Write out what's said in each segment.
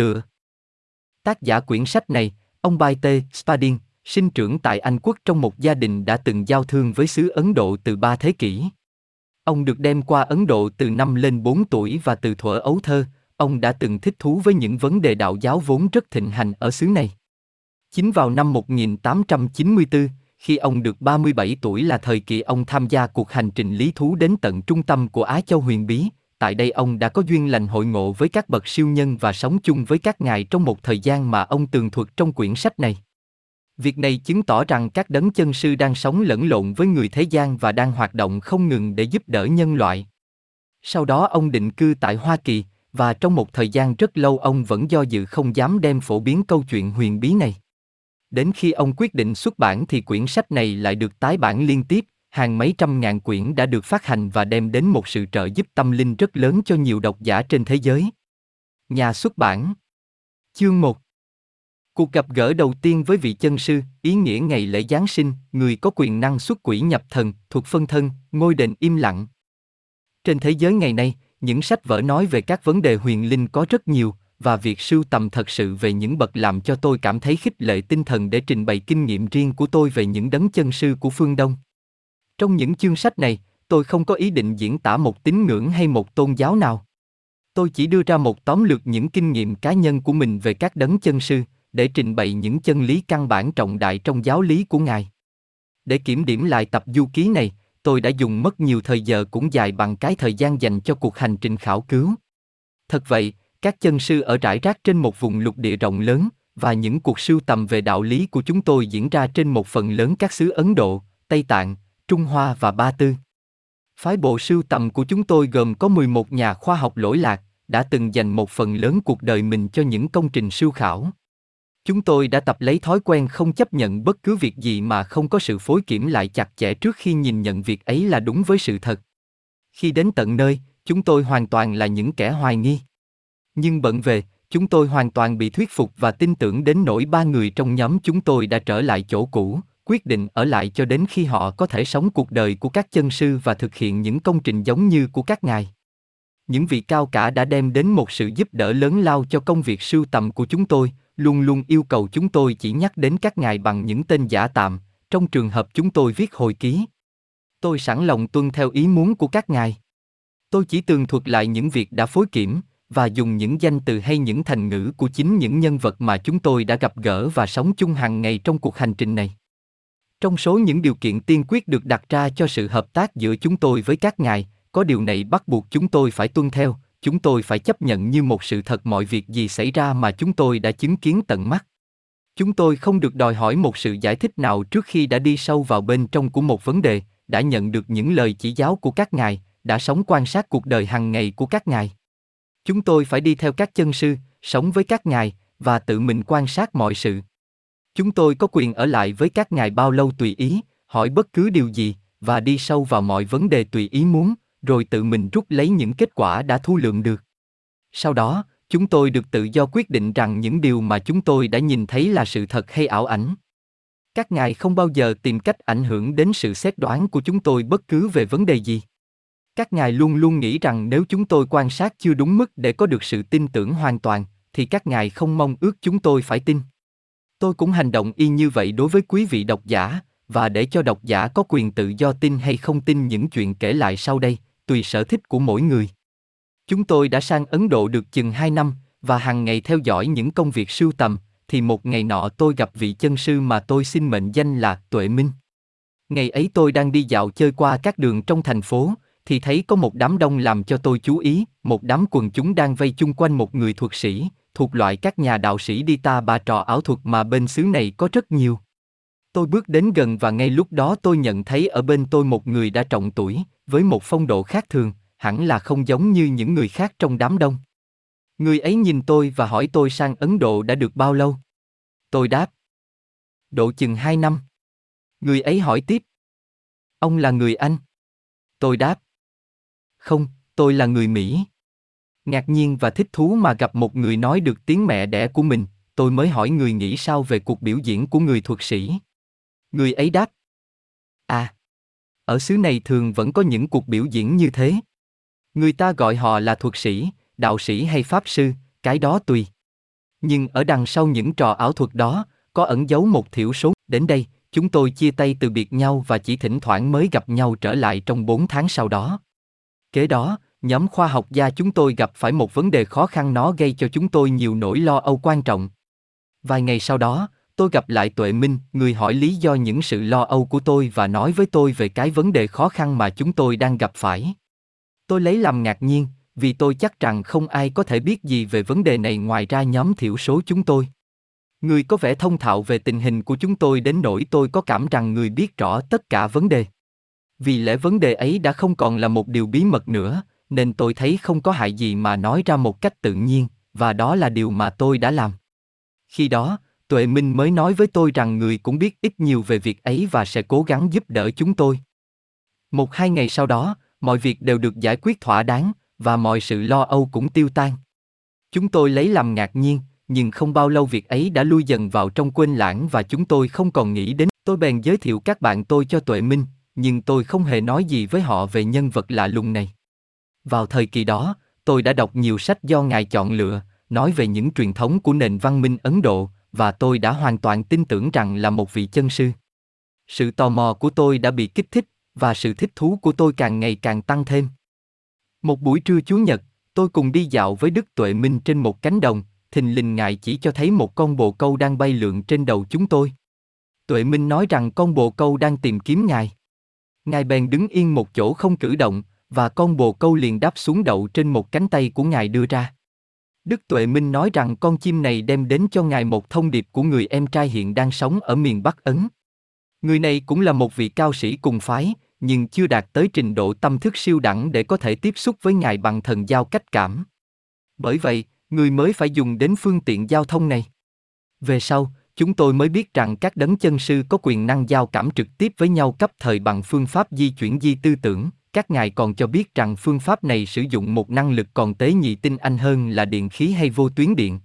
tựa. Tác giả quyển sách này, ông Bai T. Spadin, sinh trưởng tại Anh quốc trong một gia đình đã từng giao thương với xứ Ấn Độ từ ba thế kỷ. Ông được đem qua Ấn Độ từ năm lên 4 tuổi và từ thuở ấu thơ, ông đã từng thích thú với những vấn đề đạo giáo vốn rất thịnh hành ở xứ này. Chính vào năm 1894, khi ông được 37 tuổi là thời kỳ ông tham gia cuộc hành trình lý thú đến tận trung tâm của Á Châu huyền bí, tại đây ông đã có duyên lành hội ngộ với các bậc siêu nhân và sống chung với các ngài trong một thời gian mà ông tường thuật trong quyển sách này. Việc này chứng tỏ rằng các đấng chân sư đang sống lẫn lộn với người thế gian và đang hoạt động không ngừng để giúp đỡ nhân loại. Sau đó ông định cư tại Hoa Kỳ, và trong một thời gian rất lâu ông vẫn do dự không dám đem phổ biến câu chuyện huyền bí này. Đến khi ông quyết định xuất bản thì quyển sách này lại được tái bản liên tiếp, hàng mấy trăm ngàn quyển đã được phát hành và đem đến một sự trợ giúp tâm linh rất lớn cho nhiều độc giả trên thế giới. Nhà xuất bản Chương 1 Cuộc gặp gỡ đầu tiên với vị chân sư, ý nghĩa ngày lễ Giáng sinh, người có quyền năng xuất quỷ nhập thần, thuộc phân thân, ngôi đền im lặng. Trên thế giới ngày nay, những sách vở nói về các vấn đề huyền linh có rất nhiều, và việc sưu tầm thật sự về những bậc làm cho tôi cảm thấy khích lệ tinh thần để trình bày kinh nghiệm riêng của tôi về những đấng chân sư của phương Đông. Trong những chương sách này, tôi không có ý định diễn tả một tín ngưỡng hay một tôn giáo nào. Tôi chỉ đưa ra một tóm lược những kinh nghiệm cá nhân của mình về các đấng chân sư, để trình bày những chân lý căn bản trọng đại trong giáo lý của Ngài. Để kiểm điểm lại tập du ký này, tôi đã dùng mất nhiều thời giờ cũng dài bằng cái thời gian dành cho cuộc hành trình khảo cứu. Thật vậy, các chân sư ở rải rác trên một vùng lục địa rộng lớn, và những cuộc sưu tầm về đạo lý của chúng tôi diễn ra trên một phần lớn các xứ Ấn Độ, Tây Tạng, Trung Hoa và Ba Tư. Phái bộ sưu tầm của chúng tôi gồm có 11 nhà khoa học lỗi lạc, đã từng dành một phần lớn cuộc đời mình cho những công trình siêu khảo. Chúng tôi đã tập lấy thói quen không chấp nhận bất cứ việc gì mà không có sự phối kiểm lại chặt chẽ trước khi nhìn nhận việc ấy là đúng với sự thật. Khi đến tận nơi, chúng tôi hoàn toàn là những kẻ hoài nghi. Nhưng bận về, chúng tôi hoàn toàn bị thuyết phục và tin tưởng đến nỗi ba người trong nhóm chúng tôi đã trở lại chỗ cũ, quyết định ở lại cho đến khi họ có thể sống cuộc đời của các chân sư và thực hiện những công trình giống như của các ngài. Những vị cao cả đã đem đến một sự giúp đỡ lớn lao cho công việc sưu tầm của chúng tôi, luôn luôn yêu cầu chúng tôi chỉ nhắc đến các ngài bằng những tên giả tạm, trong trường hợp chúng tôi viết hồi ký. Tôi sẵn lòng tuân theo ý muốn của các ngài. Tôi chỉ tường thuật lại những việc đã phối kiểm, và dùng những danh từ hay những thành ngữ của chính những nhân vật mà chúng tôi đã gặp gỡ và sống chung hàng ngày trong cuộc hành trình này. Trong số những điều kiện tiên quyết được đặt ra cho sự hợp tác giữa chúng tôi với các ngài, có điều này bắt buộc chúng tôi phải tuân theo, chúng tôi phải chấp nhận như một sự thật mọi việc gì xảy ra mà chúng tôi đã chứng kiến tận mắt. Chúng tôi không được đòi hỏi một sự giải thích nào trước khi đã đi sâu vào bên trong của một vấn đề, đã nhận được những lời chỉ giáo của các ngài, đã sống quan sát cuộc đời hàng ngày của các ngài. Chúng tôi phải đi theo các chân sư, sống với các ngài và tự mình quan sát mọi sự. Chúng tôi có quyền ở lại với các ngài bao lâu tùy ý, hỏi bất cứ điều gì và đi sâu vào mọi vấn đề tùy ý muốn, rồi tự mình rút lấy những kết quả đã thu lượm được. Sau đó, chúng tôi được tự do quyết định rằng những điều mà chúng tôi đã nhìn thấy là sự thật hay ảo ảnh. Các ngài không bao giờ tìm cách ảnh hưởng đến sự xét đoán của chúng tôi bất cứ về vấn đề gì. Các ngài luôn luôn nghĩ rằng nếu chúng tôi quan sát chưa đúng mức để có được sự tin tưởng hoàn toàn, thì các ngài không mong ước chúng tôi phải tin. Tôi cũng hành động y như vậy đối với quý vị độc giả, và để cho độc giả có quyền tự do tin hay không tin những chuyện kể lại sau đây, tùy sở thích của mỗi người. Chúng tôi đã sang Ấn Độ được chừng 2 năm, và hàng ngày theo dõi những công việc sưu tầm, thì một ngày nọ tôi gặp vị chân sư mà tôi xin mệnh danh là Tuệ Minh. Ngày ấy tôi đang đi dạo chơi qua các đường trong thành phố, thì thấy có một đám đông làm cho tôi chú ý, một đám quần chúng đang vây chung quanh một người thuật sĩ, thuộc loại các nhà đạo sĩ đi ta bà trò ảo thuật mà bên xứ này có rất nhiều. Tôi bước đến gần và ngay lúc đó tôi nhận thấy ở bên tôi một người đã trọng tuổi, với một phong độ khác thường, hẳn là không giống như những người khác trong đám đông. Người ấy nhìn tôi và hỏi tôi sang Ấn Độ đã được bao lâu? Tôi đáp. Độ chừng hai năm. Người ấy hỏi tiếp. Ông là người Anh? Tôi đáp. Không, tôi là người Mỹ. Ngạc nhiên và thích thú mà gặp một người nói được tiếng mẹ đẻ của mình, tôi mới hỏi người nghĩ sao về cuộc biểu diễn của người thuật sĩ. Người ấy đáp. À, ở xứ này thường vẫn có những cuộc biểu diễn như thế. Người ta gọi họ là thuật sĩ, đạo sĩ hay pháp sư, cái đó tùy. Nhưng ở đằng sau những trò ảo thuật đó, có ẩn giấu một thiểu số. Đến đây, chúng tôi chia tay từ biệt nhau và chỉ thỉnh thoảng mới gặp nhau trở lại trong 4 tháng sau đó. Kế đó, nhóm khoa học gia chúng tôi gặp phải một vấn đề khó khăn nó gây cho chúng tôi nhiều nỗi lo âu quan trọng. Vài ngày sau đó, tôi gặp lại Tuệ Minh, người hỏi lý do những sự lo âu của tôi và nói với tôi về cái vấn đề khó khăn mà chúng tôi đang gặp phải. Tôi lấy làm ngạc nhiên, vì tôi chắc rằng không ai có thể biết gì về vấn đề này ngoài ra nhóm thiểu số chúng tôi. Người có vẻ thông thạo về tình hình của chúng tôi đến nỗi tôi có cảm rằng người biết rõ tất cả vấn đề. Vì lẽ vấn đề ấy đã không còn là một điều bí mật nữa, nên tôi thấy không có hại gì mà nói ra một cách tự nhiên, và đó là điều mà tôi đã làm. Khi đó, Tuệ Minh mới nói với tôi rằng người cũng biết ít nhiều về việc ấy và sẽ cố gắng giúp đỡ chúng tôi. Một hai ngày sau đó, mọi việc đều được giải quyết thỏa đáng, và mọi sự lo âu cũng tiêu tan. Chúng tôi lấy làm ngạc nhiên, nhưng không bao lâu việc ấy đã lui dần vào trong quên lãng và chúng tôi không còn nghĩ đến. Tôi bèn giới thiệu các bạn tôi cho Tuệ Minh, nhưng tôi không hề nói gì với họ về nhân vật lạ lùng này. Vào thời kỳ đó, tôi đã đọc nhiều sách do ngài chọn lựa, nói về những truyền thống của nền văn minh Ấn Độ, và tôi đã hoàn toàn tin tưởng rằng là một vị chân sư. Sự tò mò của tôi đã bị kích thích, và sự thích thú của tôi càng ngày càng tăng thêm. Một buổi trưa Chủ nhật, tôi cùng đi dạo với Đức Tuệ Minh trên một cánh đồng, thình lình ngài chỉ cho thấy một con bồ câu đang bay lượn trên đầu chúng tôi. Tuệ Minh nói rằng con bồ câu đang tìm kiếm ngài. Ngài bèn đứng yên một chỗ không cử động, và con bồ câu liền đáp xuống đậu trên một cánh tay của ngài đưa ra. Đức Tuệ Minh nói rằng con chim này đem đến cho ngài một thông điệp của người em trai hiện đang sống ở miền Bắc Ấn. Người này cũng là một vị cao sĩ cùng phái, nhưng chưa đạt tới trình độ tâm thức siêu đẳng để có thể tiếp xúc với ngài bằng thần giao cách cảm. Bởi vậy, người mới phải dùng đến phương tiện giao thông này. Về sau, chúng tôi mới biết rằng các đấng chân sư có quyền năng giao cảm trực tiếp với nhau cấp thời bằng phương pháp di chuyển di tư tưởng, các ngài còn cho biết rằng phương pháp này sử dụng một năng lực còn tế nhị tinh anh hơn là điện khí hay vô tuyến điện.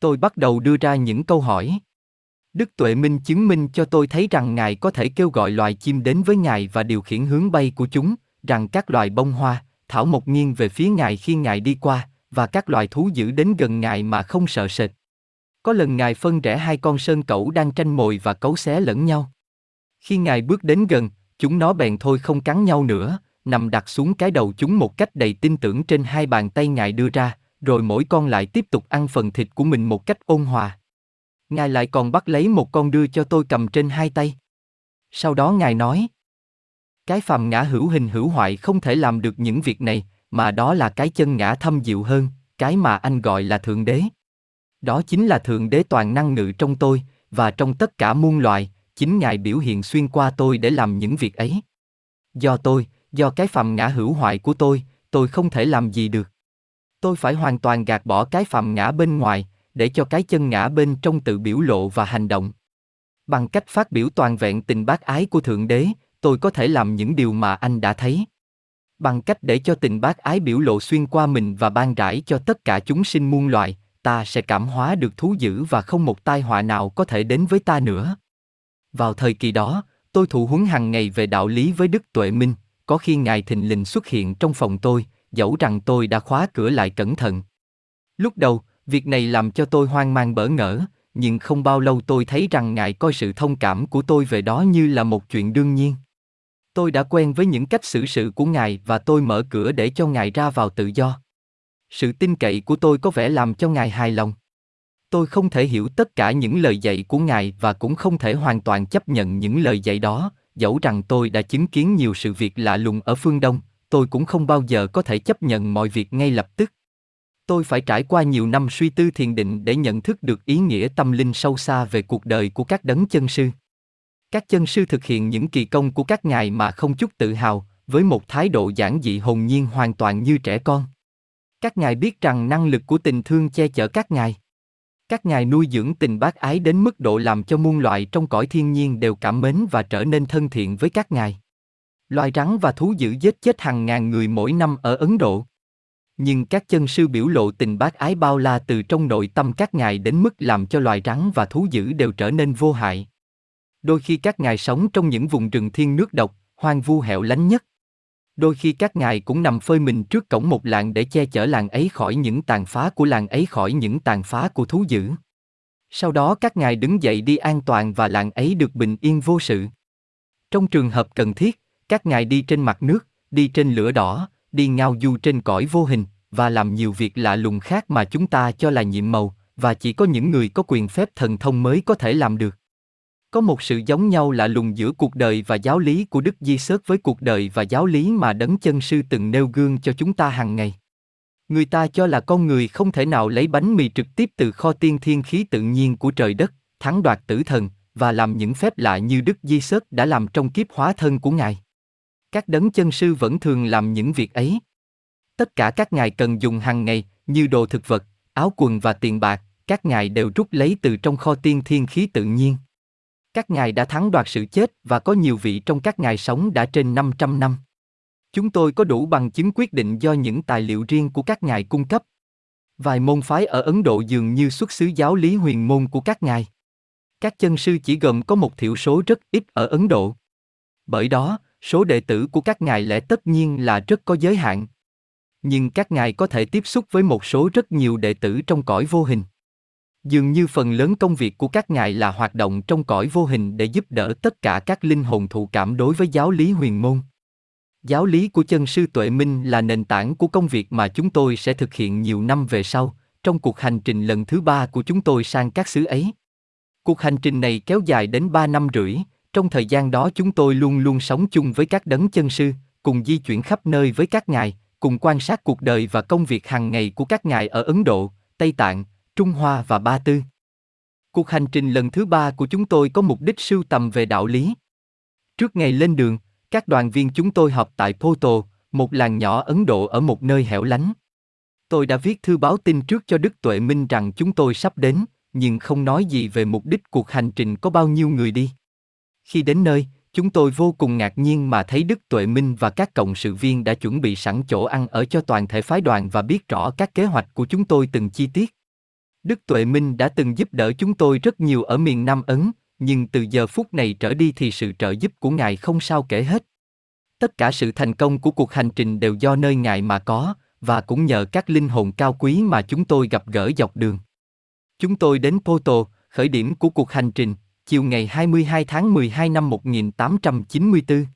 Tôi bắt đầu đưa ra những câu hỏi. Đức Tuệ Minh chứng minh cho tôi thấy rằng Ngài có thể kêu gọi loài chim đến với Ngài và điều khiển hướng bay của chúng, rằng các loài bông hoa, thảo mộc nghiêng về phía Ngài khi Ngài đi qua, và các loài thú dữ đến gần Ngài mà không sợ sệt. Có lần Ngài phân rẽ hai con sơn cẩu đang tranh mồi và cấu xé lẫn nhau. Khi Ngài bước đến gần, chúng nó bèn thôi không cắn nhau nữa, nằm đặt xuống cái đầu chúng một cách đầy tin tưởng trên hai bàn tay Ngài đưa ra, rồi mỗi con lại tiếp tục ăn phần thịt của mình một cách ôn hòa. Ngài lại còn bắt lấy một con đưa cho tôi cầm trên hai tay. Sau đó Ngài nói, cái phàm ngã hữu hình hữu hoại không thể làm được những việc này, mà đó là cái chân ngã thâm diệu hơn, cái mà anh gọi là Thượng Đế. Đó chính là Thượng Đế toàn năng ngự trong tôi, và trong tất cả muôn loài, chính Ngài biểu hiện xuyên qua tôi để làm những việc ấy. Do tôi, do cái phàm ngã hữu hoại của tôi, tôi không thể làm gì được. Tôi phải hoàn toàn gạt bỏ cái phàm ngã bên ngoài, để cho cái chân ngã bên trong tự biểu lộ và hành động. Bằng cách phát biểu toàn vẹn tình bác ái của Thượng Đế, tôi có thể làm những điều mà anh đã thấy. Bằng cách để cho tình bác ái biểu lộ xuyên qua mình và ban rãi cho tất cả chúng sinh muôn loài, ta sẽ cảm hóa được thú dữ và không một tai họa nào có thể đến với ta nữa. Vào thời kỳ đó, tôi thụ huấn hàng ngày về đạo lý với Đức Tuệ Minh, có khi Ngài thình lình xuất hiện trong phòng tôi, dẫu rằng tôi đã khóa cửa lại cẩn thận. Lúc đầu, việc này làm cho tôi hoang mang bỡ ngỡ, nhưng không bao lâu tôi thấy rằng Ngài coi sự thông cảm của tôi về đó như là một chuyện đương nhiên. Tôi đã quen với những cách xử sự của Ngài và tôi mở cửa để cho Ngài ra vào tự do. Sự tin cậy của tôi có vẻ làm cho Ngài hài lòng. Tôi không thể hiểu tất cả những lời dạy của Ngài và cũng không thể hoàn toàn chấp nhận những lời dạy đó, dẫu rằng tôi đã chứng kiến nhiều sự việc lạ lùng ở phương Đông, tôi cũng không bao giờ có thể chấp nhận mọi việc ngay lập tức. Tôi phải trải qua nhiều năm suy tư thiền định để nhận thức được ý nghĩa tâm linh sâu xa về cuộc đời của các đấng chân sư. Các chân sư thực hiện những kỳ công của các ngài mà không chút tự hào, với một thái độ giản dị hồn nhiên hoàn toàn như trẻ con. Các ngài biết rằng năng lực của tình thương che chở các ngài. Các ngài nuôi dưỡng tình bác ái đến mức độ làm cho muôn loại trong cõi thiên nhiên đều cảm mến và trở nên thân thiện với các ngài. Loài rắn và thú dữ giết chết hàng ngàn người mỗi năm ở Ấn Độ. Nhưng các chân sư biểu lộ tình bác ái bao la từ trong nội tâm các ngài đến mức làm cho loài rắn và thú dữ đều trở nên vô hại. Đôi khi các ngài sống trong những vùng rừng thiên nước độc, hoang vu hẻo lánh nhất. Đôi khi các ngài cũng nằm phơi mình trước cổng một làng để che chở làng ấy khỏi những tàn phá của làng ấy khỏi những tàn phá của thú dữ. Sau đó các ngài đứng dậy đi an toàn và làng ấy được bình yên vô sự. Trong trường hợp cần thiết, các ngài đi trên mặt nước, đi trên lửa đỏ, đi ngao du trên cõi vô hình, và làm nhiều việc lạ lùng khác mà chúng ta cho là nhiệm màu, và chỉ có những người có quyền phép thần thông mới có thể làm được. Có một sự giống nhau lạ lùng giữa cuộc đời và giáo lý của Đức Di Sớt với cuộc đời và giáo lý mà Đấng Chân Sư từng nêu gương cho chúng ta hàng ngày. Người ta cho là con người không thể nào lấy bánh mì trực tiếp từ kho tiên thiên khí tự nhiên của trời đất, thắng đoạt tử thần, và làm những phép lạ như Đức Di Sớt đã làm trong kiếp hóa thân của Ngài. Các đấng chân sư vẫn thường làm những việc ấy. Tất cả các ngài cần dùng hàng ngày, như đồ thực vật, áo quần và tiền bạc, các ngài đều rút lấy từ trong kho tiên thiên khí tự nhiên. Các ngài đã thắng đoạt sự chết và có nhiều vị trong các ngài sống đã trên 500 năm. Chúng tôi có đủ bằng chứng quyết định do những tài liệu riêng của các ngài cung cấp. Vài môn phái ở Ấn Độ dường như xuất xứ giáo lý huyền môn của các ngài. Các chân sư chỉ gồm có một thiểu số rất ít ở Ấn Độ. Bởi đó, số đệ tử của các ngài lẽ tất nhiên là rất có giới hạn. Nhưng các ngài có thể tiếp xúc với một số rất nhiều đệ tử trong cõi vô hình. Dường như phần lớn công việc của các ngài là hoạt động trong cõi vô hình để giúp đỡ tất cả các linh hồn thụ cảm đối với giáo lý huyền môn. Giáo lý của chân sư Tuệ Minh là nền tảng của công việc mà chúng tôi sẽ thực hiện nhiều năm về sau, trong cuộc hành trình lần thứ ba của chúng tôi sang các xứ ấy. Cuộc hành trình này kéo dài đến ba năm rưỡi, trong thời gian đó chúng tôi luôn luôn sống chung với các đấng chân sư, cùng di chuyển khắp nơi với các ngài, cùng quan sát cuộc đời và công việc hàng ngày của các ngài ở Ấn Độ, Tây Tạng, Trung Hoa và Ba Tư. Cuộc hành trình lần thứ ba của chúng tôi có mục đích sưu tầm về đạo lý. Trước ngày lên đường, các đoàn viên chúng tôi họp tại Poto, một làng nhỏ Ấn Độ ở một nơi hẻo lánh. Tôi đã viết thư báo tin trước cho Đức Tuệ Minh rằng chúng tôi sắp đến, nhưng không nói gì về mục đích cuộc hành trình có bao nhiêu người đi. Khi đến nơi, chúng tôi vô cùng ngạc nhiên mà thấy Đức Tuệ Minh và các cộng sự viên đã chuẩn bị sẵn chỗ ăn ở cho toàn thể phái đoàn và biết rõ các kế hoạch của chúng tôi từng chi tiết. Đức Tuệ Minh đã từng giúp đỡ chúng tôi rất nhiều ở miền Nam Ấn, nhưng từ giờ phút này trở đi thì sự trợ giúp của Ngài không sao kể hết. Tất cả sự thành công của cuộc hành trình đều do nơi Ngài mà có, và cũng nhờ các linh hồn cao quý mà chúng tôi gặp gỡ dọc đường. Chúng tôi đến Poto, khởi điểm của cuộc hành trình, chiều ngày 22 tháng 12 năm 1894.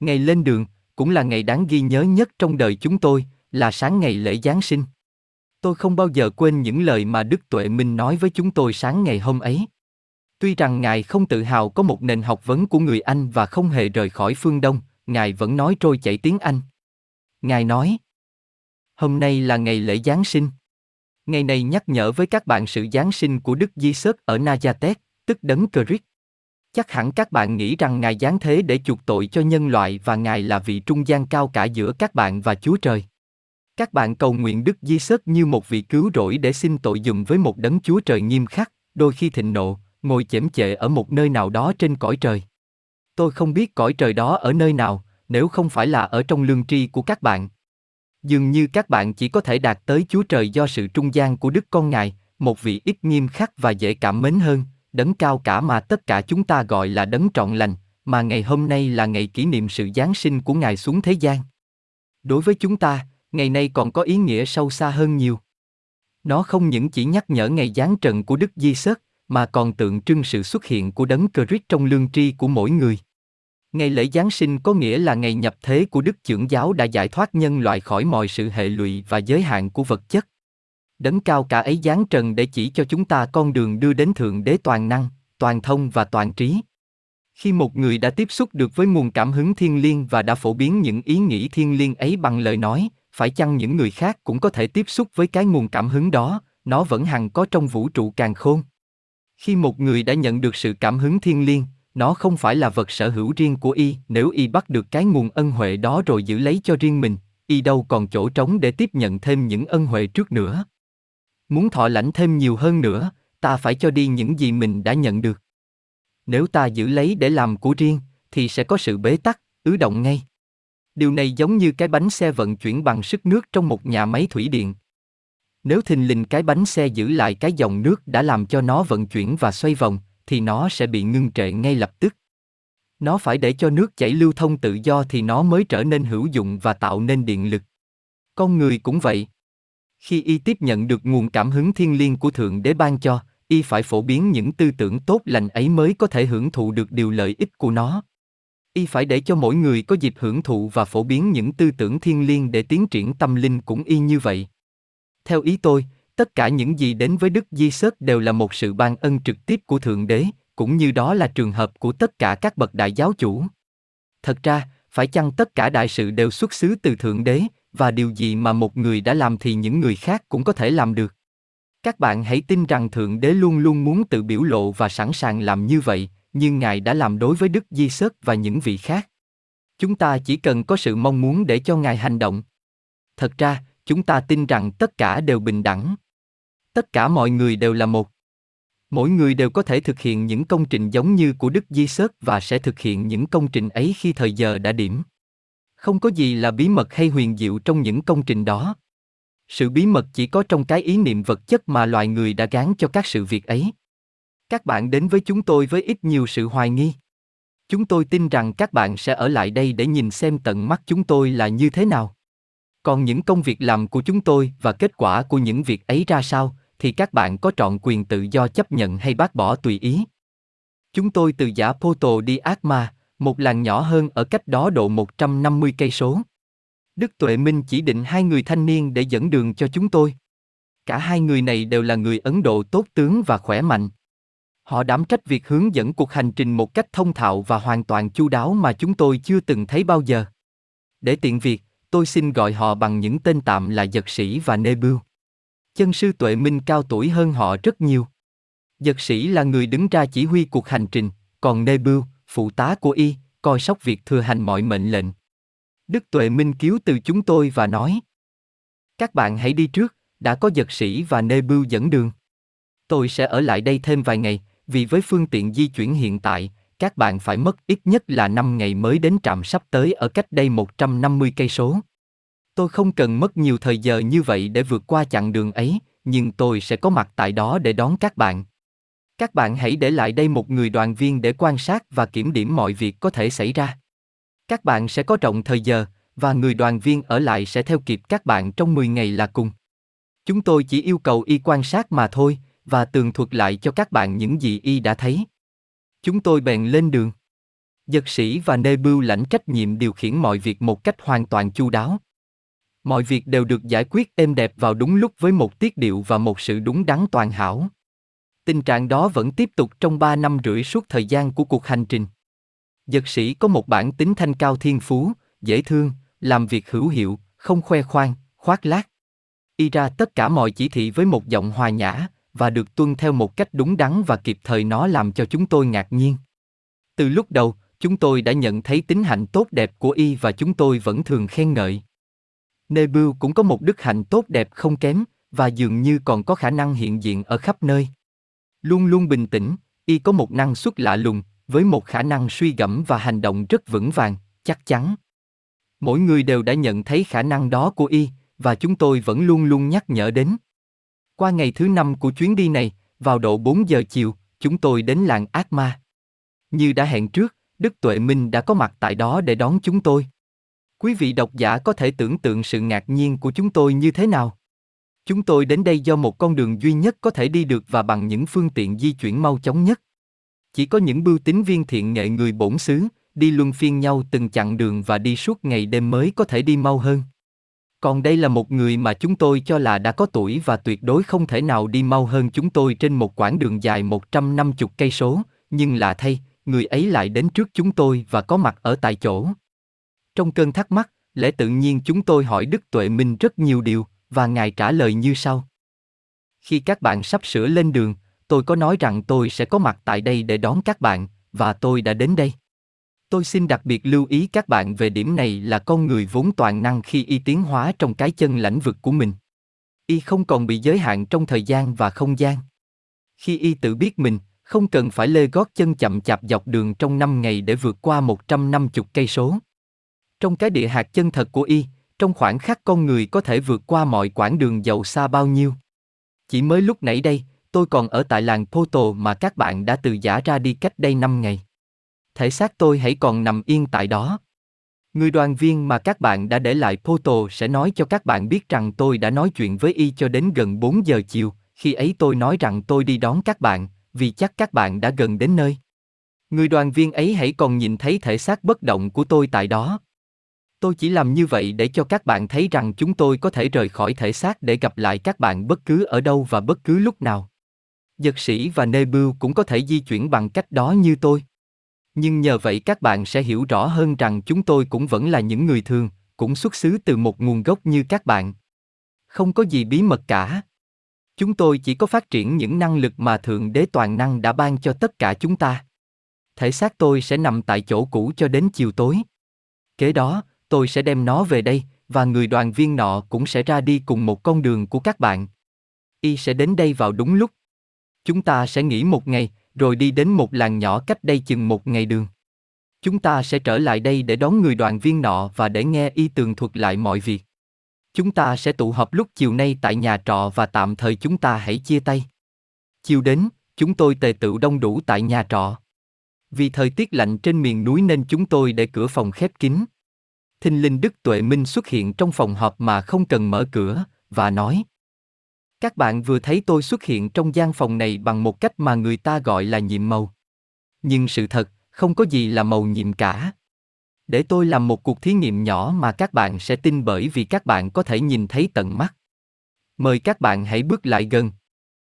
Ngày lên đường, cũng là ngày đáng ghi nhớ nhất trong đời chúng tôi, là sáng ngày lễ Giáng sinh. Tôi không bao giờ quên những lời mà Đức Tuệ Minh nói với chúng tôi sáng ngày hôm ấy. Tuy rằng Ngài không tự hào có một nền học vấn của người Anh và không hề rời khỏi phương Đông, Ngài vẫn nói trôi chảy tiếng Anh. Ngài nói, Hôm nay là ngày lễ Giáng sinh. Ngày này nhắc nhở với các bạn sự Giáng sinh của Đức Di Sớt ở Najatet, tức đấng Christ. Chắc hẳn các bạn nghĩ rằng Ngài giáng thế để chuộc tội cho nhân loại và Ngài là vị trung gian cao cả giữa các bạn và Chúa Trời. Các bạn cầu nguyện Đức Di Sớt như một vị cứu rỗi để xin tội dùm với một đấng Chúa Trời nghiêm khắc, đôi khi thịnh nộ, ngồi chễm chệ ở một nơi nào đó trên cõi trời. Tôi không biết cõi trời đó ở nơi nào, nếu không phải là ở trong lương tri của các bạn. Dường như các bạn chỉ có thể đạt tới Chúa Trời do sự trung gian của Đức Con Ngài, một vị ít nghiêm khắc và dễ cảm mến hơn, đấng cao cả mà tất cả chúng ta gọi là đấng trọn lành, mà ngày hôm nay là ngày kỷ niệm sự Giáng sinh của Ngài xuống thế gian. Đối với chúng ta, ngày nay còn có ý nghĩa sâu xa hơn nhiều. Nó không những chỉ nhắc nhở ngày giáng trần của Đức Di Sớt, mà còn tượng trưng sự xuất hiện của đấng Christ trong lương tri của mỗi người. Ngày lễ Giáng sinh có nghĩa là ngày nhập thế của Đức Trưởng Giáo đã giải thoát nhân loại khỏi mọi sự hệ lụy và giới hạn của vật chất. Đấng cao cả ấy giáng trần để chỉ cho chúng ta con đường đưa đến Thượng Đế toàn năng, toàn thông và toàn trí. Khi một người đã tiếp xúc được với nguồn cảm hứng thiên liêng và đã phổ biến những ý nghĩ thiên liêng ấy bằng lời nói, phải chăng những người khác cũng có thể tiếp xúc với cái nguồn cảm hứng đó, nó vẫn hằng có trong vũ trụ càng khôn. Khi một người đã nhận được sự cảm hứng thiên liêng, nó không phải là vật sở hữu riêng của y, nếu y bắt được cái nguồn ân huệ đó rồi giữ lấy cho riêng mình, y đâu còn chỗ trống để tiếp nhận thêm những ân huệ trước nữa. Muốn thọ lãnh thêm nhiều hơn nữa, ta phải cho đi những gì mình đã nhận được. Nếu ta giữ lấy để làm của riêng, thì sẽ có sự bế tắc, ứ động ngay. Điều này giống như cái bánh xe vận chuyển bằng sức nước trong một nhà máy thủy điện. Nếu thình lình cái bánh xe giữ lại cái dòng nước đã làm cho nó vận chuyển và xoay vòng, thì nó sẽ bị ngưng trệ ngay lập tức. Nó phải để cho nước chảy lưu thông tự do thì nó mới trở nên hữu dụng và tạo nên điện lực. Con người cũng vậy. Khi y tiếp nhận được nguồn cảm hứng thiên liêng của Thượng Đế ban cho, y phải phổ biến những tư tưởng tốt lành ấy mới có thể hưởng thụ được điều lợi ích của nó. Y phải để cho mỗi người có dịp hưởng thụ và phổ biến những tư tưởng thiên liêng để tiến triển tâm linh cũng y như vậy. Theo ý tôi, tất cả những gì đến với Đức Di Sớt đều là một sự ban ân trực tiếp của Thượng Đế, cũng như đó là trường hợp của tất cả các bậc đại giáo chủ. Thật ra, phải chăng tất cả đại sự đều xuất xứ từ Thượng Đế, và điều gì mà một người đã làm thì những người khác cũng có thể làm được. Các bạn hãy tin rằng Thượng Đế luôn luôn muốn tự biểu lộ và sẵn sàng làm như vậy, như Ngài đã làm đối với Đức Di Sớt và những vị khác. Chúng ta chỉ cần có sự mong muốn để cho Ngài hành động. Thật ra, chúng ta tin rằng tất cả đều bình đẳng. Tất cả mọi người đều là một. Mỗi người đều có thể thực hiện những công trình giống như của Đức Di Sớt và sẽ thực hiện những công trình ấy khi thời giờ đã điểm. Không có gì là bí mật hay huyền diệu trong những công trình đó. Sự bí mật chỉ có trong cái ý niệm vật chất mà loài người đã gán cho các sự việc ấy. Các bạn đến với chúng tôi với ít nhiều sự hoài nghi. Chúng tôi tin rằng các bạn sẽ ở lại đây để nhìn xem tận mắt chúng tôi là như thế nào. Còn những công việc làm của chúng tôi và kết quả của những việc ấy ra sao, thì các bạn có trọn quyền tự do chấp nhận hay bác bỏ tùy ý. Chúng tôi từ giả Poto đi Akma, một làng nhỏ hơn ở cách đó độ 150 cây số. Đức Tuệ Minh chỉ định hai người thanh niên để dẫn đường cho chúng tôi. Cả hai người này đều là người Ấn Độ tốt tướng và khỏe mạnh. Họ đảm trách việc hướng dẫn cuộc hành trình một cách thông thạo và hoàn toàn chu đáo mà chúng tôi chưa từng thấy bao giờ. Để tiện việc, tôi xin gọi họ bằng những tên tạm là Giật Sĩ và Nê Bưu. Chân sư Tuệ Minh cao tuổi hơn họ rất nhiều. Giật Sĩ là người đứng ra chỉ huy cuộc hành trình, còn Nê Bưu, phụ tá của y, coi sóc việc thừa hành mọi mệnh lệnh. Đức Tuệ Minh cứu từ chúng tôi và nói. Các bạn hãy đi trước, đã có giật sĩ và nê bưu dẫn đường. Tôi sẽ ở lại đây thêm vài ngày, vì với phương tiện di chuyển hiện tại, các bạn phải mất ít nhất là 5 ngày mới đến trạm sắp tới ở cách đây 150 cây số. Tôi không cần mất nhiều thời giờ như vậy để vượt qua chặng đường ấy, nhưng tôi sẽ có mặt tại đó để đón các bạn. Các bạn hãy để lại đây một người đoàn viên để quan sát và kiểm điểm mọi việc có thể xảy ra. Các bạn sẽ có trọng thời giờ, và người đoàn viên ở lại sẽ theo kịp các bạn trong 10 ngày là cùng. Chúng tôi chỉ yêu cầu y quan sát mà thôi, và tường thuật lại cho các bạn những gì y đã thấy. Chúng tôi bèn lên đường. Dật sĩ và Nê Bưu lãnh trách nhiệm điều khiển mọi việc một cách hoàn toàn chu đáo. Mọi việc đều được giải quyết êm đẹp vào đúng lúc với một tiết điệu và một sự đúng đắn toàn hảo. Tình trạng đó vẫn tiếp tục trong 3 năm rưỡi suốt thời gian của cuộc hành trình. Dật sĩ có một bản tính thanh cao thiên phú, dễ thương, làm việc hữu hiệu, không khoe khoang, khoác lác. Y ra tất cả mọi chỉ thị với một giọng hòa nhã, và được tuân theo một cách đúng đắn và kịp thời nó làm cho chúng tôi ngạc nhiên. Từ lúc đầu, chúng tôi đã nhận thấy tính hạnh tốt đẹp của y và chúng tôi vẫn thường khen ngợi. Nebu cũng có một đức hạnh tốt đẹp không kém, và dường như còn có khả năng hiện diện ở khắp nơi. Luôn luôn bình tĩnh, y có một năng suất lạ lùng, với một khả năng suy gẫm và hành động rất vững vàng, chắc chắn. Mỗi người đều đã nhận thấy khả năng đó của y, và chúng tôi vẫn luôn luôn nhắc nhở đến. Qua ngày thứ năm của chuyến đi này, vào độ 4 giờ chiều, chúng tôi đến làng Ác Ma. Như đã hẹn trước, Đức Tuệ Minh đã có mặt tại đó để đón chúng tôi. Quý vị độc giả có thể tưởng tượng sự ngạc nhiên của chúng tôi như thế nào? Chúng tôi đến đây do một con đường duy nhất có thể đi được và bằng những phương tiện di chuyển mau chóng nhất. Chỉ có những bưu tín viên thiện nghệ người bổn xứ, đi luân phiên nhau từng chặng đường và đi suốt ngày đêm mới có thể đi mau hơn. Còn đây là một người mà chúng tôi cho là đã có tuổi và tuyệt đối không thể nào đi mau hơn chúng tôi trên một quãng đường dài 150 cây số, nhưng lạ thay, người ấy lại đến trước chúng tôi và có mặt ở tại chỗ. Trong cơn thắc mắc, lẽ tự nhiên chúng tôi hỏi Đức Tuệ Minh rất nhiều điều, và Ngài trả lời như sau. Khi các bạn sắp sửa lên đường, tôi có nói rằng tôi sẽ có mặt tại đây để đón các bạn, và tôi đã đến đây. Tôi xin đặc biệt lưu ý các bạn về điểm này là con người vốn toàn năng khi y tiến hóa trong cái chân lãnh vực của mình. Y không còn bị giới hạn trong thời gian và không gian. Khi y tự biết mình, không cần phải lê gót chân chậm chạp dọc đường trong 5 ngày để vượt qua 150 cây số. Trong cái địa hạt chân thật của y, trong khoảng khắc con người có thể vượt qua mọi quãng đường giàu xa bao nhiêu. Chỉ mới lúc nãy đây, tôi còn ở tại làng Poto mà các bạn đã từ giả ra đi cách đây 5 ngày thể xác tôi hãy còn nằm yên tại đó. Người đoàn viên mà các bạn đã để lại photo sẽ nói cho các bạn biết rằng tôi đã nói chuyện với y cho đến gần 4 giờ chiều, khi ấy tôi nói rằng tôi đi đón các bạn, vì chắc các bạn đã gần đến nơi. Người đoàn viên ấy hãy còn nhìn thấy thể xác bất động của tôi tại đó. Tôi chỉ làm như vậy để cho các bạn thấy rằng chúng tôi có thể rời khỏi thể xác để gặp lại các bạn bất cứ ở đâu và bất cứ lúc nào. Dật sĩ và Nebu cũng có thể di chuyển bằng cách đó như tôi. Nhưng nhờ vậy các bạn sẽ hiểu rõ hơn rằng chúng tôi cũng vẫn là những người thường, cũng xuất xứ từ một nguồn gốc như các bạn. Không có gì bí mật cả. Chúng tôi chỉ có phát triển những năng lực mà Thượng Đế Toàn Năng đã ban cho tất cả chúng ta. Thể xác tôi sẽ nằm tại chỗ cũ cho đến chiều tối. Kế đó, tôi sẽ đem nó về đây, và người đoàn viên nọ cũng sẽ ra đi cùng một con đường của các bạn. Y sẽ đến đây vào đúng lúc. Chúng ta sẽ nghỉ một ngày, rồi đi đến một làng nhỏ cách đây chừng một ngày đường. Chúng ta sẽ trở lại đây để đón người đoàn viên nọ và để nghe y tường thuật lại mọi việc. Chúng ta sẽ tụ họp lúc chiều nay tại nhà trọ và tạm thời chúng ta hãy chia tay. Chiều đến, chúng tôi tề tựu đông đủ tại nhà trọ. Vì thời tiết lạnh trên miền núi nên chúng tôi để cửa phòng khép kín. Thinh linh Đức Tuệ Minh xuất hiện trong phòng họp mà không cần mở cửa, và nói. Các bạn vừa thấy tôi xuất hiện trong gian phòng này bằng một cách mà người ta gọi là nhiệm màu. Nhưng sự thật, không có gì là màu nhiệm cả. Để tôi làm một cuộc thí nghiệm nhỏ mà các bạn sẽ tin bởi vì các bạn có thể nhìn thấy tận mắt. Mời các bạn hãy bước lại gần.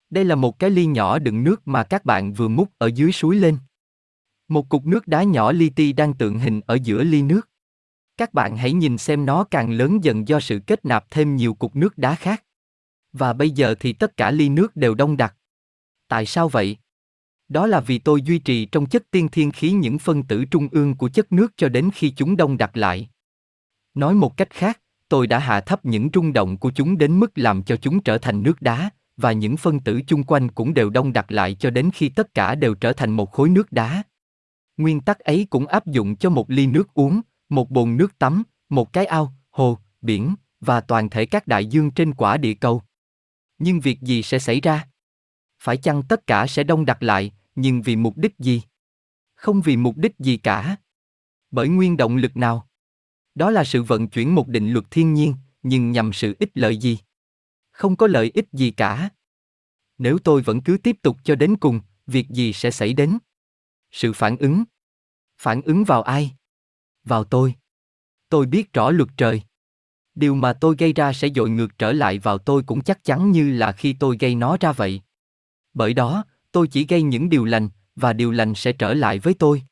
Đây là một cái ly nhỏ đựng nước mà các bạn vừa múc ở dưới suối lên. Một cục nước đá nhỏ li ti đang tượng hình ở giữa ly nước. Các bạn hãy nhìn xem nó càng lớn dần do sự kết nạp thêm nhiều cục nước đá khác. Và bây giờ thì tất cả ly nước đều đông đặc. Tại sao vậy? Đó là vì tôi duy trì trong chất tiên thiên khí những phân tử trung ương của chất nước cho đến khi chúng đông đặc lại. Nói một cách khác, tôi đã hạ thấp những rung động của chúng đến mức làm cho chúng trở thành nước đá, và những phân tử chung quanh cũng đều đông đặc lại cho đến khi tất cả đều trở thành một khối nước đá. Nguyên tắc ấy cũng áp dụng cho một ly nước uống, một bồn nước tắm, một cái ao, hồ, biển, và toàn thể các đại dương trên quả địa cầu. Nhưng việc gì sẽ xảy ra? Phải chăng tất cả sẽ đông đặc lại, nhưng vì mục đích gì? Không vì mục đích gì cả. Bởi nguyên động lực nào? Đó là sự vận chuyển một định luật thiên nhiên, nhưng nhằm sự ích lợi gì? Không có lợi ích gì cả. Nếu tôi vẫn cứ tiếp tục cho đến cùng, việc gì sẽ xảy đến? Sự phản ứng. Phản ứng vào ai? Vào tôi. Tôi biết rõ luật trời. Điều mà tôi gây ra sẽ dội ngược trở lại vào tôi cũng chắc chắn như là khi tôi gây nó ra vậy. Bởi đó, tôi chỉ gây những điều lành, và điều lành sẽ trở lại với tôi.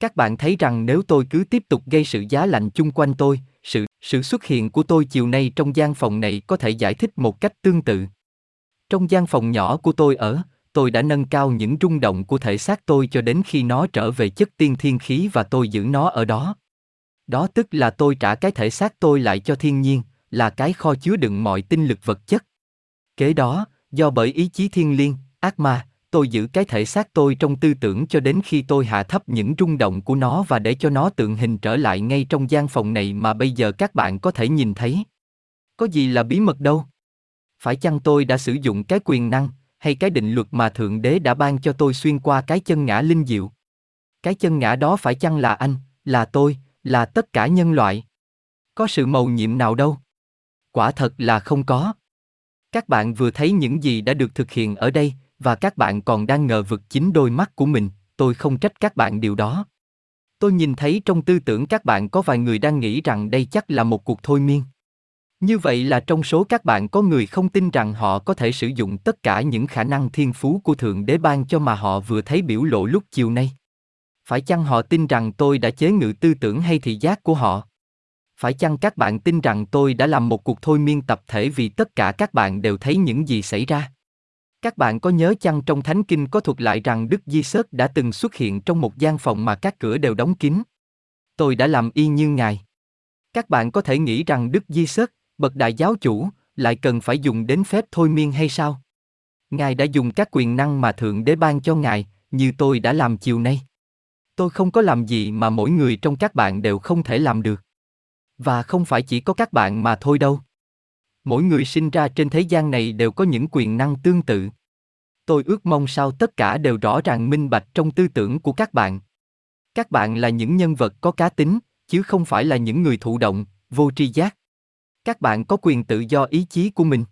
Các bạn thấy rằng nếu tôi cứ tiếp tục gây sự giá lạnh chung quanh tôi, sự sự xuất hiện của tôi chiều nay trong gian phòng này có thể giải thích một cách tương tự. Trong gian phòng nhỏ của tôi ở, tôi đã nâng cao những rung động của thể xác tôi cho đến khi nó trở về chất tiên thiên khí và tôi giữ nó ở đó. Đó tức là tôi trả cái thể xác tôi lại cho thiên nhiên, là cái kho chứa đựng mọi tinh lực vật chất. Kế đó, do bởi ý chí thiên liêng, ác ma, tôi giữ cái thể xác tôi trong tư tưởng cho đến khi tôi hạ thấp những rung động của nó và để cho nó tượng hình trở lại ngay trong gian phòng này mà bây giờ các bạn có thể nhìn thấy. Có gì là bí mật đâu? Phải chăng tôi đã sử dụng cái quyền năng, hay cái định luật mà Thượng Đế đã ban cho tôi xuyên qua cái chân ngã linh diệu? Cái chân ngã đó phải chăng là anh, là tôi, là tất cả nhân loại? Có sự mầu nhiệm nào đâu? Quả thật là không có. Các bạn vừa thấy những gì đã được thực hiện ở đây, và các bạn còn đang ngờ vực chính đôi mắt của mình, tôi không trách các bạn điều đó. Tôi nhìn thấy trong tư tưởng các bạn có vài người đang nghĩ rằng đây chắc là một cuộc thôi miên. Như vậy là trong số các bạn có người không tin rằng họ có thể sử dụng tất cả những khả năng thiên phú của Thượng Đế ban cho mà họ vừa thấy biểu lộ lúc chiều nay. Phải chăng họ tin rằng tôi đã chế ngự tư tưởng hay thị giác của họ? Phải chăng các bạn tin rằng tôi đã làm một cuộc thôi miên tập thể vì tất cả các bạn đều thấy những gì xảy ra? Các bạn có nhớ chăng trong Thánh Kinh có thuật lại rằng Đức Di Sớt đã từng xuất hiện trong một gian phòng mà các cửa đều đóng kín? Tôi đã làm y như Ngài. Các bạn có thể nghĩ rằng Đức Di Sớt, bậc đại giáo chủ, lại cần phải dùng đến phép thôi miên hay sao? Ngài đã dùng các quyền năng mà Thượng Đế ban cho Ngài, như tôi đã làm chiều nay. Tôi không có làm gì mà mỗi người trong các bạn đều không thể làm được. Và không phải chỉ có các bạn mà thôi đâu mỗi người sinh ra trên thế gian này đều có những quyền năng tương tự tôi ước mong sao tất cả đều rõ ràng minh bạch trong tư tưởng của các bạn Các bạn là những nhân vật có cá tính, chứ không phải là những người thụ động, vô tri giác. Các bạn có quyền tự do ý chí của mình.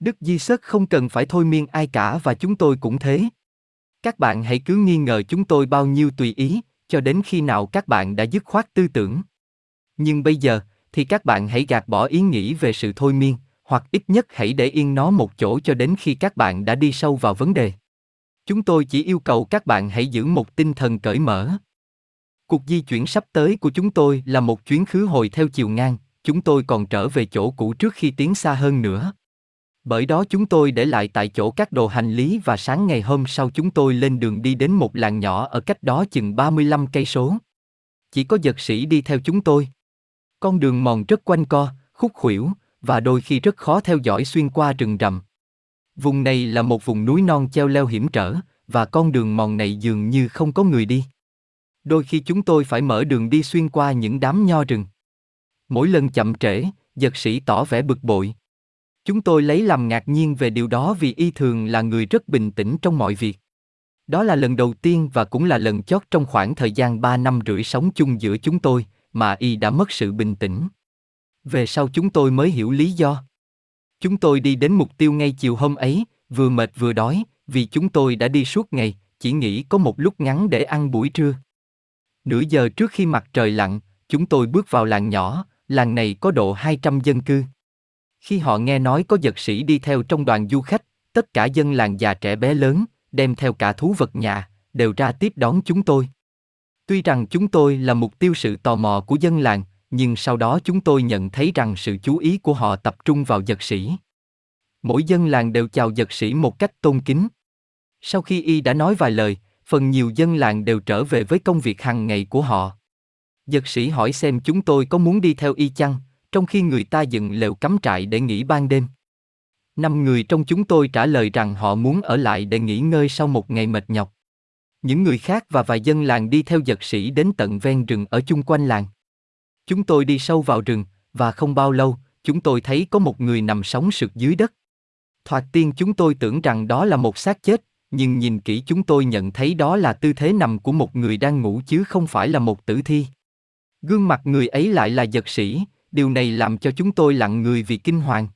Đức Di Sớt không cần phải thôi miên ai cả và chúng tôi cũng thế. Các bạn hãy cứ nghi ngờ chúng tôi bao nhiêu tùy ý, cho đến khi nào các bạn đã dứt khoát tư tưởng. Nhưng bây giờ, thì các bạn hãy gạt bỏ ý nghĩ về sự thôi miên, hoặc ít nhất hãy để yên nó một chỗ cho đến khi các bạn đã đi sâu vào vấn đề. Chúng tôi chỉ yêu cầu các bạn hãy giữ một tinh thần cởi mở. Cuộc di chuyển sắp tới của chúng tôi là một chuyến khứ hồi theo chiều ngang, chúng tôi còn trở về chỗ cũ trước khi tiến xa hơn nữa. Bởi đó chúng tôi để lại tại chỗ các đồ hành lý và sáng ngày hôm sau chúng tôi lên đường đi đến một làng nhỏ ở cách đó chừng 35 cây số. Chỉ có giật sĩ đi theo chúng tôi. Con đường mòn rất quanh co, khúc khuỷu và đôi khi rất khó theo dõi xuyên qua rừng rậm. Vùng này là một vùng núi non treo leo hiểm trở và con đường mòn này dường như không có người đi. Đôi khi chúng tôi phải mở đường đi xuyên qua những đám nho rừng. Mỗi lần chậm trễ, giật sĩ tỏ vẻ bực bội. Chúng tôi lấy làm ngạc nhiên về điều đó vì y thường là người rất bình tĩnh trong mọi việc. Đó là lần đầu tiên và cũng là lần chót trong khoảng thời gian 3 năm rưỡi sống chung giữa chúng tôi, mà y đã mất sự bình tĩnh. Về sau chúng tôi mới hiểu lý do. Chúng tôi đi đến mục tiêu ngay chiều hôm ấy, vừa mệt vừa đói, vì chúng tôi đã đi suốt ngày, chỉ nghĩ có một lúc ngắn để ăn buổi trưa. Nửa giờ trước khi mặt trời lặn, chúng tôi bước vào làng nhỏ, làng này có độ 200 dân cư. Khi họ nghe nói có giật sĩ đi theo trong đoàn du khách, tất cả dân làng già trẻ bé lớn, đem theo cả thú vật nhà, đều ra tiếp đón chúng tôi. Tuy rằng chúng tôi là mục tiêu sự tò mò của dân làng, nhưng sau đó chúng tôi nhận thấy rằng sự chú ý của họ tập trung vào giật sĩ. Mỗi dân làng đều chào giật sĩ một cách tôn kính. Sau khi y đã nói vài lời, phần nhiều dân làng đều trở về với công việc hàng ngày của họ. Giật sĩ hỏi xem chúng tôi có muốn đi theo y chăng, trong khi người ta dựng lều cắm trại để nghỉ ban đêm. Năm người trong chúng tôi trả lời rằng họ muốn ở lại để nghỉ ngơi sau một ngày mệt nhọc. Những người khác và vài dân làng đi theo giật sĩ đến tận ven rừng ở chung quanh làng. Chúng tôi đi sâu vào rừng, và không bao lâu, chúng tôi thấy có một người nằm sống sượt dưới đất. Thoạt tiên chúng tôi tưởng rằng đó là một xác chết, nhưng nhìn kỹ chúng tôi nhận thấy đó là tư thế nằm của một người đang ngủ chứ không phải là một tử thi. Gương mặt người ấy lại là giật sĩ, điều này làm cho chúng tôi lặng người vì kinh hoàng.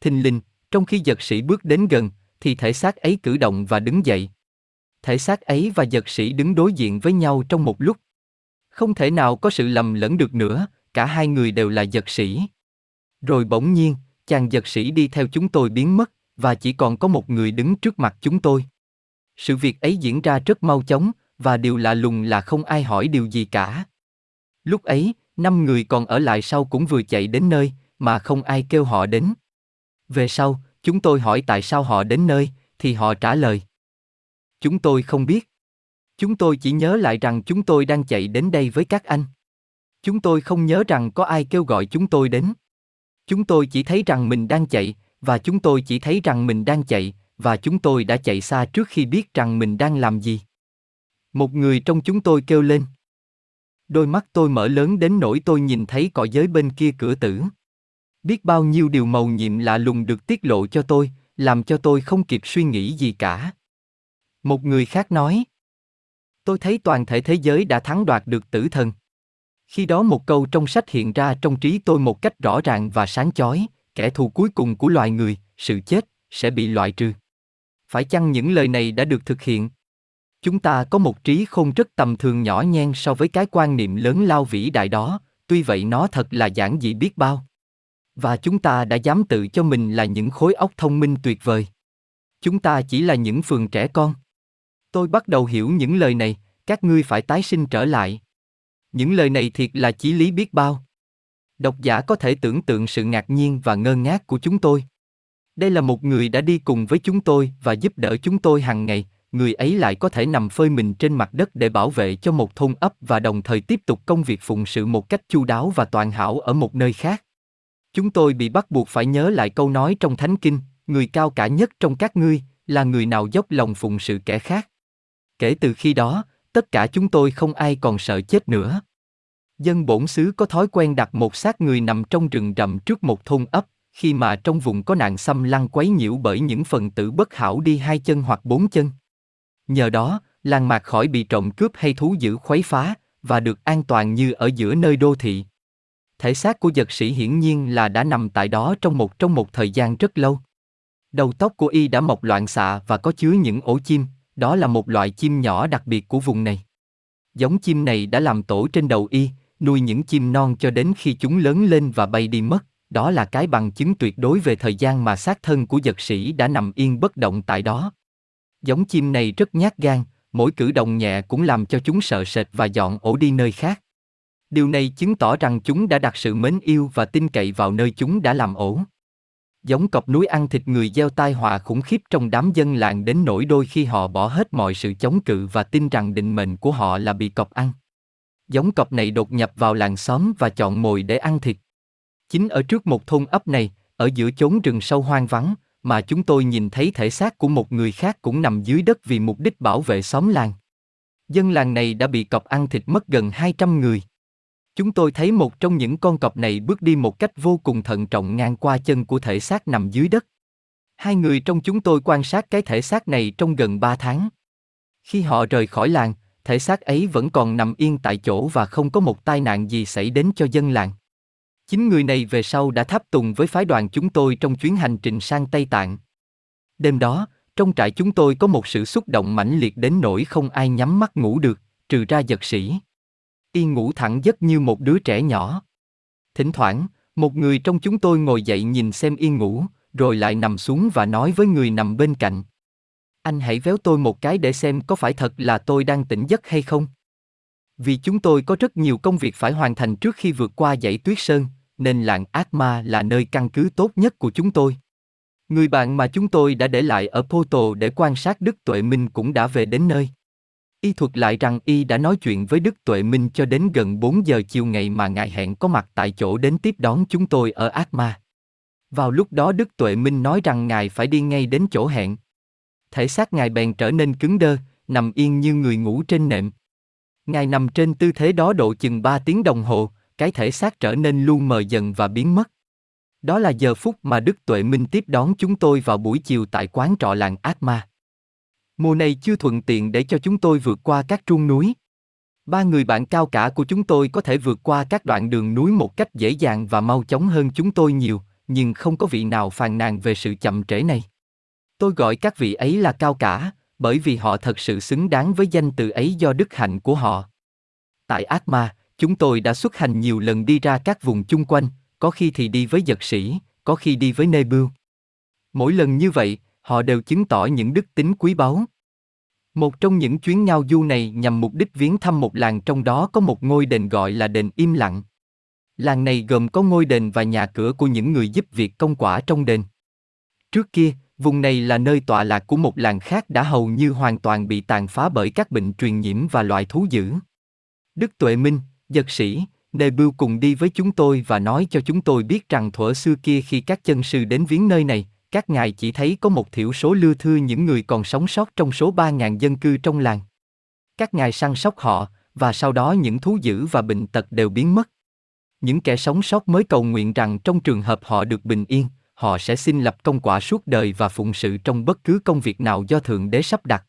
Thình lình, trong khi giật sĩ bước đến gần, thì thể xác ấy cử động và đứng dậy. Thể xác ấy và giật sĩ đứng đối diện với nhau trong một lúc. Không thể nào có sự lầm lẫn được nữa, cả hai người đều là giật sĩ. Rồi bỗng nhiên, chàng giật sĩ đi theo chúng tôi biến mất, và chỉ còn có một người đứng trước mặt chúng tôi. Sự việc ấy diễn ra rất mau chóng, và điều lạ lùng là không ai hỏi điều gì cả. Lúc ấy, năm người còn ở lại sau cũng vừa chạy đến nơi, mà không ai kêu họ đến. Về sau, chúng tôi hỏi tại sao họ đến nơi, thì họ trả lời. Chúng tôi không biết. Chúng tôi chỉ nhớ lại rằng chúng tôi đang chạy đến đây với các anh. Chúng tôi không nhớ rằng có ai kêu gọi chúng tôi đến. Chúng tôi chỉ thấy rằng mình đang chạy, và chúng tôi chỉ thấy rằng mình đang chạy, và chúng tôi đã chạy xa trước khi biết rằng mình đang làm gì. Một người trong chúng tôi kêu lên. Đôi mắt tôi mở lớn đến nỗi tôi nhìn thấy cõi giới bên kia cửa tử. Biết bao nhiêu điều màu nhiệm lạ lùng được tiết lộ cho tôi, làm cho tôi không kịp suy nghĩ gì cả. Một người khác nói. Tôi thấy toàn thể thế giới đã thắng đoạt được tử thần. Khi đó một câu trong sách hiện ra trong trí tôi một cách rõ ràng và sáng chói, kẻ thù cuối cùng của loài người, sự chết, sẽ bị loại trừ. Phải chăng những lời này đã được thực hiện? Chúng ta có một trí khôn rất tầm thường nhỏ nhen so với cái quan niệm lớn lao vĩ đại đó, tuy vậy nó thật là giản dị biết bao. Và chúng ta đã dám tự cho mình là những khối óc thông minh tuyệt vời. Chúng ta chỉ là những phường trẻ con. Tôi bắt đầu hiểu những lời này, các ngươi phải tái sinh trở lại. Những lời này thiệt là chí lý biết bao. Độc giả có thể tưởng tượng sự ngạc nhiên và ngơ ngác của chúng tôi. Đây là một người đã đi cùng với chúng tôi và giúp đỡ chúng tôi hàng ngày, người ấy lại có thể nằm phơi mình trên mặt đất để bảo vệ cho một thôn ấp và đồng thời tiếp tục công việc phụng sự một cách chu đáo và toàn hảo ở một nơi khác. Chúng tôi bị bắt buộc phải nhớ lại câu nói trong Thánh Kinh, người cao cả nhất trong các ngươi, là người nào dốc lòng phụng sự kẻ khác. Kể từ khi đó, tất cả chúng tôi không ai còn sợ chết nữa. Dân bổn xứ có thói quen đặt một xác người nằm trong rừng rậm trước một thôn ấp, khi mà trong vùng có nạn xâm lăng quấy nhiễu bởi những phần tử bất hảo đi hai chân hoặc bốn chân. Nhờ đó, làng mạc khỏi bị trộm cướp hay thú dữ khuấy phá, và được an toàn như ở giữa nơi đô thị. Thể xác của giật sĩ hiển nhiên là đã nằm tại đó trong một trong một thời gian rất lâu. Đầu tóc của y đã mọc loạn xạ và có chứa những ổ chim, đó là một loại chim nhỏ đặc biệt của vùng này. Giống chim này đã làm tổ trên đầu y, nuôi những chim non cho đến khi chúng lớn lên và bay đi mất. Đó là cái bằng chứng tuyệt đối về thời gian mà xác thân của giật sĩ đã nằm yên bất động tại đó. Giống chim này rất nhát gan, mỗi cử động nhẹ cũng làm cho chúng sợ sệt và dọn ổ đi nơi khác. Điều này chứng tỏ rằng chúng đã đặt sự mến yêu và tin cậy vào nơi chúng đã làm ổ. Giống cọp núi ăn thịt người gieo tai họa khủng khiếp trong đám dân làng đến nỗi đôi khi họ bỏ hết mọi sự chống cự và tin rằng định mệnh của họ là bị cọp ăn. Giống cọp này đột nhập vào làng xóm và chọn mồi để ăn thịt. Chính ở trước một thôn ấp này, ở giữa chốn rừng sâu hoang vắng, mà chúng tôi nhìn thấy thể xác của một người khác cũng nằm dưới đất vì mục đích bảo vệ xóm làng. Dân làng này đã bị cọp ăn thịt mất gần 200 người. Chúng tôi thấy một trong những con cọp này bước đi một cách vô cùng thận trọng ngang qua chân của thể xác nằm dưới đất. Hai người trong chúng tôi quan sát cái thể xác này trong gần ba tháng. Khi họ rời khỏi làng, thể xác ấy vẫn còn nằm yên tại chỗ và không có một tai nạn gì xảy đến cho dân làng. Chính người này về sau đã tháp tùng với phái đoàn chúng tôi trong chuyến hành trình sang Tây Tạng. Đêm đó, trong trại chúng tôi có một sự xúc động mãnh liệt đến nỗi không ai nhắm mắt ngủ được, trừ ra giật sĩ. Y ngủ thẳng giấc như một đứa trẻ nhỏ. Thỉnh thoảng, một người trong chúng tôi ngồi dậy nhìn xem Y ngủ, rồi lại nằm xuống và nói với người nằm bên cạnh. Anh hãy véo tôi một cái để xem có phải thật là tôi đang tỉnh giấc hay không. Vì chúng tôi có rất nhiều công việc phải hoàn thành trước khi vượt qua dãy tuyết sơn, nên làng ác ma là nơi căn cứ tốt nhất của chúng tôi. Người bạn mà chúng tôi đã để lại ở Porto để quan sát Đức Tuệ Minh cũng đã về đến nơi. Y thuật lại rằng Y đã nói chuyện với Đức Tuệ Minh cho đến gần 4 giờ chiều ngày mà ngài hẹn có mặt tại chỗ đến tiếp đón chúng tôi ở Ác Ma. Vào lúc đó Đức Tuệ Minh nói rằng ngài phải đi ngay đến chỗ hẹn. Thể xác ngài bèn trở nên cứng đơ, nằm yên như người ngủ trên nệm. Ngài nằm trên tư thế đó độ chừng 3 tiếng đồng hồ, cái thể xác trở nên luôn mờ dần và biến mất. Đó là giờ phút mà Đức Tuệ Minh tiếp đón chúng tôi vào buổi chiều tại quán trọ làng Ác Ma. Mùa này chưa thuận tiện để cho chúng tôi vượt qua các trung núi. Ba người bạn cao cả của chúng tôi có thể vượt qua các đoạn đường núi một cách dễ dàng và mau chóng hơn chúng tôi nhiều, nhưng không có vị nào phàn nàn về sự chậm trễ này. Tôi gọi các vị ấy là cao cả, bởi vì họ thật sự xứng đáng với danh từ ấy do đức hạnh của họ. Tại Ác Ma, chúng tôi đã xuất hành nhiều lần đi ra các vùng chung quanh, có khi thì đi với giật sĩ, có khi đi với nê bưu. Mỗi lần như vậy, họ đều chứng tỏ những đức tính quý báu. Một trong những chuyến ngao du này nhằm mục đích viếng thăm một làng trong đó có một ngôi đền gọi là đền im lặng. Làng này gồm có ngôi đền và nhà cửa của những người giúp việc công quả trong đền. Trước kia, vùng này là nơi tọa lạc của một làng khác đã hầu như hoàn toàn bị tàn phá bởi các bệnh truyền nhiễm và loại thú dữ. Đức Tuệ Minh, giật sĩ, đề Bưu cùng đi với chúng tôi và nói cho chúng tôi biết rằng thuở xưa kia khi các chân sư đến viếng nơi này, các ngài chỉ thấy có một thiểu số lưa thưa những người còn sống sót trong số 3.000 dân cư trong làng. Các ngài săn sóc họ, và sau đó những thú dữ và bệnh tật đều biến mất. Những kẻ sống sót mới cầu nguyện rằng trong trường hợp họ được bình yên, họ sẽ xin lập công quả suốt đời và phụng sự trong bất cứ công việc nào do Thượng Đế sắp đặt.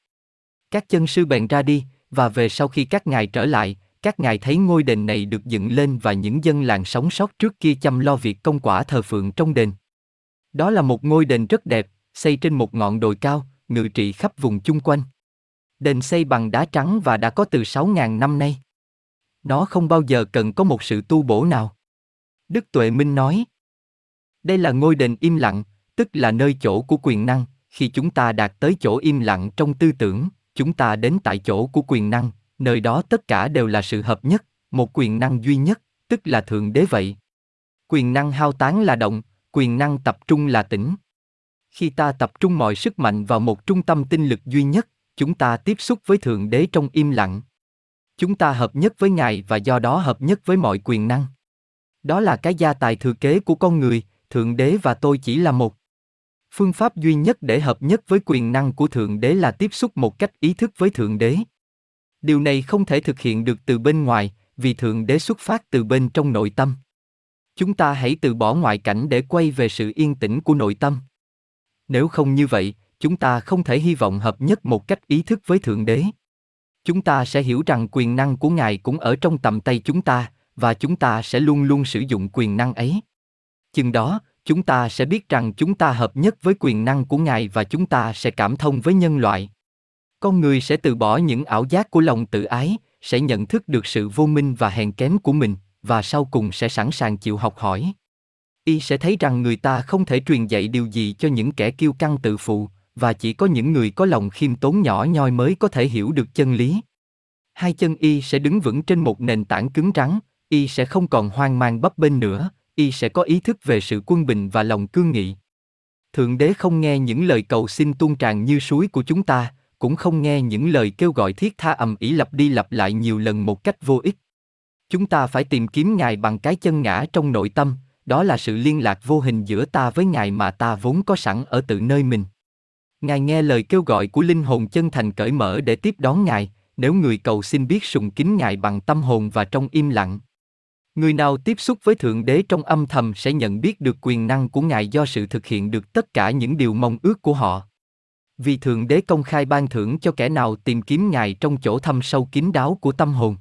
Các chân sư bèn ra đi, và về sau khi các ngài trở lại, các ngài thấy ngôi đền này được dựng lên và những dân làng sống sót trước kia chăm lo việc công quả thờ phượng trong đền. Đó là một ngôi đền rất đẹp, xây trên một ngọn đồi cao, ngự trị khắp vùng chung quanh. Đền xây bằng đá trắng và đã có từ 6.000 năm nay. Nó không bao giờ cần có một sự tu bổ nào. Đức Tuệ Minh nói, đây là ngôi đền im lặng, tức là nơi chỗ của quyền năng, khi chúng ta đạt tới chỗ im lặng trong tư tưởng, chúng ta đến tại chỗ của quyền năng, nơi đó tất cả đều là sự hợp nhất, một quyền năng duy nhất, tức là Thượng Đế vậy. Quyền năng hao tán là động, quyền năng tập trung là tỉnh. Khi ta tập trung mọi sức mạnh vào một trung tâm tinh lực duy nhất, chúng ta tiếp xúc với Thượng Đế trong im lặng. Chúng ta hợp nhất với Ngài và do đó hợp nhất với mọi quyền năng. Đó là cái gia tài thừa kế của con người, Thượng Đế và tôi chỉ là một. Phương pháp duy nhất để hợp nhất với quyền năng của Thượng Đế là tiếp xúc một cách ý thức với Thượng Đế. Điều này không thể thực hiện được từ bên ngoài, vì Thượng Đế xuất phát từ bên trong nội tâm. Chúng ta hãy từ bỏ ngoại cảnh để quay về sự yên tĩnh của nội tâm. Nếu không như vậy, chúng ta không thể hy vọng hợp nhất một cách ý thức với Thượng Đế. Chúng ta sẽ hiểu rằng quyền năng của Ngài cũng ở trong tầm tay chúng ta, và chúng ta sẽ luôn luôn sử dụng quyền năng ấy. Chừng đó, chúng ta sẽ biết rằng chúng ta hợp nhất với quyền năng của Ngài và chúng ta sẽ cảm thông với nhân loại. Con người sẽ từ bỏ những ảo giác của lòng tự ái, sẽ nhận thức được sự vô minh và hèn kém của mình, và sau cùng sẽ sẵn sàng chịu học hỏi. Y sẽ thấy rằng người ta không thể truyền dạy điều gì cho những kẻ kiêu căng tự phụ, và chỉ có những người có lòng khiêm tốn nhỏ nhoi mới có thể hiểu được chân lý. Hai chân y sẽ đứng vững trên một nền tảng cứng rắn, y sẽ không còn hoang mang bấp bênh nữa, y sẽ có ý thức về sự quân bình và lòng cương nghị. Thượng đế không nghe những lời cầu xin tuôn tràn như suối của chúng ta, cũng không nghe những lời kêu gọi thiết tha ầm ĩ lặp đi lặp lại nhiều lần một cách vô ích. Chúng ta phải tìm kiếm Ngài bằng cái chân ngã trong nội tâm, đó là sự liên lạc vô hình giữa ta với Ngài mà ta vốn có sẵn ở tự nơi mình. Ngài nghe lời kêu gọi của linh hồn chân thành cởi mở để tiếp đón Ngài, nếu người cầu xin biết sùng kính Ngài bằng tâm hồn và trong im lặng. Người nào tiếp xúc với Thượng Đế trong âm thầm sẽ nhận biết được quyền năng của Ngài do sự thực hiện được tất cả những điều mong ước của họ. Vì Thượng Đế công khai ban thưởng cho kẻ nào tìm kiếm Ngài trong chỗ thâm sâu kín đáo của tâm hồn.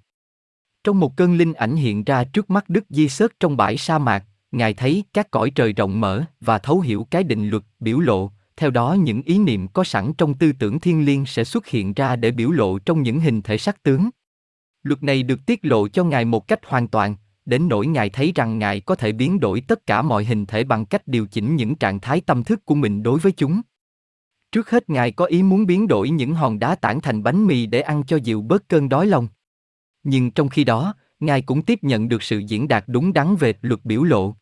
Trong một cơn linh ảnh hiện ra trước mắt Đức Di Sớt trong bãi sa mạc, Ngài thấy các cõi trời rộng mở và thấu hiểu cái định luật, biểu lộ, theo đó những ý niệm có sẵn trong tư tưởng thiên liêng sẽ xuất hiện ra để biểu lộ trong những hình thể sắc tướng. Luật này được tiết lộ cho Ngài một cách hoàn toàn, đến nỗi Ngài thấy rằng Ngài có thể biến đổi tất cả mọi hình thể bằng cách điều chỉnh những trạng thái tâm thức của mình đối với chúng. Trước hết Ngài có ý muốn biến đổi những hòn đá tảng thành bánh mì để ăn cho dịu bớt cơn đói lòng. Nhưng trong khi đó, Ngài cũng tiếp nhận được sự diễn đạt đúng đắn về luật biểu lộ.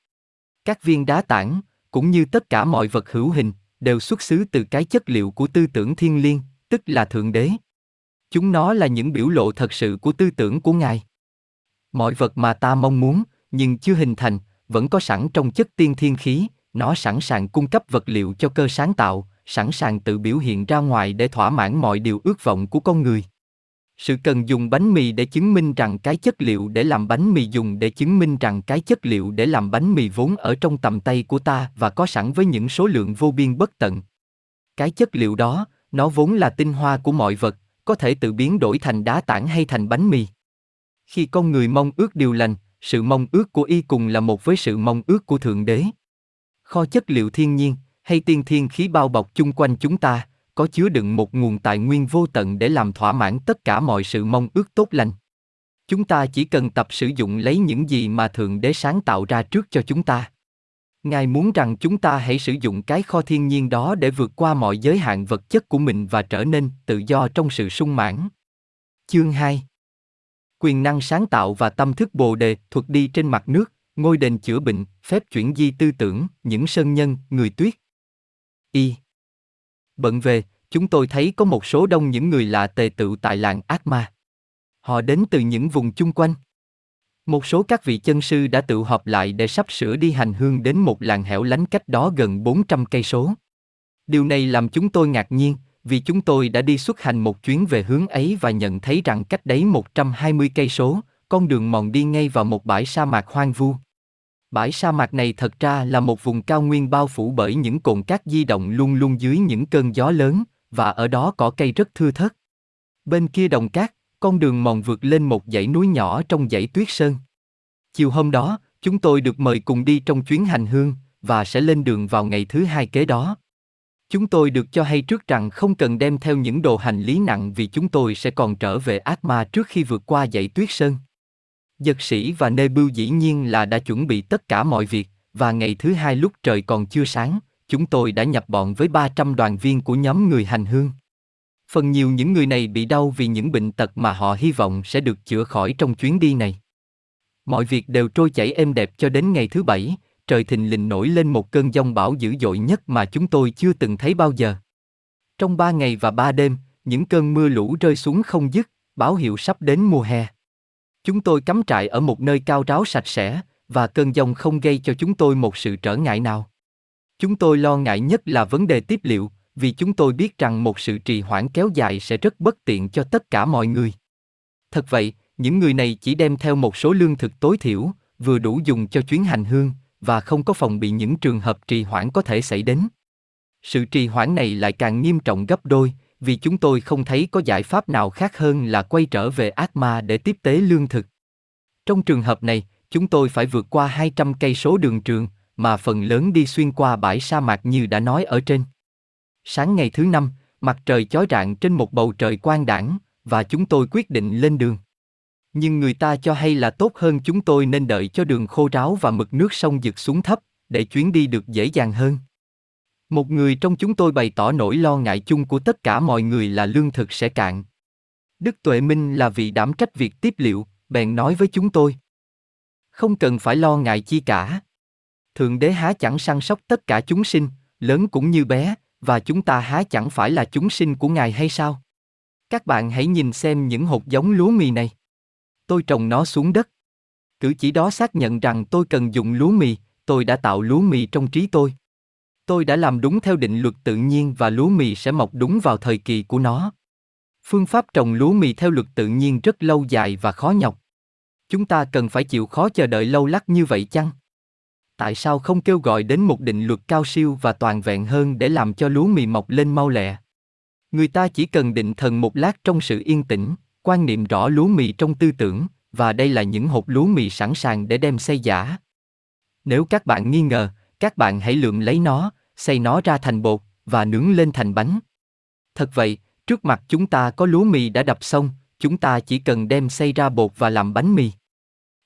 Các viên đá tảng, cũng như tất cả mọi vật hữu hình, đều xuất xứ từ cái chất liệu của tư tưởng thiên liêng, tức là Thượng Đế. Chúng nó là những biểu lộ thật sự của tư tưởng của Ngài. Mọi vật mà ta mong muốn, nhưng chưa hình thành, vẫn có sẵn trong chất tiên thiên khí, nó sẵn sàng cung cấp vật liệu cho cơ sáng tạo, sẵn sàng tự biểu hiện ra ngoài để thỏa mãn mọi điều ước vọng của con người. Sự cần dùng bánh mì để chứng minh rằng cái chất liệu để làm bánh mì dùng để chứng minh rằng cái chất liệu để làm bánh mì vốn ở trong tầm tay của ta và có sẵn với những số lượng vô biên bất tận. Cái chất liệu đó, nó vốn là tinh hoa của mọi vật, có thể tự biến đổi thành đá tảng hay thành bánh mì. Khi con người mong ước điều lành, sự mong ước của y cùng là một với sự mong ước của Thượng Đế. Kho chất liệu thiên nhiên, hay tiên thiên khí bao bọc chung quanh chúng ta, có chứa đựng một nguồn tài nguyên vô tận để làm thỏa mãn tất cả mọi sự mong ước tốt lành. Chúng ta chỉ cần tập sử dụng lấy những gì mà Thượng Đế sáng tạo ra trước cho chúng ta. Ngài muốn rằng chúng ta hãy sử dụng cái kho thiên nhiên đó để vượt qua mọi giới hạn vật chất của mình và trở nên tự do trong sự sung mãn. Chương 2 Quyền năng sáng tạo và tâm thức bồ đề thuật đi trên mặt nước, ngôi đền chữa bệnh, phép chuyển di tư tưởng, những sơn nhân, người tuyết. Y Bận về, chúng tôi thấy có một số đông những người lạ tề tựu tại làng ác ma. Họ đến từ những vùng chung quanh. Một số các vị chân sư đã tự họp lại để sắp sửa đi hành hương đến một làng hẻo lánh cách đó gần 400 cây số. Điều này làm chúng tôi ngạc nhiên, vì chúng tôi đã đi xuất hành một chuyến về hướng ấy và nhận thấy rằng cách đấy 120 cây số, con đường mòn đi ngay vào một bãi sa mạc hoang vu. Bãi sa mạc này thật ra là một vùng cao nguyên bao phủ bởi những cồn cát di động luôn luôn dưới những cơn gió lớn, và ở đó cỏ cây rất thưa thớt. Bên kia đồng cát, con đường mòn vượt lên một dãy núi nhỏ trong dãy tuyết sơn. Chiều hôm đó, chúng tôi được mời cùng đi trong chuyến hành hương, và sẽ lên đường vào ngày thứ hai kế đó. Chúng tôi được cho hay trước rằng không cần đem theo những đồ hành lý nặng vì chúng tôi sẽ còn trở về ác ma trước khi vượt qua dãy tuyết sơn. Giật sĩ và Nê Bưu dĩ nhiên là đã chuẩn bị tất cả mọi việc, và ngày thứ hai lúc trời còn chưa sáng, chúng tôi đã nhập bọn với 300 đoàn viên của nhóm người hành hương. Phần nhiều những người này bị đau vì những bệnh tật mà họ hy vọng sẽ được chữa khỏi trong chuyến đi này. Mọi việc đều trôi chảy êm đẹp cho đến ngày thứ bảy, trời thình lình nổi lên một cơn giông bão dữ dội nhất mà chúng tôi chưa từng thấy bao giờ. Trong ba ngày và ba đêm, những cơn mưa lũ rơi xuống không dứt, báo hiệu sắp đến mùa hè. Chúng tôi cắm trại ở một nơi cao ráo sạch sẽ, và cơn giông không gây cho chúng tôi một sự trở ngại nào. Chúng tôi lo ngại nhất là vấn đề tiếp liệu, vì chúng tôi biết rằng một sự trì hoãn kéo dài sẽ rất bất tiện cho tất cả mọi người. Thật vậy, những người này chỉ đem theo một số lương thực tối thiểu, vừa đủ dùng cho chuyến hành hương, và không có phòng bị những trường hợp trì hoãn có thể xảy đến. Sự trì hoãn này lại càng nghiêm trọng gấp đôi, vì chúng tôi không thấy có giải pháp nào khác hơn là quay trở về ác ma để tiếp tế lương thực. Trong trường hợp này, chúng tôi phải vượt qua 200 cây số đường trường, mà phần lớn đi xuyên qua bãi sa mạc như đã nói ở trên. Sáng ngày thứ năm, mặt trời chói rạng trên một bầu trời quang đảng, và chúng tôi quyết định lên đường. Nhưng người ta cho hay là tốt hơn chúng tôi nên đợi cho đường khô ráo và mực nước sông dực xuống thấp, để chuyến đi được dễ dàng hơn. Một người trong chúng tôi bày tỏ nỗi lo ngại chung của tất cả mọi người là lương thực sẽ cạn. Đức Tuệ Minh là vị đảm trách việc tiếp liệu, bèn nói với chúng tôi. Không cần phải lo ngại chi cả. Thượng đế há chẳng săn sóc tất cả chúng sinh, lớn cũng như bé, và chúng ta há chẳng phải là chúng sinh của Ngài hay sao? Các bạn hãy nhìn xem những hột giống lúa mì này. Tôi trồng nó xuống đất. Cử chỉ đó xác nhận rằng tôi cần dùng lúa mì, tôi đã tạo lúa mì trong trí tôi. Tôi đã làm đúng theo định luật tự nhiên và lúa mì sẽ mọc đúng vào thời kỳ của nó. Phương pháp trồng lúa mì theo luật tự nhiên rất lâu dài và khó nhọc. Chúng ta cần phải chịu khó chờ đợi lâu lắc như vậy chăng? Tại sao không kêu gọi đến một định luật cao siêu và toàn vẹn hơn để làm cho lúa mì mọc lên mau lẹ? Người ta chỉ cần định thần một lát trong sự yên tĩnh, quan niệm rõ lúa mì trong tư tưởng, và đây là những hộp lúa mì sẵn sàng để đem xây giả. Nếu các bạn nghi ngờ, các bạn hãy lượm lấy nó, xay nó ra thành bột và nướng lên thành bánh. Thật vậy, trước mặt chúng ta có lúa mì đã đập xong, chúng ta chỉ cần đem xay ra bột và làm bánh mì.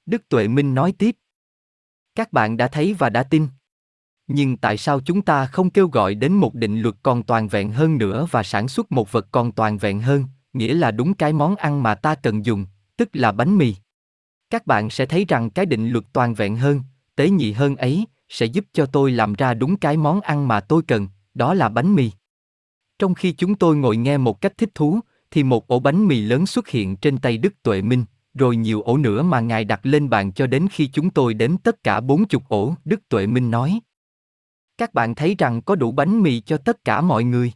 Đức Tuệ Minh nói tiếp. Các bạn đã thấy và đã tin. Nhưng tại sao chúng ta không kêu gọi đến một định luật còn toàn vẹn hơn nữa và sản xuất một vật còn toàn vẹn hơn, nghĩa là đúng cái món ăn mà ta cần dùng, tức là bánh mì. Các bạn sẽ thấy rằng cái định luật toàn vẹn hơn, tế nhị hơn ấy, sẽ giúp cho tôi làm ra đúng cái món ăn mà tôi cần, đó là bánh mì. Trong khi chúng tôi ngồi nghe một cách thích thú, thì một ổ bánh mì lớn xuất hiện trên tay Đức Tuệ Minh, rồi nhiều ổ nữa mà Ngài đặt lên bàn cho đến khi chúng tôi đếm tất cả bốn chục ổ, Đức Tuệ Minh nói. Các bạn thấy rằng có đủ bánh mì cho tất cả mọi người.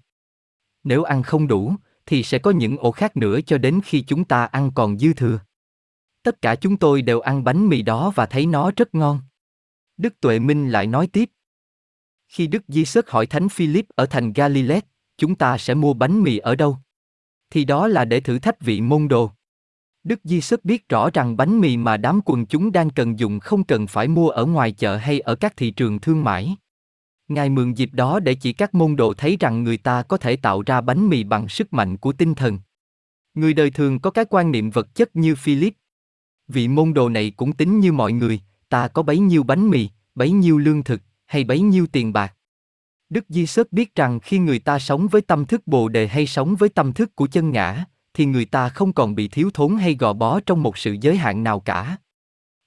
Nếu ăn không đủ, thì sẽ có những ổ khác nữa cho đến khi chúng ta ăn còn dư thừa. Tất cả chúng tôi đều ăn bánh mì đó và thấy nó rất ngon. Đức Tuệ Minh lại nói tiếp. Khi Đức Di Sớt hỏi Thánh Philip ở thành Galilee, chúng ta sẽ mua bánh mì ở đâu? Thì đó là để thử thách vị môn đồ. Đức Di Sớt biết rõ rằng bánh mì mà đám quần chúng đang cần dùng không cần phải mua ở ngoài chợ hay ở các thị trường thương mại. Ngài mượn dịp đó để chỉ các môn đồ thấy rằng người ta có thể tạo ra bánh mì bằng sức mạnh của tinh thần. Người đời thường có cái quan niệm vật chất như Philip. Vị môn đồ này cũng tính như mọi người, ta có bấy nhiêu bánh mì, bấy nhiêu lương thực, hay bấy nhiêu tiền bạc. Đức Di Sớt biết rằng khi người ta sống với tâm thức bồ đề hay sống với tâm thức của chân ngã, thì người ta không còn bị thiếu thốn hay gò bó trong một sự giới hạn nào cả.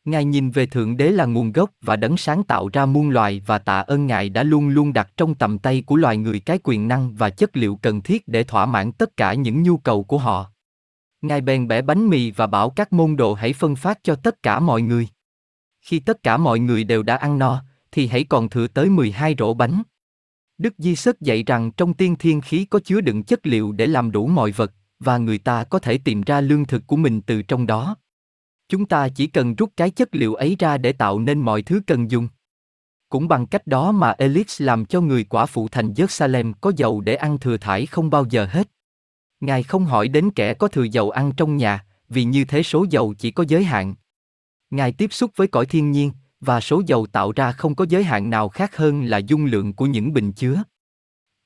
Ngài nhìn về Thượng Đế là nguồn gốc và đấng sáng tạo ra muôn loài và tạ ơn Ngài đã luôn luôn đặt trong tầm tay của loài người cái quyền năng và chất liệu cần thiết để thỏa mãn tất cả những nhu cầu của họ. Ngài bèn bẻ bánh mì và bảo các môn đồ hãy phân phát cho tất cả mọi người. Khi tất cả mọi người đều đã ăn no, thì hãy còn thừa tới 12 rổ bánh. Đức Di Sất dạy rằng trong tiên thiên khí có chứa đựng chất liệu để làm đủ mọi vật, và người ta có thể tìm ra lương thực của mình từ trong đó. Chúng ta chỉ cần rút cái chất liệu ấy ra để tạo nên mọi thứ cần dùng. Cũng bằng cách đó mà Elix làm cho người quả phụ thành Jerusalem có dầu để ăn thừa thải không bao giờ hết. Ngài không hỏi đến kẻ có thừa dầu ăn trong nhà, vì như thế số dầu chỉ có giới hạn. Ngài tiếp xúc với cõi thiên nhiên, và số dầu tạo ra không có giới hạn nào khác hơn là dung lượng của những bình chứa.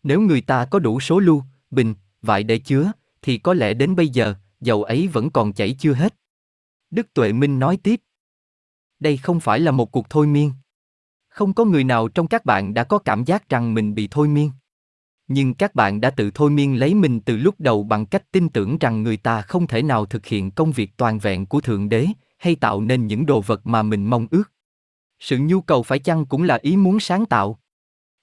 Nếu người ta có đủ số lưu, bình, vại để chứa, thì có lẽ đến bây giờ, dầu ấy vẫn còn chảy chưa hết. Đức Tuệ Minh nói tiếp. Đây không phải là một cuộc thôi miên. Không có người nào trong các bạn đã có cảm giác rằng mình bị thôi miên. Nhưng các bạn đã tự thôi miên lấy mình từ lúc đầu bằng cách tin tưởng rằng người ta không thể nào thực hiện công việc toàn vẹn của Thượng Đế, hay tạo nên những đồ vật mà mình mong ước. Sự nhu cầu phải chăng cũng là ý muốn sáng tạo.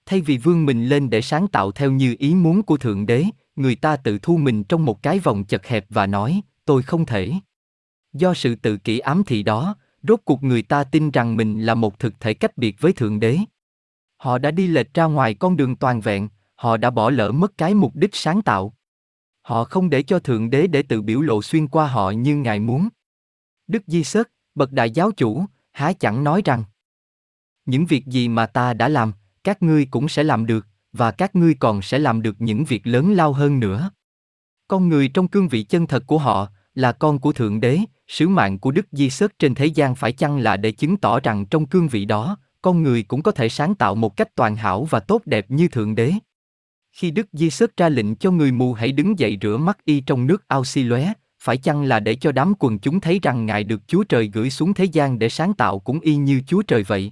Thay vì vươn mình lên để sáng tạo theo như ý muốn của Thượng Đế, người ta tự thu mình trong một cái vòng chật hẹp và nói, tôi không thể. Do sự tự kỷ ám thị đó, rốt cuộc người ta tin rằng mình là một thực thể cách biệt với Thượng Đế. Họ đã đi lệch ra ngoài con đường toàn vẹn, họ đã bỏ lỡ mất cái mục đích sáng tạo. Họ không để cho Thượng Đế để tự biểu lộ xuyên qua họ như Ngài muốn. Đức Di Sớt, bậc đại giáo chủ, há chẳng nói rằng những việc gì mà ta đã làm, các ngươi cũng sẽ làm được, và các ngươi còn sẽ làm được những việc lớn lao hơn nữa. Con người trong cương vị chân thật của họ, là con của Thượng Đế, sứ mạng của Đức Di Sớt trên thế gian phải chăng là để chứng tỏ rằng trong cương vị đó, con người cũng có thể sáng tạo một cách toàn hảo và tốt đẹp như Thượng Đế. Khi Đức Di Sớt ra lệnh cho người mù hãy đứng dậy rửa mắt y trong nước ao xi lóe, phải chăng là để cho đám quần chúng thấy rằng Ngài được Chúa Trời gửi xuống thế gian để sáng tạo cũng y như Chúa Trời vậy?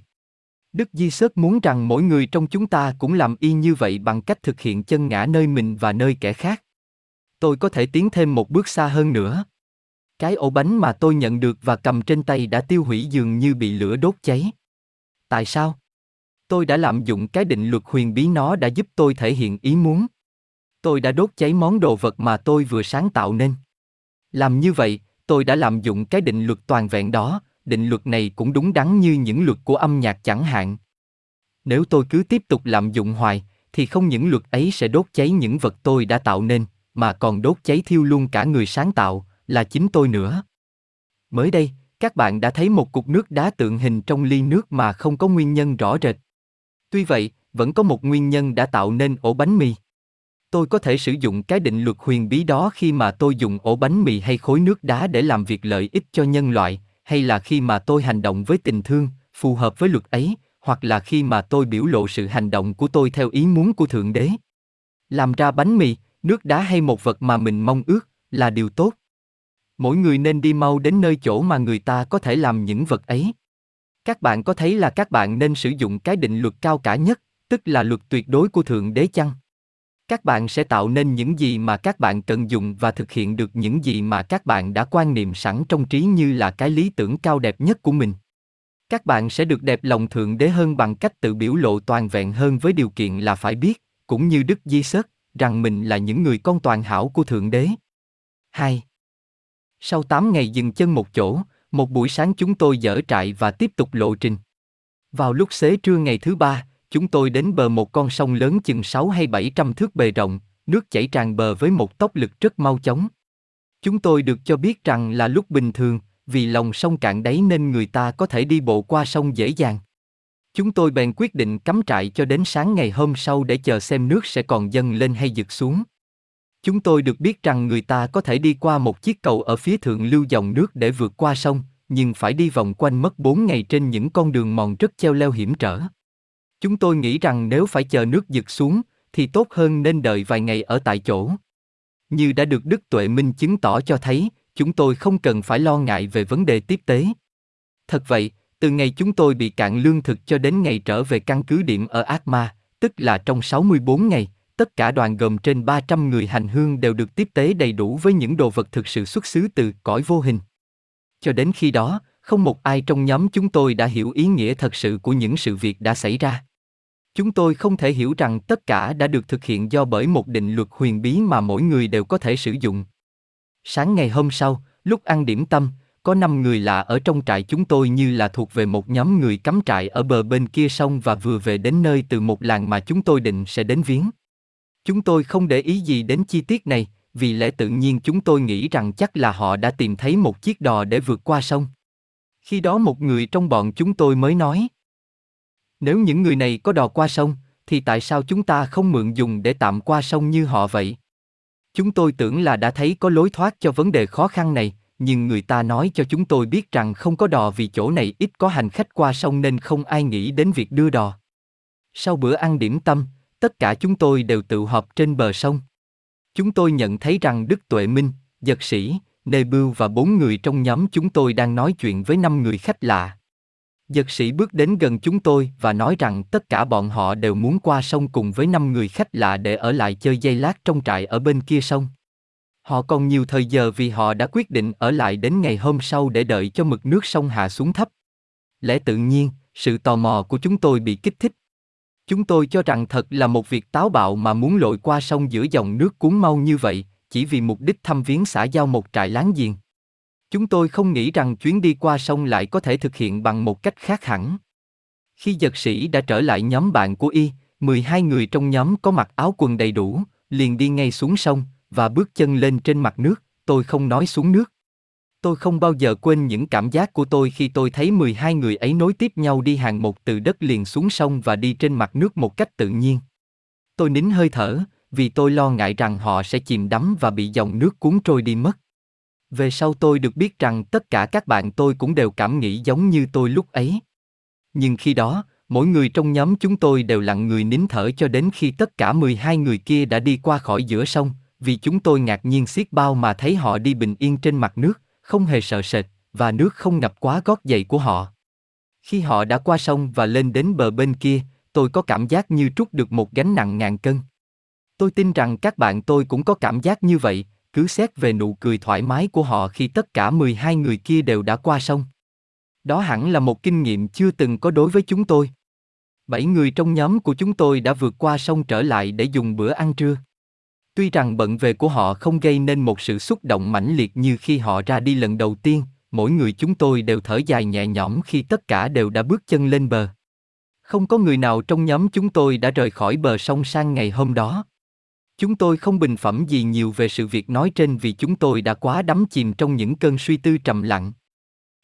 Đức Di Sớt muốn rằng mỗi người trong chúng ta cũng làm y như vậy bằng cách thực hiện chân ngã nơi mình và nơi kẻ khác. Tôi có thể tiến thêm một bước xa hơn nữa. Cái ổ bánh mà tôi nhận được và cầm trên tay đã tiêu hủy dường như bị lửa đốt cháy. Tại sao? Tôi đã lạm dụng cái định luật huyền bí nó đã giúp tôi thể hiện ý muốn. Tôi đã đốt cháy món đồ vật mà tôi vừa sáng tạo nên. Làm như vậy, tôi đã lạm dụng cái định luật toàn vẹn đó, định luật này cũng đúng đắn như những luật của âm nhạc chẳng hạn. Nếu tôi cứ tiếp tục lạm dụng hoài, thì không những luật ấy sẽ đốt cháy những vật tôi đã tạo nên, mà còn đốt cháy thiêu luôn cả người sáng tạo, là chính tôi nữa. Mới đây, các bạn đã thấy một cục nước đá tượng hình trong ly nước mà không có nguyên nhân rõ rệt. Tuy vậy, vẫn có một nguyên nhân đã tạo nên ổ bánh mì. Tôi có thể sử dụng cái định luật huyền bí đó khi mà tôi dùng ổ bánh mì hay khối nước đá để làm việc lợi ích cho nhân loại, hay là khi mà tôi hành động với tình thương, phù hợp với luật ấy, hoặc là khi mà tôi biểu lộ sự hành động của tôi theo ý muốn của Thượng Đế. Làm ra bánh mì, nước đá hay một vật mà mình mong ước là điều tốt. Mỗi người nên đi mau đến nơi chỗ mà người ta có thể làm những vật ấy. Các bạn có thấy là các bạn nên sử dụng cái định luật cao cả nhất, tức là luật tuyệt đối của Thượng Đế chăng? Các bạn sẽ tạo nên những gì mà các bạn cần dùng và thực hiện được những gì mà các bạn đã quan niệm sẵn trong trí như là cái lý tưởng cao đẹp nhất của mình. Các bạn sẽ được đẹp lòng Thượng Đế hơn bằng cách tự biểu lộ toàn vẹn hơn với điều kiện là phải biết, cũng như Đức Di Sớt, rằng mình là những người con toàn hảo của Thượng Đế. 2. Sau 8 ngày dừng chân một chỗ, một buổi sáng chúng tôi dỡ trại và tiếp tục lộ trình. Vào lúc xế trưa ngày thứ ba, chúng tôi đến bờ một con sông lớn chừng 6 hay 700 thước bề rộng, nước chảy tràn bờ với một tốc lực rất mau chóng. Chúng tôi được cho biết rằng là lúc bình thường, vì lòng sông cạn đáy nên người ta có thể đi bộ qua sông dễ dàng. Chúng tôi bèn quyết định cắm trại cho đến sáng ngày hôm sau để chờ xem nước sẽ còn dâng lên hay dực xuống. Chúng tôi được biết rằng người ta có thể đi qua một chiếc cầu ở phía thượng lưu dòng nước để vượt qua sông, nhưng phải đi vòng quanh mất 4 ngày trên những con đường mòn rất treo leo hiểm trở. Chúng tôi nghĩ rằng nếu phải chờ nước dực xuống, thì tốt hơn nên đợi vài ngày ở tại chỗ. Như đã được Đức Tuệ Minh chứng tỏ cho thấy, chúng tôi không cần phải lo ngại về vấn đề tiếp tế. Thật vậy, từ ngày chúng tôi bị cạn lương thực cho đến ngày trở về căn cứ điểm ở Atma, tức là trong 64 ngày, tất cả đoàn gồm trên 300 người hành hương đều được tiếp tế đầy đủ với những đồ vật thực sự xuất xứ từ cõi vô hình. Cho đến khi đó, không một ai trong nhóm chúng tôi đã hiểu ý nghĩa thật sự của những sự việc đã xảy ra. Chúng tôi không thể hiểu rằng tất cả đã được thực hiện do bởi một định luật huyền bí mà mỗi người đều có thể sử dụng. Sáng ngày hôm sau, lúc ăn điểm tâm, có năm người lạ ở trong trại chúng tôi như là thuộc về một nhóm người cắm trại ở bờ bên kia sông và vừa về đến nơi từ một làng mà chúng tôi định sẽ đến viếng. Chúng tôi không để ý gì đến chi tiết này, vì lẽ tự nhiên chúng tôi nghĩ rằng chắc là họ đã tìm thấy một chiếc đò để vượt qua sông. Khi đó một người trong bọn chúng tôi mới nói. Nếu những người này có đò qua sông, thì tại sao chúng ta không mượn dùng để tạm qua sông như họ vậy? Chúng tôi tưởng là đã thấy có lối thoát cho vấn đề khó khăn này, nhưng người ta nói cho chúng tôi biết rằng không có đò vì chỗ này ít có hành khách qua sông nên không ai nghĩ đến việc đưa đò. Sau bữa ăn điểm tâm, tất cả chúng tôi đều tự họp trên bờ sông. Chúng tôi nhận thấy rằng Đức Tuệ Minh, Giật Sĩ, Nê Bưu và bốn người trong nhóm chúng tôi đang nói chuyện với năm người khách lạ. Giật sĩ bước đến gần chúng tôi và nói rằng tất cả bọn họ đều muốn qua sông cùng với năm người khách lạ để ở lại chơi dây lát trong trại ở bên kia sông. Họ còn nhiều thời giờ vì họ đã quyết định ở lại đến ngày hôm sau để đợi cho mực nước sông hạ xuống thấp. Lẽ tự nhiên, sự tò mò của chúng tôi bị kích thích. Chúng tôi cho rằng thật là một việc táo bạo mà muốn lội qua sông giữa dòng nước cuốn mau như vậy, chỉ vì mục đích thăm viếng xã giao một trại láng giềng. Chúng tôi không nghĩ rằng chuyến đi qua sông lại có thể thực hiện bằng một cách khác hẳn. Khi giật sĩ đã trở lại nhóm bạn của y, 12 người trong nhóm có mặc áo quần đầy đủ, liền đi ngay xuống sông, và bước chân lên trên mặt nước, tôi không nói xuống nước. Tôi không bao giờ quên những cảm giác của tôi khi tôi thấy 12 người ấy nối tiếp nhau đi hàng một từ đất liền xuống sông và đi trên mặt nước một cách tự nhiên. Tôi nín hơi thở, vì tôi lo ngại rằng họ sẽ chìm đắm và bị dòng nước cuốn trôi đi mất. Về sau tôi được biết rằng tất cả các bạn tôi cũng đều cảm nghĩ giống như tôi lúc ấy. Nhưng khi đó, mỗi người trong nhóm chúng tôi đều lặng người nín thở cho đến khi tất cả 12 người kia đã đi qua khỏi giữa sông, vì chúng tôi ngạc nhiên xiết bao mà thấy họ đi bình yên trên mặt nước, không hề sợ sệt, và nước không ngập quá gót giày của họ. Khi họ đã qua sông và lên đến bờ bên kia, tôi có cảm giác như trút được một gánh nặng ngàn cân. Tôi tin rằng các bạn tôi cũng có cảm giác như vậy, cứ xét về nụ cười thoải mái của họ khi tất cả 12 người kia đều đã qua sông. Đó hẳn là một kinh nghiệm chưa từng có đối với chúng tôi. Bảy người trong nhóm của chúng tôi đã vượt qua sông trở lại để dùng bữa ăn trưa. Tuy rằng bận về của họ không gây nên một sự xúc động mãnh liệt như khi họ ra đi lần đầu tiên, mỗi người chúng tôi đều thở dài nhẹ nhõm khi tất cả đều đã bước chân lên bờ. Không có người nào trong nhóm chúng tôi đã rời khỏi bờ sông sang ngày hôm đó. Chúng tôi không bình phẩm gì nhiều về sự việc nói trên vì chúng tôi đã quá đắm chìm trong những cơn suy tư trầm lặng.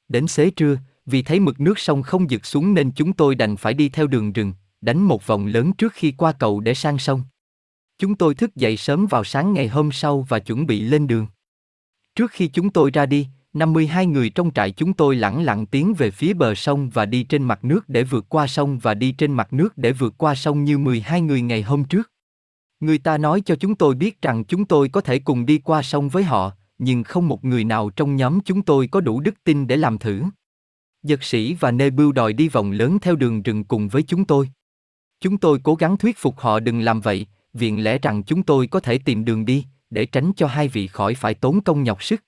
Đến xế trưa, vì thấy mực nước sông không dực xuống nên chúng tôi đành phải đi theo đường rừng, đánh một vòng lớn trước khi qua cầu để sang sông. Chúng tôi thức dậy sớm vào sáng ngày hôm sau và chuẩn bị lên đường. Trước khi chúng tôi ra đi, 52 người trong trại chúng tôi lẳng lặng tiến về phía bờ sông và đi trên mặt nước để vượt qua sông và đi trên mặt nước để vượt qua sông như 12 người ngày hôm trước. Người ta nói cho chúng tôi biết rằng chúng tôi có thể cùng đi qua sông với họ, nhưng không một người nào trong nhóm chúng tôi có đủ đức tin để làm thử. Dật sĩ và Nê Bưu đòi đi vòng lớn theo đường rừng cùng với chúng tôi. Chúng tôi cố gắng thuyết phục họ đừng làm vậy, viện lẽ rằng chúng tôi có thể tìm đường đi, để tránh cho hai vị khỏi phải tốn công nhọc sức.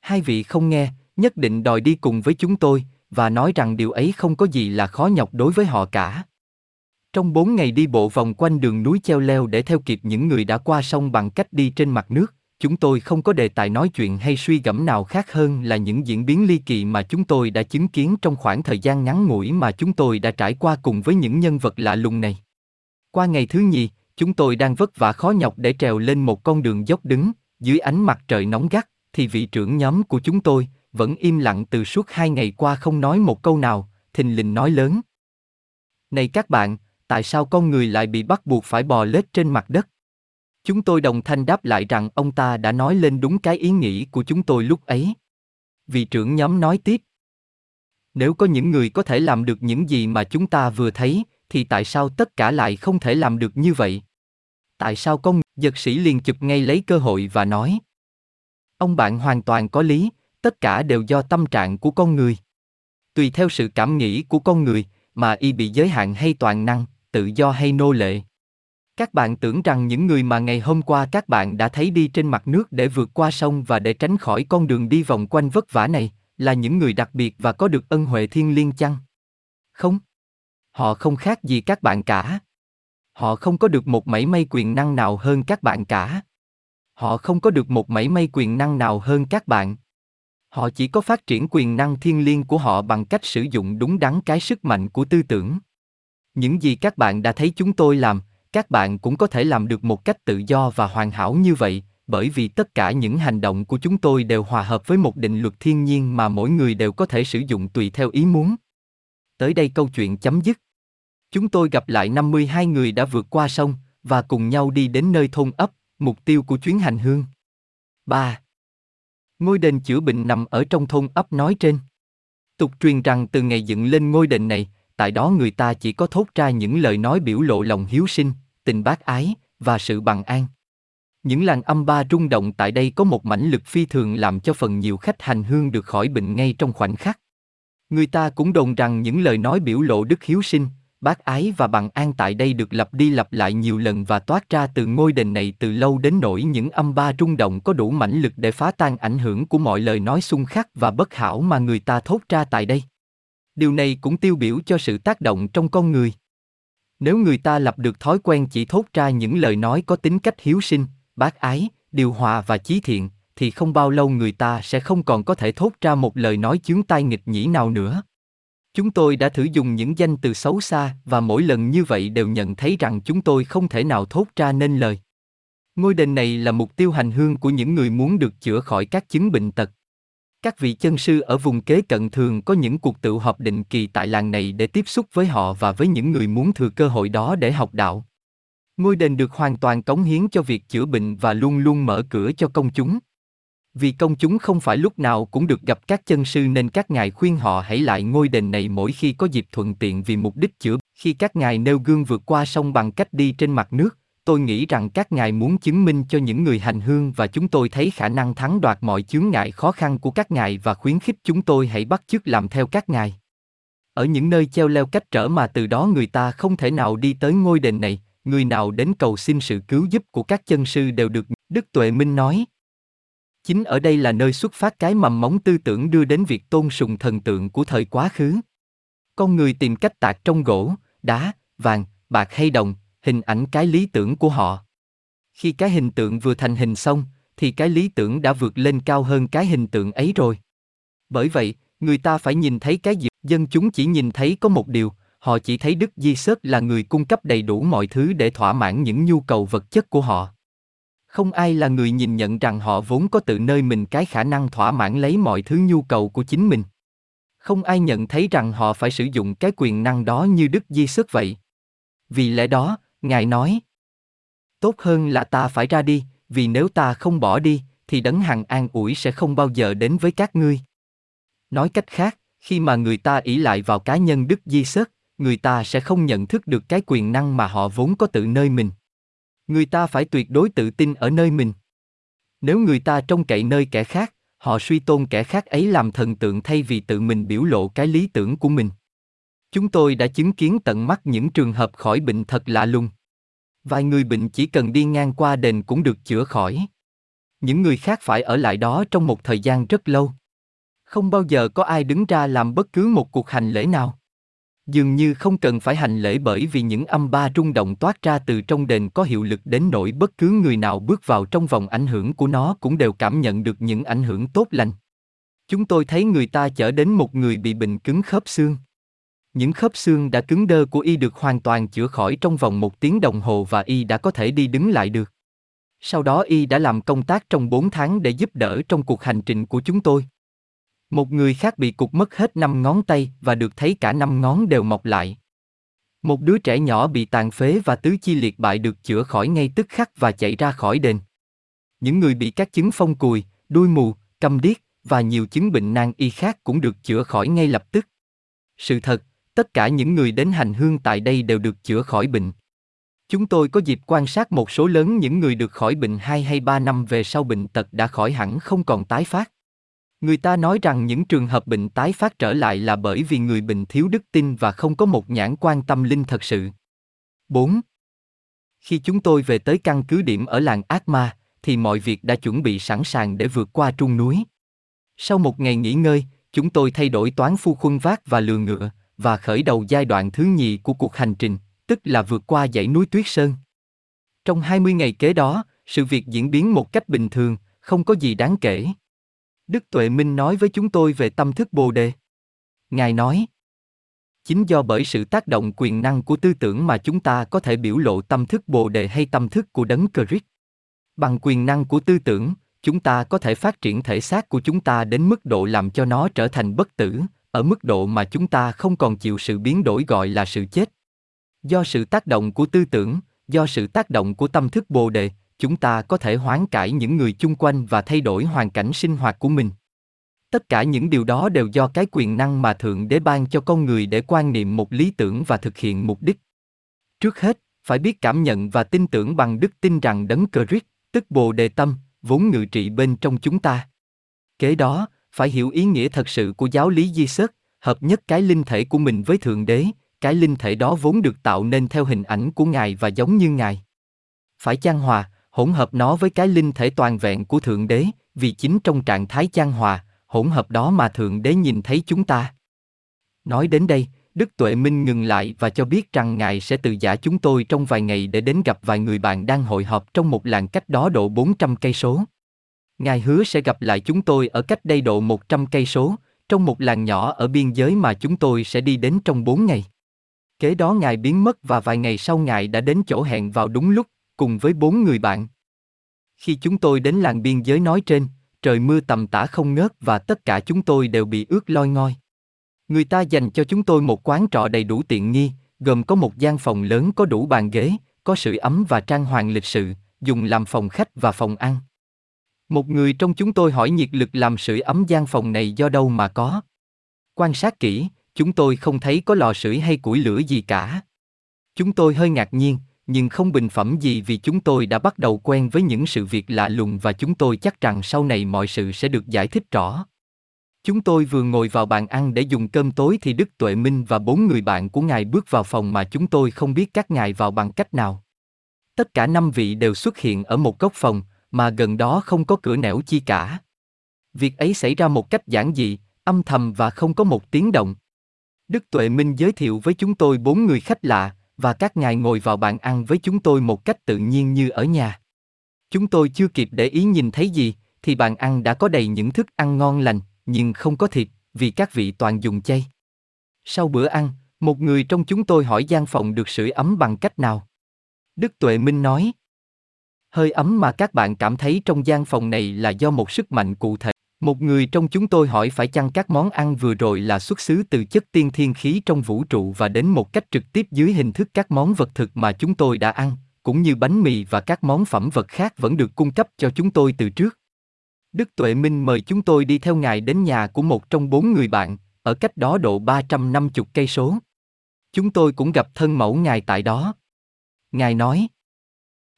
Hai vị không nghe, nhất định đòi đi cùng với chúng tôi, và nói rằng điều ấy không có gì là khó nhọc đối với họ cả. Trong bốn ngày đi bộ vòng quanh đường núi treo leo để theo kịp những người đã qua sông bằng cách đi trên mặt nước, chúng tôi không có đề tài nói chuyện hay suy gẫm nào khác hơn là những diễn biến ly kỳ mà chúng tôi đã chứng kiến trong khoảng thời gian ngắn ngủi mà chúng tôi đã trải qua cùng với những nhân vật lạ lùng này. Qua ngày thứ nhì, chúng tôi đang vất vả khó nhọc để trèo lên một con đường dốc đứng, dưới ánh mặt trời nóng gắt, thì vị trưởng nhóm của chúng tôi, vẫn im lặng từ suốt hai ngày qua không nói một câu nào, thình lình nói lớn. Này các bạn, tại sao con người lại bị bắt buộc phải bò lết trên mặt đất? Chúng tôi đồng thanh đáp lại rằng ông ta đã nói lên đúng cái ý nghĩ của chúng tôi lúc ấy. Vị trưởng nhóm nói tiếp. Nếu có những người có thể làm được những gì mà chúng ta vừa thấy, thì tại sao tất cả lại không thể làm được như vậy? Tại sao con giật sĩ liền chụp ngay lấy cơ hội và nói Ông bạn hoàn toàn có lý, tất cả đều do tâm trạng của con người. Tùy theo sự cảm nghĩ của con người, mà y bị giới hạn hay toàn năng, tự do hay nô lệ. Các bạn tưởng rằng những người mà ngày hôm qua các bạn đã thấy đi trên mặt nước để vượt qua sông và để tránh khỏi con đường đi vòng quanh vất vả này, là những người đặc biệt và có được ân huệ thiên liêng chăng? Không. Họ không khác gì các bạn cả. Họ không có được một mảy may quyền năng nào hơn các bạn cả. Họ không có được một mảy may quyền năng nào hơn các bạn. Họ chỉ có phát triển quyền năng thiên liêng của họ bằng cách sử dụng đúng đắn cái sức mạnh của tư tưởng. Những gì các bạn đã thấy chúng tôi làm, các bạn cũng có thể làm được một cách tự do và hoàn hảo như vậy, bởi vì tất cả những hành động của chúng tôi đều hòa hợp với một định luật thiên nhiên mà mỗi người đều có thể sử dụng tùy theo ý muốn. Tới đây câu chuyện chấm dứt. Chúng tôi gặp lại 52 người đã vượt qua sông và cùng nhau đi đến nơi thôn ấp, mục tiêu của chuyến hành hương. 3. Ngôi đền chữa bệnh nằm ở trong thôn ấp nói trên. Tục truyền rằng từ ngày dựng lên ngôi đền này, tại đó người ta chỉ có thốt ra những lời nói biểu lộ lòng hiếu sinh, tình bác ái và sự bằng an. Những làng âm ba rung động tại đây có một mãnh lực phi thường làm cho phần nhiều khách hành hương được khỏi bệnh ngay trong khoảnh khắc. Người ta cũng đồn rằng những lời nói biểu lộ đức hiếu sinh, bác ái và bằng an tại đây được lặp đi lặp lại nhiều lần và toát ra từ ngôi đền này từ lâu đến nỗi những âm ba rung động có đủ mãnh lực để phá tan ảnh hưởng của mọi lời nói xung khắc và bất hảo mà người ta thốt ra tại đây. Điều này cũng tiêu biểu cho sự tác động trong con người. Nếu người ta lập được thói quen chỉ thốt ra những lời nói có tính cách hiếu sinh, bác ái, điều hòa và chí thiện, thì không bao lâu người ta sẽ không còn có thể thốt ra một lời nói chướng tai nghịch nhĩ nào nữa. Chúng tôi đã thử dùng những danh từ xấu xa và mỗi lần như vậy đều nhận thấy rằng chúng tôi không thể nào thốt ra nên lời. Ngôi đền này là mục tiêu hành hương của những người muốn được chữa khỏi các chứng bệnh tật. Các vị chân sư ở vùng kế cận thường có những cuộc tự họp định kỳ tại làng này để tiếp xúc với họ và với những người muốn thừa cơ hội đó để học đạo. Ngôi đền được hoàn toàn cống hiến cho việc chữa bệnh và luôn luôn mở cửa cho công chúng. Vì công chúng không phải lúc nào cũng được gặp các chân sư nên các ngài khuyên họ hãy lại ngôi đền này mỗi khi có dịp thuận tiện vì mục đích chữa. Khi các ngài nêu gương vượt qua sông bằng cách đi trên mặt nước, tôi nghĩ rằng các ngài muốn chứng minh cho những người hành hương và chúng tôi thấy khả năng thắng đoạt mọi chướng ngại khó khăn của các ngài và khuyến khích chúng tôi hãy bắt chước làm theo các ngài. Ở những nơi treo leo cách trở mà từ đó người ta không thể nào đi tới ngôi đền này, người nào đến cầu xin sự cứu giúp của các chân sư đều được, Đức Tuệ Minh nói. Chính ở đây là nơi xuất phát cái mầm móng tư tưởng đưa đến việc tôn sùng thần tượng của thời quá khứ. Con người tìm cách tạc trong gỗ, đá, vàng, bạc hay đồng, hình ảnh cái lý tưởng của họ. Khi cái hình tượng vừa thành hình xong, thì cái lý tưởng đã vượt lên cao hơn cái hình tượng ấy rồi. Bởi vậy, người ta phải nhìn thấy cái gì, dân chúng chỉ nhìn thấy có một điều, họ chỉ thấy Đức Di Sớt là người cung cấp đầy đủ mọi thứ để thỏa mãn những nhu cầu vật chất của họ. Không ai là người nhìn nhận rằng họ vốn có tự nơi mình cái khả năng thỏa mãn lấy mọi thứ nhu cầu của chính mình. Không ai nhận thấy rằng họ phải sử dụng cái quyền năng đó như Đức Di Sớt vậy. Vì lẽ đó, Ngài nói, tốt hơn là ta phải ra đi, vì nếu ta không bỏ đi, thì đấng hằng an ủi sẽ không bao giờ đến với các ngươi. Nói cách khác, khi mà người ta ỷ lại vào cá nhân Đức Di Sớt, người ta sẽ không nhận thức được cái quyền năng mà họ vốn có tự nơi mình. Người ta phải tuyệt đối tự tin ở nơi mình. Nếu người ta trông cậy nơi kẻ khác, họ suy tôn kẻ khác ấy làm thần tượng thay vì tự mình biểu lộ cái lý tưởng của mình. Chúng tôi đã chứng kiến tận mắt những trường hợp khỏi bệnh thật lạ lùng. Vài người bệnh chỉ cần đi ngang qua đền cũng được chữa khỏi. Những người khác phải ở lại đó trong một thời gian rất lâu. Không bao giờ có ai đứng ra làm bất cứ một cuộc hành lễ nào. Dường như không cần phải hành lễ bởi vì những âm ba rung động toát ra từ trong đền có hiệu lực đến nỗi bất cứ người nào bước vào trong vòng ảnh hưởng của nó cũng đều cảm nhận được những ảnh hưởng tốt lành. Chúng tôi thấy người ta chở đến một người bị bệnh cứng khớp xương. Những khớp xương đã cứng đơ của y được hoàn toàn chữa khỏi trong vòng một tiếng đồng hồ và y đã có thể đi đứng lại được. Sau đó y đã làm công tác trong 4 tháng để giúp đỡ trong cuộc hành trình của chúng tôi. Một người khác bị cục mất hết năm ngón tay và được thấy cả năm ngón đều mọc lại. Một đứa trẻ nhỏ bị tàn phế và tứ chi liệt bại được chữa khỏi ngay tức khắc và chạy ra khỏi đền. Những người bị các chứng phong cùi, đuôi mù, câm điếc và nhiều chứng bệnh nan y khác cũng được chữa khỏi ngay lập tức. Sự thật, tất cả những người đến hành hương tại đây đều được chữa khỏi bệnh. Chúng tôi có dịp quan sát một số lớn những người được khỏi bệnh 2 hay 3 năm về sau bệnh tật đã khỏi hẳn không còn tái phát. Người ta nói rằng những trường hợp bệnh tái phát trở lại là bởi vì người bệnh thiếu đức tin và không có một nhãn quan tâm linh thật sự. 4. Khi chúng tôi về tới căn cứ điểm ở làng Ác Ma, thì mọi việc đã chuẩn bị sẵn sàng để vượt qua trung núi. Sau một ngày nghỉ ngơi, chúng tôi thay đổi toán phu khuân vác và lừa ngựa, và khởi đầu giai đoạn thứ nhì của cuộc hành trình, tức là vượt qua dãy núi Tuyết Sơn. Trong 20 ngày kế đó, sự việc diễn biến một cách bình thường, không có gì đáng kể. Đức Tuệ Minh nói với chúng tôi về tâm thức Bồ Đề. Ngài nói, chính do bởi sự tác động quyền năng của tư tưởng mà chúng ta có thể biểu lộ tâm thức Bồ Đề hay tâm thức của đấng Christ. Bằng quyền năng của tư tưởng, chúng ta có thể phát triển thể xác của chúng ta đến mức độ làm cho nó trở thành bất tử, ở mức độ mà chúng ta không còn chịu sự biến đổi gọi là sự chết. Do sự tác động của tư tưởng, do sự tác động của tâm thức Bồ Đề, chúng ta có thể hoán cải những người chung quanh và thay đổi hoàn cảnh sinh hoạt của mình tất cả những điều đó đều do cái quyền năng mà thượng đế ban cho con người để quan niệm một lý tưởng và thực hiện mục đích trước hết phải biết cảm nhận và tin tưởng bằng đức tin rằng đấng Christ, tức Bồ Đề Tâm, vốn ngự trị bên trong chúng ta. Kế đó, phải hiểu ý nghĩa thật sự của giáo lý Di Sớt, hợp nhất cái linh thể của mình với Thượng Đế, cái linh thể đó vốn được tạo nên theo hình ảnh của Ngài và giống như Ngài. Phải chan hòa, hỗn hợp nó với cái linh thể toàn vẹn của Thượng Đế, vì chính trong trạng thái chan hòa, hỗn hợp đó mà Thượng Đế nhìn thấy chúng ta. Nói đến đây, Đức Tuệ Minh ngừng lại và cho biết rằng Ngài sẽ từ giả chúng tôi trong vài ngày để đến gặp vài người bạn đang hội họp trong một làng cách đó độ 400 cây số. Ngài hứa sẽ gặp lại chúng tôi ở cách đây độ 100 cây số, trong một làng nhỏ ở biên giới mà chúng tôi sẽ đi đến trong 4 ngày. Kế đó Ngài biến mất và vài ngày sau Ngài đã đến chỗ hẹn vào đúng lúc, cùng với bốn người bạn. Khi chúng tôi đến làng biên giới nói trên, trời mưa tầm tã không ngớt và tất cả chúng tôi đều bị ướt loi ngoi. Người ta dành cho chúng tôi một quán trọ đầy đủ tiện nghi, gồm có một gian phòng lớn có đủ bàn ghế, có sưởi ấm và trang hoàng lịch sự, dùng làm phòng khách và phòng ăn. Một người trong chúng tôi hỏi nhiệt lực làm sưởi ấm gian phòng này do đâu mà có. Quan sát kỹ, chúng tôi không thấy có lò sưởi hay củi lửa gì cả. Chúng tôi hơi ngạc nhiên, nhưng không bình phẩm gì vì chúng tôi đã bắt đầu quen với những sự việc lạ lùng và chúng tôi chắc rằng sau này mọi sự sẽ được giải thích rõ. Chúng tôi vừa ngồi vào bàn ăn để dùng cơm tối thì Đức Tuệ Minh và bốn người bạn của ngài bước vào phòng mà chúng tôi không biết các ngài vào bằng cách nào. Tất cả năm vị đều xuất hiện ở một góc phòng, mà gần đó không có cửa nẻo chi cả. Việc ấy xảy ra một cách giản dị, âm thầm và không có một tiếng động. Đức Tuệ Minh giới thiệu với chúng tôi bốn người khách lạ, và các ngài ngồi vào bàn ăn với chúng tôi một cách tự nhiên như ở nhà. Chúng tôi chưa kịp để ý nhìn thấy gì, thì bàn ăn đã có đầy những thức ăn ngon lành, nhưng không có thịt, vì các vị toàn dùng chay. Sau bữa ăn, một người trong chúng tôi hỏi gian phòng được sưởi ấm bằng cách nào. Đức Tuệ Minh nói, hơi ấm mà các bạn cảm thấy trong gian phòng này là do một sức mạnh cụ thể. Một người trong chúng tôi hỏi phải chăng các món ăn vừa rồi là xuất xứ từ chất tiên thiên khí trong vũ trụ và đến một cách trực tiếp dưới hình thức các món vật thực mà chúng tôi đã ăn, cũng như bánh mì và các món phẩm vật khác vẫn được cung cấp cho chúng tôi từ trước. Đức Tuệ Minh mời chúng tôi đi theo ngài đến nhà của một trong bốn người bạn, ở cách đó độ 350 cây số. Chúng tôi cũng gặp thân mẫu ngài tại đó. Ngài nói,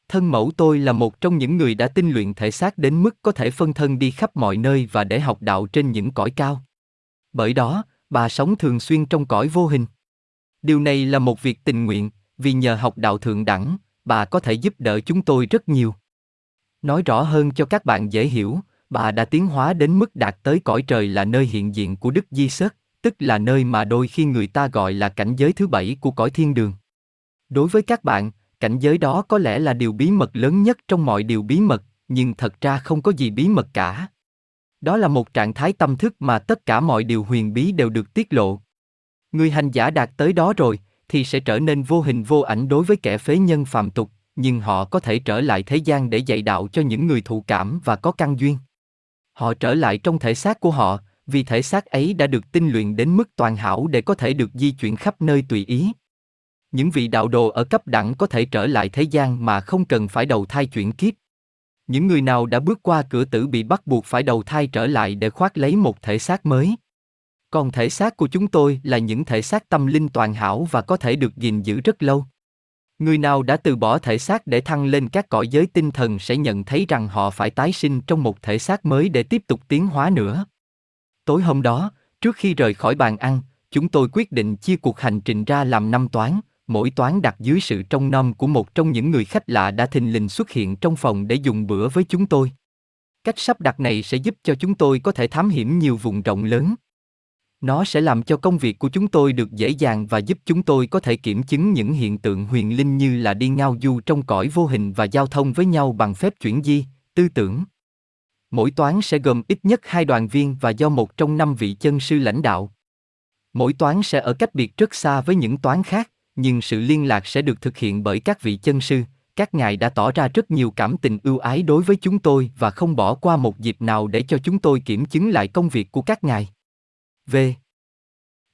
Thân mẫu tôi là một trong những người đã tinh luyện thể xác đến mức có thể phân thân đi khắp mọi nơi và để học đạo trên những cõi cao. Bởi đó, bà sống thường xuyên trong cõi vô hình. Điều này là một việc tình nguyện, vì nhờ học đạo thượng đẳng, bà có thể giúp đỡ chúng tôi rất nhiều. Nói rõ hơn cho các bạn dễ hiểu, bà đã tiến hóa đến mức đạt tới cõi trời là nơi hiện diện của Đức Di Sớt, tức là nơi mà đôi khi người ta gọi là cảnh giới thứ bảy của cõi thiên đường. Đối với các bạn, cảnh giới đó có lẽ là điều bí mật lớn nhất trong mọi điều bí mật, nhưng thật ra không có gì bí mật cả. Đó là một trạng thái tâm thức mà tất cả mọi điều huyền bí đều được tiết lộ. Người hành giả đạt tới đó rồi, thì sẽ trở nên vô hình vô ảnh đối với kẻ phế nhân phàm tục, nhưng họ có thể trở lại thế gian để dạy đạo cho những người thụ cảm và có căn duyên. Họ trở lại trong thể xác của họ, vì thể xác ấy đã được tinh luyện đến mức toàn hảo để có thể được di chuyển khắp nơi tùy ý. Những vị đạo đồ ở cấp đẳng có thể trở lại thế gian mà không cần phải đầu thai chuyển kiếp. Những người nào đã bước qua cửa tử bị bắt buộc phải đầu thai trở lại để khoác lấy một thể xác mới. Còn thể xác của chúng tôi là những thể xác tâm linh toàn hảo và có thể được gìn giữ rất lâu. Người nào đã từ bỏ thể xác để thăng lên các cõi giới tinh thần sẽ nhận thấy rằng họ phải tái sinh trong một thể xác mới để tiếp tục tiến hóa nữa. Tối hôm đó, trước khi rời khỏi bàn ăn, chúng tôi quyết định chia cuộc hành trình ra làm năm toán, mỗi toán đặt dưới sự trông nom của một trong những người khách lạ đã thình lình xuất hiện trong phòng để dùng bữa với chúng tôi. Cách sắp đặt này sẽ giúp cho chúng tôi có thể thám hiểm nhiều vùng rộng lớn. Nó sẽ làm cho công việc của chúng tôi được dễ dàng và giúp chúng tôi có thể kiểm chứng những hiện tượng huyền linh như là đi ngao du trong cõi vô hình và giao thông với nhau bằng phép chuyển di, tư tưởng. Mỗi toán sẽ gồm ít nhất hai đoàn viên và do một trong năm vị chân sư lãnh đạo. Mỗi toán sẽ ở cách biệt rất xa với những toán khác, nhưng sự liên lạc sẽ được thực hiện bởi các vị chân sư, các ngài đã tỏ ra rất nhiều cảm tình ưu ái đối với chúng tôi và không bỏ qua một dịp nào để cho chúng tôi kiểm chứng lại công việc của các ngài. V.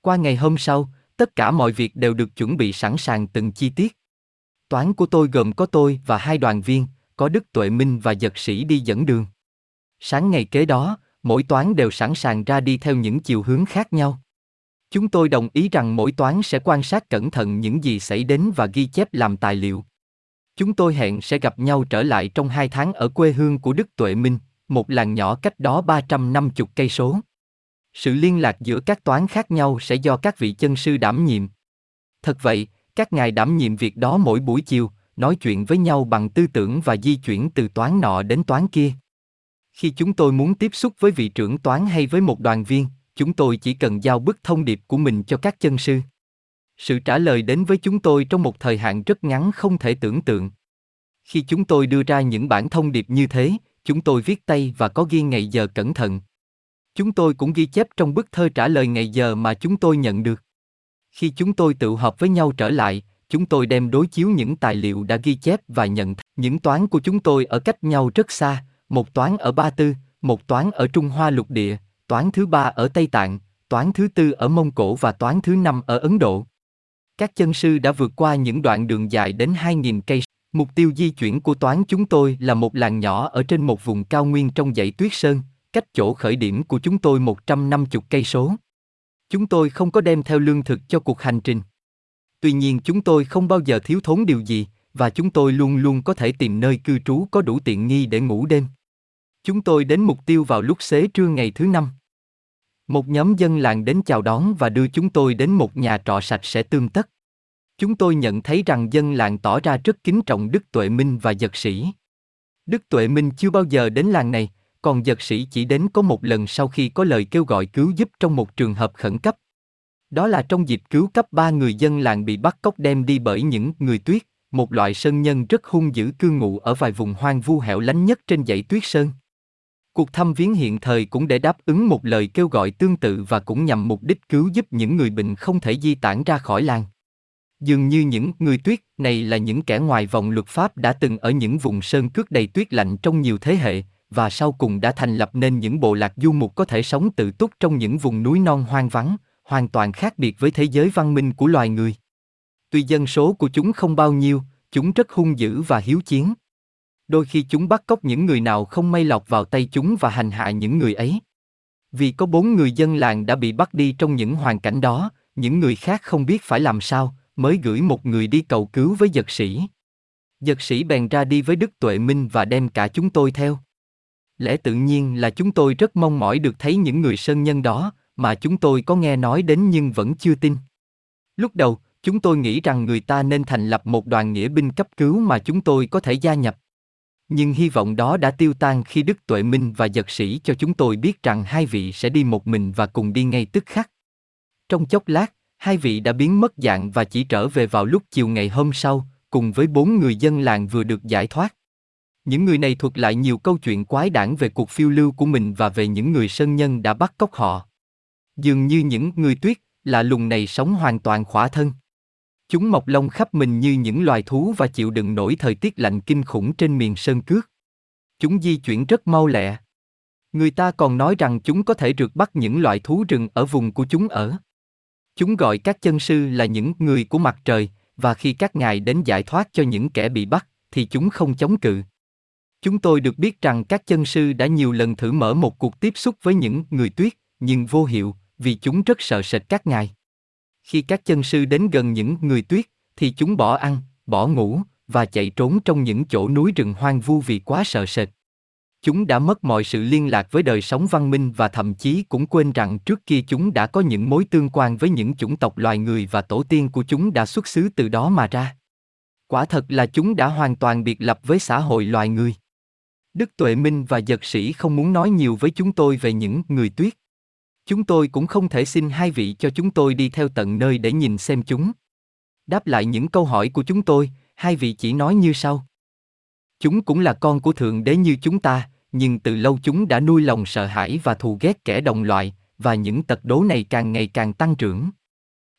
Qua ngày hôm sau, tất cả mọi việc đều được chuẩn bị sẵn sàng từng chi tiết. Toán của tôi gồm có tôi và hai đoàn viên, có Đức Tuệ Minh và Giật Sĩ đi dẫn đường. Sáng ngày kế đó, mỗi toán đều sẵn sàng ra đi theo những chiều hướng khác nhau. Chúng tôi đồng ý rằng mỗi toán sẽ quan sát cẩn thận những gì xảy đến và ghi chép làm tài liệu. Chúng tôi hẹn sẽ gặp nhau trở lại trong hai tháng ở quê hương của Đức Tuệ Minh, một làng nhỏ cách đó 350 cây số. Sự liên lạc giữa các toán khác nhau sẽ do các vị chân sư đảm nhiệm. Thật vậy, các ngài đảm nhiệm việc đó mỗi buổi chiều, nói chuyện với nhau bằng tư tưởng và di chuyển từ toán nọ đến toán kia. Khi chúng tôi muốn tiếp xúc với vị trưởng toán hay với một đoàn viên, chúng tôi chỉ cần giao bức thông điệp của mình cho các chân sư. Sự trả lời đến với chúng tôi trong một thời hạn rất ngắn không thể tưởng tượng. Khi chúng tôi đưa ra những bản thông điệp như thế, chúng tôi viết tay và có ghi ngày giờ cẩn thận. Chúng tôi cũng ghi chép trong bức thơ trả lời ngày giờ mà chúng tôi nhận được. Khi chúng tôi tự họp với nhau trở lại, chúng tôi đem đối chiếu những tài liệu đã ghi chép và nhận những toán của chúng tôi ở cách nhau rất xa, một toán ở Ba Tư, một toán ở Trung Hoa lục địa, toán thứ ba ở Tây Tạng, toán thứ tư ở Mông Cổ và toán thứ năm ở Ấn Độ. Các chân sư đã vượt qua những đoạn đường dài đến 2.000 cây Mục tiêu di chuyển của toán chúng tôi là một làng nhỏ ở trên một vùng cao nguyên trong dãy tuyết sơn, cách chỗ khởi điểm của chúng tôi 150 cây số. Chúng tôi không có đem theo lương thực cho cuộc hành trình. Tuy nhiên chúng tôi không bao giờ thiếu thốn điều gì, và chúng tôi luôn luôn có thể tìm nơi cư trú có đủ tiện nghi để ngủ đêm. Chúng tôi đến mục tiêu vào lúc xế trưa ngày thứ năm. Một nhóm dân làng đến chào đón và đưa chúng tôi đến một nhà trọ sạch sẽ tươm tất. Chúng tôi nhận thấy rằng dân làng tỏ ra rất kính trọng Đức Tuệ Minh và giật sĩ. Đức Tuệ Minh chưa bao giờ đến làng này, còn giật sĩ chỉ đến có một lần sau khi có lời kêu gọi cứu giúp trong một trường hợp khẩn cấp. Đó là trong dịp cứu cấp ba người dân làng bị bắt cóc đem đi bởi những người tuyết, một loại sơn nhân rất hung dữ cư ngụ ở vài vùng hoang vu hẻo lánh nhất trên dãy tuyết sơn. Cuộc thăm viếng hiện thời cũng để đáp ứng một lời kêu gọi tương tự và cũng nhằm mục đích cứu giúp những người bệnh không thể di tản ra khỏi làng. Dường như những người tuyết này là những kẻ ngoài vòng luật pháp đã từng ở những vùng sơn cước đầy tuyết lạnh trong nhiều thế hệ, và sau cùng đã thành lập nên những bộ lạc du mục có thể sống tự túc trong những vùng núi non hoang vắng, hoàn toàn khác biệt với thế giới văn minh của loài người. Tuy dân số của chúng không bao nhiêu, chúng rất hung dữ và hiếu chiến. Đôi khi chúng bắt cóc những người nào không may lọt vào tay chúng và hành hạ những người ấy. Vì có bốn người dân làng đã bị bắt đi trong những hoàn cảnh đó, những người khác không biết phải làm sao, mới gửi một người đi cầu cứu với giật sĩ. Giật sĩ bèn ra đi với Đức Tuệ Minh và đem cả chúng tôi theo. Lẽ tự nhiên là chúng tôi rất mong mỏi được thấy những người sơn nhân đó, mà chúng tôi có nghe nói đến nhưng vẫn chưa tin. Lúc đầu, chúng tôi nghĩ rằng người ta nên thành lập một đoàn nghĩa binh cấp cứu mà chúng tôi có thể gia nhập. Nhưng hy vọng đó đã tiêu tan khi Đức Tuệ Minh và giật sĩ cho chúng tôi biết rằng hai vị sẽ đi một mình và cùng đi ngay tức khắc. Trong chốc lát, hai vị đã biến mất dạng và chỉ trở về vào lúc chiều ngày hôm sau, cùng với bốn người dân làng vừa được giải thoát. Những người này thuật lại nhiều câu chuyện quái đản về cuộc phiêu lưu của mình và về những người sơn nhân đã bắt cóc họ. Dường như những người tuyết, lạ lùng này sống hoàn toàn khỏa thân. Chúng mọc lông khắp mình như những loài thú và chịu đựng nổi thời tiết lạnh kinh khủng trên miền sơn cước. Chúng di chuyển rất mau lẹ. Người ta còn nói rằng chúng có thể rượt bắt những loại thú rừng ở vùng của chúng ở. Chúng gọi các chân sư là những người của mặt trời, và khi các ngài đến giải thoát cho những kẻ bị bắt, thì chúng không chống cự. Chúng tôi được biết rằng các chân sư đã nhiều lần thử mở một cuộc tiếp xúc với những người tuyết, nhưng vô hiệu, vì chúng rất sợ sệt các ngài. Khi các chân sư đến gần những người tuyết, thì chúng bỏ ăn, bỏ ngủ, và chạy trốn trong những chỗ núi rừng hoang vu vì quá sợ sệt. Chúng đã mất mọi sự liên lạc với đời sống văn minh và thậm chí cũng quên rằng trước kia chúng đã có những mối tương quan với những chủng tộc loài người và tổ tiên của chúng đã xuất xứ từ đó mà ra. Quả thật là chúng đã hoàn toàn biệt lập với xã hội loài người. Đức Tuệ Minh và Giật Sĩ không muốn nói nhiều với chúng tôi về những người tuyết. Chúng tôi cũng không thể xin hai vị cho chúng tôi đi theo tận nơi để nhìn xem chúng. Đáp lại những câu hỏi của chúng tôi, hai vị chỉ nói như sau. Chúng cũng là con của Thượng Đế như chúng ta, nhưng từ lâu chúng đã nuôi lòng sợ hãi và thù ghét kẻ đồng loại, và những tật đố này càng ngày càng tăng trưởng.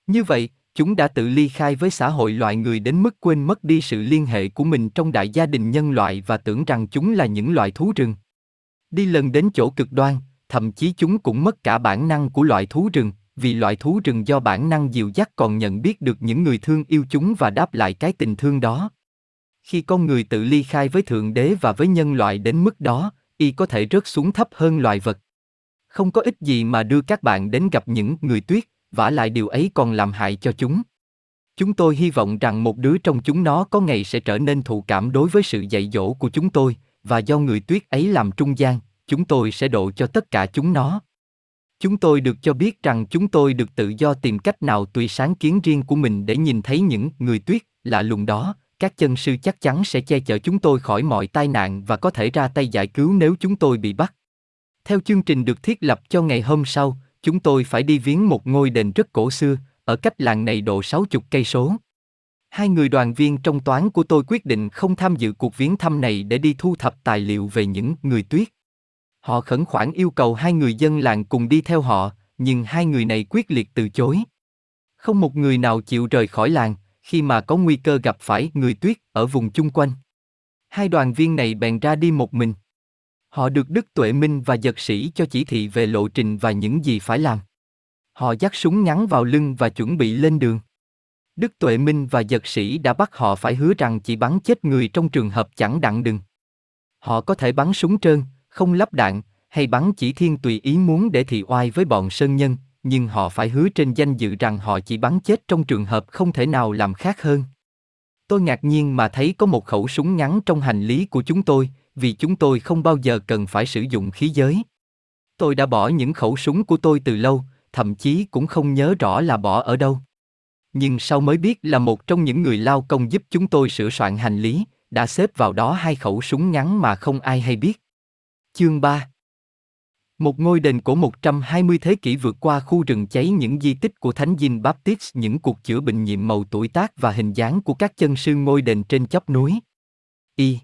Như vậy, chúng đã tự ly khai với xã hội loài người đến mức quên mất đi sự liên hệ của mình trong đại gia đình nhân loại và tưởng rằng chúng là những loài thú rừng. Đi lần đến chỗ cực đoan, thậm chí chúng cũng mất cả bản năng của loại thú rừng, vì loại thú rừng do bản năng dịu dắt còn nhận biết được những người thương yêu chúng và đáp lại cái tình thương đó. Khi con người tự ly khai với Thượng Đế và với nhân loại đến mức đó, y có thể rớt xuống thấp hơn loài vật. Không có ích gì mà đưa các bạn đến gặp những người tuyết, vả lại điều ấy còn làm hại cho chúng. Chúng tôi hy vọng rằng một đứa trong chúng nó có ngày sẽ trở nên thụ cảm đối với sự dạy dỗ của chúng tôi, và do người tuyết ấy làm trung gian, chúng tôi sẽ độ cho tất cả chúng nó. Chúng tôi được cho biết rằng chúng tôi được tự do tìm cách nào tùy sáng kiến riêng của mình để nhìn thấy những người tuyết lạ lùng đó, các chân sư chắc chắn sẽ che chở chúng tôi khỏi mọi tai nạn và có thể ra tay giải cứu nếu chúng tôi bị bắt. Theo chương trình được thiết lập cho ngày hôm sau, chúng tôi phải đi viếng một ngôi đền rất cổ xưa, ở cách làng này độ 60 cây số. Hai người đoàn viên trong toán của tôi quyết định không tham dự cuộc viếng thăm này để đi thu thập tài liệu về những người tuyết. Họ khẩn khoản yêu cầu hai người dân làng cùng đi theo họ, nhưng hai người này quyết liệt từ chối. Không một người nào chịu rời khỏi làng, khi mà có nguy cơ gặp phải người tuyết ở vùng chung quanh. Hai đoàn viên này bèn ra đi một mình. Họ được Đức Tuệ Minh và giật sĩ cho chỉ thị về lộ trình và những gì phải làm. Họ dắt súng ngắn vào lưng và chuẩn bị lên đường. Đức Tuệ Minh và giật sĩ đã bắt họ phải hứa rằng chỉ bắn chết người trong trường hợp chẳng đặng đừng. Họ có thể bắn súng trơn, không lắp đạn, hay bắn chỉ thiên tùy ý muốn để thị oai với bọn sơn nhân, nhưng họ phải hứa trên danh dự rằng họ chỉ bắn chết trong trường hợp không thể nào làm khác hơn. Tôi ngạc nhiên mà thấy có một khẩu súng ngắn trong hành lý của chúng tôi, vì chúng tôi không bao giờ cần phải sử dụng khí giới. Tôi đã bỏ những khẩu súng của tôi từ lâu, thậm chí cũng không nhớ rõ là bỏ ở đâu. Nhưng sau mới biết là một trong những người lao công giúp chúng tôi sửa soạn hành lý, đã xếp vào đó hai khẩu súng ngắn mà không ai hay biết. Chương 3 Một ngôi đền cổ 120 thế kỷ vượt qua khu rừng cháy những di tích của Thánh Dinh Baptist những cuộc chữa bệnh nhiệm màu tuổi tác và hình dáng của các chân sư ngôi đền trên chóp núi. Y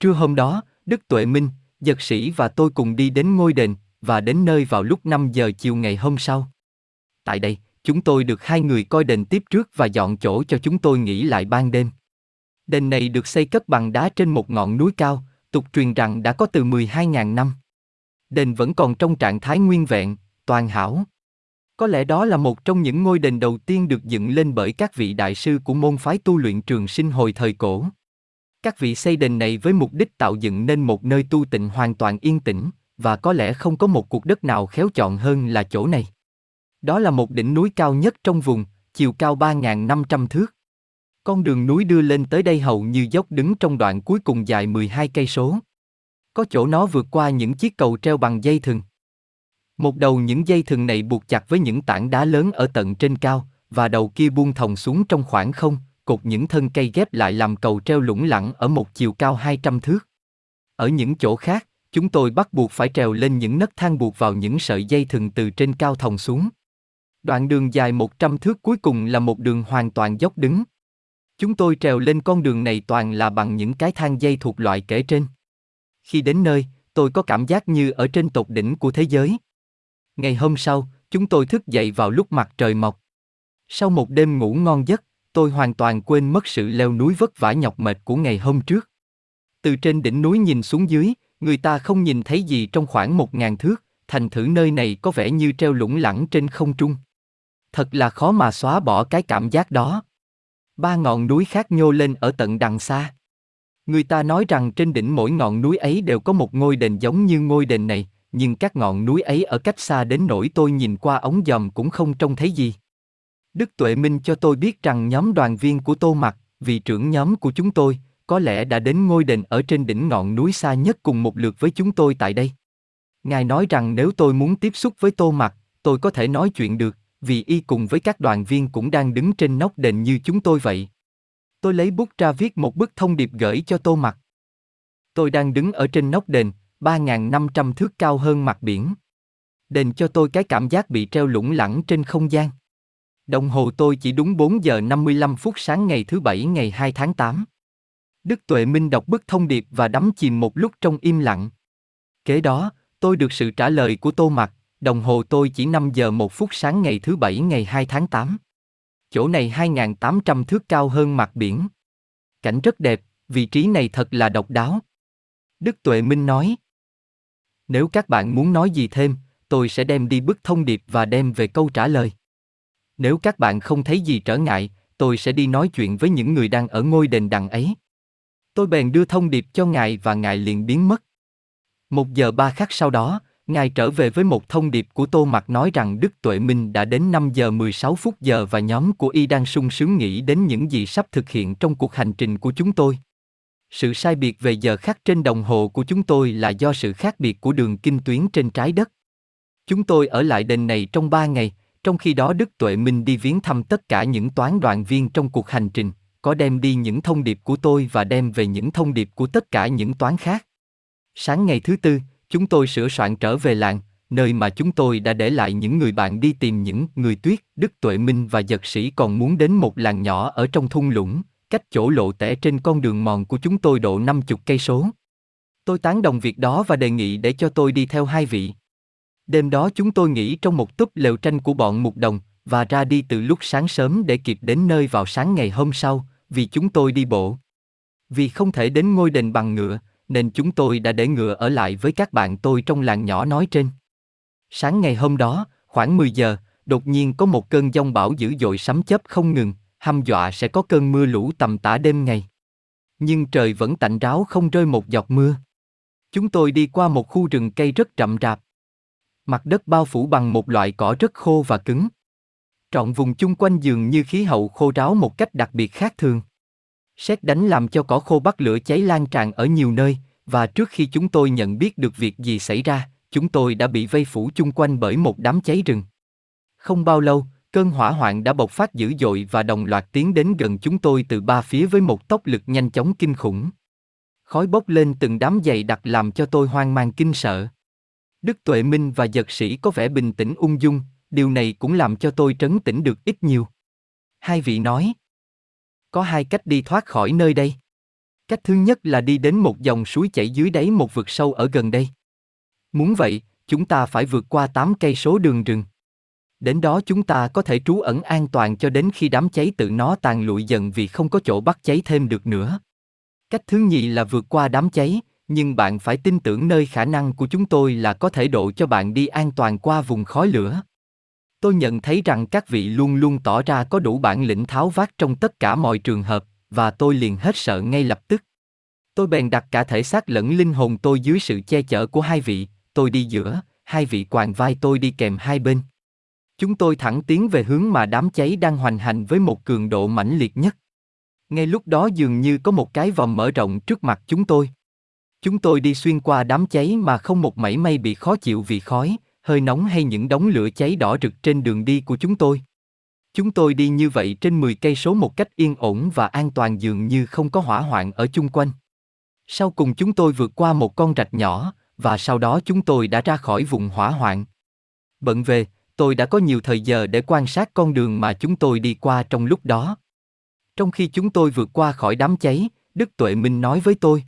Trưa hôm đó, Đức Tuệ Minh, Giật sĩ và tôi cùng đi đến ngôi đền, và đến nơi vào lúc 5 giờ chiều ngày hôm sau. Tại đây, chúng tôi được hai người coi đền tiếp trước và dọn chỗ cho chúng tôi nghỉ lại ban đêm. Đền này được xây cất bằng đá trên một ngọn núi cao, tục truyền rằng đã có từ 12.000 năm. Đền vẫn còn trong trạng thái nguyên vẹn, toàn hảo. Có lẽ đó là một trong những ngôi đền đầu tiên được dựng lên bởi các vị đại sư của môn phái tu luyện trường sinh hồi thời cổ. Các vị xây đền này với mục đích tạo dựng nên một nơi tu tịnh hoàn toàn yên tĩnh, và có lẽ không có một cuộc đất nào khéo chọn hơn là chỗ này. Đó là một đỉnh núi cao nhất trong vùng, chiều cao 3.500 thước. Con đường núi đưa lên tới đây hầu như dốc đứng trong đoạn cuối cùng dài 12 cây số. Có chỗ nó vượt qua những chiếc cầu treo bằng dây thừng. Một đầu những dây thừng này buộc chặt với những tảng đá lớn ở tận trên cao, và đầu kia buông thòng xuống trong khoảng không, cột những thân cây ghép lại làm cầu treo lủng lẳng ở một chiều cao 200 thước. Ở những chỗ khác, chúng tôi bắt buộc phải trèo lên những nấc thang buộc vào những sợi dây thừng từ trên cao thòng xuống. Đoạn đường dài 100 thước cuối cùng là một đường hoàn toàn dốc đứng. Chúng tôi trèo lên con đường này toàn là bằng những cái thang dây thuộc loại kể trên. Khi đến nơi, tôi có cảm giác như ở trên tột đỉnh của thế giới. Ngày hôm sau, chúng tôi thức dậy vào lúc mặt trời mọc. Sau một đêm ngủ ngon giấc, tôi hoàn toàn quên mất sự leo núi vất vả nhọc mệt của ngày hôm trước. Từ trên đỉnh núi nhìn xuống dưới, người ta không nhìn thấy gì trong khoảng một ngàn thước, thành thử nơi này có vẻ như treo lủng lẳng trên không trung. Thật là khó mà xóa bỏ cái cảm giác đó. Ba ngọn núi khác nhô lên ở tận đằng xa. Người ta nói rằng trên đỉnh mỗi ngọn núi ấy đều có một ngôi đền giống như ngôi đền này, nhưng các ngọn núi ấy ở cách xa đến nỗi tôi nhìn qua ống dòm cũng không trông thấy gì. Đức Tuệ Minh cho tôi biết rằng nhóm đoàn viên của Tô Mặc, vị trưởng nhóm của chúng tôi, có lẽ đã đến ngôi đền ở trên đỉnh ngọn núi xa nhất cùng một lượt với chúng tôi tại đây. Ngài nói rằng nếu tôi muốn tiếp xúc với Tô Mặc, tôi có thể nói chuyện được, vì y cùng với các đoàn viên cũng đang đứng trên nóc đền như chúng tôi vậy. Tôi lấy bút ra viết một bức thông điệp gửi cho Tô Mặc. Tôi đang đứng ở trên nóc đền, 3.500 thước cao hơn mặt biển. Đền cho tôi cái cảm giác bị treo lủng lẳng trên không gian. Đồng hồ tôi chỉ đúng 4 giờ 55 phút sáng ngày thứ Bảy ngày 2 tháng 8. Đức Tuệ Minh đọc bức thông điệp và đắm chìm một lúc trong im lặng. Kế đó, tôi được sự trả lời của Tô Mặc, đồng hồ tôi chỉ 5 giờ 1 phút sáng ngày thứ Bảy ngày 2 tháng 8. Chỗ này 2.800 thước cao hơn mặt biển. Cảnh rất đẹp, vị trí này thật là độc đáo. Đức Tuệ Minh nói. Nếu các bạn muốn nói gì thêm, tôi sẽ đem đi bức thông điệp và đem về câu trả lời. Nếu các bạn không thấy gì trở ngại, tôi sẽ đi nói chuyện với những người đang ở ngôi đền đằng ấy. Tôi bèn đưa thông điệp cho ngài và ngài liền biến mất. Một giờ ba khắc sau đó, ngài trở về với một thông điệp của Tô Mặc nói rằng Đức Tuệ Minh đã đến 5 giờ 16 phút giờ và nhóm của y đang sung sướng nghĩ đến những gì sắp thực hiện trong cuộc hành trình của chúng tôi. Sự sai biệt về giờ khác trên đồng hồ của chúng tôi là do sự khác biệt của đường kinh tuyến trên trái đất. Chúng tôi ở lại đền này trong ba ngày, trong khi đó Đức Tuệ Minh đi viếng thăm tất cả những toán đoàn viên trong cuộc hành trình, có đem đi những thông điệp của tôi và đem về những thông điệp của tất cả những toán khác. Sáng ngày thứ tư, chúng tôi sửa soạn trở về làng, nơi mà chúng tôi đã để lại những người bạn đi tìm những người tuyết, Đức Tuệ Minh và Giật Sĩ còn muốn đến một làng nhỏ ở trong thung lũng, cách chỗ lộ tẻ trên con đường mòn của chúng tôi độ 50 cây số. Tôi tán đồng việc đó và đề nghị để cho tôi đi theo hai vị. Đêm đó chúng tôi nghỉ trong một túp lều tranh của bọn mục đồng, và ra đi từ lúc sáng sớm để kịp đến nơi vào sáng ngày hôm sau, vì chúng tôi đi bộ. Vì không thể đến ngôi đền bằng ngựa, nên chúng tôi đã để ngựa ở lại với các bạn tôi trong làng nhỏ nói trên. Sáng ngày hôm đó, khoảng 10 giờ, đột nhiên có một cơn giông bão dữ dội sấm chớp không ngừng, hăm dọa sẽ có cơn mưa lũ tầm tã đêm ngày. Nhưng trời vẫn tạnh ráo không rơi một giọt mưa. Chúng tôi đi qua một khu rừng cây rất rậm rạp. Mặt đất bao phủ bằng một loại cỏ rất khô và cứng. Trọn vùng chung quanh dường như khí hậu khô ráo một cách đặc biệt khác thường. Xét đánh làm cho cỏ khô bắt lửa cháy lan tràn ở nhiều nơi, và trước khi chúng tôi nhận biết được việc gì xảy ra, chúng tôi đã bị vây phủ chung quanh bởi một đám cháy rừng. Không bao lâu, cơn hỏa hoạn đã bộc phát dữ dội và đồng loạt tiến đến gần chúng tôi từ ba phía với một tốc lực nhanh chóng kinh khủng. Khói bốc lên từng đám dày đặc làm cho tôi hoang mang kinh sợ. Đức Tuệ Minh và Giật Sĩ có vẻ bình tĩnh ung dung, điều này cũng làm cho tôi trấn tĩnh được ít nhiều. Hai vị nói, có hai cách đi thoát khỏi nơi đây. Cách thứ nhất là đi đến một dòng suối chảy dưới đáy một vực sâu ở gần đây. Muốn vậy, chúng ta phải vượt qua 8 cây số đường rừng. Đến đó chúng ta có thể trú ẩn an toàn cho đến khi đám cháy tự nó tàn lụi dần vì không có chỗ bắt cháy thêm được nữa. Cách thứ nhì là vượt qua đám cháy, nhưng bạn phải tin tưởng nơi khả năng của chúng tôi là có thể độ cho bạn đi an toàn qua vùng khói lửa. Tôi nhận thấy rằng các vị luôn luôn tỏ ra có đủ bản lĩnh tháo vát trong tất cả mọi trường hợp, và tôi liền hết sợ ngay lập tức. Tôi bèn đặt cả thể xác lẫn linh hồn tôi dưới sự che chở của hai vị, tôi đi giữa, hai vị quàng vai tôi đi kèm hai bên. Chúng tôi thẳng tiến về hướng mà đám cháy đang hoành hành với một cường độ mãnh liệt nhất. Ngay lúc đó dường như có một cái vòng mở rộng trước mặt chúng tôi. Chúng tôi đi xuyên qua đám cháy mà không một mảy may bị khó chịu vì khói, hơi nóng hay những đống lửa cháy đỏ rực trên đường đi của chúng tôi. Chúng tôi đi như vậy trên 10 cây số một cách yên ổn và an toàn dường như không có hỏa hoạn ở chung quanh. Sau cùng chúng tôi vượt qua một con rạch nhỏ, và sau đó chúng tôi đã ra khỏi vùng hỏa hoạn. Bận về, tôi đã có nhiều thời giờ để quan sát con đường mà chúng tôi đi qua trong lúc đó. Trong khi chúng tôi vượt qua khỏi đám cháy, Đức Tuệ Minh nói với tôi.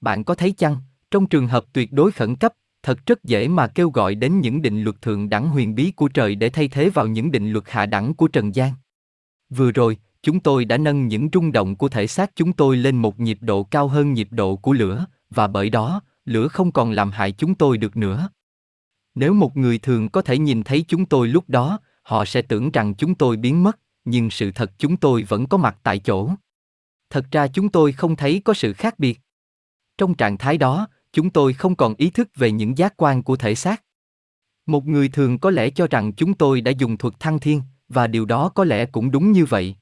Bạn có thấy chăng, trong trường hợp tuyệt đối khẩn cấp, thật rất dễ mà kêu gọi đến những định luật thượng đẳng huyền bí của trời để thay thế vào những định luật hạ đẳng của trần gian. Vừa rồi, chúng tôi đã nâng những rung động của thể xác chúng tôi lên một nhịp độ cao hơn nhịp độ của lửa, và bởi đó, lửa không còn làm hại chúng tôi được nữa. Nếu một người thường có thể nhìn thấy chúng tôi lúc đó, họ sẽ tưởng rằng chúng tôi biến mất, nhưng sự thật chúng tôi vẫn có mặt tại chỗ. Thật ra chúng tôi không thấy có sự khác biệt. Trong trạng thái đó, chúng tôi không còn ý thức về những giác quan của thể xác. Một người thường có lẽ cho rằng chúng tôi đã dùng thuật thăng thiên, và điều đó có lẽ cũng đúng như vậy.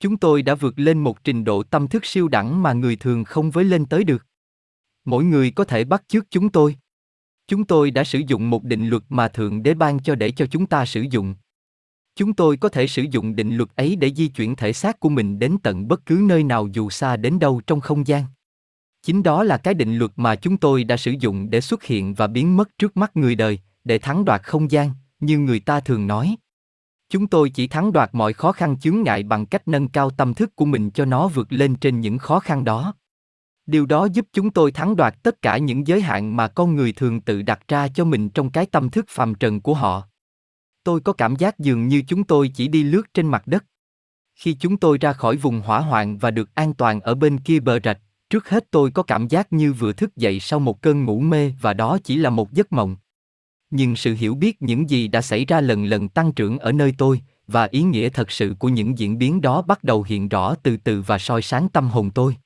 Chúng tôi đã vượt lên một trình độ tâm thức siêu đẳng mà người thường không với lên tới được. Mỗi người có thể bắt chước chúng tôi. Chúng tôi đã sử dụng một định luật mà Thượng Đế ban cho để cho chúng ta sử dụng. Chúng tôi có thể sử dụng định luật ấy để di chuyển thể xác của mình đến tận bất cứ nơi nào dù xa đến đâu trong không gian. Chính đó là cái định luật mà chúng tôi đã sử dụng để xuất hiện và biến mất trước mắt người đời, để thắng đoạt không gian, như người ta thường nói. Chúng tôi chỉ thắng đoạt mọi khó khăn chướng ngại bằng cách nâng cao tâm thức của mình cho nó vượt lên trên những khó khăn đó. Điều đó giúp chúng tôi thắng đoạt tất cả những giới hạn mà con người thường tự đặt ra cho mình trong cái tâm thức phàm trần của họ. Tôi có cảm giác dường như chúng tôi chỉ đi lướt trên mặt đất. Khi chúng tôi ra khỏi vùng hỏa hoạn và được an toàn ở bên kia bờ rạch, trước hết tôi có cảm giác như vừa thức dậy sau một cơn ngủ mê và đó chỉ là một giấc mộng. Nhưng sự hiểu biết những gì đã xảy ra lần lần tăng trưởng ở nơi tôi, và ý nghĩa thật sự của những diễn biến đó bắt đầu hiện rõ từ từ và soi sáng tâm hồn tôi.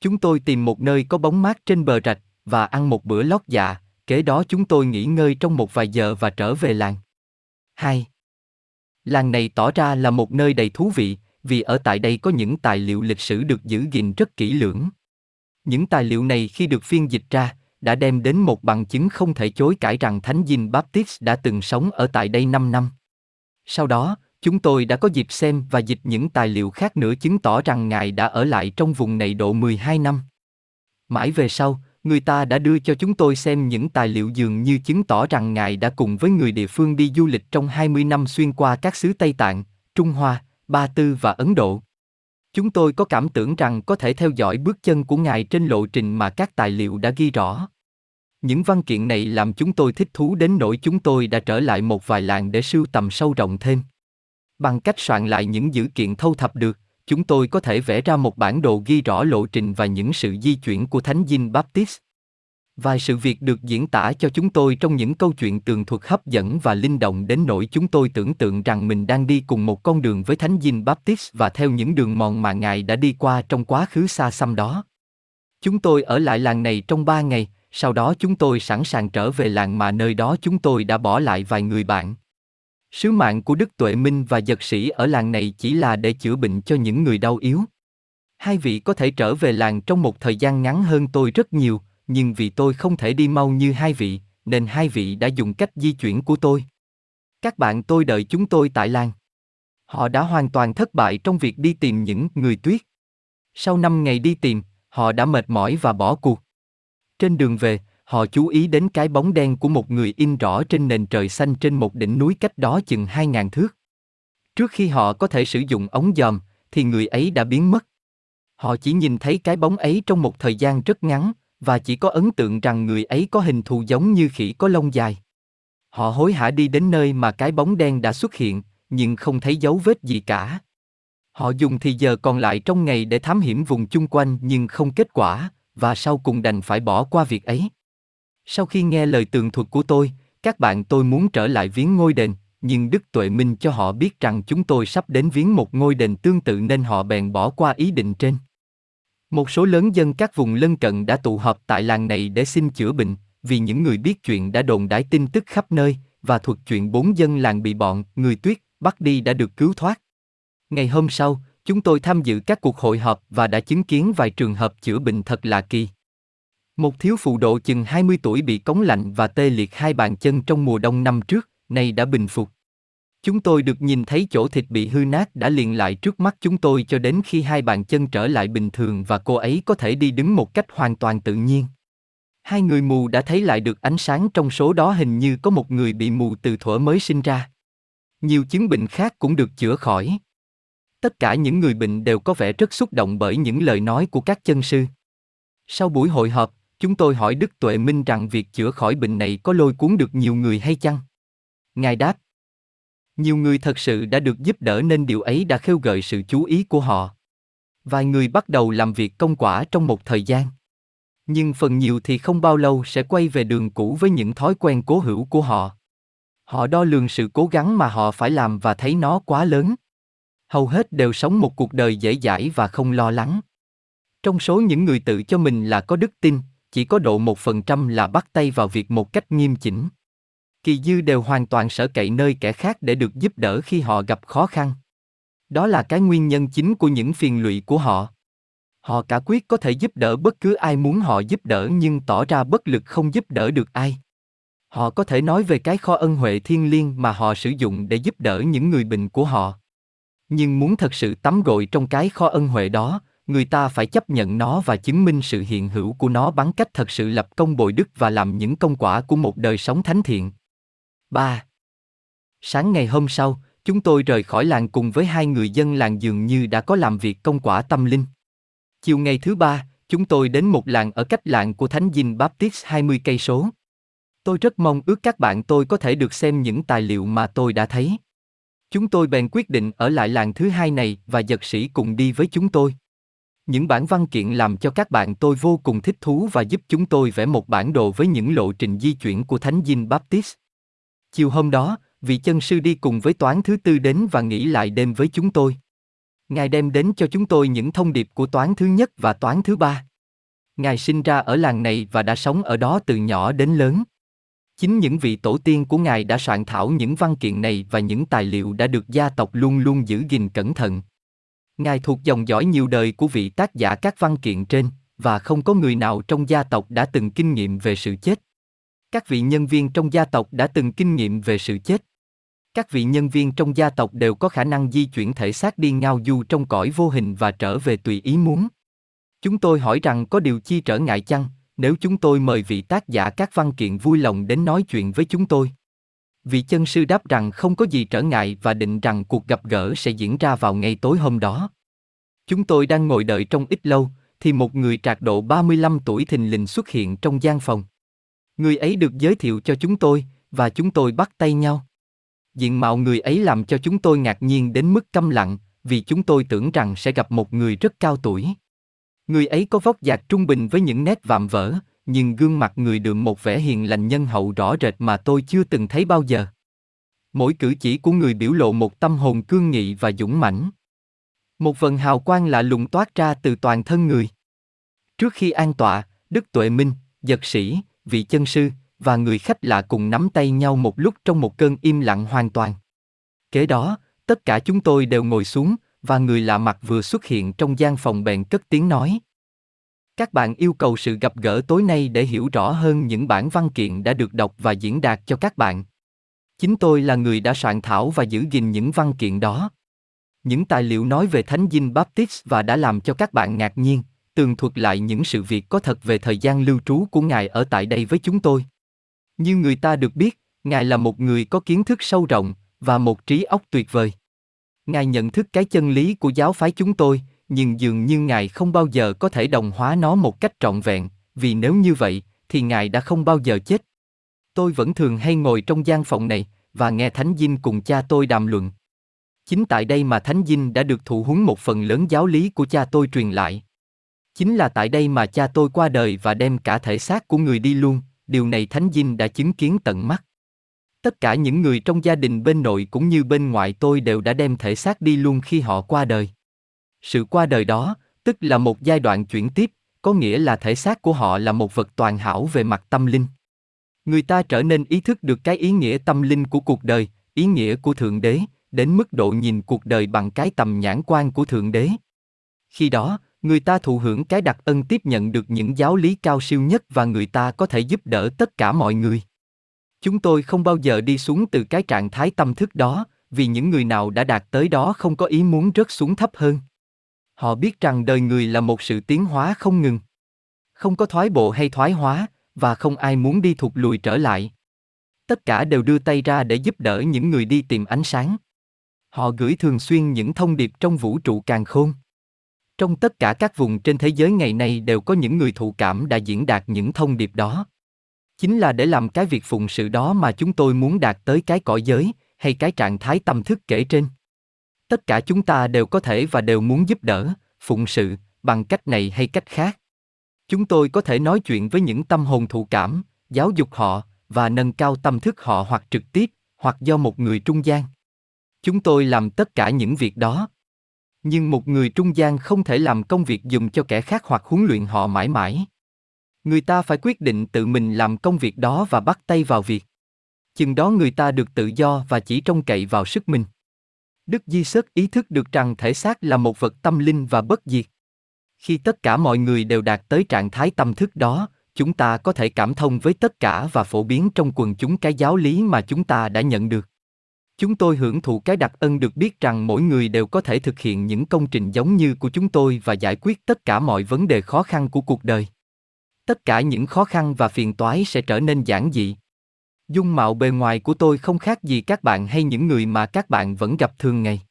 Chúng tôi tìm một nơi có bóng mát trên bờ rạch và ăn một bữa lót dạ, kế đó chúng tôi nghỉ ngơi trong một vài giờ và trở về làng. 2. Làng này tỏ ra là một nơi đầy thú vị, vì ở tại đây có những tài liệu lịch sử được giữ gìn rất kỹ lưỡng. Những tài liệu này khi được phiên dịch ra, đã đem đến một bằng chứng không thể chối cãi rằng Thánh Dinh Baptist đã từng sống ở tại đây 5 năm. Sau đó, chúng tôi đã có dịp xem và dịch những tài liệu khác nữa chứng tỏ rằng Ngài đã ở lại trong vùng này độ 12 năm. Mãi về sau, người ta đã đưa cho chúng tôi xem những tài liệu dường như chứng tỏ rằng Ngài đã cùng với người địa phương đi du lịch trong 20 năm xuyên qua các xứ Tây Tạng, Trung Hoa, Ba Tư và Ấn Độ. Chúng tôi có cảm tưởng rằng có thể theo dõi bước chân của Ngài trên lộ trình mà các tài liệu đã ghi rõ. Những văn kiện này làm chúng tôi thích thú đến nỗi chúng tôi đã trở lại một vài làng để sưu tầm sâu rộng thêm. Bằng cách soạn lại những dữ kiện thâu thập được, chúng tôi có thể vẽ ra một bản đồ ghi rõ lộ trình và những sự di chuyển của Thánh Dinh Baptist. Vài sự việc được diễn tả cho chúng tôi trong những câu chuyện tường thuật hấp dẫn và linh động đến nỗi chúng tôi tưởng tượng rằng mình đang đi cùng một con đường với Thánh Dinh Baptist và theo những đường mòn mà Ngài đã đi qua trong quá khứ xa xăm đó. Chúng tôi ở lại làng này trong ba ngày, sau đó chúng tôi sẵn sàng trở về làng mà nơi đó chúng tôi đã bỏ lại vài người bạn. Sứ mạng của Đức Tuệ Minh và dật Sĩ ở làng này chỉ là để chữa bệnh cho những người đau yếu. Hai vị có thể trở về làng trong một thời gian ngắn hơn tôi rất nhiều, nhưng vì tôi không thể đi mau như hai vị, nên hai vị đã dùng cách di chuyển của tôi. Các bạn tôi đợi chúng tôi tại làng. Họ đã hoàn toàn thất bại trong việc đi tìm những người tuyết. Sau năm ngày đi tìm, họ đã mệt mỏi và bỏ cuộc. Trên đường về, họ chú ý đến cái bóng đen của một người in rõ trên nền trời xanh trên một đỉnh núi cách đó chừng hai ngàn thước. Trước khi họ có thể sử dụng ống dòm, thì người ấy đã biến mất. Họ chỉ nhìn thấy cái bóng ấy trong một thời gian rất ngắn, và chỉ có ấn tượng rằng người ấy có hình thù giống như khỉ có lông dài. Họ hối hả đi đến nơi mà cái bóng đen đã xuất hiện, nhưng không thấy dấu vết gì cả. Họ dùng thì giờ còn lại trong ngày để thám hiểm vùng chung quanh nhưng không kết quả, và sau cùng đành phải bỏ qua việc ấy. Sau khi nghe lời tường thuật của tôi, các bạn tôi muốn trở lại viếng ngôi đền, nhưng Đức Tuệ Minh cho họ biết rằng chúng tôi sắp đến viếng một ngôi đền tương tự nên họ bèn bỏ qua ý định trên. Một số lớn dân các vùng lân cận đã tụ họp tại làng này để xin chữa bệnh, vì những người biết chuyện đã đồn đãi tin tức khắp nơi, và thuật chuyện bốn dân làng bị bọn người tuyết bắt đi đã được cứu thoát. Ngày hôm sau, chúng tôi tham dự các cuộc hội họp và đã chứng kiến vài trường hợp chữa bệnh thật lạ kỳ. Một thiếu phụ độ chừng 20 tuổi bị cống lạnh và tê liệt hai bàn chân trong mùa đông năm trước, nay đã bình phục. Chúng tôi được nhìn thấy chỗ thịt bị hư nát đã liền lại trước mắt chúng tôi cho đến khi hai bàn chân trở lại bình thường và cô ấy có thể đi đứng một cách hoàn toàn tự nhiên. Hai người mù đã thấy lại được ánh sáng trong số đó hình như có một người bị mù từ thuở mới sinh ra. Nhiều chứng bệnh khác cũng được chữa khỏi. Tất cả những người bệnh đều có vẻ rất xúc động bởi những lời nói của các chân sư. Sau buổi hội họp, chúng tôi hỏi Đức Tuệ Minh rằng việc chữa khỏi bệnh này có lôi cuốn được nhiều người hay chăng? Ngài đáp, nhiều người thật sự đã được giúp đỡ nên điều ấy đã khêu gợi sự chú ý của họ. Vài người bắt đầu làm việc công quả trong một thời gian. Nhưng phần nhiều thì không bao lâu sẽ quay về đường cũ với những thói quen cố hữu của họ. Họ đo lường sự cố gắng mà họ phải làm và thấy nó quá lớn. Hầu hết đều sống một cuộc đời dễ dãi và không lo lắng. Trong số những người tự cho mình là có đức tin, chỉ có độ một phần trăm là bắt tay vào việc một cách nghiêm chỉnh kỳ dư đều hoàn toàn sở cậy nơi kẻ khác để được giúp đỡ khi họ gặp khó khăn. Đó là cái nguyên nhân chính của những phiền lụy của họ. Họ cả quyết có thể giúp đỡ bất cứ ai muốn họ giúp đỡ nhưng tỏ ra bất lực không giúp đỡ được ai. Họ có thể nói về cái kho ân huệ thiên liêng mà họ sử dụng để giúp đỡ những người bệnh của họ. Nhưng muốn thật sự tắm gội trong cái kho ân huệ đó, người ta phải chấp nhận nó và chứng minh sự hiện hữu của nó bằng cách thật sự lập công bồi đức và làm những công quả của một đời sống thánh thiện. 3. Sáng ngày hôm sau, chúng tôi rời khỏi làng cùng với hai người dân làng dường như đã có làm việc công quả tâm linh. Chiều ngày thứ ba, chúng tôi đến một làng ở cách làng của Thánh Dinh Baptist 20 cây số. Tôi rất mong ước các bạn tôi có thể được xem những tài liệu mà tôi đã thấy. Chúng tôi bèn quyết định ở lại làng thứ hai này và giật sĩ cùng đi với chúng tôi. Những bản văn kiện làm cho các bạn tôi vô cùng thích thú và giúp chúng tôi vẽ một bản đồ với những lộ trình di chuyển của Thánh Dinh Baptist. Chiều hôm đó, vị chân sư đi cùng với toán thứ tư đến và nghỉ lại đêm với chúng tôi. Ngài đem đến cho chúng tôi những thông điệp của toán thứ nhất và toán thứ ba. Ngài sinh ra ở làng này và đã sống ở đó từ nhỏ đến lớn. Chính những vị tổ tiên của Ngài đã soạn thảo những văn kiện này và những tài liệu đã được gia tộc luôn luôn giữ gìn cẩn thận. Ngài thuộc dòng dõi nhiều đời của vị tác giả các văn kiện trên, và không có người nào trong gia tộc đã từng kinh nghiệm về sự chết. Các vị nhân viên trong gia tộc đã từng kinh nghiệm về sự chết. Các vị nhân viên trong gia tộc đều có khả năng di chuyển thể xác đi ngao du trong cõi vô hình và trở về tùy ý muốn. Chúng tôi hỏi rằng có điều chi trở ngại chăng, nếu chúng tôi mời vị tác giả các văn kiện vui lòng đến nói chuyện với chúng tôi. Vị chân sư đáp rằng không có gì trở ngại và định rằng cuộc gặp gỡ sẽ diễn ra vào ngày tối hôm đó. Chúng tôi đang ngồi đợi trong ít lâu, thì một người trạc độ 35 tuổi thình lình xuất hiện trong gian phòng. Người ấy được giới thiệu cho chúng tôi, và chúng tôi bắt tay nhau. Diện mạo người ấy làm cho chúng tôi ngạc nhiên đến mức câm lặng, vì chúng tôi tưởng rằng sẽ gặp một người rất cao tuổi. Người ấy có vóc dạc trung bình với những nét vạm vỡ, nhưng gương mặt người đượm một vẻ hiền lành nhân hậu rõ rệt mà tôi chưa từng thấy bao giờ. Mỗi cử chỉ của người biểu lộ một tâm hồn cương nghị và dũng mãnh. Một vần hào quang lạ lùng toát ra từ toàn thân người. Trước khi an tọa, Đức Tuệ Minh, Giật Sĩ, vị chân sư, và người khách lạ cùng nắm tay nhau một lúc trong một cơn im lặng hoàn toàn. Kế đó, tất cả chúng tôi đều ngồi xuống, và người lạ mặt vừa xuất hiện trong gian phòng bèn cất tiếng nói. Các bạn yêu cầu sự gặp gỡ tối nay để hiểu rõ hơn những bản văn kiện đã được đọc và diễn đạt cho các bạn. Chính tôi là người đã soạn thảo và giữ gìn những văn kiện đó. Những tài liệu nói về Thánh Dinh Baptist và đã làm cho các bạn ngạc nhiên, tường thuật lại những sự việc có thật về thời gian lưu trú của Ngài ở tại đây với chúng tôi. Như người ta được biết, Ngài là một người có kiến thức sâu rộng và một trí óc tuyệt vời. Ngài nhận thức cái chân lý của giáo phái chúng tôi, nhưng dường như Ngài không bao giờ có thể đồng hóa nó một cách trọn vẹn, vì nếu như vậy, thì Ngài đã không bao giờ chết. Tôi vẫn thường hay ngồi trong gian phòng này và nghe Thánh Dinh cùng cha tôi đàm luận. Chính tại đây mà Thánh Dinh đã được thụ huấn một phần lớn giáo lý của cha tôi truyền lại. Chính là tại đây mà cha tôi qua đời và đem cả thể xác của người đi luôn, điều này Thánh Dinh đã chứng kiến tận mắt. Tất cả những người trong gia đình bên nội cũng như bên ngoại tôi đều đã đem thể xác đi luôn khi họ qua đời. Sự qua đời đó, tức là một giai đoạn chuyển tiếp, có nghĩa là thể xác của họ là một vật toàn hảo về mặt tâm linh. Người ta trở nên ý thức được cái ý nghĩa tâm linh của cuộc đời, ý nghĩa của Thượng Đế, đến mức độ nhìn cuộc đời bằng cái tầm nhãn quan của Thượng Đế. Khi đó, người ta thụ hưởng cái đặc ân tiếp nhận được những giáo lý cao siêu nhất và người ta có thể giúp đỡ tất cả mọi người. Chúng tôi không bao giờ đi xuống từ cái trạng thái tâm thức đó, vì những người nào đã đạt tới đó không có ý muốn rớt xuống thấp hơn. Họ biết rằng đời người là một sự tiến hóa không ngừng. Không có thoái bộ hay thoái hóa, và không ai muốn đi thụt lùi trở lại. Tất cả đều đưa tay ra để giúp đỡ những người đi tìm ánh sáng. Họ gửi thường xuyên những thông điệp trong vũ trụ càng khôn. Trong tất cả các vùng trên thế giới ngày nay đều có những người thụ cảm đã diễn đạt những thông điệp đó. Chính là để làm cái việc phụng sự đó mà chúng tôi muốn đạt tới cái cõi giới, hay cái trạng thái tâm thức kể trên. Tất cả chúng ta đều có thể và đều muốn giúp đỡ, phụng sự, bằng cách này hay cách khác. Chúng tôi có thể nói chuyện với những tâm hồn thụ cảm, giáo dục họ, và nâng cao tâm thức họ hoặc trực tiếp, hoặc do một người trung gian. Chúng tôi làm tất cả những việc đó. Nhưng một người trung gian không thể làm công việc dùng cho kẻ khác hoặc huấn luyện họ mãi mãi. Người ta phải quyết định tự mình làm công việc đó và bắt tay vào việc. Chừng đó người ta được tự do và chỉ trông cậy vào sức mình. Đức Di Sớt ý thức được rằng thể xác là một vật tâm linh và bất diệt. Khi tất cả mọi người đều đạt tới trạng thái tâm thức đó, chúng ta có thể cảm thông với tất cả và phổ biến trong quần chúng cái giáo lý mà chúng ta đã nhận được. Chúng tôi hưởng thụ cái đặc ân được biết rằng mỗi người đều có thể thực hiện những công trình giống như của chúng tôi và giải quyết tất cả mọi vấn đề khó khăn của cuộc đời. Tất cả những khó khăn và phiền toái sẽ trở nên giản dị. Dung mạo bề ngoài của tôi không khác gì các bạn hay những người mà các bạn vẫn gặp thường ngày.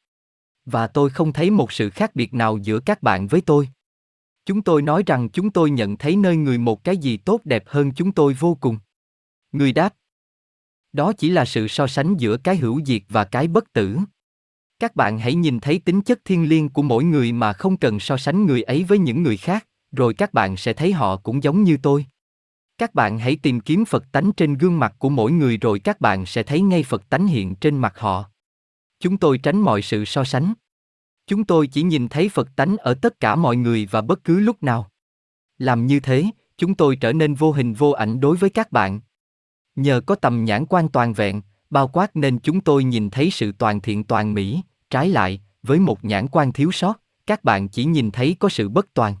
Và tôi không thấy một sự khác biệt nào giữa các bạn với tôi. Chúng tôi nói rằng chúng tôi nhận thấy nơi người một cái gì tốt đẹp hơn chúng tôi vô cùng. Người đáp. Đó chỉ là sự so sánh giữa cái hữu diệt và cái bất tử. Các bạn hãy nhìn thấy tính chất thiên liêng của mỗi người mà không cần so sánh người ấy với những người khác, rồi các bạn sẽ thấy họ cũng giống như tôi. Các bạn hãy tìm kiếm Phật tánh trên gương mặt của mỗi người rồi các bạn sẽ thấy ngay Phật tánh hiện trên mặt họ. Chúng tôi tránh mọi sự so sánh. Chúng tôi chỉ nhìn thấy Phật tánh ở tất cả mọi người và bất cứ lúc nào. Làm như thế, chúng tôi trở nên vô hình vô ảnh đối với các bạn. Nhờ có tầm nhãn quan toàn vẹn, bao quát nên chúng tôi nhìn thấy sự toàn thiện toàn mỹ, trái lại, với một nhãn quan thiếu sót, các bạn chỉ nhìn thấy có sự bất toàn.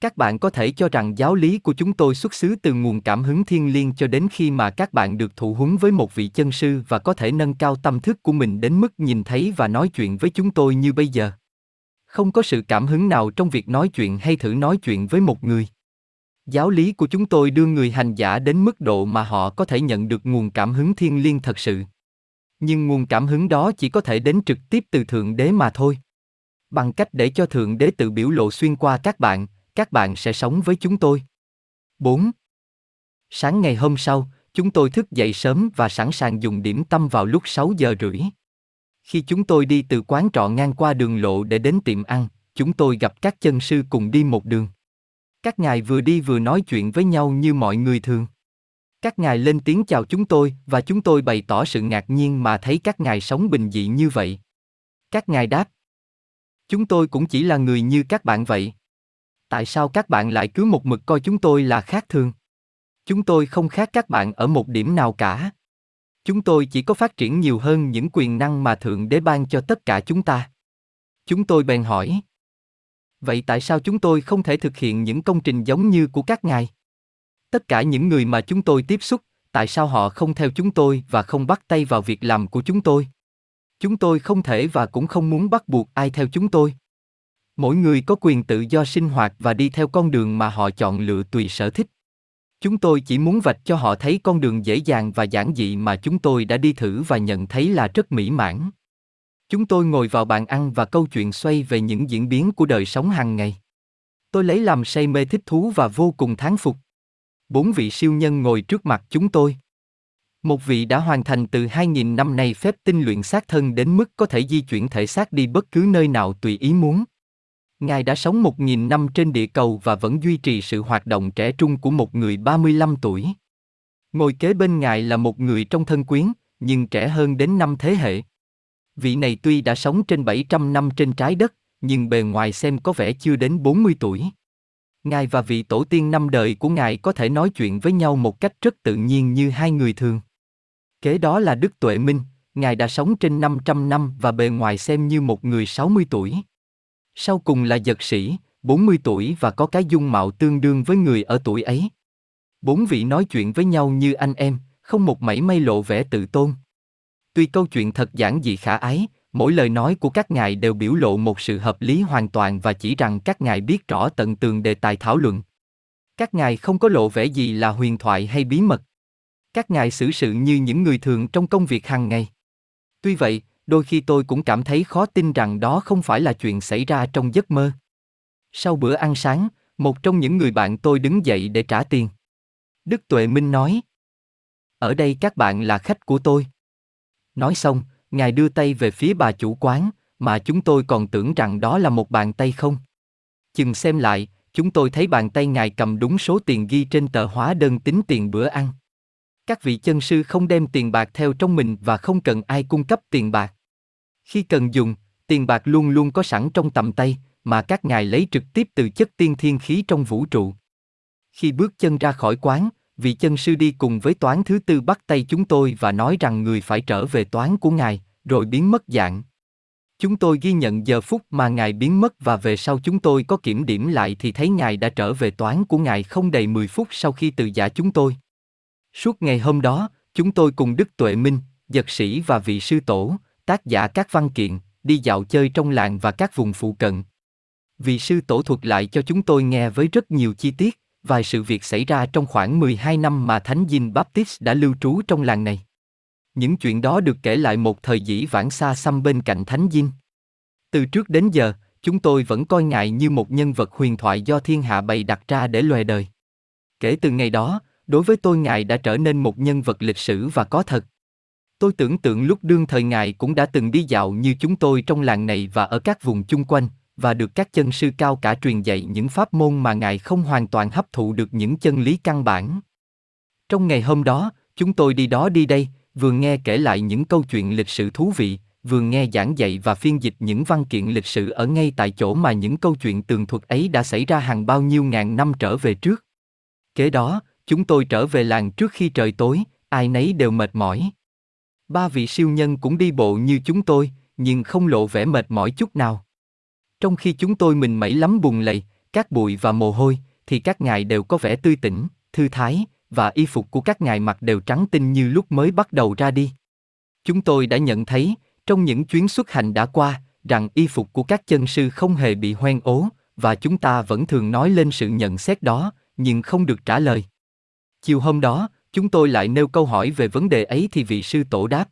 Các bạn có thể cho rằng giáo lý của chúng tôi xuất xứ từ nguồn cảm hứng thiên liêng cho đến khi mà các bạn được thụ huấn với một vị chân sư và có thể nâng cao tâm thức của mình đến mức nhìn thấy và nói chuyện với chúng tôi như bây giờ. Không có sự cảm hứng nào trong việc nói chuyện hay thử nói chuyện với một người. Giáo lý của chúng tôi đưa người hành giả đến mức độ mà họ có thể nhận được nguồn cảm hứng thiên liêng thật sự. Nhưng nguồn cảm hứng đó chỉ có thể đến trực tiếp từ Thượng Đế mà thôi. Bằng cách để cho Thượng Đế tự biểu lộ xuyên qua các bạn, các bạn sẽ sống với chúng tôi. 4. Sáng ngày hôm sau, chúng tôi thức dậy sớm và sẵn sàng dùng điểm tâm vào lúc 6 giờ rưỡi. Khi chúng tôi đi từ quán trọ ngang qua đường lộ để đến tiệm ăn, chúng tôi gặp các chân sư cùng đi một đường. Các ngài vừa đi vừa nói chuyện với nhau như mọi người thường. Các ngài lên tiếng chào chúng tôi và chúng tôi bày tỏ sự ngạc nhiên mà thấy các ngài sống bình dị như vậy. Các ngài đáp. Chúng tôi cũng chỉ là người như các bạn vậy. Tại sao các bạn lại cứ một mực coi chúng tôi là khác thường? Chúng tôi không khác các bạn ở một điểm nào cả. Chúng tôi chỉ có phát triển nhiều hơn những quyền năng mà Thượng Đế ban cho tất cả chúng ta. Chúng tôi bèn hỏi. Vậy tại sao chúng tôi không thể thực hiện những công trình giống như của các ngài? Tất cả những người mà chúng tôi tiếp xúc, tại sao họ không theo chúng tôi và không bắt tay vào việc làm của chúng tôi? Chúng tôi không thể và cũng không muốn bắt buộc ai theo chúng tôi. Mỗi người có quyền tự do sinh hoạt và đi theo con đường mà họ chọn lựa tùy sở thích. Chúng tôi chỉ muốn vạch cho họ thấy con đường dễ dàng và giản dị mà chúng tôi đã đi thử và nhận thấy là rất mỹ mãn. Chúng tôi ngồi vào bàn ăn và câu chuyện xoay về những diễn biến của đời sống hàng ngày. Tôi lấy làm say mê thích thú và vô cùng thán phục. Bốn vị siêu nhân ngồi trước mặt chúng tôi. Một vị đã hoàn thành từ 2.000 năm nay phép tinh luyện xác thân đến mức có thể di chuyển thể xác đi bất cứ nơi nào tùy ý muốn. Ngài đã sống 1.000 năm trên địa cầu và vẫn duy trì sự hoạt động trẻ trung của một người 35 tuổi. Ngồi kế bên Ngài là một người trong thân quyến, nhưng trẻ hơn đến năm thế hệ. Vị này tuy đã sống trên 700 năm trên trái đất, nhưng bề ngoài xem có vẻ chưa đến 40 tuổi. Ngài và vị tổ tiên năm đời của Ngài có thể nói chuyện với nhau một cách rất tự nhiên như hai người thường. Kế đó là Đức Tuệ Minh, Ngài đã sống trên 500 năm và bề ngoài xem như một người 60 tuổi. Sau cùng là giật sĩ, 40 tuổi và có cái dung mạo tương đương với người ở tuổi ấy. Bốn vị nói chuyện với nhau như anh em, không một mảy may lộ vẻ tự tôn. Tuy câu chuyện thật giản dị khả ái, mỗi lời nói của các ngài đều biểu lộ một sự hợp lý hoàn toàn và chỉ rằng các ngài biết rõ tận tường đề tài thảo luận. Các ngài không có lộ vẻ gì là huyền thoại hay bí mật. Các ngài xử sự như những người thường trong công việc hàng ngày. Tuy vậy, đôi khi tôi cũng cảm thấy khó tin rằng đó không phải là chuyện xảy ra trong giấc mơ. Sau bữa ăn sáng, một trong những người bạn tôi đứng dậy để trả tiền. Đức Tuệ Minh nói: "Ở đây các bạn là khách của tôi." Nói xong, ngài đưa tay về phía bà chủ quán, mà chúng tôi còn tưởng rằng đó là một bàn tay không. Chừng xem lại, chúng tôi thấy bàn tay ngài cầm đúng số tiền ghi trên tờ hóa đơn tính tiền bữa ăn. Các vị chân sư không đem tiền bạc theo trong mình và không cần ai cung cấp tiền bạc. Khi cần dùng, tiền bạc luôn luôn có sẵn trong tầm tay, mà các ngài lấy trực tiếp từ chất tiên thiên khí trong vũ trụ. Khi bước chân ra khỏi quán, vị chân sư đi cùng với toán thứ tư bắt tay chúng tôi và nói rằng người phải trở về toán của ngài, rồi biến mất dạng. Chúng tôi ghi nhận giờ phút mà ngài biến mất và về sau chúng tôi có kiểm điểm lại thì thấy ngài đã trở về toán của ngài không đầy 10 phút sau khi từ giả chúng tôi. Suốt ngày hôm đó, chúng tôi cùng Đức Tuệ Minh, Giật Sĩ và vị sư tổ, tác giả các văn kiện, đi dạo chơi trong làng và các vùng phụ cận. Vị sư tổ thuật lại cho chúng tôi nghe với rất nhiều chi tiết, vài sự việc xảy ra trong khoảng 12 năm mà Thánh Dinh Baptist đã lưu trú trong làng này. Những chuyện đó được kể lại một thời dĩ vãng xa xăm bên cạnh Thánh Dinh. Từ trước đến giờ, chúng tôi vẫn coi ngài như một nhân vật huyền thoại do thiên hạ bày đặt ra để loài đời. Kể từ ngày đó, đối với tôi ngài đã trở nên một nhân vật lịch sử và có thật. Tôi tưởng tượng lúc đương thời ngài cũng đã từng đi dạo như chúng tôi trong làng này và ở các vùng chung quanh, và được các chân sư cao cả truyền dạy những pháp môn mà ngài không hoàn toàn hấp thụ được những chân lý căn bản. Trong ngày hôm đó, chúng tôi đi đó đi đây, vừa nghe kể lại những câu chuyện lịch sử thú vị, vừa nghe giảng dạy và phiên dịch những văn kiện lịch sử ở ngay tại chỗ mà những câu chuyện tường thuật ấy đã xảy ra hàng bao nhiêu ngàn năm trở về trước. Kế đó, chúng tôi trở về làng trước khi trời tối, ai nấy đều mệt mỏi. Ba vị siêu nhân cũng đi bộ như chúng tôi, nhưng không lộ vẻ mệt mỏi chút nào. Trong khi chúng tôi mình mẩy lắm bùn lầy, các bụi và mồ hôi, thì các ngài đều có vẻ tươi tỉnh, thư thái, và y phục của các ngài mặc đều trắng tinh như lúc mới bắt đầu ra đi. Chúng tôi đã nhận thấy, trong những chuyến xuất hành đã qua, rằng y phục của các chân sư không hề bị hoen ố, và chúng ta vẫn thường nói lên sự nhận xét đó, nhưng không được trả lời. Chiều hôm đó, chúng tôi lại nêu câu hỏi về vấn đề ấy thì vị sư tổ đáp.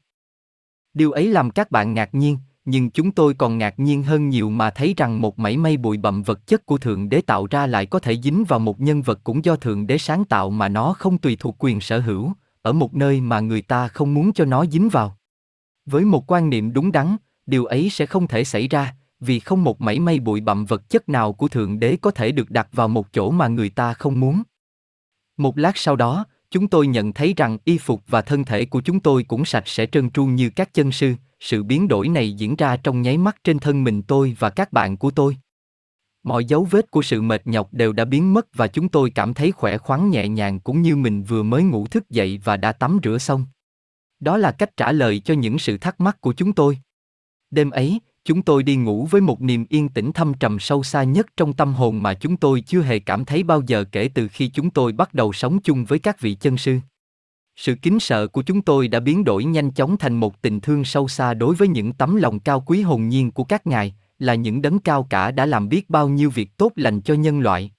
Điều ấy làm các bạn ngạc nhiên, nhưng chúng tôi còn ngạc nhiên hơn nhiều mà thấy rằng một mảy may bụi bặm vật chất của Thượng Đế tạo ra lại có thể dính vào một nhân vật cũng do Thượng Đế sáng tạo mà nó không tùy thuộc quyền sở hữu, ở một nơi mà người ta không muốn cho nó dính vào. Với một quan niệm đúng đắn, điều ấy sẽ không thể xảy ra, vì không một mảy may bụi bặm vật chất nào của Thượng Đế có thể được đặt vào một chỗ mà người ta không muốn. Một lát sau đó, chúng tôi nhận thấy rằng y phục và thân thể của chúng tôi cũng sạch sẽ trơn tru như các chân sư, sự biến đổi này diễn ra trong nháy mắt trên thân mình tôi và các bạn của tôi. Mọi dấu vết của sự mệt nhọc đều đã biến mất và chúng tôi cảm thấy khỏe khoắn nhẹ nhàng cũng như mình vừa mới ngủ thức dậy và đã tắm rửa xong. Đó là cách trả lời cho những sự thắc mắc của chúng tôi. Đêm ấy, chúng tôi đi ngủ với một niềm yên tĩnh thâm trầm sâu xa nhất trong tâm hồn mà chúng tôi chưa hề cảm thấy bao giờ kể từ khi chúng tôi bắt đầu sống chung với các vị chân sư. Sự kính sợ của chúng tôi đã biến đổi nhanh chóng thành một tình thương sâu xa đối với những tấm lòng cao quý hồn nhiên của các ngài, là những đấng cao cả đã làm biết bao nhiêu việc tốt lành cho nhân loại.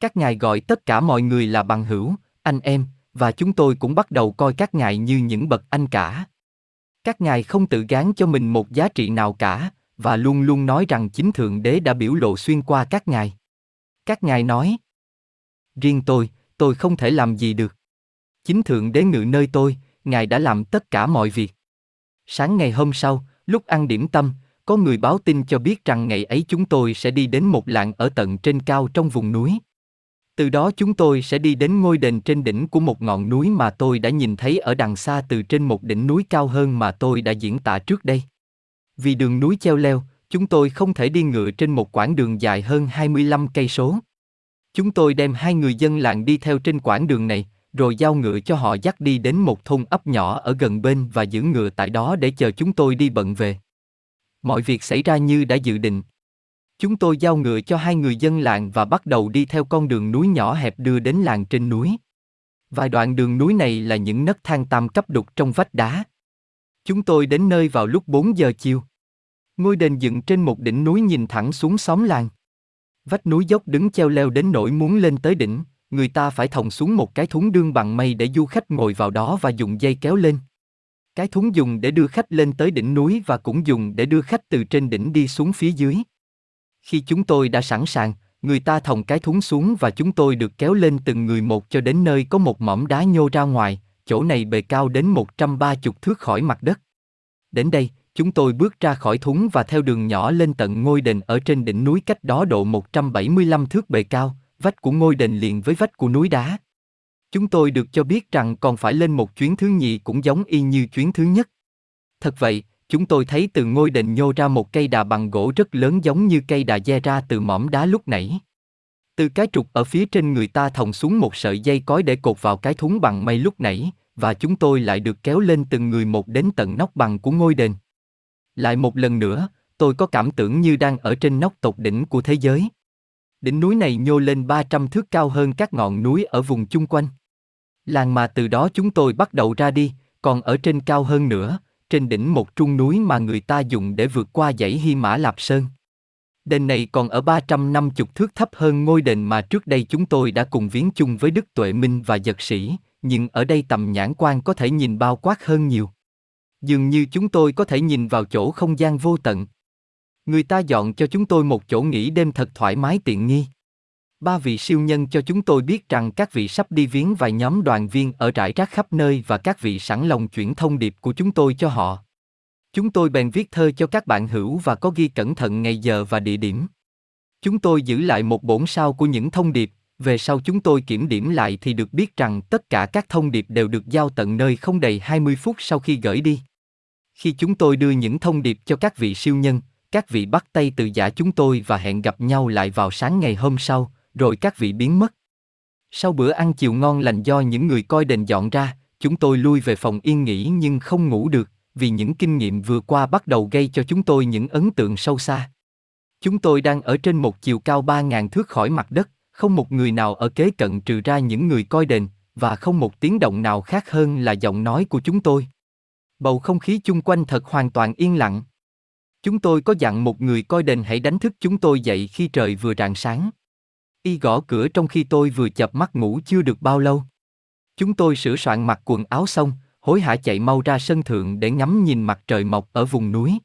Các ngài gọi tất cả mọi người là bằng hữu, anh em, và chúng tôi cũng bắt đầu coi các ngài như những bậc anh cả. Các ngài không tự gán cho mình một giá trị nào cả, và luôn luôn nói rằng chính Thượng Đế đã biểu lộ xuyên qua các ngài. Các ngài nói, riêng tôi, tôi không thể làm gì được. Chính Thượng Đế ngự nơi tôi, Ngài đã làm tất cả mọi việc. Sáng ngày hôm sau, lúc ăn điểm tâm, có người báo tin cho biết rằng ngày ấy chúng tôi sẽ đi đến một làng ở tận trên cao trong vùng núi. Từ đó chúng tôi sẽ đi đến ngôi đền trên đỉnh của một ngọn núi mà tôi đã nhìn thấy ở đằng xa từ trên một đỉnh núi cao hơn mà tôi đã diễn tả trước đây. Vì đường núi treo leo, chúng tôi không thể đi ngựa trên một quãng đường dài hơn 25 cây số. Chúng tôi đem hai người dân làng đi theo trên quãng đường này, rồi giao ngựa cho họ dắt đi đến một thôn ấp nhỏ ở gần bên và giữ ngựa tại đó để chờ chúng tôi đi bận về. Mọi việc xảy ra như đã dự định. Chúng tôi giao ngựa cho hai người dân làng và bắt đầu đi theo con đường núi nhỏ hẹp đưa đến làng trên núi. Vài đoạn đường núi này là những nấc thang tam cấp đục trong vách đá. Chúng tôi đến nơi vào lúc 4 giờ chiều. Ngôi đền dựng trên một đỉnh núi nhìn thẳng xuống xóm làng. Vách núi dốc đứng treo leo đến nỗi muốn lên tới đỉnh, người ta phải thòng xuống một cái thúng đương bằng mây để du khách ngồi vào đó và dùng dây kéo lên. Cái thúng dùng để đưa khách lên tới đỉnh núi và cũng dùng để đưa khách từ trên đỉnh đi xuống phía dưới. Khi chúng tôi đã sẵn sàng, người ta thòng cái thúng xuống và chúng tôi được kéo lên từng người một cho đến nơi có một mỏm đá nhô ra ngoài, chỗ này bề cao đến 130 thước khỏi mặt đất. Đến đây, chúng tôi bước ra khỏi thúng và theo đường nhỏ lên tận ngôi đền ở trên đỉnh núi cách đó độ 175 thước bề cao, vách của ngôi đền liền với vách của núi đá. Chúng tôi được cho biết rằng còn phải lên một chuyến thứ nhì cũng giống y như chuyến thứ nhất. Thật vậy, chúng tôi thấy từ ngôi đền nhô ra một cây đà bằng gỗ rất lớn giống như cây đà dê ra từ mỏm đá lúc nãy. Từ cái trục ở phía trên người ta thòng xuống một sợi dây cói để cột vào cái thúng bằng mây lúc nãy, và chúng tôi lại được kéo lên từng người một đến tận nóc bằng của ngôi đền. Lại một lần nữa, tôi có cảm tưởng như đang ở trên nóc tột đỉnh của thế giới. Đỉnh núi này nhô lên 300 thước cao hơn các ngọn núi ở vùng chung quanh. Làng mà từ đó chúng tôi bắt đầu ra đi, còn ở trên cao hơn nữa, trên đỉnh một trung núi mà người ta dùng để vượt qua dãy Hy Mã Lạp Sơn. Đền này còn ở 350 thước thấp hơn ngôi đền mà trước đây chúng tôi đã cùng viếng chung với Đức Tuệ Minh và Giật Sĩ, nhưng ở đây tầm nhãn quan có thể nhìn bao quát hơn nhiều. Dường như chúng tôi có thể nhìn vào chỗ không gian vô tận. Người ta dọn cho chúng tôi một chỗ nghỉ đêm thật thoải mái tiện nghi. Ba vị siêu nhân cho chúng tôi biết rằng các vị sắp đi viếng vài nhóm đoàn viên ở rải rác khắp nơi và các vị sẵn lòng chuyển thông điệp của chúng tôi cho họ. Chúng tôi bèn viết thơ cho các bạn hữu và có ghi cẩn thận ngày giờ và địa điểm. Chúng tôi giữ lại một bổn sao của những thông điệp, về sau chúng tôi kiểm điểm lại thì được biết rằng tất cả các thông điệp đều được giao tận nơi không đầy 20 phút sau khi gửi đi. Khi chúng tôi đưa những thông điệp cho các vị siêu nhân, các vị bắt tay từ giả chúng tôi và hẹn gặp nhau lại vào sáng ngày hôm sau, rồi các vị biến mất. Sau bữa ăn chiều ngon lành do những người coi đền dọn ra, chúng tôi lui về phòng yên nghỉ nhưng không ngủ được, vì những kinh nghiệm vừa qua bắt đầu gây cho chúng tôi những ấn tượng sâu xa. Chúng tôi đang ở trên một chiều cao 3.000 thước khỏi mặt đất, không một người nào ở kế cận trừ ra những người coi đền, và không một tiếng động nào khác hơn là giọng nói của chúng tôi. Bầu không khí chung quanh thật hoàn toàn yên lặng. Chúng tôi có dặn một người coi đền hãy đánh thức chúng tôi dậy khi trời vừa rạng sáng. Y gõ cửa trong khi tôi vừa chập mắt ngủ chưa được bao lâu. Chúng tôi sửa soạn mặc quần áo xong, hối hả chạy mau ra sân thượng để ngắm nhìn mặt trời mọc ở vùng núi.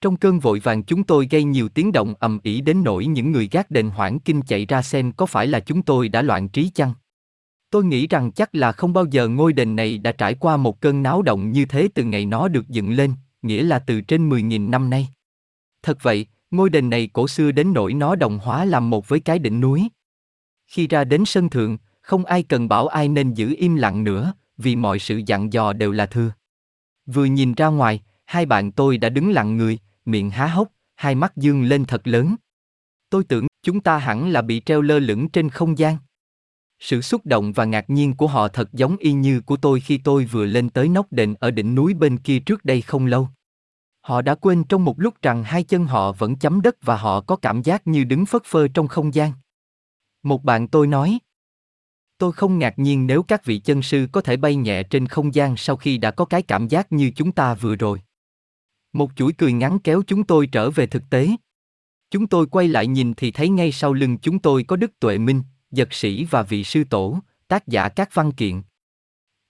Trong cơn vội vàng chúng tôi gây nhiều tiếng động ầm ĩ đến nỗi những người gác đền hoảng kinh chạy ra xem có phải là chúng tôi đã loạn trí chăng. Tôi nghĩ rằng chắc là không bao giờ ngôi đền này đã trải qua một cơn náo động như thế từ ngày nó được dựng lên, nghĩa là từ trên 10.000 năm nay. Thật vậy, Ngôi đền này cổ xưa đến nỗi nó đồng hóa làm một với cái đỉnh núi. Khi ra đến sân thượng, không ai cần bảo ai nên giữ im lặng nữa, vì mọi sự dặn dò đều là thưa. Vừa nhìn ra ngoài, hai bạn tôi đã đứng lặng người, miệng há hốc, hai mắt dương lên thật lớn. Tôi tưởng chúng ta hẳn là bị treo lơ lửng trên không gian. Sự xúc động và ngạc nhiên của họ thật giống y như của tôi khi tôi vừa lên tới nóc đền ở đỉnh núi bên kia trước đây không lâu. Họ đã quên trong một lúc rằng hai chân họ vẫn chấm đất và họ có cảm giác như đứng phất phơ trong không gian. Một bạn tôi nói, Tôi không ngạc nhiên nếu các vị chân sư có thể bay nhẹ trên không gian sau khi đã có cái cảm giác như chúng ta vừa rồi. Một chuỗi cười ngắn kéo chúng tôi trở về thực tế. Chúng tôi quay lại nhìn thì thấy ngay sau lưng chúng tôi có Đức Tuệ Minh, Giật Sĩ và vị sư tổ, tác giả các văn kiện.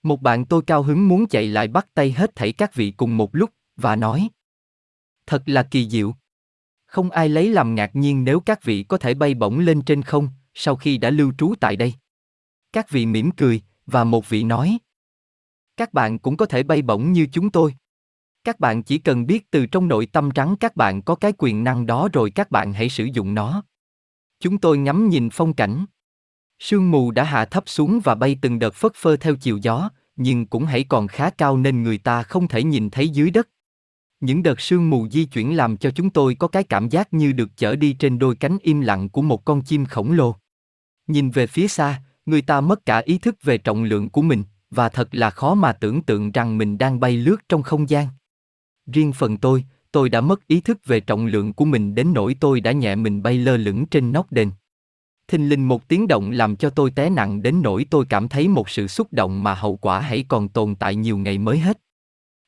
Một bạn tôi cao hứng muốn chạy lại bắt tay hết thảy các vị cùng một lúc, và nói. Thật là kỳ diệu. Không ai lấy làm ngạc nhiên nếu các vị có thể bay bổng lên trên không, sau khi đã lưu trú tại đây. Các vị mỉm cười, và một vị nói. Các bạn cũng có thể bay bổng như chúng tôi. Các bạn chỉ cần biết từ trong nội tâm trắng các bạn có cái quyền năng đó rồi các bạn hãy sử dụng nó. Chúng tôi ngắm nhìn phong cảnh. Sương mù đã hạ thấp xuống và bay từng đợt phất phơ theo chiều gió, nhưng cũng hãy còn khá cao nên người ta không thể nhìn thấy dưới đất. Những đợt sương mù di chuyển làm cho chúng tôi có cái cảm giác như được chở đi trên đôi cánh im lặng của một con chim khổng lồ. Nhìn về phía xa, người ta mất cả ý thức về trọng lượng của mình, và thật là khó mà tưởng tượng rằng mình đang bay lướt trong không gian. Riêng phần tôi, tôi đã mất ý thức về trọng lượng của mình đến nỗi tôi đã nhẹ mình bay lơ lửng trên nóc đền. Thình lình một tiếng động làm cho tôi té nặng đến nỗi tôi cảm thấy một sự xúc động mà hậu quả hãy còn tồn tại nhiều ngày mới hết.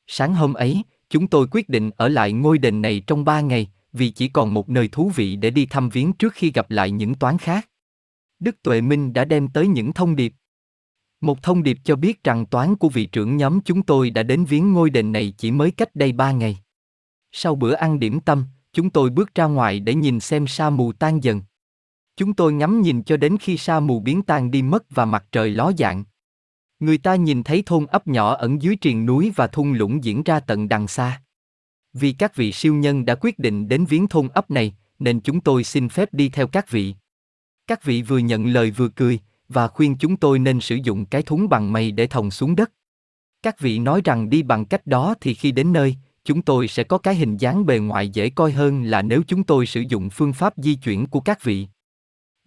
Sáng hôm ấy, chúng tôi quyết định ở lại ngôi đền này trong ba ngày, vì chỉ còn một nơi thú vị để đi thăm viếng trước khi gặp lại những toán khác. Đức Tuệ Minh đã đem tới những thông điệp. Một thông điệp cho biết rằng toán của vị trưởng nhóm chúng tôi đã đến viếng ngôi đền này chỉ mới cách đây ba ngày. Sau bữa ăn điểm tâm, chúng tôi bước ra ngoài để nhìn xem sa mù tan dần. Chúng tôi ngắm nhìn cho đến khi sa mù biến tan đi mất và mặt trời ló dạng. Người ta nhìn thấy thôn ấp nhỏ ẩn dưới triền núi và thung lũng diễn ra tận đằng xa. Vì các vị siêu nhân đã quyết định đến viếng thôn ấp này, nên chúng tôi xin phép đi theo các vị. Các vị vừa nhận lời vừa cười, và khuyên chúng tôi nên sử dụng cái thúng bằng mây để thòng xuống đất. Các vị nói rằng đi bằng cách đó thì khi đến nơi, chúng tôi sẽ có cái hình dáng bề ngoài dễ coi hơn là nếu chúng tôi sử dụng phương pháp di chuyển của các vị.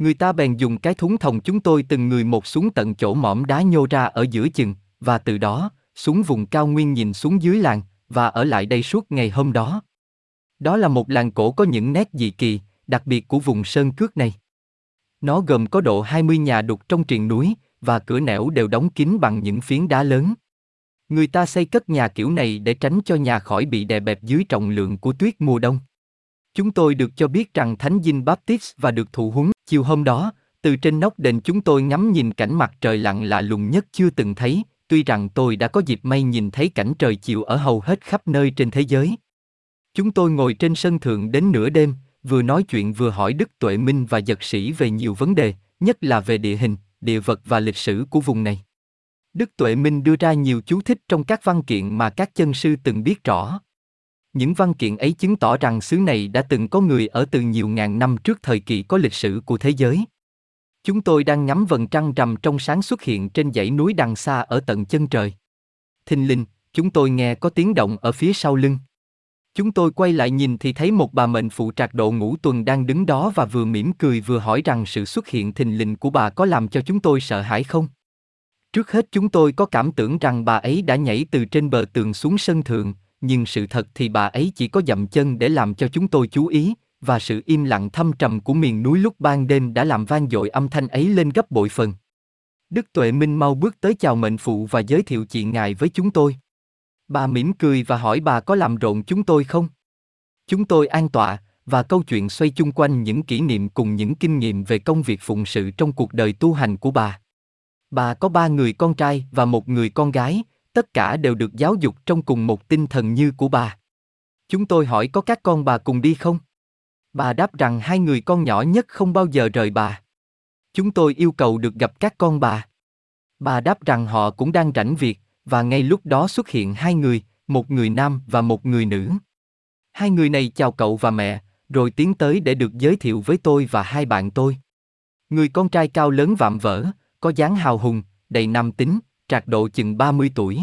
Người ta bèn dùng cái thúng thòng chúng tôi từng người một xuống tận chỗ mỏm đá nhô ra ở giữa chừng, và từ đó, xuống vùng cao nguyên nhìn xuống dưới làng, và ở lại đây suốt ngày hôm đó. Đó là một làng cổ có những nét dị kỳ, đặc biệt của vùng sơn cước này. Nó gồm có độ 20 nhà đục trong triền núi, và cửa nẻo đều đóng kín bằng những phiến đá lớn. Người ta xây cất nhà kiểu này để tránh cho nhà khỏi bị đè bẹp dưới trọng lượng của tuyết mùa đông. Chúng tôi được cho biết rằng Thánh Dinh Baptist và được thụ huấn chiều hôm đó, từ trên nóc đền chúng tôi ngắm nhìn cảnh mặt trời lặn lạ lùng nhất chưa từng thấy, tuy rằng tôi đã có dịp may nhìn thấy cảnh trời chiều ở hầu hết khắp nơi trên thế giới. Chúng tôi ngồi trên sân thượng đến nửa đêm, vừa nói chuyện vừa hỏi Đức Tuệ Minh và Giật Sĩ về nhiều vấn đề, nhất là về địa hình, địa vật và lịch sử của vùng này. Đức Tuệ Minh đưa ra nhiều chú thích trong các văn kiện mà các chân sư từng biết rõ. Những văn kiện ấy chứng tỏ rằng xứ này đã từng có người ở từ nhiều ngàn năm trước thời kỳ có lịch sử của thế giới. Chúng tôi đang ngắm vầng trăng rằm trong sáng xuất hiện trên dãy núi đằng xa ở tận chân trời. Thình linh, chúng tôi nghe có tiếng động ở phía sau lưng. Chúng tôi quay lại nhìn thì thấy một bà mệnh phụ trạc độ ngũ tuần đang đứng đó và vừa mỉm cười vừa hỏi rằng sự xuất hiện thình lình của bà có làm cho chúng tôi sợ hãi không? Trước hết chúng tôi có cảm tưởng rằng bà ấy đã nhảy từ trên bờ tường xuống sân thượng, nhưng sự thật thì bà ấy chỉ có dậm chân để làm cho chúng tôi chú ý, và sự im lặng thâm trầm của miền núi lúc ban đêm đã làm vang dội âm thanh ấy lên gấp bội phần. Đức Tuệ Minh mau bước tới chào mệnh phụ và giới thiệu chị ngài với chúng tôi. Bà mỉm cười và hỏi bà có làm rộn chúng tôi không? Chúng tôi an tọa, và câu chuyện xoay chung quanh những kỷ niệm cùng những kinh nghiệm về công việc phụng sự trong cuộc đời tu hành của bà. Bà có ba người con trai và một người con gái, tất cả đều được giáo dục trong cùng một tinh thần như của bà. Chúng tôi hỏi có các con bà cùng đi không? Bà đáp rằng hai người con nhỏ nhất không bao giờ rời bà. Chúng tôi yêu cầu được gặp các con bà. Bà đáp rằng họ cũng đang rảnh việc, và ngay lúc đó xuất hiện hai người, một người nam và một người nữ. Hai người này chào cậu và mẹ, rồi tiến tới để được giới thiệu với tôi và hai bạn tôi. Người con trai cao lớn vạm vỡ, có dáng hào hùng, đầy nam tính, trạc độ chừng 30 tuổi.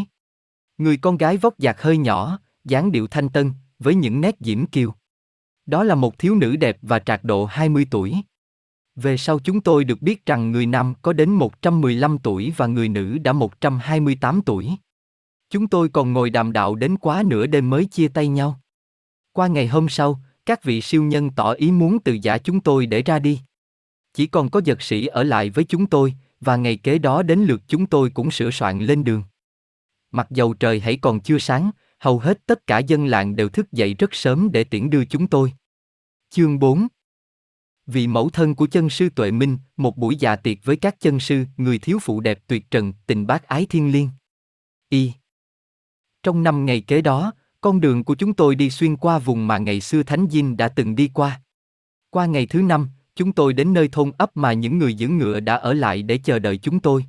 Người con gái vóc dạc hơi nhỏ, dáng điệu thanh tân, với những nét diễm kiều. Đó là một thiếu nữ đẹp và trạc độ 20 tuổi. Về sau chúng tôi được biết rằng người nam có đến 115 tuổi và người nữ đã 128 tuổi. Chúng tôi còn ngồi đàm đạo đến quá nửa đêm mới chia tay nhau. Qua ngày hôm sau, các vị siêu nhân tỏ ý muốn từ giả chúng tôi để ra đi. Chỉ còn có giật sĩ ở lại với chúng tôi, và ngày kế đó đến lượt chúng tôi cũng sửa soạn lên đường. Mặc dầu trời hãy còn chưa sáng, hầu hết tất cả dân làng đều thức dậy rất sớm để tiễn đưa chúng tôi. Chương 4 Vị mẫu thân của chân sư Tuệ Minh, một buổi dạ tiệc với các chân sư, người thiếu phụ đẹp tuyệt trần, tình bác ái thiên liêng. Y Trong năm ngày kế đó, con đường của chúng tôi đi xuyên qua vùng mà ngày xưa Thánh Dinh đã từng đi qua. Qua ngày thứ năm, chúng tôi đến nơi thôn ấp mà những người giữ ngựa đã ở lại để chờ đợi chúng tôi.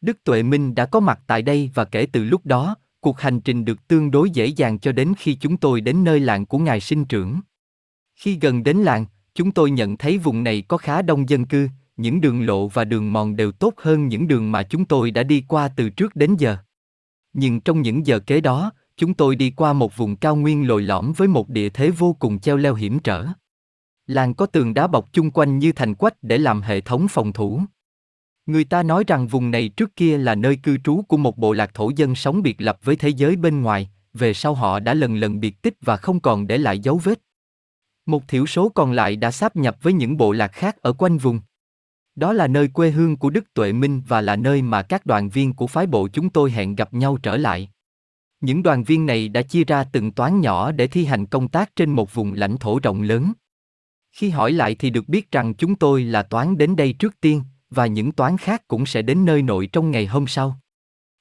Đức Tuệ Minh đã có mặt tại đây và kể từ lúc đó, cuộc hành trình được tương đối dễ dàng cho đến khi chúng tôi đến nơi làng của ngài sinh trưởng. Khi gần đến làng, chúng tôi nhận thấy vùng này có khá đông dân cư, những đường lộ và đường mòn đều tốt hơn những đường mà chúng tôi đã đi qua từ trước đến giờ. Nhưng trong những giờ kế đó, chúng tôi đi qua một vùng cao nguyên lồi lõm với một địa thế vô cùng treo leo hiểm trở. Làng có tường đá bọc chung quanh như thành quách để làm hệ thống phòng thủ. Người ta nói rằng vùng này trước kia là nơi cư trú của một bộ lạc thổ dân sống biệt lập với thế giới bên ngoài, về sau họ đã lần lần biệt tích và không còn để lại dấu vết. Một thiểu số còn lại đã sáp nhập với những bộ lạc khác ở quanh vùng. Đó là nơi quê hương của Đức Tuệ Minh và là nơi mà các đoàn viên của phái bộ chúng tôi hẹn gặp nhau trở lại. Những đoàn viên này đã chia ra từng toán nhỏ để thi hành công tác trên một vùng lãnh thổ rộng lớn. Khi hỏi lại thì được biết rằng chúng tôi là toán đến đây trước tiên, và những toán khác cũng sẽ đến nơi nội trong ngày hôm sau.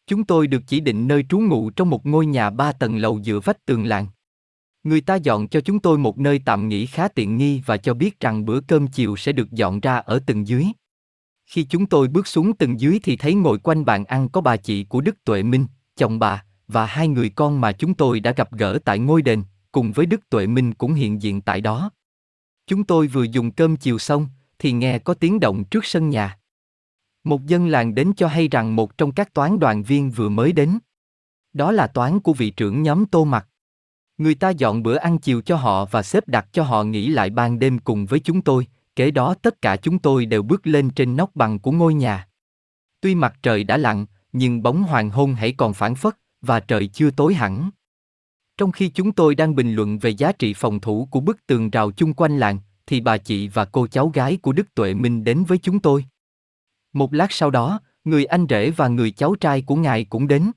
Chúng tôi được chỉ định nơi trú ngụ trong một ngôi nhà ba tầng lầu dựa vách tường làng. Người ta dọn cho chúng tôi một nơi tạm nghỉ khá tiện nghi và cho biết rằng bữa cơm chiều sẽ được dọn ra ở tầng dưới. Khi chúng tôi bước xuống tầng dưới thì thấy ngồi quanh bàn ăn có bà chị của Đức Tuệ Minh, chồng bà, và hai người con mà chúng tôi đã gặp gỡ tại ngôi đền, cùng với Đức Tuệ Minh cũng hiện diện tại đó. Chúng tôi vừa dùng cơm chiều xong, thì nghe có tiếng động trước sân nhà. Một dân làng đến cho hay rằng một trong các toán đoàn viên vừa mới đến. Đó là toán của vị trưởng nhóm Tô Mặc. Người ta dọn bữa ăn chiều cho họ và xếp đặt cho họ nghỉ lại ban đêm cùng với chúng tôi, kế đó tất cả chúng tôi đều bước lên trên nóc bằng của ngôi nhà. Tuy mặt trời đã lặn, nhưng bóng hoàng hôn hãy còn phản phất, và trời chưa tối hẳn. Trong khi chúng tôi đang bình luận về giá trị phòng thủ của bức tường rào chung quanh làng, thì bà chị và cô cháu gái của Đức Tuệ Minh đến với chúng tôi. Một lát sau đó, người anh rể và người cháu trai của ngài cũng đến.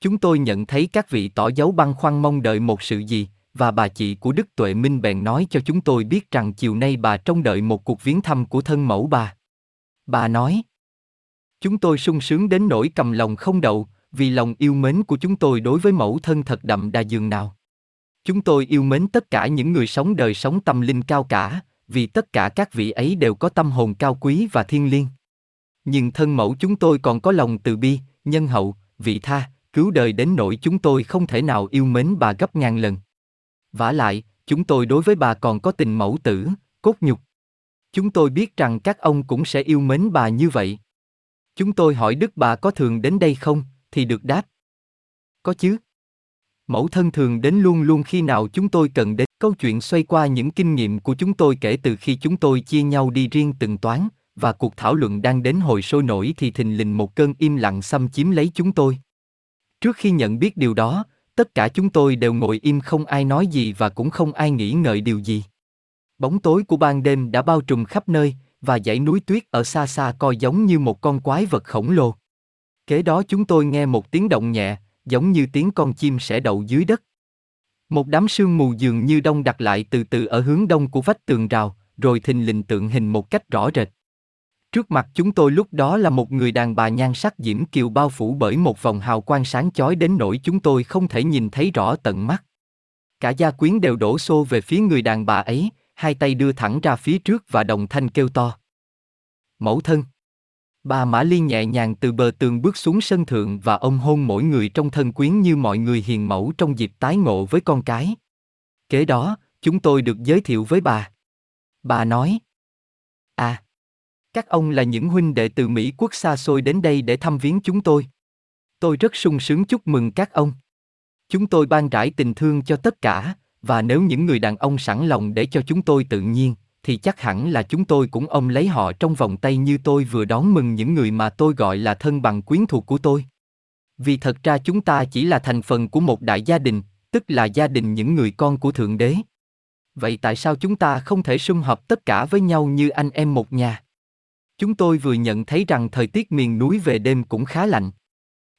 Chúng tôi nhận thấy các vị tỏ dấu băn khoăn mong đợi một sự gì, và bà chị của Đức Tuệ Minh bèn nói cho chúng tôi biết rằng chiều nay bà trông đợi một cuộc viếng thăm của thân mẫu bà. Bà nói, chúng tôi sung sướng đến nỗi cầm lòng không đậu, vì lòng yêu mến của chúng tôi đối với mẫu thân thật đậm đà dường nào. Chúng tôi yêu mến tất cả những người sống đời sống tâm linh cao cả, vì tất cả các vị ấy đều có tâm hồn cao quý và thiêng liêng. Nhưng thân mẫu chúng tôi còn có lòng từ bi, nhân hậu, vị tha, cứu đời đến nỗi chúng tôi không thể nào yêu mến bà gấp ngàn lần. Vả lại, chúng tôi đối với bà còn có tình mẫu tử, cốt nhục. Chúng tôi biết rằng các ông cũng sẽ yêu mến bà như vậy. Chúng tôi hỏi Đức bà có thường đến đây không, thì được đáp. Có chứ. Mẫu thân thường đến luôn luôn khi nào chúng tôi cần đến. Câu chuyện xoay qua những kinh nghiệm của chúng tôi kể từ khi chúng tôi chia nhau đi riêng từng toán, và cuộc thảo luận đang đến hồi sôi nổi thì thình lình một cơn im lặng xâm chiếm lấy chúng tôi. Trước khi nhận biết điều đó, tất cả chúng tôi đều ngồi im không ai nói gì và cũng không ai nghĩ ngợi điều gì. Bóng tối của ban đêm đã bao trùm khắp nơi, và dãy núi tuyết ở xa xa coi giống như một con quái vật khổng lồ. Kế đó chúng tôi nghe một tiếng động nhẹ, giống như tiếng con chim sẻ đậu dưới đất. Một đám sương mù dường như đông đặt lại từ từ ở hướng đông của vách tường rào, rồi thình lình tượng hình một cách rõ rệt. Trước mặt chúng tôi lúc đó là một người đàn bà nhan sắc diễm kiều bao phủ bởi một vòng hào quang sáng chói đến nỗi chúng tôi không thể nhìn thấy rõ tận mắt. Cả gia quyến đều đổ xô về phía người đàn bà ấy, hai tay đưa thẳng ra phía trước và đồng thanh kêu to. Mẫu thân. Bà Mã Ly nhẹ nhàng từ bờ tường bước xuống sân thượng và ông hôn mỗi người trong thân quyến như mọi người hiền mẫu trong dịp tái ngộ với con cái. Kế đó, chúng tôi được giới thiệu với bà. Bà nói. À. Các ông là những huynh đệ từ Mỹ quốc xa xôi đến đây để thăm viếng chúng tôi. Tôi rất sung sướng chúc mừng các ông. Chúng tôi ban rải tình thương cho tất cả, và nếu những người đàn ông sẵn lòng để cho chúng tôi tự nhiên, thì chắc hẳn là chúng tôi cũng ôm lấy họ trong vòng tay như tôi vừa đón mừng những người mà tôi gọi là thân bằng quyến thuộc của tôi. Vì thật ra chúng ta chỉ là thành phần của một đại gia đình, tức là gia đình những người con của Thượng Đế. Vậy tại sao chúng ta không thể sum họp tất cả với nhau như anh em một nhà? Chúng tôi vừa nhận thấy rằng thời tiết miền núi về đêm cũng khá lạnh.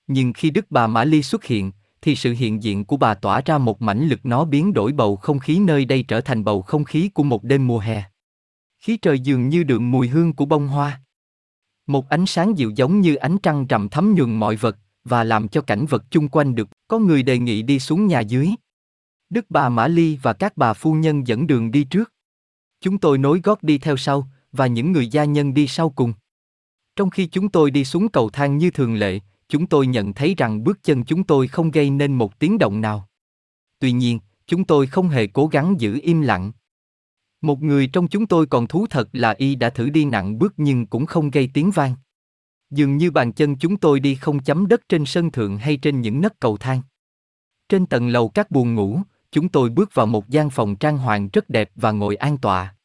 Nhưng khi Đức bà Mã Ly xuất hiện, thì sự hiện diện của bà tỏa ra một mãnh lực nó biến đổi bầu không khí nơi đây trở thành bầu không khí của một đêm mùa hè. Khí trời dường như đượm mùi hương của bông hoa. Một ánh sáng dịu giống như ánh trăng rằm thấm nhuần mọi vật, và làm cho cảnh vật chung quanh được, có người đề nghị đi xuống nhà dưới. Đức bà Mã Ly và các bà phu nhân dẫn đường đi trước. Chúng tôi nối gót đi theo sau, và những người gia nhân đi sau cùng. Trong khi chúng tôi đi xuống cầu thang như thường lệ, chúng tôi nhận thấy rằng bước chân chúng tôi không gây nên một tiếng động nào. Tuy nhiên, chúng tôi không hề cố gắng giữ im lặng. Một người trong chúng tôi còn thú thật là y đã thử đi nặng bước nhưng cũng không gây tiếng vang. Dường như bàn chân chúng tôi đi không chấm đất trên sân thượng hay trên những nấc cầu thang. Trên tầng lầu các buồng ngủ, chúng tôi bước vào một gian phòng trang hoàng rất đẹp và ngồi an tọa.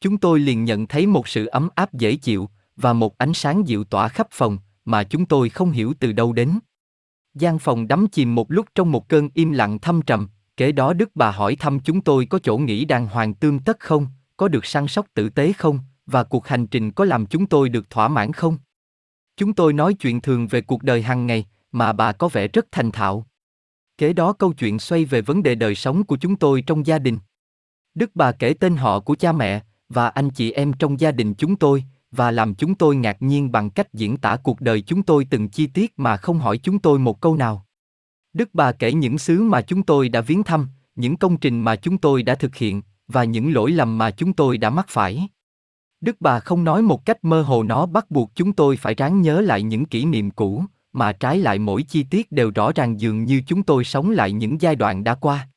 Chúng tôi liền nhận thấy một sự ấm áp dễ chịu và một ánh sáng dịu tỏa khắp phòng mà chúng tôi không hiểu từ đâu đến. Gian phòng đắm chìm một lúc trong một cơn im lặng thâm trầm, kế đó Đức bà hỏi thăm chúng tôi có chỗ nghỉ đàng hoàng tương tất không, có được săn sóc tử tế không, và cuộc hành trình có làm chúng tôi được thỏa mãn không. Chúng tôi nói chuyện thường về cuộc đời hàng ngày, mà bà có vẻ rất thành thạo. Kế đó câu chuyện xoay về vấn đề đời sống của chúng tôi trong gia đình. Đức bà kể tên họ của cha mẹ và anh chị em trong gia đình chúng tôi và làm chúng tôi ngạc nhiên bằng cách diễn tả cuộc đời chúng tôi từng chi tiết mà không hỏi chúng tôi một câu nào. Đức bà kể những xứ mà chúng tôi đã viếng thăm, những công trình mà chúng tôi đã thực hiện và những lỗi lầm mà chúng tôi đã mắc phải. Đức bà không nói một cách mơ hồ nó bắt buộc chúng tôi phải ráng nhớ lại những kỷ niệm cũ, mà trái lại mỗi chi tiết đều rõ ràng dường như chúng tôi sống lại những giai đoạn đã qua.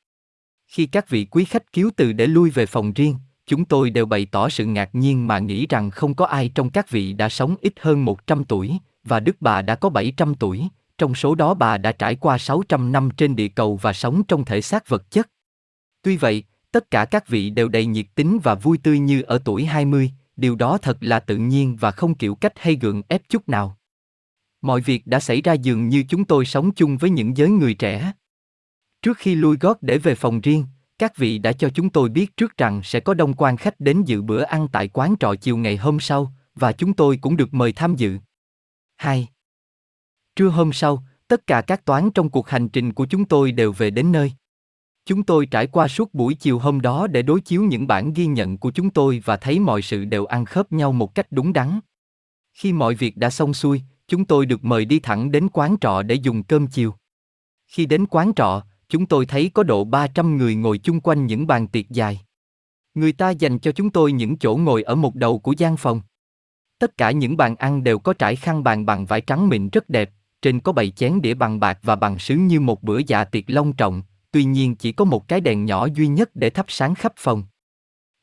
Khi các vị quý khách cứu từ để lui về phòng riêng, chúng tôi đều bày tỏ sự ngạc nhiên mà nghĩ rằng không có ai trong các vị đã sống ít hơn 100 tuổi, và Đức bà đã có 700 tuổi, trong số đó bà đã trải qua 600 năm trên địa cầu và sống trong thể xác vật chất. Tuy vậy, tất cả các vị đều đầy nhiệt tính và vui tươi như ở tuổi 20, điều đó thật là tự nhiên và không kiểu cách hay gượng ép chút nào. Mọi việc đã xảy ra dường như chúng tôi sống chung với những giới người trẻ. Trước khi lui gót để về phòng riêng, các vị đã cho chúng tôi biết trước rằng sẽ có đông quan khách đến dự bữa ăn tại quán trọ chiều ngày hôm sau, và chúng tôi cũng được mời tham dự. 2. Trưa hôm sau, tất cả các toán trong cuộc hành trình của chúng tôi đều về đến nơi. Chúng tôi trải qua suốt buổi chiều hôm đó để đối chiếu những bản ghi nhận của chúng tôi và thấy mọi sự đều ăn khớp nhau một cách đúng đắn. Khi mọi việc đã xong xuôi, chúng tôi được mời đi thẳng đến quán trọ để dùng cơm chiều. Khi đến quán trọ, chúng tôi thấy có độ 300 người ngồi chung quanh những bàn tiệc dài. Người ta dành cho chúng tôi những chỗ ngồi ở một đầu của gian phòng. Tất cả những bàn ăn đều có trải khăn bàn bằng vải trắng mịn rất đẹp, trên có bảy chén đĩa bằng bạc và bằng sứ như một bữa dạ tiệc long trọng, tuy nhiên chỉ có một cái đèn nhỏ duy nhất để thắp sáng khắp phòng.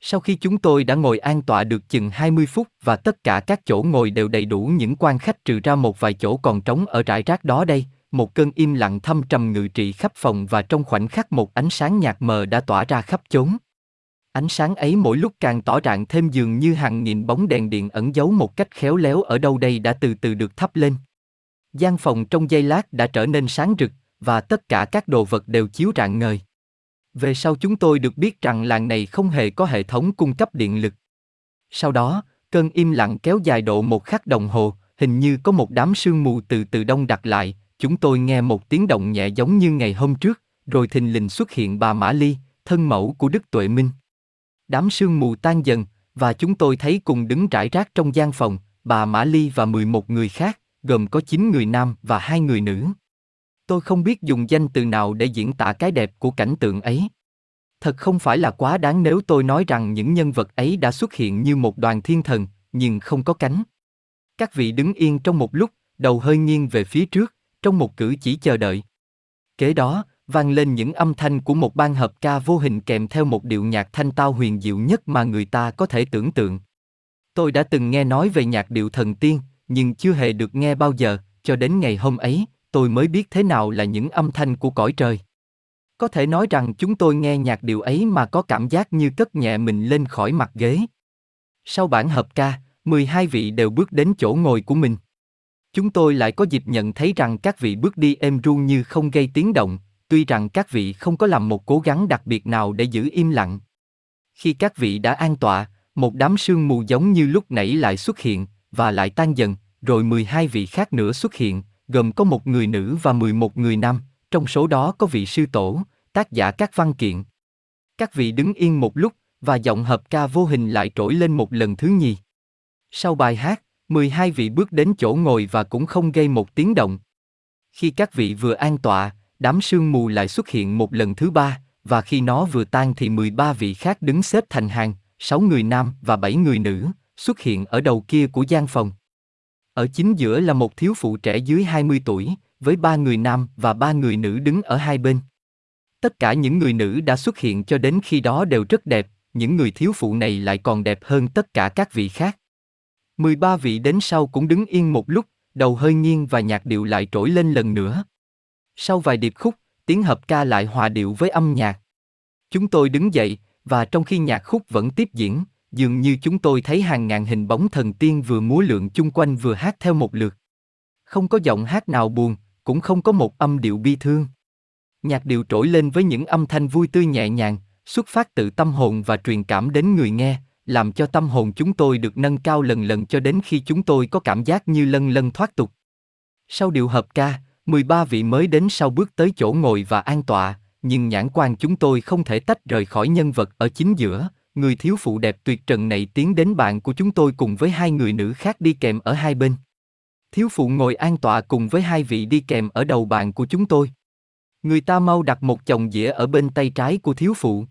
Sau khi chúng tôi đã ngồi an tọa được chừng 20 phút và tất cả các chỗ ngồi đều đầy đủ những quan khách trừ ra một vài chỗ còn trống ở rải rác đó đây, một cơn im lặng thâm trầm ngự trị khắp phòng và trong khoảnh khắc một ánh sáng nhạt mờ đã tỏa ra khắp chốn. Ánh sáng ấy mỗi lúc càng tỏ rạng thêm dường như hàng nghìn bóng đèn điện ẩn giấu một cách khéo léo ở đâu đây đã từ từ được thắp lên gian phòng trong giây lát đã trở nên sáng rực, và tất cả các đồ vật đều chiếu rạng ngời. Về sau chúng tôi được biết rằng làng này không hề có hệ thống cung cấp điện lực. Sau đó, cơn im lặng kéo dài độ một khắc đồng hồ, hình như có một đám sương mù từ từ đông đặt lại, chúng tôi nghe một tiếng động nhẹ giống như ngày hôm trước, rồi thình lình xuất hiện bà Mã Ly, thân mẫu của Đức Tuệ Minh. Đám sương mù tan dần, và chúng tôi thấy cùng đứng rải rác trong gian phòng, bà Mã Ly và 11 người khác, gồm có 9 người nam và hai người nữ. Tôi không biết dùng danh từ nào để diễn tả cái đẹp của cảnh tượng ấy. Thật không phải là quá đáng nếu tôi nói rằng những nhân vật ấy đã xuất hiện như một đoàn thiên thần, nhưng không có cánh. Các vị đứng yên trong một lúc, đầu hơi nghiêng về phía trước, trong một cử chỉ chờ đợi. Kế đó, vang lên những âm thanh của một ban hợp ca vô hình kèm theo một điệu nhạc thanh tao huyền diệu nhất mà người ta có thể tưởng tượng. Tôi đã từng nghe nói về nhạc điệu thần tiên, nhưng chưa hề được nghe bao giờ, cho đến ngày hôm ấy, tôi mới biết thế nào là những âm thanh của cõi trời. Có thể nói rằng chúng tôi nghe nhạc điệu ấy mà có cảm giác như cất nhẹ mình lên khỏi mặt ghế. Sau bản hợp ca, 12 vị đều bước đến chỗ ngồi của mình. Chúng tôi lại có dịp nhận thấy rằng các vị bước đi êm ru như không gây tiếng động, tuy rằng các vị không có làm một cố gắng đặc biệt nào để giữ im lặng. Khi các vị đã an tọa, một đám sương mù giống như lúc nãy lại xuất hiện, và lại tan dần, rồi 12 vị khác nữa xuất hiện, gồm có một người nữ và 11 người nam, trong số đó có vị sư tổ, tác giả các văn kiện. Các vị đứng yên một lúc, và giọng hợp ca vô hình lại trỗi lên một lần thứ nhì. Sau bài hát, 12 vị bước đến chỗ ngồi và cũng không gây một tiếng động. Khi các vị vừa an tọa, đám sương mù lại xuất hiện một lần thứ ba, và khi nó vừa tan thì 13 vị khác đứng xếp thành hàng, 6 người nam và 7 người nữ, xuất hiện ở đầu kia của gian phòng. Ở chính giữa là một thiếu phụ trẻ dưới 20 tuổi, với ba người nam và ba người nữ đứng ở hai bên. Tất cả những người nữ đã xuất hiện cho đến khi đó đều rất đẹp, những người thiếu phụ này lại còn đẹp hơn tất cả các vị khác. 13 vị đến sau cũng đứng yên một lúc, đầu hơi nghiêng và nhạc điệu lại trỗi lên lần nữa. Sau vài điệp khúc, tiếng hợp ca lại hòa điệu với âm nhạc. Chúng tôi đứng dậy, và trong khi nhạc khúc vẫn tiếp diễn, dường như chúng tôi thấy hàng ngàn hình bóng thần tiên vừa múa lượn chung quanh vừa hát theo một lượt. Không có giọng hát nào buồn, cũng không có một âm điệu bi thương. Nhạc điệu trỗi lên với những âm thanh vui tươi nhẹ nhàng, xuất phát từ tâm hồn và truyền cảm đến người nghe, làm cho tâm hồn chúng tôi được nâng cao lần lần cho đến khi chúng tôi có cảm giác như lân lân thoát tục. Sau điệu hợp ca, 13 vị mới đến sau bước tới chỗ ngồi và an tọa, nhưng nhãn quan chúng tôi không thể tách rời khỏi nhân vật ở chính giữa, người thiếu phụ đẹp tuyệt trần này tiến đến bạn của chúng tôi cùng với hai người nữ khác đi kèm ở hai bên. Thiếu phụ ngồi an tọa cùng với hai vị đi kèm ở đầu bạn của chúng tôi. Người ta mau đặt một chồng dĩa ở bên tay trái của thiếu phụ.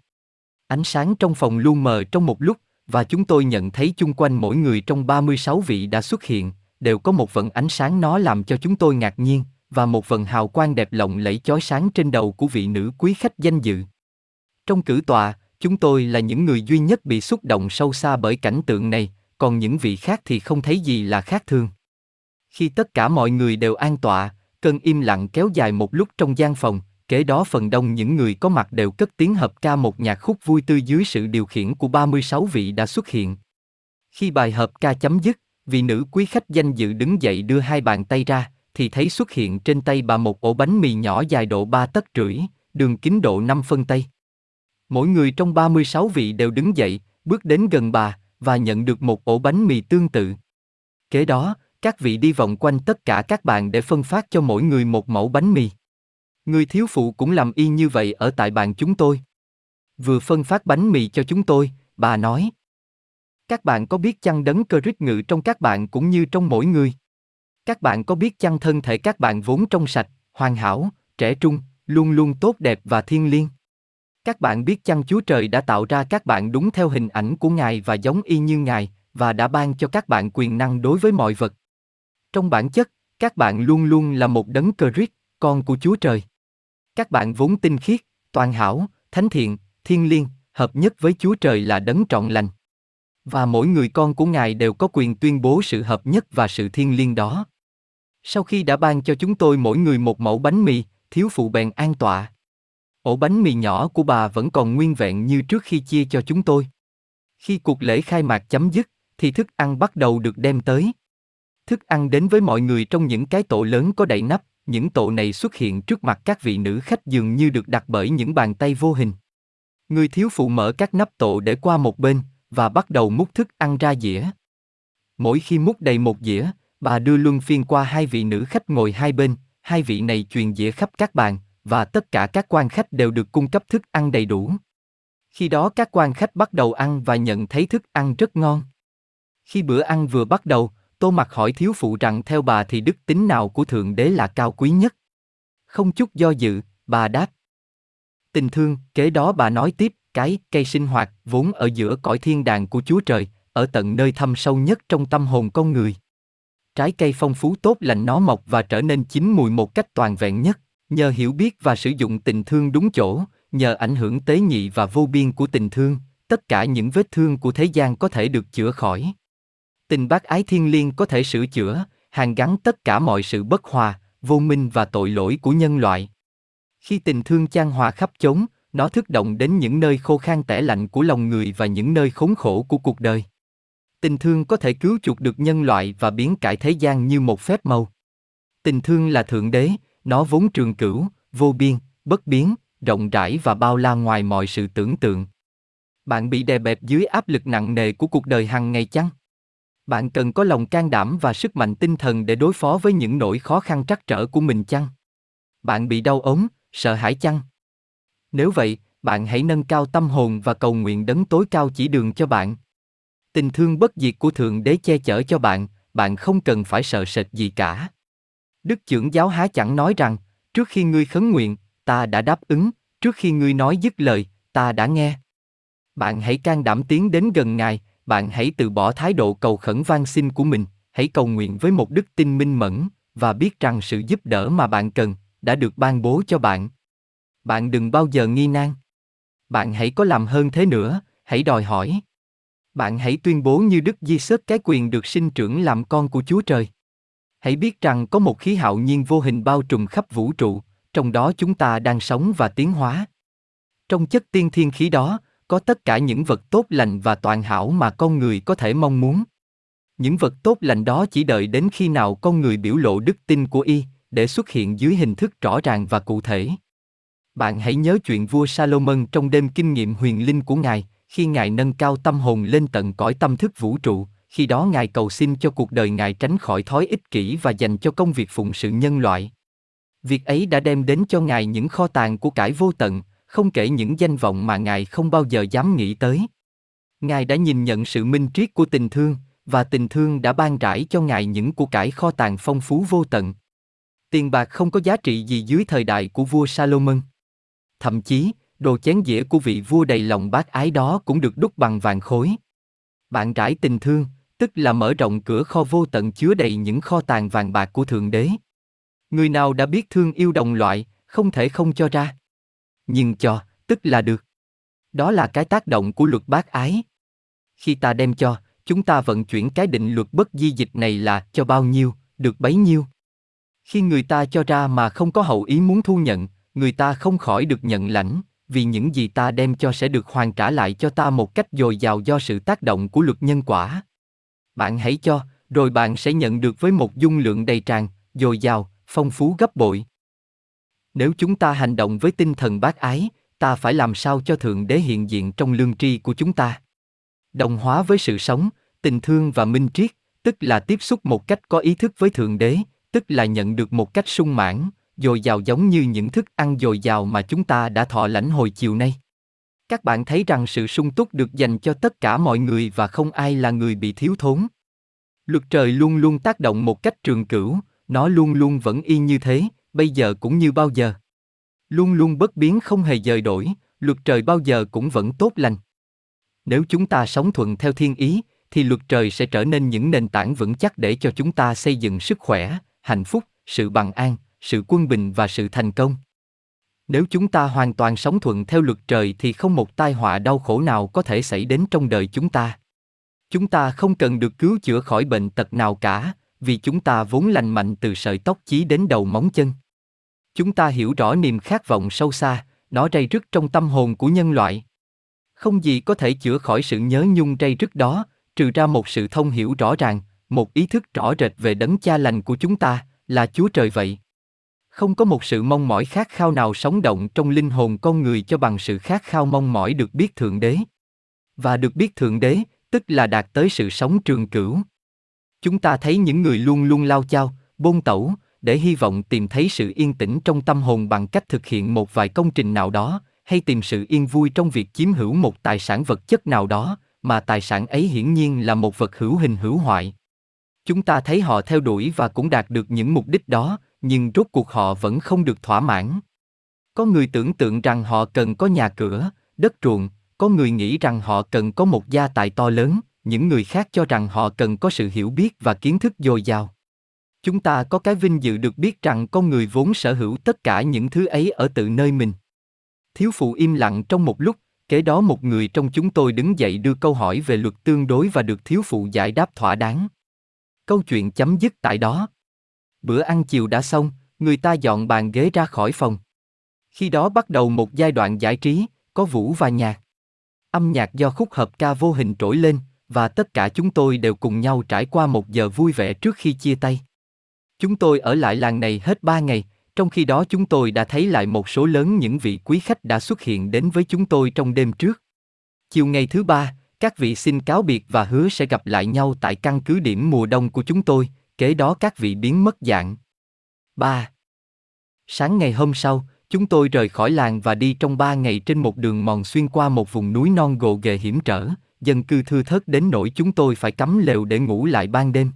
Ánh sáng trong phòng luôn mờ trong một lúc, và chúng tôi nhận thấy chung quanh mỗi người trong 36 vị đã xuất hiện, đều có một vận ánh sáng nó làm cho chúng tôi ngạc nhiên, và một vần hào quang đẹp lộng lẫy chói sáng trên đầu của vị nữ quý khách danh dự. Trong cử tọa, chúng tôi là những người duy nhất bị xúc động sâu xa bởi cảnh tượng này, còn những vị khác thì không thấy gì là khác thường. Khi tất cả mọi người đều an tọa, cơn im lặng kéo dài một lúc trong gian phòng, kế đó phần đông những người có mặt đều cất tiếng hợp ca một nhạc khúc vui tươi dưới sự điều khiển của 36 vị đã xuất hiện. Khi bài hợp ca chấm dứt, vị nữ quý khách danh dự đứng dậy đưa hai bàn tay ra, thì thấy xuất hiện trên tay bà một ổ bánh mì nhỏ dài độ 3 tấc rưỡi, đường kính độ 5 phân tay. Mỗi người trong 36 vị đều đứng dậy, bước đến gần bà, và nhận được một ổ bánh mì tương tự. Kế đó, các vị đi vòng quanh tất cả các bàn để phân phát cho mỗi người một mẫu bánh mì. Người thiếu phụ cũng làm y như vậy ở tại bàn chúng tôi. Vừa phân phát bánh mì cho chúng tôi, bà nói. Các bạn có biết chăng đấng cơ rít ngự trong các bạn cũng như trong mỗi người? Các bạn có biết chăng thân thể các bạn vốn trong sạch, hoàn hảo, trẻ trung, luôn luôn tốt đẹp và thiên liêng? Các bạn biết chăng Chúa Trời đã tạo ra các bạn đúng theo hình ảnh của Ngài và giống y như Ngài, và đã ban cho các bạn quyền năng đối với mọi vật. Trong bản chất, các bạn luôn luôn là một đấng cơ rít, con của Chúa Trời. Các bạn vốn tinh khiết, toàn hảo, thánh thiện, thiên liêng, hợp nhất với Chúa Trời là đấng trọn lành. Và mỗi người con của Ngài đều có quyền tuyên bố sự hợp nhất và sự thiên liêng đó. Sau khi đã ban cho chúng tôi mỗi người một mẫu bánh mì, thiếu phụ bèn an tọa. Ổ bánh mì nhỏ của bà vẫn còn nguyên vẹn như trước khi chia cho chúng tôi. Khi cuộc lễ khai mạc chấm dứt, thì thức ăn bắt đầu được đem tới. Thức ăn đến với mọi người trong những cái tổ lớn có đậy nắp, những tổ này xuất hiện trước mặt các vị nữ khách dường như được đặt bởi những bàn tay vô hình. Người thiếu phụ mở các nắp tổ để qua một bên, và bắt đầu múc thức ăn ra dĩa. Mỗi khi múc đầy một dĩa, bà đưa luân phiên qua hai vị nữ khách ngồi hai bên, hai vị này truyền dĩa khắp các bàn, và tất cả các quan khách đều được cung cấp thức ăn đầy đủ. Khi đó các quan khách bắt đầu ăn và nhận thấy thức ăn rất ngon. Khi bữa ăn vừa bắt đầu, Tô Mặc hỏi thiếu phụ rằng theo bà thì đức tính nào của Thượng Đế là cao quý nhất? Không chút do dự, bà đáp. Tình thương, kế đó bà nói tiếp, cái cây sinh hoạt vốn ở giữa cõi thiên đàng của Chúa Trời, ở tận nơi thâm sâu nhất trong tâm hồn con người. Trái cây phong phú tốt lành nó mọc và trở nên chín mùi một cách toàn vẹn nhất, Nhờ hiểu biết và sử dụng tình thương đúng chỗ, nhờ ảnh hưởng tế nhị và vô biên của tình thương, tất cả những vết thương của thế gian có thể được chữa khỏi. Tình bác ái thiên liêng có thể sửa chữa, hàn gắn tất cả mọi sự bất hòa, vô minh và tội lỗi của nhân loại. Khi tình thương chan hòa khắp chốn, nó thức động đến những nơi khô khan tẻ lạnh của lòng người và những nơi khốn khổ của cuộc đời. Tình thương có thể cứu chuộc được nhân loại và biến cải thế gian như một phép màu. Tình thương là thượng đế, nó vốn trường cửu, vô biên, bất biến, rộng rãi và bao la ngoài mọi sự tưởng tượng. Bạn bị đè bẹp dưới áp lực nặng nề của cuộc đời hàng ngày chăng? Bạn cần có lòng can đảm và sức mạnh tinh thần để đối phó với những nỗi khó khăn trắc trở của mình chăng? Bạn bị đau ốm, sợ hãi chăng? Nếu vậy, bạn hãy nâng cao tâm hồn và cầu nguyện đấng tối cao chỉ đường cho bạn. Tình thương bất diệt của Thượng Đế che chở cho bạn, bạn không cần phải sợ sệt gì cả. Đức trưởng giáo há chẳng nói rằng, trước khi ngươi khấn nguyện, ta đã đáp ứng, trước khi ngươi nói dứt lời, ta đã nghe. Bạn hãy can đảm tiến đến gần Ngài, bạn hãy từ bỏ thái độ cầu khẩn van xin của mình, hãy cầu nguyện với một đức tin minh mẫn và biết rằng sự giúp đỡ mà bạn cần đã được ban bố cho bạn. Bạn đừng bao giờ nghi nan. Bạn hãy có làm hơn thế nữa, hãy đòi hỏi. Bạn hãy tuyên bố như Đức Di Sớt cái quyền được sinh trưởng làm con của Chúa Trời. Hãy biết rằng có một khí hạo nhiên vô hình bao trùm khắp vũ trụ, trong đó chúng ta đang sống và tiến hóa. Trong chất tiên thiên khí đó, có tất cả những vật tốt lành và toàn hảo mà con người có thể mong muốn. Những vật tốt lành đó chỉ đợi đến khi nào con người biểu lộ đức tin của y, để xuất hiện dưới hình thức rõ ràng và cụ thể. Bạn hãy nhớ chuyện vua Salomon trong đêm kinh nghiệm huyền linh của ngài, khi ngài nâng cao tâm hồn lên tận cõi tâm thức vũ trụ, khi đó ngài cầu xin cho cuộc đời ngài tránh khỏi thói ích kỷ và dành cho công việc phụng sự nhân loại. Việc ấy đã đem đến cho ngài những kho tàng của cải vô tận, không kể những danh vọng mà ngài không bao giờ dám nghĩ tới. Ngài đã nhìn nhận sự minh triết của tình thương, và tình thương đã ban rãi cho ngài những của cải kho tàng phong phú vô tận. Tiền bạc không có giá trị gì dưới thời đại của vua Salomon. Thậm chí, đồ chén dĩa của vị vua đầy lòng bác ái đó cũng được đúc bằng vàng khối. Bạn rải tình thương, tức là mở rộng cửa kho vô tận chứa đầy những kho tàng vàng bạc của Thượng Đế. Người nào đã biết thương yêu đồng loại, không thể không cho ra. Nhưng cho, tức là được. Đó là cái tác động của luật bác ái. Khi ta đem cho, chúng ta vận chuyển cái định luật bất di dịch này là cho bao nhiêu, được bấy nhiêu. Khi người ta cho ra mà không có hậu ý muốn thu nhận, người ta không khỏi được nhận lãnh, vì những gì ta đem cho sẽ được hoàn trả lại cho ta một cách dồi dào do sự tác động của luật nhân quả. Bạn hãy cho, rồi bạn sẽ nhận được với một dung lượng đầy tràn, dồi dào, phong phú gấp bội. Nếu chúng ta hành động với tinh thần bác ái, ta phải làm sao cho Thượng Đế hiện diện trong lương tri của chúng ta. Đồng hóa với sự sống, tình thương và minh triết, tức là tiếp xúc một cách có ý thức với Thượng Đế, tức là nhận được một cách sung mãn, dồi dào giống như những thức ăn dồi dào mà chúng ta đã thọ lãnh hồi chiều nay. Các bạn thấy rằng sự sung túc được dành cho tất cả mọi người và không ai là người bị thiếu thốn. Luật trời luôn luôn tác động một cách trường cửu, nó luôn luôn vẫn y như thế, bây giờ cũng như bao giờ. Luôn luôn bất biến không hề dời đổi, luật trời bao giờ cũng vẫn tốt lành. Nếu chúng ta sống thuận theo thiên ý, thì luật trời sẽ trở nên những nền tảng vững chắc để cho chúng ta xây dựng sức khỏe, hạnh phúc, sự bằng an, sự quân bình và sự thành công. Nếu chúng ta hoàn toàn sống thuận theo luật trời thì không một tai họa đau khổ nào có thể xảy đến trong đời chúng ta. Chúng ta không cần được cứu chữa khỏi bệnh tật nào cả, vì chúng ta vốn lành mạnh từ sợi tóc chí đến đầu móng chân. Chúng ta hiểu rõ niềm khát vọng sâu xa, nó rây rứt trong tâm hồn của nhân loại. Không gì có thể chữa khỏi sự nhớ nhung rây rứt đó, trừ ra một sự thông hiểu rõ ràng, một ý thức rõ rệt về đấng cha lành của chúng ta, là Chúa Trời vậy. Không có một sự mong mỏi khát khao nào sống động trong linh hồn con người cho bằng sự khát khao mong mỏi được biết Thượng Đế. Và được biết Thượng Đế, tức là đạt tới sự sống trường cửu. Chúng ta thấy những người luôn luôn lao chao, bôn tẩu, để hy vọng tìm thấy sự yên tĩnh trong tâm hồn bằng cách thực hiện một vài công trình nào đó, hay tìm sự yên vui trong việc chiếm hữu một tài sản vật chất nào đó, mà tài sản ấy hiển nhiên là một vật hữu hình hữu hoại. Chúng ta thấy họ theo đuổi và cũng đạt được những mục đích đó, nhưng rốt cuộc họ vẫn không được thỏa mãn. Có người tưởng tượng rằng họ cần có nhà cửa, đất ruộng, có người nghĩ rằng họ cần có một gia tài to lớn, những người khác cho rằng họ cần có sự hiểu biết và kiến thức dồi dào. Chúng ta có cái vinh dự được biết rằng con người vốn sở hữu tất cả những thứ ấy ở tự nơi mình. Thiếu phụ im lặng trong một lúc, kế đó một người trong chúng tôi đứng dậy đưa câu hỏi về luật tương đối và được thiếu phụ giải đáp thỏa đáng. Câu chuyện chấm dứt tại đó. Bữa ăn chiều đã xong, người ta dọn bàn ghế ra khỏi phòng. Khi đó bắt đầu một giai đoạn giải trí, có vũ và nhạc. Âm nhạc do khúc hợp ca vô hình trỗi lên, và tất cả chúng tôi đều cùng nhau trải qua một giờ vui vẻ trước khi chia tay. Chúng tôi ở lại làng này hết ba ngày, trong khi đó chúng tôi đã thấy lại một số lớn những vị quý khách đã xuất hiện đến với chúng tôi trong đêm trước. Chiều ngày thứ ba, các vị xin cáo biệt và hứa sẽ gặp lại nhau tại căn cứ điểm mùa đông của chúng tôi, kế đó các vị biến mất dạng. 3. Sáng ngày hôm sau, chúng tôi rời khỏi làng và đi trong ba ngày trên một đường mòn xuyên qua một vùng núi non gồ ghề hiểm trở, dân cư thưa thớt đến nỗi chúng tôi phải cắm lều để ngủ lại ban đêm.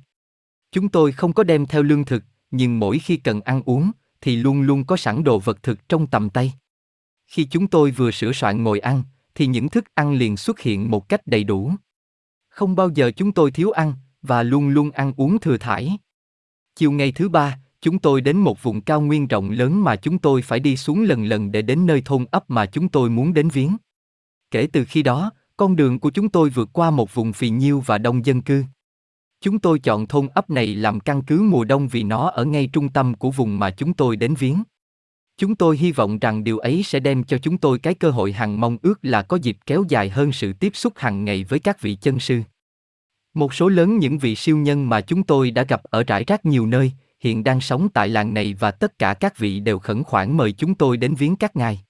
Chúng tôi không có đem theo lương thực, nhưng mỗi khi cần ăn uống, thì luôn luôn có sẵn đồ vật thực trong tầm tay. Khi chúng tôi vừa sửa soạn ngồi ăn, thì những thức ăn liền xuất hiện một cách đầy đủ. Không bao giờ chúng tôi thiếu ăn, và luôn luôn ăn uống thừa thải. Chiều ngày thứ ba, chúng tôi đến một vùng cao nguyên rộng lớn mà chúng tôi phải đi xuống lần lần để đến nơi thôn ấp mà chúng tôi muốn đến viếng. Kể từ khi đó, con đường của chúng tôi vượt qua một vùng phì nhiêu và đông dân cư. Chúng tôi chọn thôn ấp này làm căn cứ mùa đông vì nó ở ngay trung tâm của vùng mà chúng tôi đến viếng. Chúng tôi hy vọng rằng điều ấy sẽ đem cho chúng tôi cái cơ hội hằng mong ước là có dịp kéo dài hơn sự tiếp xúc hàng ngày với các vị chân sư. Một số lớn những vị siêu nhân mà chúng tôi đã gặp ở rải rác nhiều nơi, hiện đang sống tại làng này và tất cả các vị đều khẩn khoản mời chúng tôi đến viếng các ngài.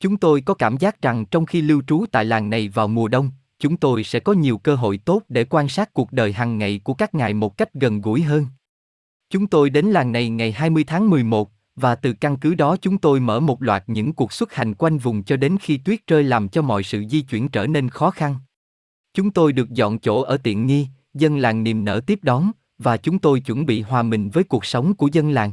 Chúng tôi có cảm giác rằng trong khi lưu trú tại làng này vào mùa đông, chúng tôi sẽ có nhiều cơ hội tốt để quan sát cuộc đời hàng ngày của các ngài một cách gần gũi hơn. Chúng tôi đến làng này ngày 20 tháng 11, và từ căn cứ đó chúng tôi mở một loạt những cuộc xuất hành quanh vùng cho đến khi tuyết rơi làm cho mọi sự di chuyển trở nên khó khăn. Chúng tôi được dọn chỗ ở tiện nghi, dân làng niềm nở tiếp đón, và chúng tôi chuẩn bị hòa mình với cuộc sống của dân làng.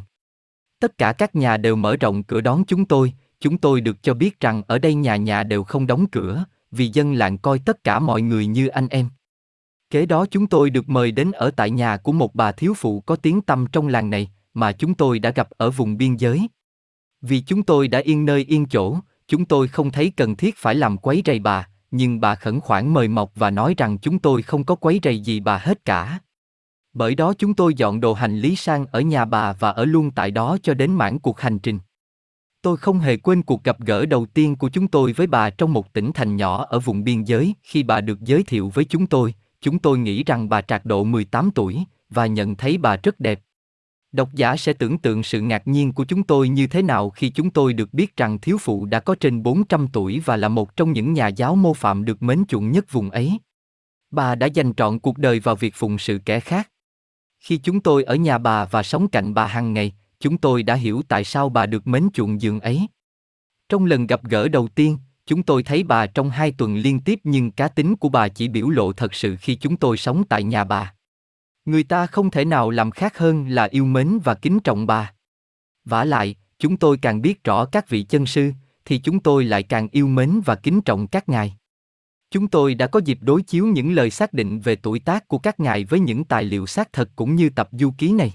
Tất cả các nhà đều mở rộng cửa đón chúng tôi, chúng tôi được cho biết rằng ở đây nhà nhà đều không đóng cửa, vì dân làng coi tất cả mọi người như anh em. Kế đó chúng tôi được mời đến ở tại nhà của một bà thiếu phụ có tiếng tăm trong làng này, mà chúng tôi đã gặp ở vùng biên giới. Vì chúng tôi đã yên nơi yên chỗ, chúng tôi không thấy cần thiết phải làm quấy rầy bà, nhưng bà khẩn khoản mời mọc và nói rằng chúng tôi không có quấy rầy gì bà hết cả. Bởi đó chúng tôi dọn đồ hành lý sang ở nhà bà và ở luôn tại đó cho đến mãn cuộc hành trình. Tôi không hề quên cuộc gặp gỡ đầu tiên của chúng tôi với bà trong một tỉnh thành nhỏ ở vùng biên giới khi bà được giới thiệu với chúng tôi. Chúng tôi nghĩ rằng bà trạc độ 18 tuổi và nhận thấy bà rất đẹp. Độc giả sẽ tưởng tượng sự ngạc nhiên của chúng tôi như thế nào khi chúng tôi được biết rằng thiếu phụ đã có trên 400 tuổi và là một trong những nhà giáo mô phạm được mến chuộng nhất vùng ấy. Bà đã dành trọn cuộc đời vào việc phụng sự kẻ khác. Khi chúng tôi ở nhà bà và sống cạnh bà hàng ngày, chúng tôi đã hiểu tại sao bà được mến chuộng giường ấy. Trong lần gặp gỡ đầu tiên, chúng tôi thấy bà trong hai tuần liên tiếp nhưng cá tính của bà chỉ biểu lộ thật sự khi chúng tôi sống tại nhà bà. Người ta không thể nào làm khác hơn là yêu mến và kính trọng bà. Vả lại, chúng tôi càng biết rõ các vị chân sư, thì chúng tôi lại càng yêu mến và kính trọng các ngài. Chúng tôi đã có dịp đối chiếu những lời xác định về tuổi tác của các ngài với những tài liệu xác thật cũng như tập du ký này.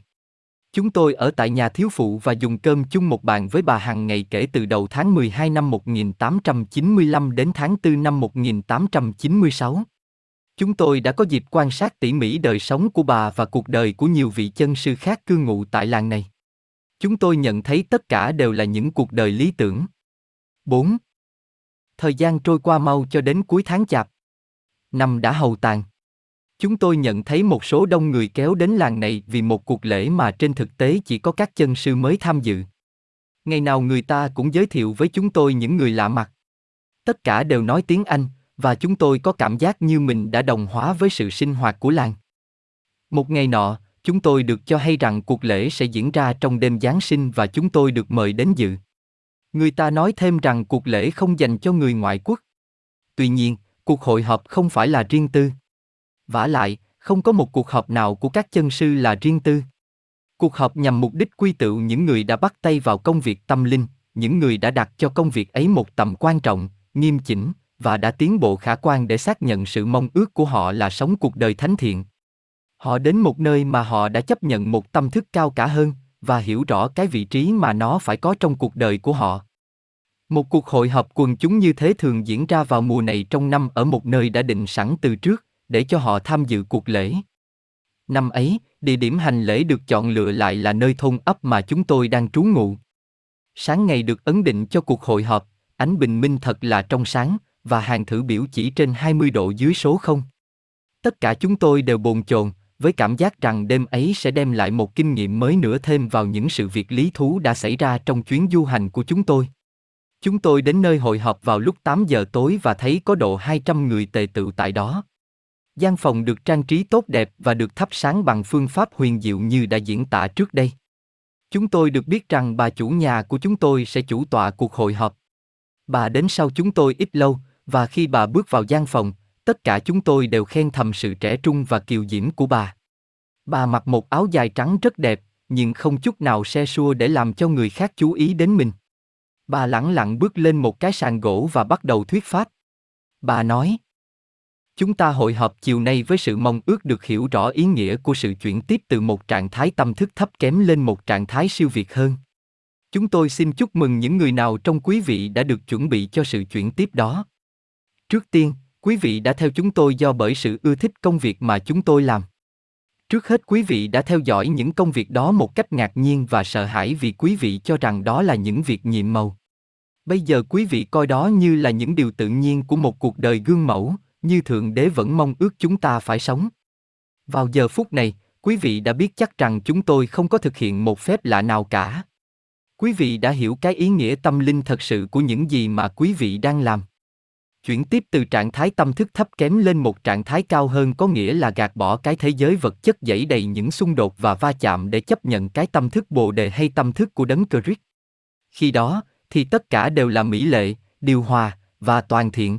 Chúng tôi ở tại nhà thiếu phụ và dùng cơm chung một bàn với bà hàng ngày kể từ đầu tháng 12 năm 1895 đến tháng 4 năm 1896. Chúng tôi đã có dịp quan sát tỉ mỉ đời sống của bà và cuộc đời của nhiều vị chân sư khác cư ngụ tại làng này. Chúng tôi nhận thấy tất cả đều là những cuộc đời lý tưởng. 4. Thời gian trôi qua mau cho đến cuối tháng chạp. Năm đã hầu tàn. Chúng tôi nhận thấy một số đông người kéo đến làng này vì một cuộc lễ mà trên thực tế chỉ có các chân sư mới tham dự. Ngày nào người ta cũng giới thiệu với chúng tôi những người lạ mặt. Tất cả đều nói tiếng Anh, và chúng tôi có cảm giác như mình đã đồng hóa với sự sinh hoạt của làng. Một ngày nọ, chúng tôi được cho hay rằng cuộc lễ sẽ diễn ra trong đêm Giáng sinh và chúng tôi được mời đến dự. Người ta nói thêm rằng cuộc lễ không dành cho người ngoại quốc. Tuy nhiên, cuộc hội họp không phải là riêng tư. Vả lại, không có một cuộc họp nào của các chân sư là riêng tư. Cuộc họp nhằm mục đích quy tụ những người đã bắt tay vào công việc tâm linh, những người đã đặt cho công việc ấy một tầm quan trọng, nghiêm chỉnh và đã tiến bộ khả quan để xác nhận sự mong ước của họ là sống cuộc đời thánh thiện. Họ đến một nơi mà họ đã chấp nhận một tâm thức cao cả hơn và hiểu rõ cái vị trí mà nó phải có trong cuộc đời của họ. Một cuộc hội họp quần chúng như thế thường diễn ra vào mùa này trong năm ở một nơi đã định sẵn từ trước, để cho họ tham dự cuộc lễ. Năm ấy, địa điểm hành lễ được chọn lựa lại là nơi thôn ấp mà chúng tôi đang trú ngụ. Sáng ngày được ấn định cho cuộc hội họp, ánh bình minh thật là trong sáng, và hàng thử biểu chỉ trên 20 độ dưới số 0. Tất cả chúng tôi đều bồn chồn, với cảm giác rằng đêm ấy sẽ đem lại một kinh nghiệm mới nữa thêm vào những sự việc lý thú đã xảy ra trong chuyến du hành của chúng tôi. Chúng tôi đến nơi hội họp vào lúc 8 giờ tối và thấy có độ 200 người tề tựu tại đó. Gian phòng được trang trí tốt đẹp và được thắp sáng bằng phương pháp huyền diệu như đã diễn tả trước đây. Chúng tôi được biết rằng bà chủ nhà của chúng tôi sẽ chủ tọa cuộc hội họp. Bà đến sau chúng tôi ít lâu, và khi bà bước vào gian phòng, tất cả chúng tôi đều khen thầm sự trẻ trung và kiều diễm của bà. Bà mặc một áo dài trắng rất đẹp, nhưng không chút nào xe xua để làm cho người khác chú ý đến mình. Bà lẳng lặng bước lên một cái sàn gỗ và bắt đầu thuyết pháp. Bà nói, Chúng ta hội họp chiều nay với sự mong ước được hiểu rõ ý nghĩa của sự chuyển tiếp từ một trạng thái tâm thức thấp kém lên một trạng thái siêu việt hơn. Chúng tôi xin chúc mừng những người nào trong quý vị đã được chuẩn bị cho sự chuyển tiếp đó. Trước tiên, quý vị đã theo chúng tôi do bởi sự ưa thích công việc mà chúng tôi làm. Trước hết quý vị đã theo dõi những công việc đó một cách ngạc nhiên và sợ hãi vì quý vị cho rằng đó là những việc nhiệm màu. Bây giờ quý vị coi đó như là những điều tự nhiên của một cuộc đời gương mẫu, như Thượng Đế vẫn mong ước chúng ta phải sống. Vào giờ phút này, quý vị đã biết chắc rằng chúng tôi không có thực hiện một phép lạ nào cả. Quý vị đã hiểu cái ý nghĩa tâm linh thật sự của những gì mà quý vị đang làm. Chuyển tiếp từ trạng thái tâm thức thấp kém lên một trạng thái cao hơn có nghĩa là gạt bỏ cái thế giới vật chất dẫy đầy những xung đột và va chạm để chấp nhận cái tâm thức bồ đề hay tâm thức của đấng Christ. Khi đó, thì tất cả đều là mỹ lệ, điều hòa và toàn thiện.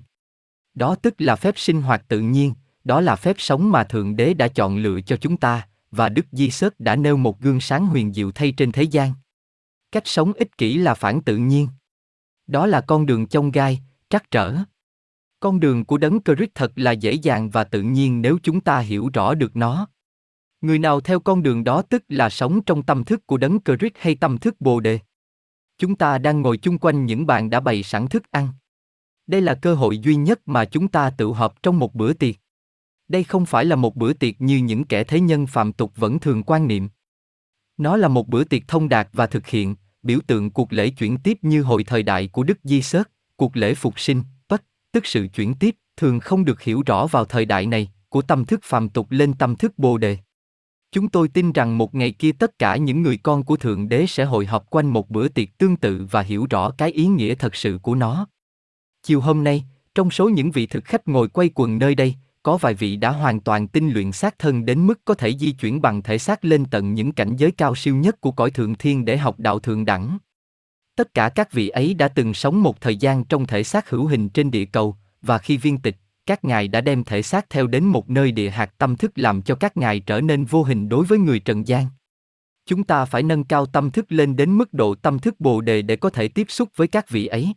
Đó tức là phép sinh hoạt tự nhiên, đó là phép sống mà Thượng Đế đã chọn lựa cho chúng ta, và Đức Di Sớt đã nêu một gương sáng huyền diệu thay trên thế gian. Cách sống ích kỷ là phản tự nhiên. Đó là con đường chông gai, trắc trở. Con đường của đấng Christ thật là dễ dàng và tự nhiên nếu chúng ta hiểu rõ được nó. Người nào theo con đường đó tức là sống trong tâm thức của đấng Christ hay tâm thức Bồ đề. Chúng ta đang ngồi chung quanh những bàn đã bày sẵn thức ăn. Đây là cơ hội duy nhất mà chúng ta tự họp trong một bữa tiệc. Đây không phải là một bữa tiệc như những kẻ thế nhân phạm tục vẫn thường quan niệm. Nó là một bữa tiệc thông đạt và thực hiện, biểu tượng cuộc lễ chuyển tiếp như hội thời đại của Đức Di Sớt, cuộc lễ phục sinh, tức sự chuyển tiếp, thường không được hiểu rõ vào thời đại này, của tâm thức phàm tục lên tâm thức bồ đề. Chúng tôi tin rằng một ngày kia tất cả những người con của Thượng Đế sẽ hội họp quanh một bữa tiệc tương tự và hiểu rõ cái ý nghĩa thật sự của nó. Chiều hôm nay, trong số những vị thực khách ngồi quay quần nơi đây, có vài vị đã hoàn toàn tinh luyện xác thân đến mức có thể di chuyển bằng thể xác lên tận những cảnh giới cao siêu nhất của cõi thượng thiên để học đạo thượng đẳng. Tất cả các vị ấy đã từng sống một thời gian trong thể xác hữu hình trên địa cầu, và khi viên tịch, các ngài đã đem thể xác theo đến một nơi địa hạt tâm thức làm cho các ngài trở nên vô hình đối với người trần gian. Chúng ta phải nâng cao tâm thức lên đến mức độ tâm thức bồ đề để có thể tiếp xúc với các vị ấy.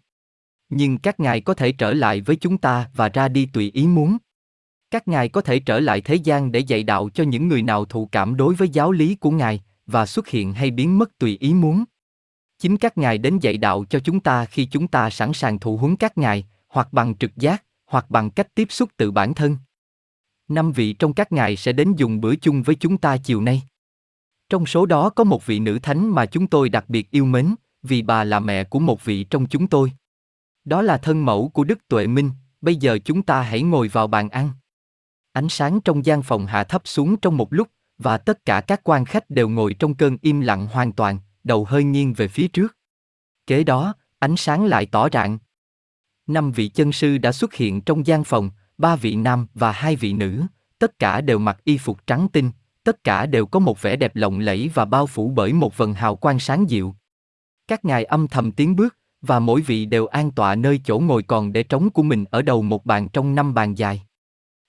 Nhưng các ngài có thể trở lại với chúng ta và ra đi tùy ý muốn. Các ngài có thể trở lại thế gian để dạy đạo cho những người nào thụ cảm đối với giáo lý của ngài và xuất hiện hay biến mất tùy ý muốn chính các ngài đến dạy đạo cho chúng ta khi chúng ta sẵn sàng thụ huấn các ngài hoặc bằng trực giác hoặc bằng cách tiếp xúc tự bản thân. Năm vị trong các ngài sẽ đến dùng bữa chung với chúng ta chiều nay. Trong số đó có một vị nữ thánh mà chúng tôi đặc biệt yêu mến vì bà là mẹ của một vị trong chúng tôi. Đó là thân mẫu của Đức Tuệ Minh, bây giờ chúng ta hãy ngồi vào bàn ăn. Ánh sáng trong gian phòng hạ thấp xuống trong một lúc, và tất cả các quan khách đều ngồi trong cơn im lặng hoàn toàn, đầu hơi nghiêng về phía trước. Kế đó, ánh sáng lại tỏ rạng. Năm vị chân sư đã xuất hiện trong gian phòng, ba vị nam và hai vị nữ, tất cả đều mặc y phục trắng tinh, tất cả đều có một vẻ đẹp lộng lẫy và bao phủ bởi một vần hào quang sáng dịu. Các ngài âm thầm tiến bước, và mỗi vị đều an tọa nơi chỗ ngồi còn để trống của mình ở đầu một bàn trong năm bàn dài.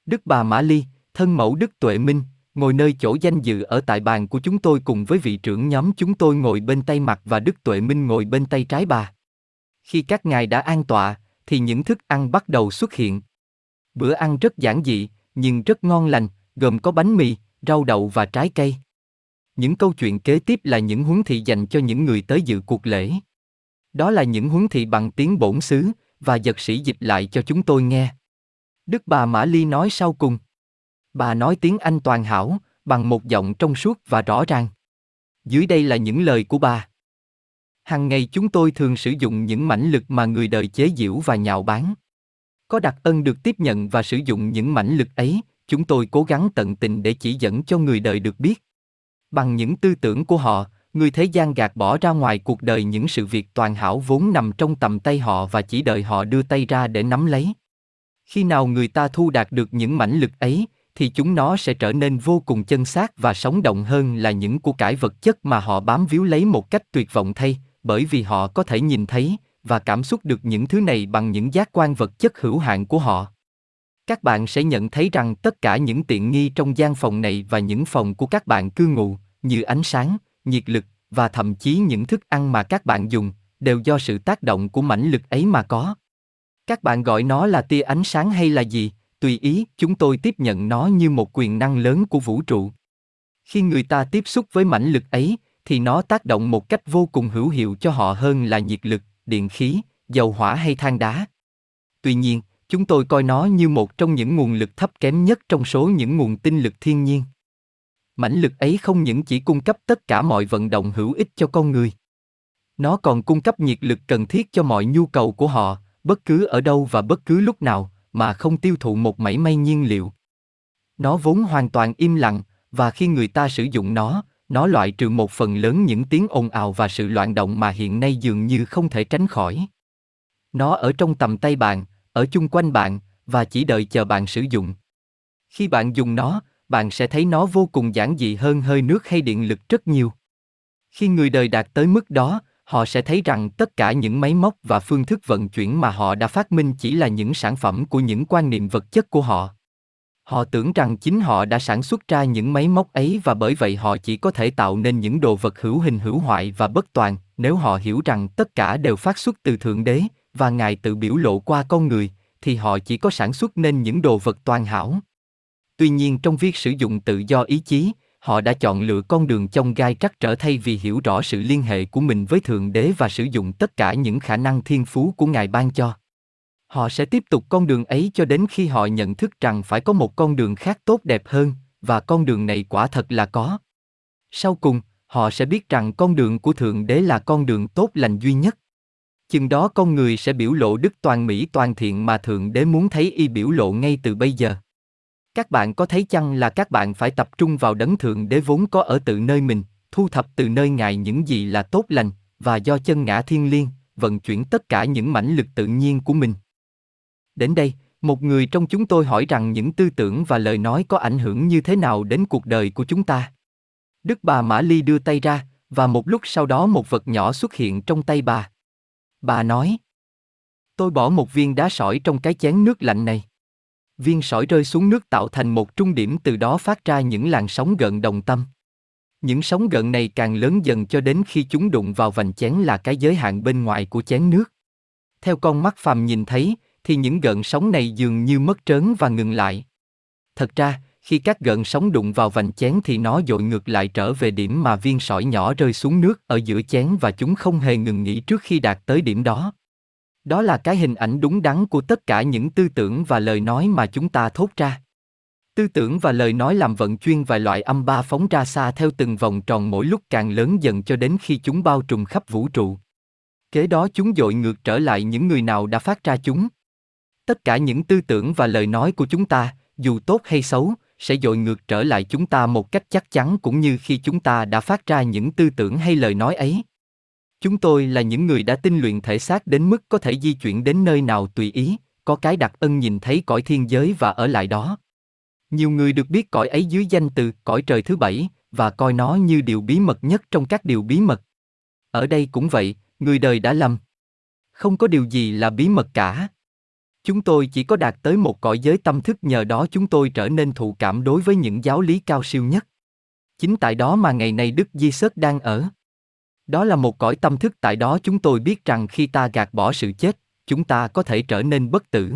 Đức bà Mã Ly, thân mẫu Đức Tuệ Minh, ngồi nơi chỗ danh dự ở tại bàn của chúng tôi cùng với vị trưởng nhóm chúng tôi ngồi bên tay mặt và Đức Tuệ Minh ngồi bên tay trái bà. Khi các ngài đã an tọa, thì những thức ăn bắt đầu xuất hiện. Bữa ăn rất giản dị, nhưng rất ngon lành, gồm có bánh mì, rau đậu và trái cây. Những câu chuyện kế tiếp là những huấn thị dành cho những người tới dự cuộc lễ. Đó là những huấn thị bằng tiếng bổn xứ, và giật sĩ dịch lại cho chúng tôi nghe. Đức bà Mã Ly nói sau cùng. Bà nói tiếng Anh toàn hảo, bằng một giọng trong suốt và rõ ràng. Dưới đây là những lời của bà. Hàng ngày chúng tôi thường sử dụng những mãnh lực mà người đời chế giễu và nhạo báng. Có đặc ân được tiếp nhận và sử dụng những mãnh lực ấy, chúng tôi cố gắng tận tình để chỉ dẫn cho người đời được biết. Bằng những tư tưởng của họ, người thế gian gạt bỏ ra ngoài cuộc đời những sự việc toàn hảo vốn nằm trong tầm tay họ và chỉ đợi họ đưa tay ra để nắm lấy. Khi nào người ta thu đạt được những mãnh lực ấy, thì chúng nó sẽ trở nên vô cùng chân xác và sống động hơn là những của cải vật chất mà họ bám víu lấy một cách tuyệt vọng thay, bởi vì họ có thể nhìn thấy và cảm xúc được những thứ này bằng những giác quan vật chất hữu hạn của họ. Các bạn sẽ nhận thấy rằng tất cả những tiện nghi trong gian phòng này và những phòng của các bạn cư ngụ, như ánh sáng, nhiệt lực và thậm chí những thức ăn mà các bạn dùng, đều do sự tác động của mãnh lực ấy mà có. Các bạn gọi nó là tia ánh sáng hay là gì, tùy ý, chúng tôi tiếp nhận nó như một quyền năng lớn của vũ trụ. Khi người ta tiếp xúc với mãnh lực ấy, thì nó tác động một cách vô cùng hữu hiệu cho họ hơn là nhiệt lực, điện khí, dầu hỏa hay than đá. Tuy nhiên, chúng tôi coi nó như một trong những nguồn lực thấp kém nhất trong số những nguồn tinh lực thiên nhiên. Mãnh lực ấy không những chỉ cung cấp tất cả mọi vận động hữu ích cho con người. Nó còn cung cấp nhiệt lực cần thiết cho mọi nhu cầu của họ, bất cứ ở đâu và bất cứ lúc nào, mà không tiêu thụ một mảy may nhiên liệu. Nó vốn hoàn toàn im lặng, và khi người ta sử dụng nó, nó loại trừ một phần lớn những tiếng ồn ào và sự loạn động mà hiện nay dường như không thể tránh khỏi. Nó ở trong tầm tay bạn, ở chung quanh bạn, và chỉ đợi chờ bạn sử dụng. Khi bạn dùng nó, bạn sẽ thấy nó vô cùng giản dị hơn hơi nước hay điện lực rất nhiều. Khi người đời đạt tới mức đó, họ sẽ thấy rằng tất cả những máy móc và phương thức vận chuyển mà họ đã phát minh chỉ là những sản phẩm của những quan niệm vật chất của họ. Họ tưởng rằng chính họ đã sản xuất ra những máy móc ấy và bởi vậy họ chỉ có thể tạo nên những đồ vật hữu hình hữu hoại và bất toàn, nếu họ hiểu rằng tất cả đều phát xuất từ Thượng Đế, và Ngài tự biểu lộ qua con người, thì họ chỉ có sản xuất nên những đồ vật toàn hảo. Tuy nhiên trong việc sử dụng tự do ý chí, họ đã chọn lựa con đường trong gai trắc trở thay vì hiểu rõ sự liên hệ của mình với Thượng Đế và sử dụng tất cả những khả năng thiên phú của Ngài ban cho. Họ sẽ tiếp tục con đường ấy cho đến khi họ nhận thức rằng phải có một con đường khác tốt đẹp hơn, và con đường này quả thật là có. Sau cùng, họ sẽ biết rằng con đường của Thượng Đế là con đường tốt lành duy nhất. Chừng đó con người sẽ biểu lộ đức toàn mỹ toàn thiện mà Thượng Đế muốn thấy y biểu lộ ngay từ bây giờ. Các bạn có thấy chăng là các bạn phải tập trung vào đấng Thượng Đế vốn có ở tự nơi mình, thu thập từ nơi Ngài những gì là tốt lành, và do chân ngã thiên liêng, vận chuyển tất cả những mãnh lực tự nhiên của mình. Đến đây, một người trong chúng tôi hỏi rằng những tư tưởng và lời nói có ảnh hưởng như thế nào đến cuộc đời của chúng ta. Đức bà Mã Ly đưa tay ra, và một lúc sau đó một vật nhỏ xuất hiện trong tay bà. Bà nói, tôi bỏ một viên đá sỏi trong cái chén nước lạnh này. Viên sỏi rơi xuống nước tạo thành một trung điểm từ đó phát ra những làn sóng gợn đồng tâm. Những sóng gợn này càng lớn dần cho đến khi chúng đụng vào vành chén là cái giới hạn bên ngoài của chén nước. Theo con mắt phàm nhìn thấy, thì những gợn sóng này dường như mất trớn và ngừng lại. Thật ra, khi các gợn sóng đụng vào vành chén thì nó dội ngược lại trở về điểm mà viên sỏi nhỏ rơi xuống nước ở giữa chén và chúng không hề ngừng nghỉ trước khi đạt tới điểm đó. Đó là cái hình ảnh đúng đắn của tất cả những tư tưởng và lời nói mà chúng ta thốt ra. Tư tưởng và lời nói làm vận chuyên vài loại âm ba phóng ra xa theo từng vòng tròn mỗi lúc càng lớn dần cho đến khi chúng bao trùm khắp vũ trụ. Kế đó chúng dội ngược trở lại những người nào đã phát ra chúng. Tất cả những tư tưởng và lời nói của chúng ta, dù tốt hay xấu, sẽ dội ngược trở lại chúng ta một cách chắc chắn cũng như khi chúng ta đã phát ra những tư tưởng hay lời nói ấy. Chúng tôi là những người đã tinh luyện thể xác đến mức có thể di chuyển đến nơi nào tùy ý, có cái đặc ân nhìn thấy cõi thiên giới và ở lại đó. Nhiều người được biết cõi ấy dưới danh từ cõi trời thứ bảy, và coi nó như điều bí mật nhất trong các điều bí mật. Ở đây cũng vậy, người đời đã lầm. Không có điều gì là bí mật cả. Chúng tôi chỉ có đạt tới một cõi giới tâm thức nhờ đó chúng tôi trở nên thụ cảm đối với những giáo lý cao siêu nhất. Chính tại đó mà ngày nay Đức Di Sớt đang ở. Đó là một cõi tâm thức tại đó chúng tôi biết rằng khi ta gạt bỏ sự chết, chúng ta có thể trở nên bất tử.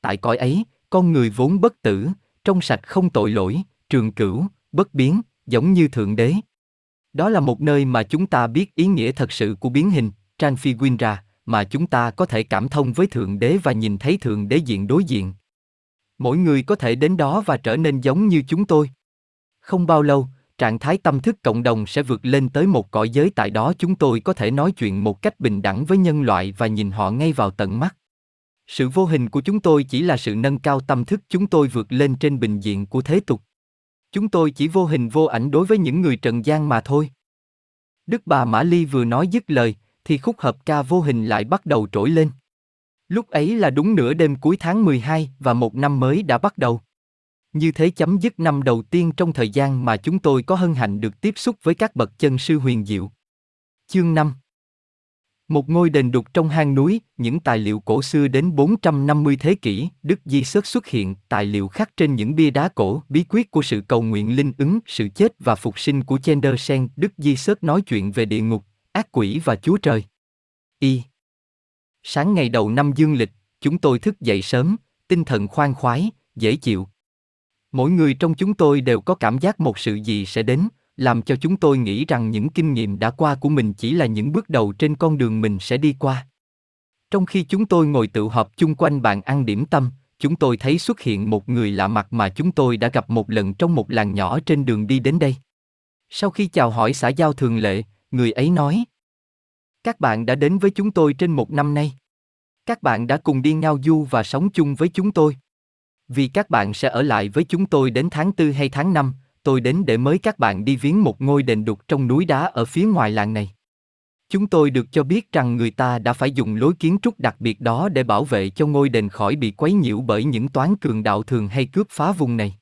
Tại cõi ấy, con người vốn bất tử, trong sạch không tội lỗi, trường cửu, bất biến, giống như Thượng Đế. Đó là một nơi mà chúng ta biết ý nghĩa thật sự của biến hình, Transfiguration, mà chúng ta có thể cảm thông với Thượng Đế và nhìn thấy Thượng Đế diện đối diện. Mỗi người có thể đến đó và trở nên giống như chúng tôi. Không bao lâu, trạng thái tâm thức cộng đồng sẽ vượt lên tới một cõi giới tại đó chúng tôi có thể nói chuyện một cách bình đẳng với nhân loại và nhìn họ ngay vào tận mắt. Sự vô hình của chúng tôi chỉ là sự nâng cao tâm thức chúng tôi vượt lên trên bình diện của thế tục. Chúng tôi chỉ vô hình vô ảnh đối với những người trần gian mà thôi. Đức bà Mã Ly vừa nói dứt lời, thì khúc hợp ca vô hình lại bắt đầu trỗi lên. Lúc ấy là đúng nửa đêm cuối tháng 12 và một năm mới đã bắt đầu. Như thế chấm dứt năm đầu tiên trong thời gian mà chúng tôi có hân hạnh được tiếp xúc với các bậc chân sư huyền diệu. Chương 5 một ngôi đền đục trong hang núi, những tài liệu cổ xưa đến 450 thế kỷ, Đức Di Sớt xuất hiện, tài liệu khắc trên những bia đá cổ, bí quyết của sự cầu nguyện linh ứng, sự chết và phục sinh của Chendersen, Đức Di Sớt nói chuyện về địa ngục, ác quỷ và Chúa Trời. Y. Sáng ngày đầu năm dương lịch, chúng tôi thức dậy sớm, tinh thần khoan khoái, dễ chịu. Mỗi người trong chúng tôi đều có cảm giác một sự gì sẽ đến, làm cho chúng tôi nghĩ rằng những kinh nghiệm đã qua của mình chỉ là những bước đầu trên con đường mình sẽ đi qua. Trong khi chúng tôi ngồi tự họp chung quanh bàn ăn điểm tâm, chúng tôi thấy xuất hiện một người lạ mặt mà chúng tôi đã gặp một lần trong một làng nhỏ trên đường đi đến đây. Sau khi chào hỏi xã giao thường lệ, người ấy nói: Các bạn đã đến với chúng tôi trên một năm nay. Các bạn đã cùng đi ngao du và sống chung với chúng tôi. Vì các bạn sẽ ở lại với chúng tôi đến tháng 4 hay tháng 5, tôi đến để mới các bạn đi viếng một ngôi đền đục trong núi đá ở phía ngoài làng này. Chúng tôi được cho biết rằng người ta đã phải dùng lối kiến trúc đặc biệt đó để bảo vệ cho ngôi đền khỏi bị quấy nhiễu bởi những toán cường đạo thường hay cướp phá vùng này.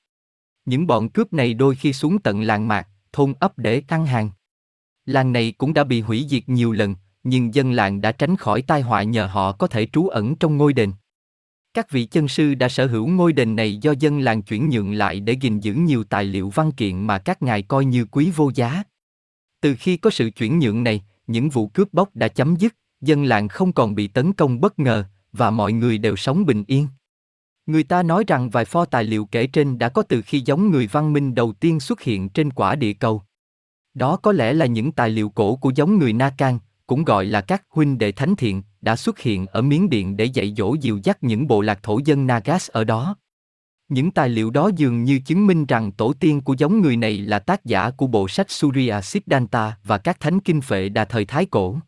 Những bọn cướp này đôi khi xuống tận làng mạc, thôn ấp để tăng hàng. Làng này cũng đã bị hủy diệt nhiều lần, nhưng dân làng đã tránh khỏi tai họa nhờ họ có thể trú ẩn trong ngôi đền. Các vị chân sư đã sở hữu ngôi đền này do dân làng chuyển nhượng lại để gìn giữ nhiều tài liệu văn kiện mà các ngài coi như quý vô giá. Từ khi có sự chuyển nhượng này, những vụ cướp bóc đã chấm dứt, dân làng không còn bị tấn công bất ngờ, và mọi người đều sống bình yên. Người ta nói rằng vài pho tài liệu kể trên đã có từ khi giống người văn minh đầu tiên xuất hiện trên quả địa cầu. Đó có lẽ là những tài liệu cổ của giống người Na Can, cũng gọi là các huynh đệ thánh thiện, đã xuất hiện ở Miến Điện để dạy dỗ dìu dắt những bộ lạc thổ dân Nagas ở đó. Những tài liệu đó dường như chứng minh rằng tổ tiên của giống người này là tác giả của bộ sách Surya Siddhanta và các thánh kinh phệ đà thời Thái Cổ.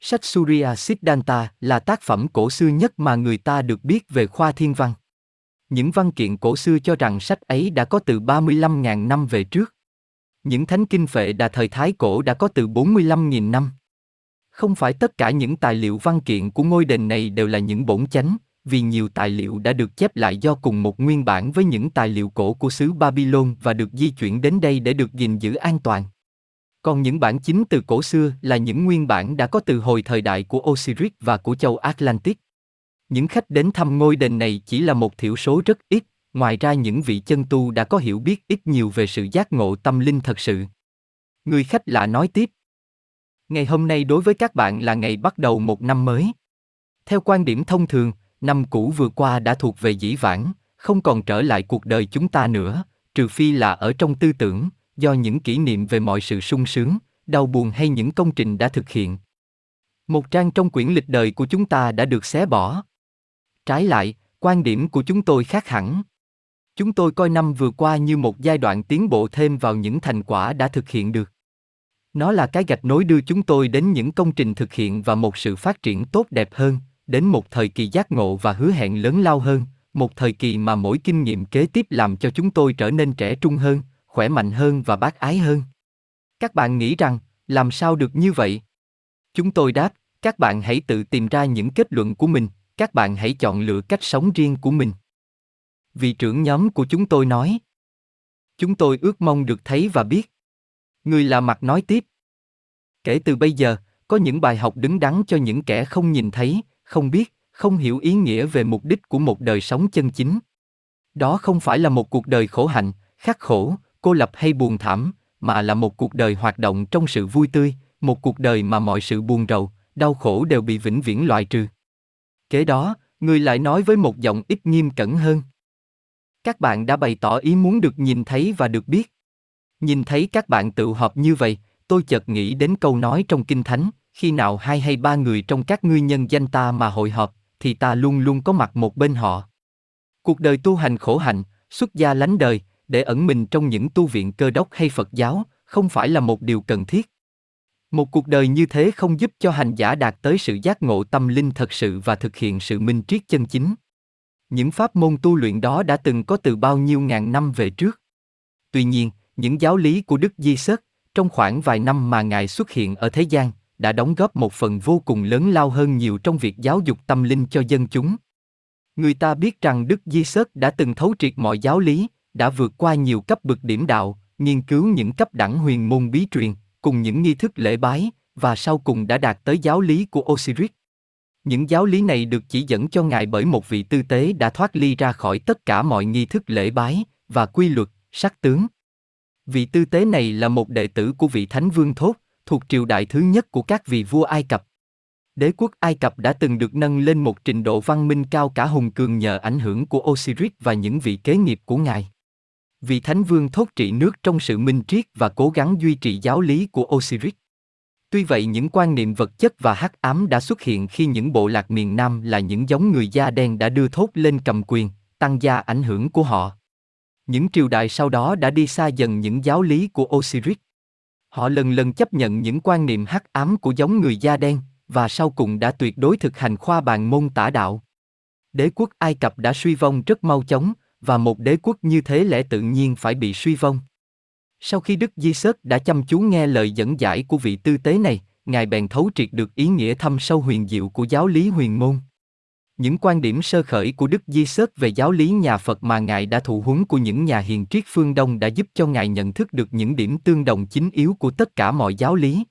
Sách Surya Siddhanta là tác phẩm cổ xưa nhất mà người ta được biết về khoa thiên văn. Những văn kiện cổ xưa cho rằng sách ấy đã có từ 35.000 năm về trước. Những thánh kinh phệ đà thời Thái Cổ đã có từ 45.000 năm. Không phải tất cả những tài liệu văn kiện của ngôi đền này đều là những bổn chánh, vì nhiều tài liệu đã được chép lại do cùng một nguyên bản với những tài liệu cổ của xứ Babylon và được di chuyển đến đây để được gìn giữ an toàn. Còn những bản chính từ cổ xưa là những nguyên bản đã có từ hồi thời đại của Osiris và của châu Atlantis. Những khách đến thăm ngôi đền này chỉ là một thiểu số rất ít, ngoài ra những vị chân tu đã có hiểu biết ít nhiều về sự giác ngộ tâm linh thật sự. Người khách lạ nói tiếp, Ngày hôm nay đối với các bạn là ngày bắt đầu một năm mới. Theo quan điểm thông thường, năm cũ vừa qua đã thuộc về dĩ vãng, không còn trở lại cuộc đời chúng ta nữa, trừ phi là ở trong tư tưởng, do những kỷ niệm về mọi sự sung sướng, đau buồn hay những công trình đã thực hiện. Một trang trong quyển lịch đời của chúng ta đã được xé bỏ. Trái lại, quan điểm của chúng tôi khác hẳn. Chúng tôi coi năm vừa qua như một giai đoạn tiến bộ thêm vào những thành quả đã thực hiện được. Nó là cái gạch nối đưa chúng tôi đến những công trình thực hiện và một sự phát triển tốt đẹp hơn, đến một thời kỳ giác ngộ và hứa hẹn lớn lao hơn, một thời kỳ mà mỗi kinh nghiệm kế tiếp làm cho chúng tôi trở nên trẻ trung hơn, khỏe mạnh hơn và bác ái hơn. Các bạn nghĩ rằng, làm sao được như vậy? Chúng tôi đáp, các bạn hãy tự tìm ra những kết luận của mình, các bạn hãy chọn lựa cách sống riêng của mình. Vị trưởng nhóm của chúng tôi nói, chúng tôi ước mong được thấy và biết. Người lạ mặt nói tiếp. Kể từ bây giờ, có những bài học đứng đắn cho những kẻ không nhìn thấy, không biết, không hiểu ý nghĩa về mục đích của một đời sống chân chính. Đó không phải là một cuộc đời khổ hạnh, khắc khổ, cô lập hay buồn thảm, mà là một cuộc đời hoạt động trong sự vui tươi, một cuộc đời mà mọi sự buồn rầu, đau khổ đều bị vĩnh viễn loại trừ. Kế đó, người lại nói với một giọng ít nghiêm cẩn hơn. Các bạn đã bày tỏ ý muốn được nhìn thấy và được biết. Nhìn thấy các bạn tự họp như vậy, tôi chợt nghĩ đến câu nói trong Kinh Thánh, khi nào hai hay ba người trong các ngươi nhân danh ta mà hội họp, thì ta luôn luôn có mặt một bên họ. Cuộc đời tu hành khổ hạnh, xuất gia lánh đời, để ẩn mình trong những tu viện cơ đốc hay Phật giáo, không phải là một điều cần thiết. Một cuộc đời như thế không giúp cho hành giả đạt tới sự giác ngộ tâm linh thật sự và thực hiện sự minh triết chân chính. Những pháp môn tu luyện đó đã từng có từ bao nhiêu ngàn năm về trước. Tuy nhiên, những giáo lý của Đức Di Sớt, trong khoảng vài năm mà Ngài xuất hiện ở thế gian, đã đóng góp một phần vô cùng lớn lao hơn nhiều trong việc giáo dục tâm linh cho dân chúng. Người ta biết rằng Đức Di Sớt đã từng thấu triệt mọi giáo lý, đã vượt qua nhiều cấp bậc điểm đạo, nghiên cứu những cấp đẳng huyền môn bí truyền, cùng những nghi thức lễ bái, và sau cùng đã đạt tới giáo lý của Osiris. Những giáo lý này được chỉ dẫn cho Ngài bởi một vị tư tế đã thoát ly ra khỏi tất cả mọi nghi thức lễ bái, và quy luật, sắc tướng. Vị tư tế này là một đệ tử của vị Thánh Vương Thốt, thuộc triều đại thứ nhất của các vị vua Ai Cập. Đế quốc Ai Cập đã từng được nâng lên một trình độ văn minh cao cả hùng cường nhờ ảnh hưởng của Osiris và những vị kế nghiệp của ngài. Vị Thánh Vương thốt trị nước trong sự minh triết và cố gắng duy trì giáo lý của Osiris. Tuy vậy những quan niệm vật chất và hắc ám đã xuất hiện khi những bộ lạc miền Nam là những giống người da đen đã đưa thốt lên cầm quyền, tăng gia ảnh hưởng của họ. Những triều đại sau đó đã đi xa dần những giáo lý của Osiris. Họ lần lần chấp nhận những quan niệm hắc ám của giống người da đen, và sau cùng đã tuyệt đối thực hành khoa bàn môn tả đạo. Đế quốc Ai Cập đã suy vong rất mau chóng, và một đế quốc như thế lẽ tự nhiên phải bị suy vong. Sau khi Đức Di Sớt đã chăm chú nghe lời dẫn giải của vị tư tế này, Ngài bèn thấu triệt được ý nghĩa thâm sâu huyền diệu của giáo lý huyền môn. Những quan điểm sơ khởi của Đức Di Sớt về giáo lý nhà Phật mà Ngài đã thụ huấn của những nhà hiền triết phương Đông đã giúp cho Ngài nhận thức được những điểm tương đồng chính yếu của tất cả mọi giáo lý.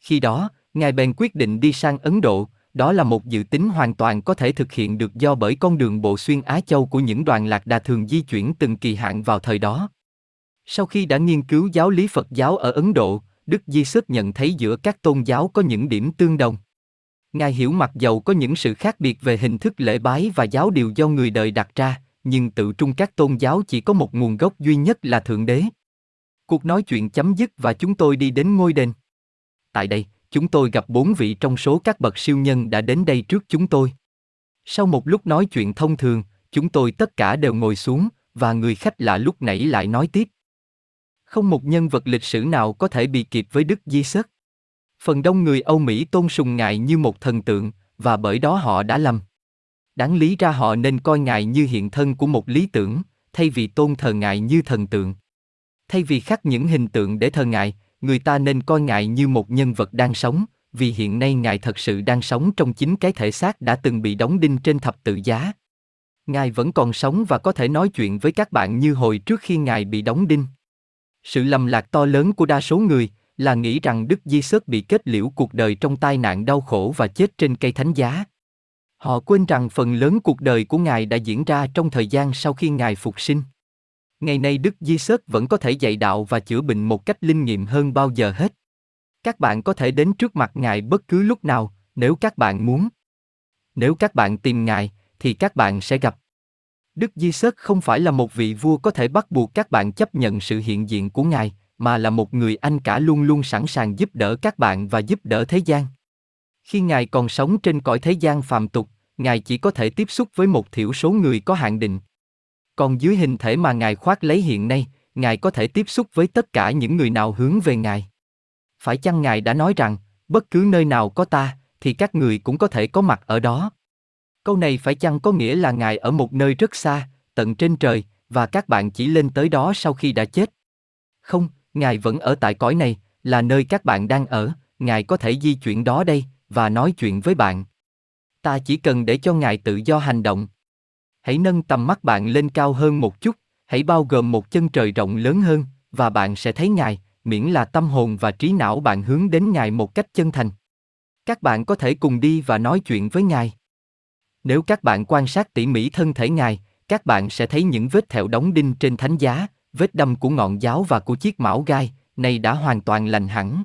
Khi đó, Ngài bèn quyết định đi sang Ấn Độ, đó là một dự tính hoàn toàn có thể thực hiện được do bởi con đường bộ xuyên Á Châu của những đoàn lạc đà thường di chuyển từng kỳ hạn vào thời đó. Sau khi đã nghiên cứu giáo lý Phật giáo ở Ấn Độ, Đức Di Sức nhận thấy giữa các tôn giáo có những điểm tương đồng. Ngài hiểu mặc dầu có những sự khác biệt về hình thức lễ bái và giáo điều do người đời đặt ra, nhưng tự trung các tôn giáo chỉ có một nguồn gốc duy nhất là Thượng Đế. Cuộc nói chuyện chấm dứt và chúng tôi đi đến ngôi đền. Tại đây, chúng tôi gặp bốn vị trong số các bậc siêu nhân đã đến đây trước chúng tôi. Sau một lúc nói chuyện thông thường, chúng tôi tất cả đều ngồi xuống, và người khách lạ lúc nãy lại nói tiếp. Không một nhân vật lịch sử nào có thể bị kịp với Đức Di Sớt. Phần đông người Âu Mỹ tôn sùng Ngài như một thần tượng, và bởi đó họ đã lầm. Đáng lý ra họ nên coi Ngài như hiện thân của một lý tưởng, thay vì tôn thờ Ngài như thần tượng. Thay vì khắc những hình tượng để thờ Ngài, người ta nên coi ngài như một nhân vật đang sống, vì hiện nay ngài thật sự đang sống trong chính cái thể xác đã từng bị đóng đinh trên thập tự giá. Ngài vẫn còn sống và có thể nói chuyện với các bạn như hồi trước khi ngài bị đóng đinh. Sự lầm lạc to lớn của đa số người là nghĩ rằng Đức Di Sớt bị kết liễu cuộc đời trong tai nạn đau khổ và chết trên cây thánh giá. Họ quên rằng phần lớn cuộc đời của Ngài đã diễn ra trong thời gian sau khi Ngài phục sinh. Ngày nay Đức Di Sớt vẫn có thể dạy đạo và chữa bệnh một cách linh nghiệm hơn bao giờ hết. Các bạn có thể đến trước mặt Ngài bất cứ lúc nào, nếu các bạn muốn. Nếu các bạn tìm Ngài, thì các bạn sẽ gặp. Đức Di Sớt không phải là một vị vua có thể bắt buộc các bạn chấp nhận sự hiện diện của Ngài, mà là một người anh cả luôn luôn sẵn sàng giúp đỡ các bạn và giúp đỡ thế gian. Khi Ngài còn sống trên cõi thế gian phàm tục, Ngài chỉ có thể tiếp xúc với một thiểu số người có hạn định. Còn dưới hình thể mà Ngài khoác lấy hiện nay, Ngài có thể tiếp xúc với tất cả những người nào hướng về Ngài. Phải chăng Ngài đã nói rằng, bất cứ nơi nào có ta, thì các người cũng có thể có mặt ở đó. Câu này phải chăng có nghĩa là Ngài ở một nơi rất xa, tận trên trời, và các bạn chỉ lên tới đó sau khi đã chết? Không, Ngài vẫn ở tại cõi này, là nơi các bạn đang ở, Ngài có thể di chuyển đó đây, và nói chuyện với bạn. Ta chỉ cần để cho Ngài tự do hành động, hãy nâng tầm mắt bạn lên cao hơn một chút, hãy bao gồm một chân trời rộng lớn hơn, và bạn sẽ thấy Ngài, miễn là tâm hồn và trí não bạn hướng đến Ngài một cách chân thành. Các bạn có thể cùng đi và nói chuyện với Ngài. Nếu các bạn quan sát tỉ mỉ thân thể Ngài, các bạn sẽ thấy những vết thẹo đóng đinh trên thánh giá, vết đâm của ngọn giáo và của chiếc mão gai, này đã hoàn toàn lành hẳn.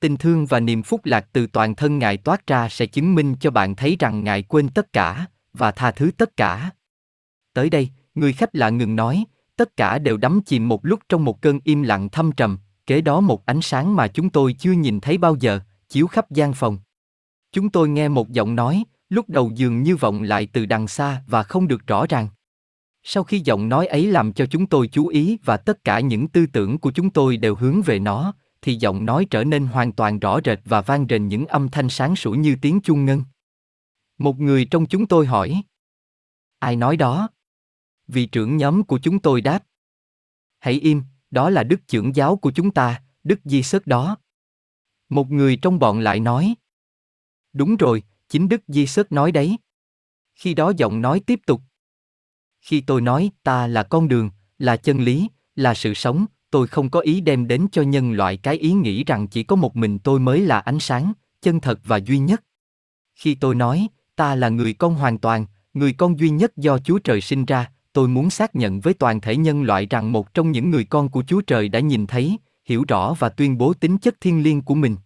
Tình thương và niềm phúc lạc từ toàn thân Ngài toát ra sẽ chứng minh cho bạn thấy rằng Ngài quên tất cả, và tha thứ tất cả. Tới đây, người khách lạ ngừng nói, tất cả đều đắm chìm một lúc trong một cơn im lặng thâm trầm, kế đó một ánh sáng mà chúng tôi chưa nhìn thấy bao giờ, chiếu khắp gian phòng. Chúng tôi nghe một giọng nói, lúc đầu dường như vọng lại từ đằng xa và không được rõ ràng. Sau khi giọng nói ấy làm cho chúng tôi chú ý và tất cả những tư tưởng của chúng tôi đều hướng về nó, thì giọng nói trở nên hoàn toàn rõ rệt và vang rền những âm thanh sáng sủa như tiếng chuông ngân. Một người trong chúng tôi hỏi. Ai nói đó? Vị trưởng nhóm của chúng tôi đáp. Hãy im, đó là đức trưởng giáo của chúng ta, đức di sớt đó. Một người trong bọn lại nói. Đúng rồi, chính đức di sớt nói đấy. Khi đó giọng nói tiếp tục. Khi tôi nói ta là con đường, là chân lý, là sự sống, tôi không có ý đem đến cho nhân loại cái ý nghĩ rằng chỉ có một mình tôi mới là ánh sáng, chân thật và duy nhất. Khi tôi nói, ta là người con hoàn toàn, người con duy nhất do Chúa Trời sinh ra, tôi muốn xác nhận với toàn thể nhân loại rằng một trong những người con của Chúa Trời đã nhìn thấy, hiểu rõ và tuyên bố tính chất thiêng liêng của mình.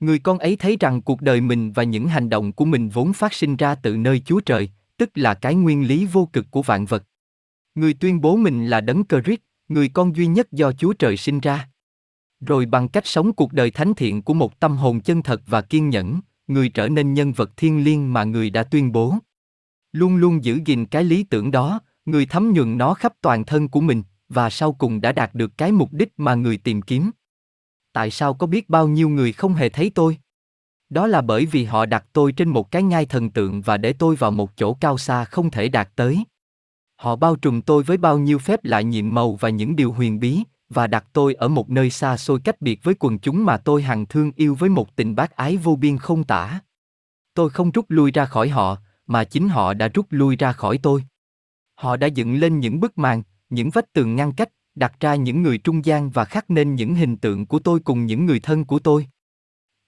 Người con ấy thấy rằng cuộc đời mình và những hành động của mình vốn phát sinh ra từ nơi Chúa Trời, tức là cái nguyên lý vô cực của vạn vật. Người tuyên bố mình là đấng Christ, người con duy nhất do Chúa Trời sinh ra. Rồi bằng cách sống cuộc đời thánh thiện của một tâm hồn chân thật và kiên nhẫn, người trở nên nhân vật thiên liêng mà người đã tuyên bố. Luôn luôn giữ gìn cái lý tưởng đó, người thấm nhuần nó khắp toàn thân của mình, và sau cùng đã đạt được cái mục đích mà người tìm kiếm. Tại sao có biết bao nhiêu người không hề thấy tôi? Đó là bởi vì họ đặt tôi trên một cái ngai thần tượng và để tôi vào một chỗ cao xa không thể đạt tới. Họ bao trùm tôi với bao nhiêu phép lạ nhiệm màu và những điều huyền bí, và đặt tôi ở một nơi xa xôi cách biệt với quần chúng mà tôi hằng thương yêu với một tình bác ái vô biên không tả. Tôi không rút lui ra khỏi họ, mà chính họ đã rút lui ra khỏi tôi. Họ đã dựng lên những bức màn, những vách tường ngăn cách, đặt ra những người trung gian và khắc nên những hình tượng của tôi cùng những người thân của tôi.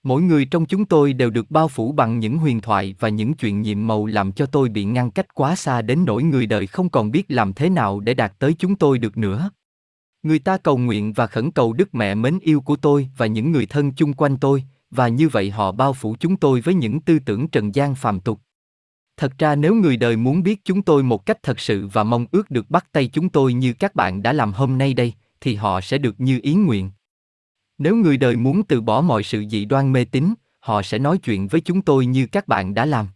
Mỗi người trong chúng tôi đều được bao phủ bằng những huyền thoại và những chuyện nhiệm màu làm cho tôi bị ngăn cách quá xa đến nỗi người đời không còn biết làm thế nào để đạt tới chúng tôi được nữa. Người ta cầu nguyện và khẩn cầu Đức Mẹ mến yêu của tôi và những người thân chung quanh tôi, và như vậy họ bao phủ chúng tôi với những tư tưởng trần gian phàm tục. Thật ra nếu người đời muốn biết chúng tôi một cách thật sự và mong ước được bắt tay chúng tôi như các bạn đã làm hôm nay đây, thì họ sẽ được như ý nguyện. Nếu người đời muốn từ bỏ mọi sự dị đoan mê tín, họ sẽ nói chuyện với chúng tôi như các bạn đã làm.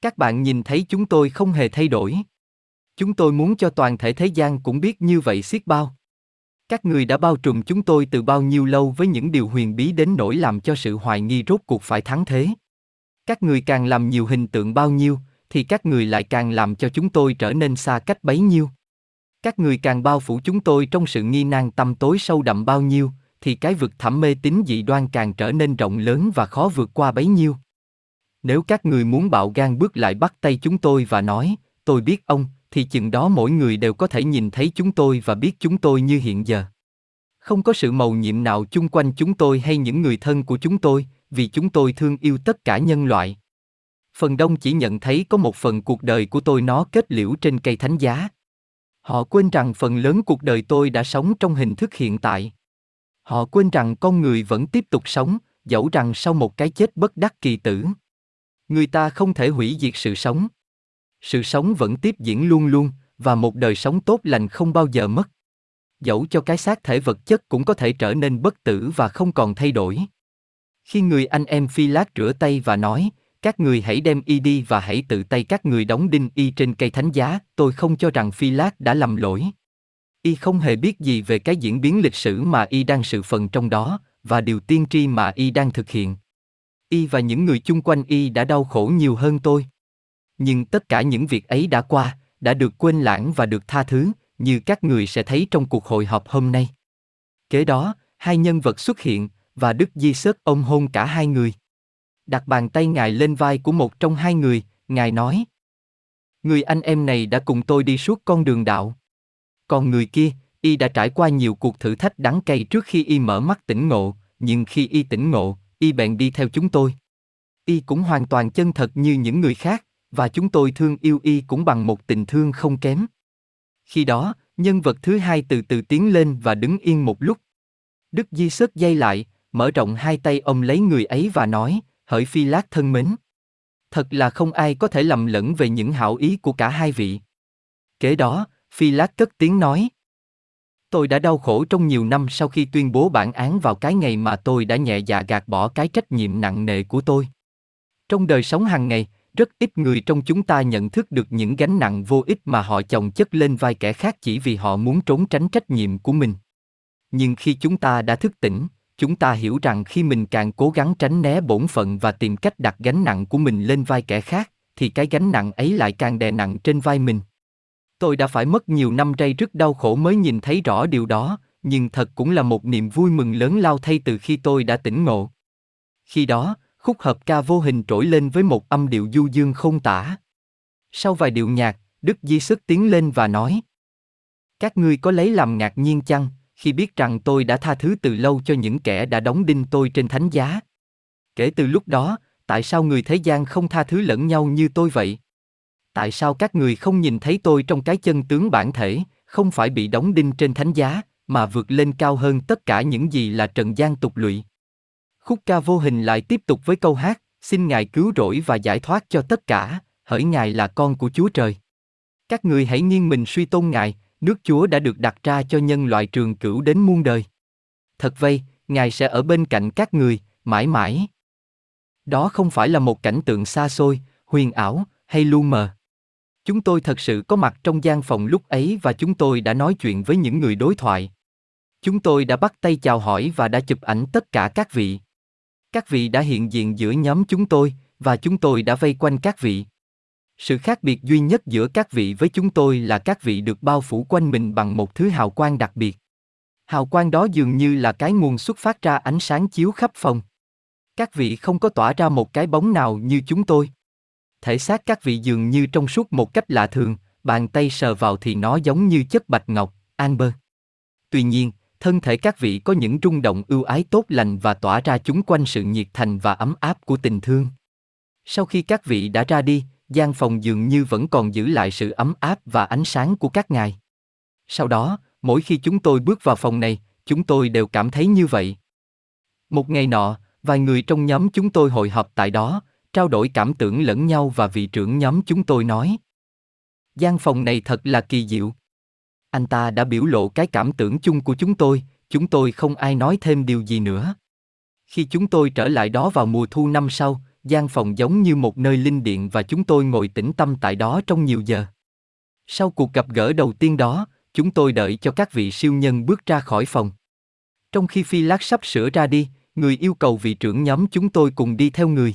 Các bạn nhìn thấy chúng tôi không hề thay đổi. Chúng tôi muốn cho toàn thể thế gian cũng biết như vậy xiết bao. Các người đã bao trùm chúng tôi từ bao nhiêu lâu với những điều huyền bí đến nỗi làm cho sự hoài nghi rốt cuộc phải thắng thế. Các người càng làm nhiều hình tượng bao nhiêu, thì các người lại càng làm cho chúng tôi trở nên xa cách bấy nhiêu. Các người càng bao phủ chúng tôi trong sự nghi nan tâm tối sâu đậm bao nhiêu, thì cái vực thẳm mê tín dị đoan càng trở nên rộng lớn và khó vượt qua bấy nhiêu. Nếu các người muốn bạo gan bước lại bắt tay chúng tôi và nói, tôi biết ông, thì chừng đó mỗi người đều có thể nhìn thấy chúng tôi và biết chúng tôi như hiện giờ. Không có sự màu nhiệm nào chung quanh chúng tôi hay những người thân của chúng tôi, vì chúng tôi thương yêu tất cả nhân loại. Phần đông chỉ nhận thấy có một phần cuộc đời của tôi nó kết liễu trên cây thánh giá. Họ quên rằng phần lớn cuộc đời tôi đã sống trong hình thức hiện tại. Họ quên rằng con người vẫn tiếp tục sống, dẫu rằng sau một cái chết bất đắc kỳ tử. Người ta không thể hủy diệt sự sống. Sự sống vẫn tiếp diễn luôn luôn, và một đời sống tốt lành không bao giờ mất. Dẫu cho cái xác thể vật chất cũng có thể trở nên bất tử và không còn thay đổi. Khi người anh em Phi Lát rửa tay và nói, các người hãy đem y đi và hãy tự tay các người đóng đinh y trên cây thánh giá, tôi không cho rằng Phi Lát đã lầm lỗi. Y không hề biết gì về cái diễn biến lịch sử mà y đang sự phần trong đó, và điều tiên tri mà y đang thực hiện. Y và những người chung quanh y đã đau khổ nhiều hơn tôi. Nhưng tất cả những việc ấy đã qua, đã được quên lãng và được tha thứ, như các người sẽ thấy trong cuộc hội họp hôm nay. Kế đó, hai nhân vật xuất hiện, và Đức Di Sớt ôm hôn cả hai người. Đặt bàn tay Ngài lên vai của một trong hai người, Ngài nói. Người anh em này đã cùng tôi đi suốt con đường đạo. Còn người kia, y đã trải qua nhiều cuộc thử thách đắng cay trước khi y mở mắt tỉnh ngộ, nhưng khi y tỉnh ngộ, y bèn đi theo chúng tôi. Y cũng hoàn toàn chân thật như những người khác, và chúng tôi thương yêu y cũng bằng một tình thương không kém. Khi đó, nhân vật thứ hai từ từ tiến lên và đứng yên một lúc. Đức Di sớt dây lại, mở rộng hai tay ông lấy người ấy và nói, hỡi phi lát thân mến. Thật là không ai có thể lầm lẫn về những hảo ý của cả hai vị. Kế đó, Phi Lát cất tiếng nói. Tôi đã đau khổ trong nhiều năm sau khi tuyên bố bản án vào cái ngày mà tôi đã nhẹ dạ gạt bỏ cái trách nhiệm nặng nề của tôi. Trong đời sống hàng ngày, rất ít người trong chúng ta nhận thức được những gánh nặng vô ích mà họ chồng chất lên vai kẻ khác chỉ vì họ muốn trốn tránh trách nhiệm của mình. Nhưng khi chúng ta đã thức tỉnh, chúng ta hiểu rằng khi mình càng cố gắng tránh né bổn phận và tìm cách đặt gánh nặng của mình lên vai kẻ khác, thì cái gánh nặng ấy lại càng đè nặng trên vai mình. Tôi đã phải mất nhiều năm rây rất đau khổ mới nhìn thấy rõ điều đó, nhưng thật cũng là một niềm vui mừng lớn lao thay từ khi tôi đã tỉnh ngộ. Khi đó, khúc hợp ca vô hình trỗi lên với một âm điệu du dương không tả. Sau vài điệu nhạc, Đức Di Sức tiến lên và nói Các ngươi có lấy làm ngạc nhiên chăng, khi biết rằng tôi đã tha thứ từ lâu cho những kẻ đã đóng đinh tôi trên thánh giá? Kể từ lúc đó, tại sao người thế gian không tha thứ lẫn nhau như tôi vậy? Tại sao các người không nhìn thấy tôi trong cái chân tướng bản thể, không phải bị đóng đinh trên thánh giá, mà vượt lên cao hơn tất cả những gì là trần gian tục lụy? Khúc ca vô hình lại tiếp tục với câu hát, xin Ngài cứu rỗi và giải thoát cho tất cả, hỡi Ngài là con của Chúa Trời. Các người hãy nghiêng mình suy tôn Ngài, nước Chúa đã được đặt ra cho nhân loại trường cửu đến muôn đời. Thật vậy, Ngài sẽ ở bên cạnh các người, mãi mãi. Đó không phải là một cảnh tượng xa xôi, huyền ảo hay lu mờ. Chúng tôi thật sự có mặt trong gian phòng lúc ấy và chúng tôi đã nói chuyện với những người đối thoại. Chúng tôi đã bắt tay chào hỏi và đã chụp ảnh tất cả các vị. Các vị đã hiện diện giữa nhóm chúng tôi, và chúng tôi đã vây quanh các vị. Sự khác biệt duy nhất giữa các vị với chúng tôi là các vị được bao phủ quanh mình bằng một thứ hào quang đặc biệt. Hào quang đó dường như là cái nguồn xuất phát ra ánh sáng chiếu khắp phòng. Các vị không có tỏa ra một cái bóng nào như chúng tôi. Thể xác các vị dường như trong suốt một cách lạ thường, bàn tay sờ vào thì nó giống như chất bạch ngọc, amber. Tuy nhiên, thân thể các vị có những rung động ưu ái tốt lành và tỏa ra chúng quanh sự nhiệt thành và ấm áp của tình thương. Sau khi các vị đã ra đi, gian phòng dường như vẫn còn giữ lại sự ấm áp và ánh sáng của các ngài. Sau đó, mỗi khi chúng tôi bước vào phòng này, chúng tôi đều cảm thấy như vậy. Một ngày nọ, vài người trong nhóm chúng tôi hội họp tại đó, trao đổi cảm tưởng lẫn nhau và vị trưởng nhóm chúng tôi nói. gian phòng này thật là kỳ diệu. Anh ta đã biểu lộ cái cảm tưởng chung của chúng tôi, chúng tôi không ai nói thêm điều gì nữa. Khi chúng tôi trở lại đó vào mùa thu năm sau, gian phòng giống như một nơi linh điện và chúng tôi ngồi tĩnh tâm tại đó trong nhiều giờ. Sau cuộc gặp gỡ đầu tiên đó, chúng tôi đợi cho các vị siêu nhân bước ra khỏi phòng. Trong khi Phi Lát sắp sửa ra đi, người yêu cầu vị trưởng nhóm chúng tôi cùng đi theo người.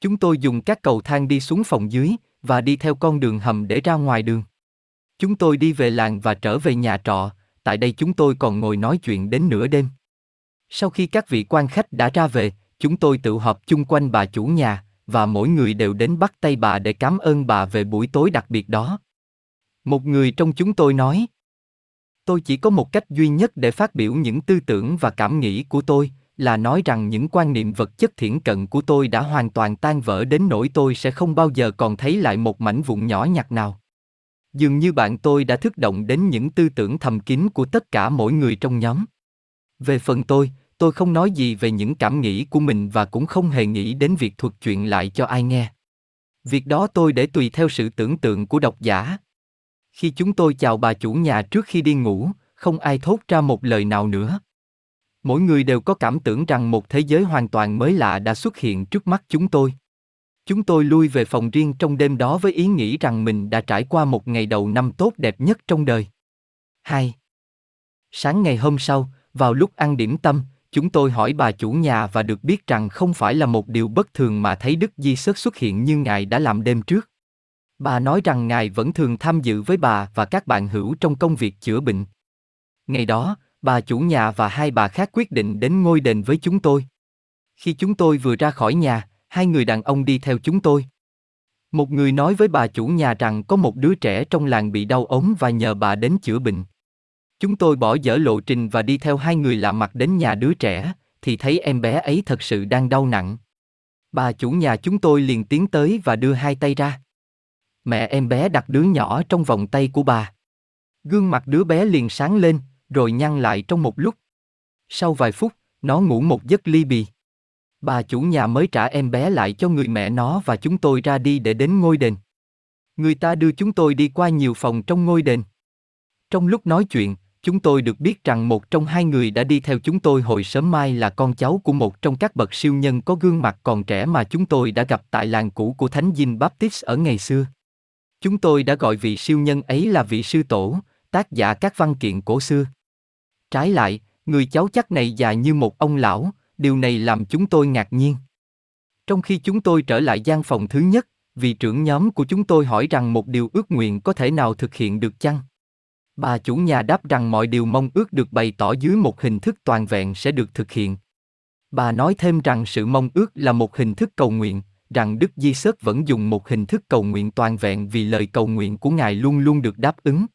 Chúng tôi dùng các cầu thang đi xuống phòng dưới và đi theo con đường hầm để ra ngoài đường. Chúng tôi đi về làng và trở về nhà trọ, tại đây chúng tôi còn ngồi nói chuyện đến nửa đêm. Sau khi các vị quan khách đã ra về, chúng tôi tự họp chung quanh bà chủ nhà, và mỗi người đều đến bắt tay bà để cảm ơn bà về buổi tối đặc biệt đó. Một người trong chúng tôi nói, Tôi chỉ có một cách duy nhất để phát biểu những tư tưởng và cảm nghĩ của tôi, là nói rằng những quan niệm vật chất thiển cận của tôi đã hoàn toàn tan vỡ đến nỗi tôi sẽ không bao giờ còn thấy lại một mảnh vụn nhỏ nhặt nào. Dường như bạn tôi đã thức động đến những tư tưởng thầm kín của tất cả mỗi người trong nhóm. Về phần tôi, tôi không nói gì về những cảm nghĩ của mình và cũng không hề nghĩ đến việc thuật chuyện lại cho ai nghe. Việc đó tôi để tùy theo sự tưởng tượng của độc giả. Khi chúng tôi chào bà chủ nhà trước khi đi ngủ, không ai thốt ra một lời nào nữa. Mỗi người đều có cảm tưởng rằng một thế giới hoàn toàn mới lạ đã xuất hiện trước mắt chúng tôi. Chúng tôi lui về phòng riêng trong đêm đó với ý nghĩ rằng mình đã trải qua một ngày đầu năm tốt đẹp nhất trong đời. Hai. Sáng ngày hôm sau, vào lúc ăn điểm tâm, chúng tôi hỏi bà chủ nhà và được biết rằng không phải là một điều bất thường mà thấy Đức Di Sớt xuất hiện như Ngài đã làm đêm trước. Bà nói rằng Ngài vẫn thường tham dự với bà và các bạn hữu trong công việc chữa bệnh. Ngày đó, bà chủ nhà và hai bà khác quyết định đến ngôi đền với chúng tôi. Khi chúng tôi vừa ra khỏi nhà, hai người đàn ông đi theo chúng tôi. Một người nói với bà chủ nhà rằng có một đứa trẻ trong làng bị đau ốm và nhờ bà đến chữa bệnh. Chúng tôi bỏ dở lộ trình và đi theo hai người lạ mặt đến nhà đứa trẻ, thì thấy em bé ấy thật sự đang đau nặng. Bà chủ nhà chúng tôi liền tiến tới và đưa hai tay ra. Mẹ em bé đặt đứa nhỏ trong vòng tay của bà. Gương mặt đứa bé liền sáng lên, rồi nhăn lại trong một lúc. Sau vài phút, nó ngủ một giấc ly bì. Bà chủ nhà mới trả em bé lại cho người mẹ nó và chúng tôi ra đi để đến ngôi đền. Người ta đưa chúng tôi đi qua nhiều phòng trong ngôi đền. Trong lúc nói chuyện, chúng tôi được biết rằng một trong hai người đã đi theo chúng tôi hồi sớm mai là con cháu của một trong các bậc siêu nhân có gương mặt còn trẻ mà chúng tôi đã gặp tại làng cũ của Thánh Dinh Baptist ở ngày xưa. Chúng tôi đã gọi vị siêu nhân ấy là vị sư tổ, tác giả các văn kiện cổ xưa. Trái lại, người cháu chắc này già như một ông lão, điều này làm chúng tôi ngạc nhiên. Trong khi chúng tôi trở lại gian phòng thứ nhất, vị trưởng nhóm của chúng tôi hỏi rằng một điều ước nguyện có thể nào thực hiện được chăng? Bà chủ nhà đáp rằng mọi điều mong ước được bày tỏ dưới một hình thức toàn vẹn sẽ được thực hiện. Bà nói thêm rằng sự mong ước là một hình thức cầu nguyện, rằng Đức Di Sớt vẫn dùng một hình thức cầu nguyện toàn vẹn vì lời cầu nguyện của Ngài luôn luôn được đáp ứng.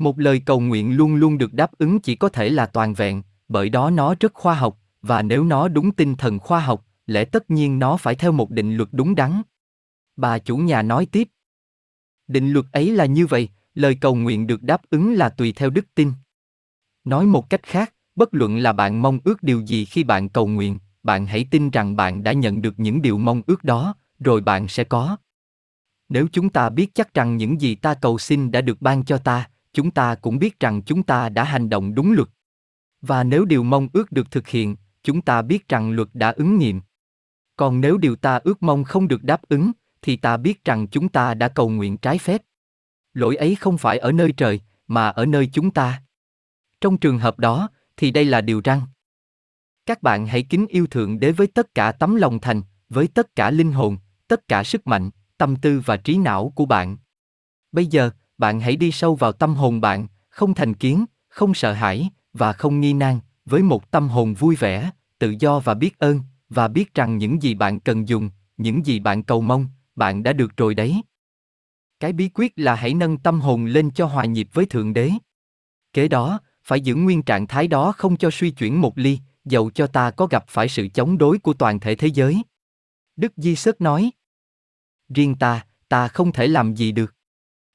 Một lời cầu nguyện luôn luôn được đáp ứng chỉ có thể là toàn vẹn, bởi đó nó rất khoa học, và nếu nó đúng tinh thần khoa học, lẽ tất nhiên nó phải theo một định luật đúng đắn. Bà chủ nhà nói tiếp. Định luật ấy là như vậy, lời cầu nguyện được đáp ứng là tùy theo đức tin. Nói một cách khác, bất luận là bạn mong ước điều gì khi bạn cầu nguyện, bạn hãy tin rằng bạn đã nhận được những điều mong ước đó, rồi bạn sẽ có. Nếu chúng ta biết chắc rằng những gì ta cầu xin đã được ban cho ta, chúng ta cũng biết rằng chúng ta đã hành động đúng luật. Và nếu điều mong ước được thực hiện, chúng ta biết rằng luật đã ứng nghiệm. Còn nếu điều ta ước mong không được đáp ứng, thì ta biết rằng chúng ta đã cầu nguyện trái phép. Lỗi ấy không phải ở nơi trời, mà ở nơi chúng ta. Trong trường hợp đó, thì đây là điều răng. Các bạn hãy kính yêu Thượng Đế với tất cả tấm lòng thành, với tất cả linh hồn, tất cả sức mạnh, tâm tư và trí não của bạn. Bây giờ, bạn hãy đi sâu vào tâm hồn bạn, không thành kiến, không sợ hãi và không nghi nan, với một tâm hồn vui vẻ, tự do và biết ơn, và biết rằng những gì bạn cần dùng, những gì bạn cầu mong, bạn đã được rồi đấy. Cái bí quyết là hãy nâng tâm hồn lên cho hòa nhịp với Thượng Đế. Kế đó, phải giữ nguyên trạng thái đó không cho suy chuyển một ly, dầu cho ta có gặp phải sự chống đối của toàn thể thế giới. Đức Di Sớt nói, Riêng ta, ta không thể làm gì được.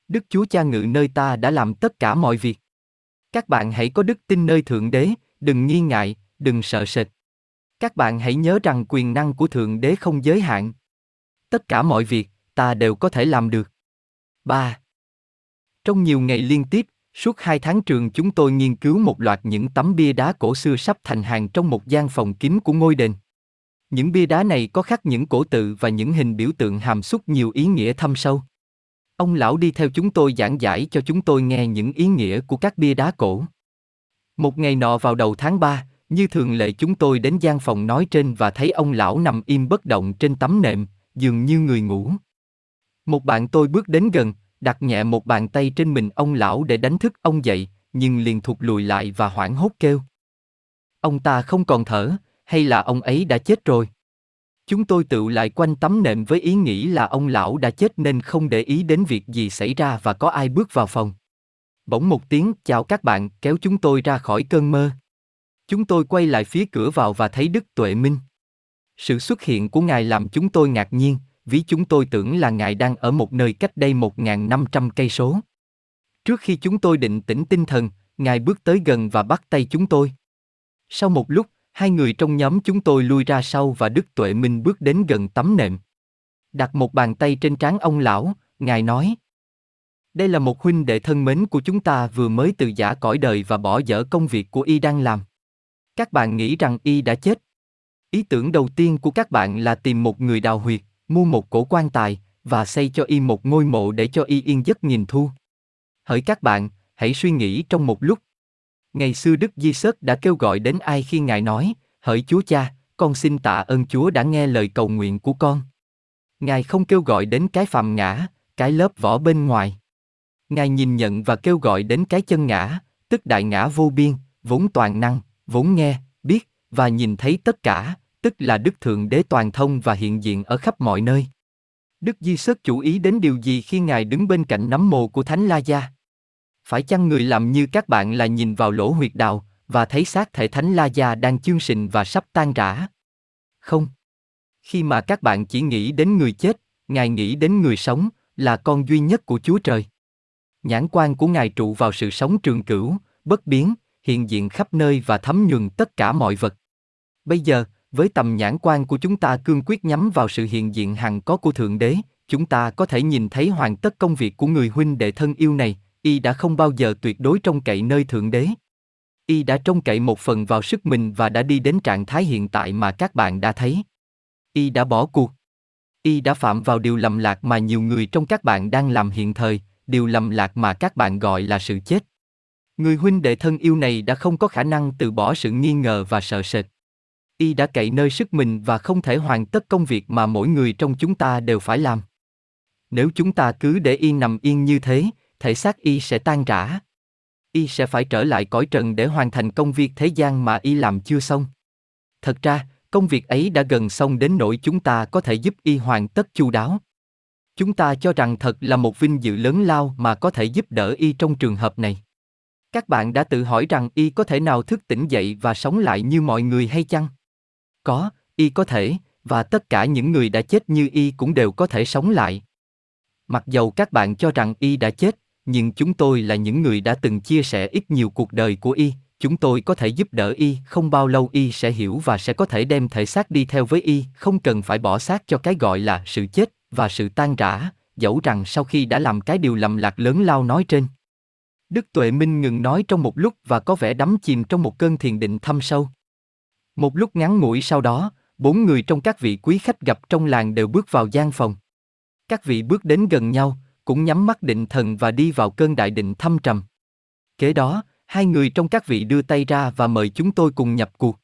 Đức Chúa Cha ngự nơi ta đã làm tất cả mọi việc. Các bạn hãy có đức tin nơi Thượng Đế, đừng nghi ngại, đừng sợ sệt. Các bạn hãy nhớ rằng quyền năng của Thượng Đế không giới hạn. Tất cả mọi việc, ta đều có thể làm được. 3. Trong nhiều ngày liên tiếp, suốt hai tháng trường chúng tôi nghiên cứu một loạt những tấm bia đá cổ xưa sắp thành hàng trong một gian phòng kín của ngôi đền. Những bia đá này có khắc những cổ tự và những hình biểu tượng hàm xúc nhiều ý nghĩa thâm sâu. Ông lão đi theo chúng tôi giảng giải cho chúng tôi nghe những ý nghĩa của các bia đá cổ. Một ngày nọ vào đầu tháng 3, như thường lệ chúng tôi đến gian phòng nói trên và thấy ông lão nằm im bất động trên tấm nệm, dường như người ngủ. Một bạn tôi bước đến gần, đặt nhẹ một bàn tay trên mình ông lão để đánh thức ông dậy, nhưng liền thụt lùi lại và hoảng hốt kêu. Ông ta không còn thở, hay là ông ấy đã chết rồi? Chúng tôi tự lại quanh tấm nệm với ý nghĩ là ông lão đã chết nên không để ý đến việc gì xảy ra và có ai bước vào phòng. Bỗng một tiếng chào các bạn kéo chúng tôi ra khỏi cơn mơ. Chúng tôi quay lại phía cửa vào và thấy Đức Tuệ Minh. Sự xuất hiện của Ngài làm chúng tôi ngạc nhiên, vì chúng tôi tưởng là Ngài đang ở một nơi cách đây 1.500 cây số. Trước khi chúng tôi định tĩnh tinh thần, Ngài bước tới gần và bắt tay chúng tôi. Sau một lúc, hai người trong nhóm chúng tôi lui ra sau và Đức Tuệ Minh bước đến gần tấm nệm. Đặt một bàn tay trên trán ông lão, Ngài nói. Đây là một huynh đệ thân mến của chúng ta vừa mới từ giả cõi đời và bỏ dở công việc của y đang làm. Các bạn nghĩ rằng y đã chết. Ý tưởng đầu tiên của các bạn là tìm một người đào huyệt, mua một cổ quan tài, và xây cho y một ngôi mộ để cho y yên giấc nhìn thu. Hỡi các bạn, hãy suy nghĩ trong một lúc. Ngày xưa Đức Di Sớt đã kêu gọi đến ai khi Ngài nói, hỡi Chúa Cha, con xin tạ ơn Chúa đã nghe lời cầu nguyện của con. Ngài không kêu gọi đến cái phàm ngã, cái lớp vỏ bên ngoài. Ngài nhìn nhận và kêu gọi đến cái chân ngã, tức đại ngã vô biên, vốn toàn năng, vốn nghe, biết và nhìn thấy tất cả, tức là Đức Thượng Đế toàn thông và hiện diện ở khắp mọi nơi. Đức Di Sớt chú ý đến điều gì khi Ngài đứng bên cạnh nắm mồ của Thánh La Gia? Phải chăng người làm như các bạn là nhìn vào lỗ huyệt đạo và thấy xác thể Thánh La Gia đang chương sình và sắp tan rã? Không. Khi mà các bạn chỉ nghĩ đến người chết, Ngài nghĩ đến người sống, là con duy nhất của Chúa Trời. Nhãn quan của Ngài trụ vào sự sống trường cửu, bất biến, hiện diện khắp nơi và thấm nhuần tất cả mọi vật. Bây giờ, với tầm nhãn quan của chúng ta cương quyết nhắm vào sự hiện diện hằng có của Thượng Đế, chúng ta có thể nhìn thấy hoàn tất công việc của người huynh đệ thân yêu này, y đã không bao giờ tuyệt đối trông cậy nơi Thượng Đế. Y đã trông cậy một phần vào sức mình và đã đi đến trạng thái hiện tại mà các bạn đã thấy. Y đã bỏ cuộc. Y đã phạm vào điều lầm lạc mà nhiều người trong các bạn đang làm hiện thời, điều lầm lạc mà các bạn gọi là sự chết. Người huynh đệ thân yêu này đã không có khả năng từ bỏ sự nghi ngờ và sợ sệt. Y đã cậy nơi sức mình và không thể hoàn tất công việc mà mỗi người trong chúng ta đều phải làm. Nếu chúng ta cứ để y nằm yên như thế, thể xác y sẽ tan rã. Y sẽ phải trở lại cõi trần để hoàn thành công việc thế gian mà y làm chưa xong. Thật ra, công việc ấy đã gần xong đến nỗi chúng ta có thể giúp y hoàn tất chu đáo. Chúng ta cho rằng thật là một vinh dự lớn lao mà có thể giúp đỡ y trong trường hợp này. Các bạn đã tự hỏi rằng y có thể nào thức tỉnh dậy và sống lại như mọi người hay chăng? Có, y có thể, và tất cả những người đã chết như y cũng đều có thể sống lại. Mặc dầu các bạn cho rằng y đã chết, nhưng chúng tôi là những người đã từng chia sẻ ít nhiều cuộc đời của y, chúng tôi có thể giúp đỡ y, không bao lâu y sẽ hiểu và sẽ có thể đem thể xác đi theo với y, không cần phải bỏ xác cho cái gọi là sự chết và sự tan rã, dẫu rằng sau khi đã làm cái điều lầm lạc lớn lao nói trên. Đức Tuệ Minh ngừng nói trong một lúc và có vẻ đắm chìm trong một cơn thiền định thâm sâu. Một lúc ngắn ngủi sau đó, bốn người trong các vị quý khách gặp trong làng đều bước vào gian phòng. Các vị bước đến gần nhau, cũng nhắm mắt định thần và đi vào cơn đại định thâm trầm. Kế đó, hai người trong các vị đưa tay ra và mời chúng tôi cùng nhập cuộc.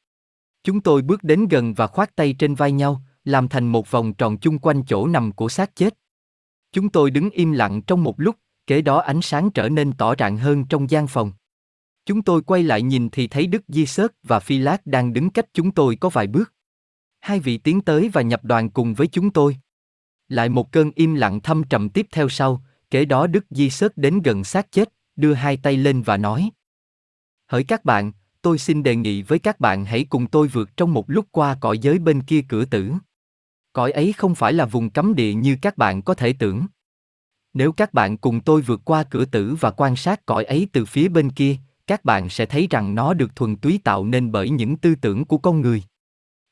Chúng tôi bước đến gần và khoát tay trên vai nhau, làm thành một vòng tròn chung quanh chỗ nằm của xác chết. Chúng tôi đứng im lặng trong một lúc, kế đó ánh sáng trở nên tỏ rạng hơn trong gian phòng. Chúng tôi quay lại nhìn thì thấy Đức Di Sớt và Phi Lát đang đứng cách chúng tôi có vài bước. Hai vị tiến tới và nhập đoàn cùng với chúng tôi. Lại một cơn im lặng thâm trầm tiếp theo sau, kế đó Đức Di Sớt đến gần xác chết, đưa hai tay lên và nói. Hỡi các bạn, tôi xin đề nghị với các bạn hãy cùng tôi vượt trong một lúc qua cõi giới bên kia cửa tử. Cõi ấy không phải là vùng cấm địa như các bạn có thể tưởng. Nếu các bạn cùng tôi vượt qua cửa tử và quan sát cõi ấy từ phía bên kia, các bạn sẽ thấy rằng nó được thuần túy tạo nên bởi những tư tưởng của con người.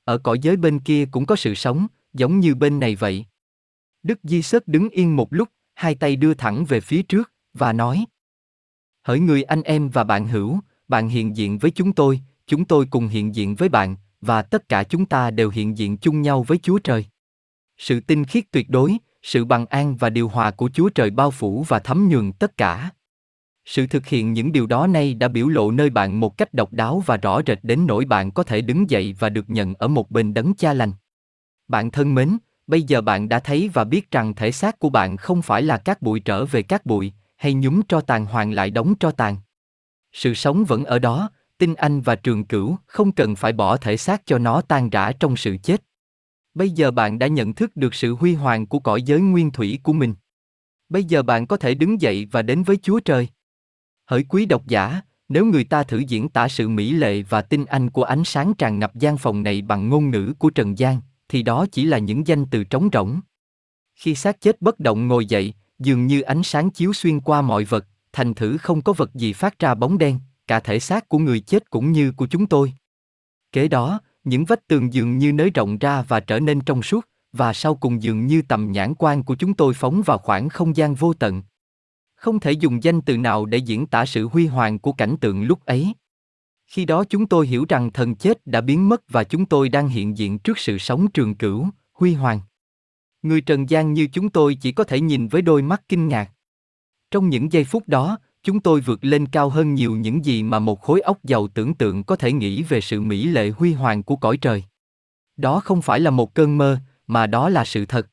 Ở cõi giới bên kia cũng có sự sống, giống như bên này vậy. Đức Di Sớt đứng yên một lúc, hai tay đưa thẳng về phía trước, và nói Hỡi người anh em và bạn hữu, bạn hiện diện với chúng tôi, chúng tôi cùng hiện diện với bạn, và tất cả chúng ta đều hiện diện chung nhau với Chúa Trời. Sự tinh khiết tuyệt đối, sự bằng an và điều hòa của Chúa Trời bao phủ và thấm nhuần tất cả. Sự thực hiện những điều đó nay đã biểu lộ nơi bạn một cách độc đáo và rõ rệt đến nỗi bạn có thể đứng dậy và được nhận ở một bên đấng cha lành. Bạn thân mến, bây giờ bạn đã thấy và biết rằng thể xác của bạn không phải là các bụi trở về các bụi, hay nhúm tro tàn hoàn lại đóng tro tàn. Sự sống vẫn ở đó, tinh anh và trường cửu không cần phải bỏ thể xác cho nó tan rã trong sự chết. Bây giờ bạn đã nhận thức được sự huy hoàng của cõi giới nguyên thủy của mình. Bây giờ bạn có thể đứng dậy và đến với Chúa Trời. Hỡi quý độc giả, nếu người ta thử diễn tả sự mỹ lệ và tinh anh của ánh sáng tràn ngập gian phòng này bằng ngôn ngữ của Trần gian, thì đó chỉ là những danh từ trống rỗng. Khi xác chết bất động ngồi dậy, dường như ánh sáng chiếu xuyên qua mọi vật, thành thử không có vật gì phát ra bóng đen, cả thể xác của người chết cũng như của chúng tôi. Kế đó, những vách tường dường như nới rộng ra và trở nên trong suốt, và sau cùng dường như tầm nhãn quan của chúng tôi phóng vào khoảng không gian vô tận. Không thể dùng danh từ nào để diễn tả sự huy hoàng của cảnh tượng lúc ấy. Khi đó chúng tôi hiểu rằng thần chết đã biến mất và chúng tôi đang hiện diện trước sự sống trường cửu, huy hoàng. Người trần gian như chúng tôi chỉ có thể nhìn với đôi mắt kinh ngạc. Trong những giây phút đó, chúng tôi vượt lên cao hơn nhiều những gì mà một khối óc giàu tưởng tượng có thể nghĩ về sự mỹ lệ huy hoàng của cõi trời. Đó không phải là một cơn mơ, mà đó là sự thật.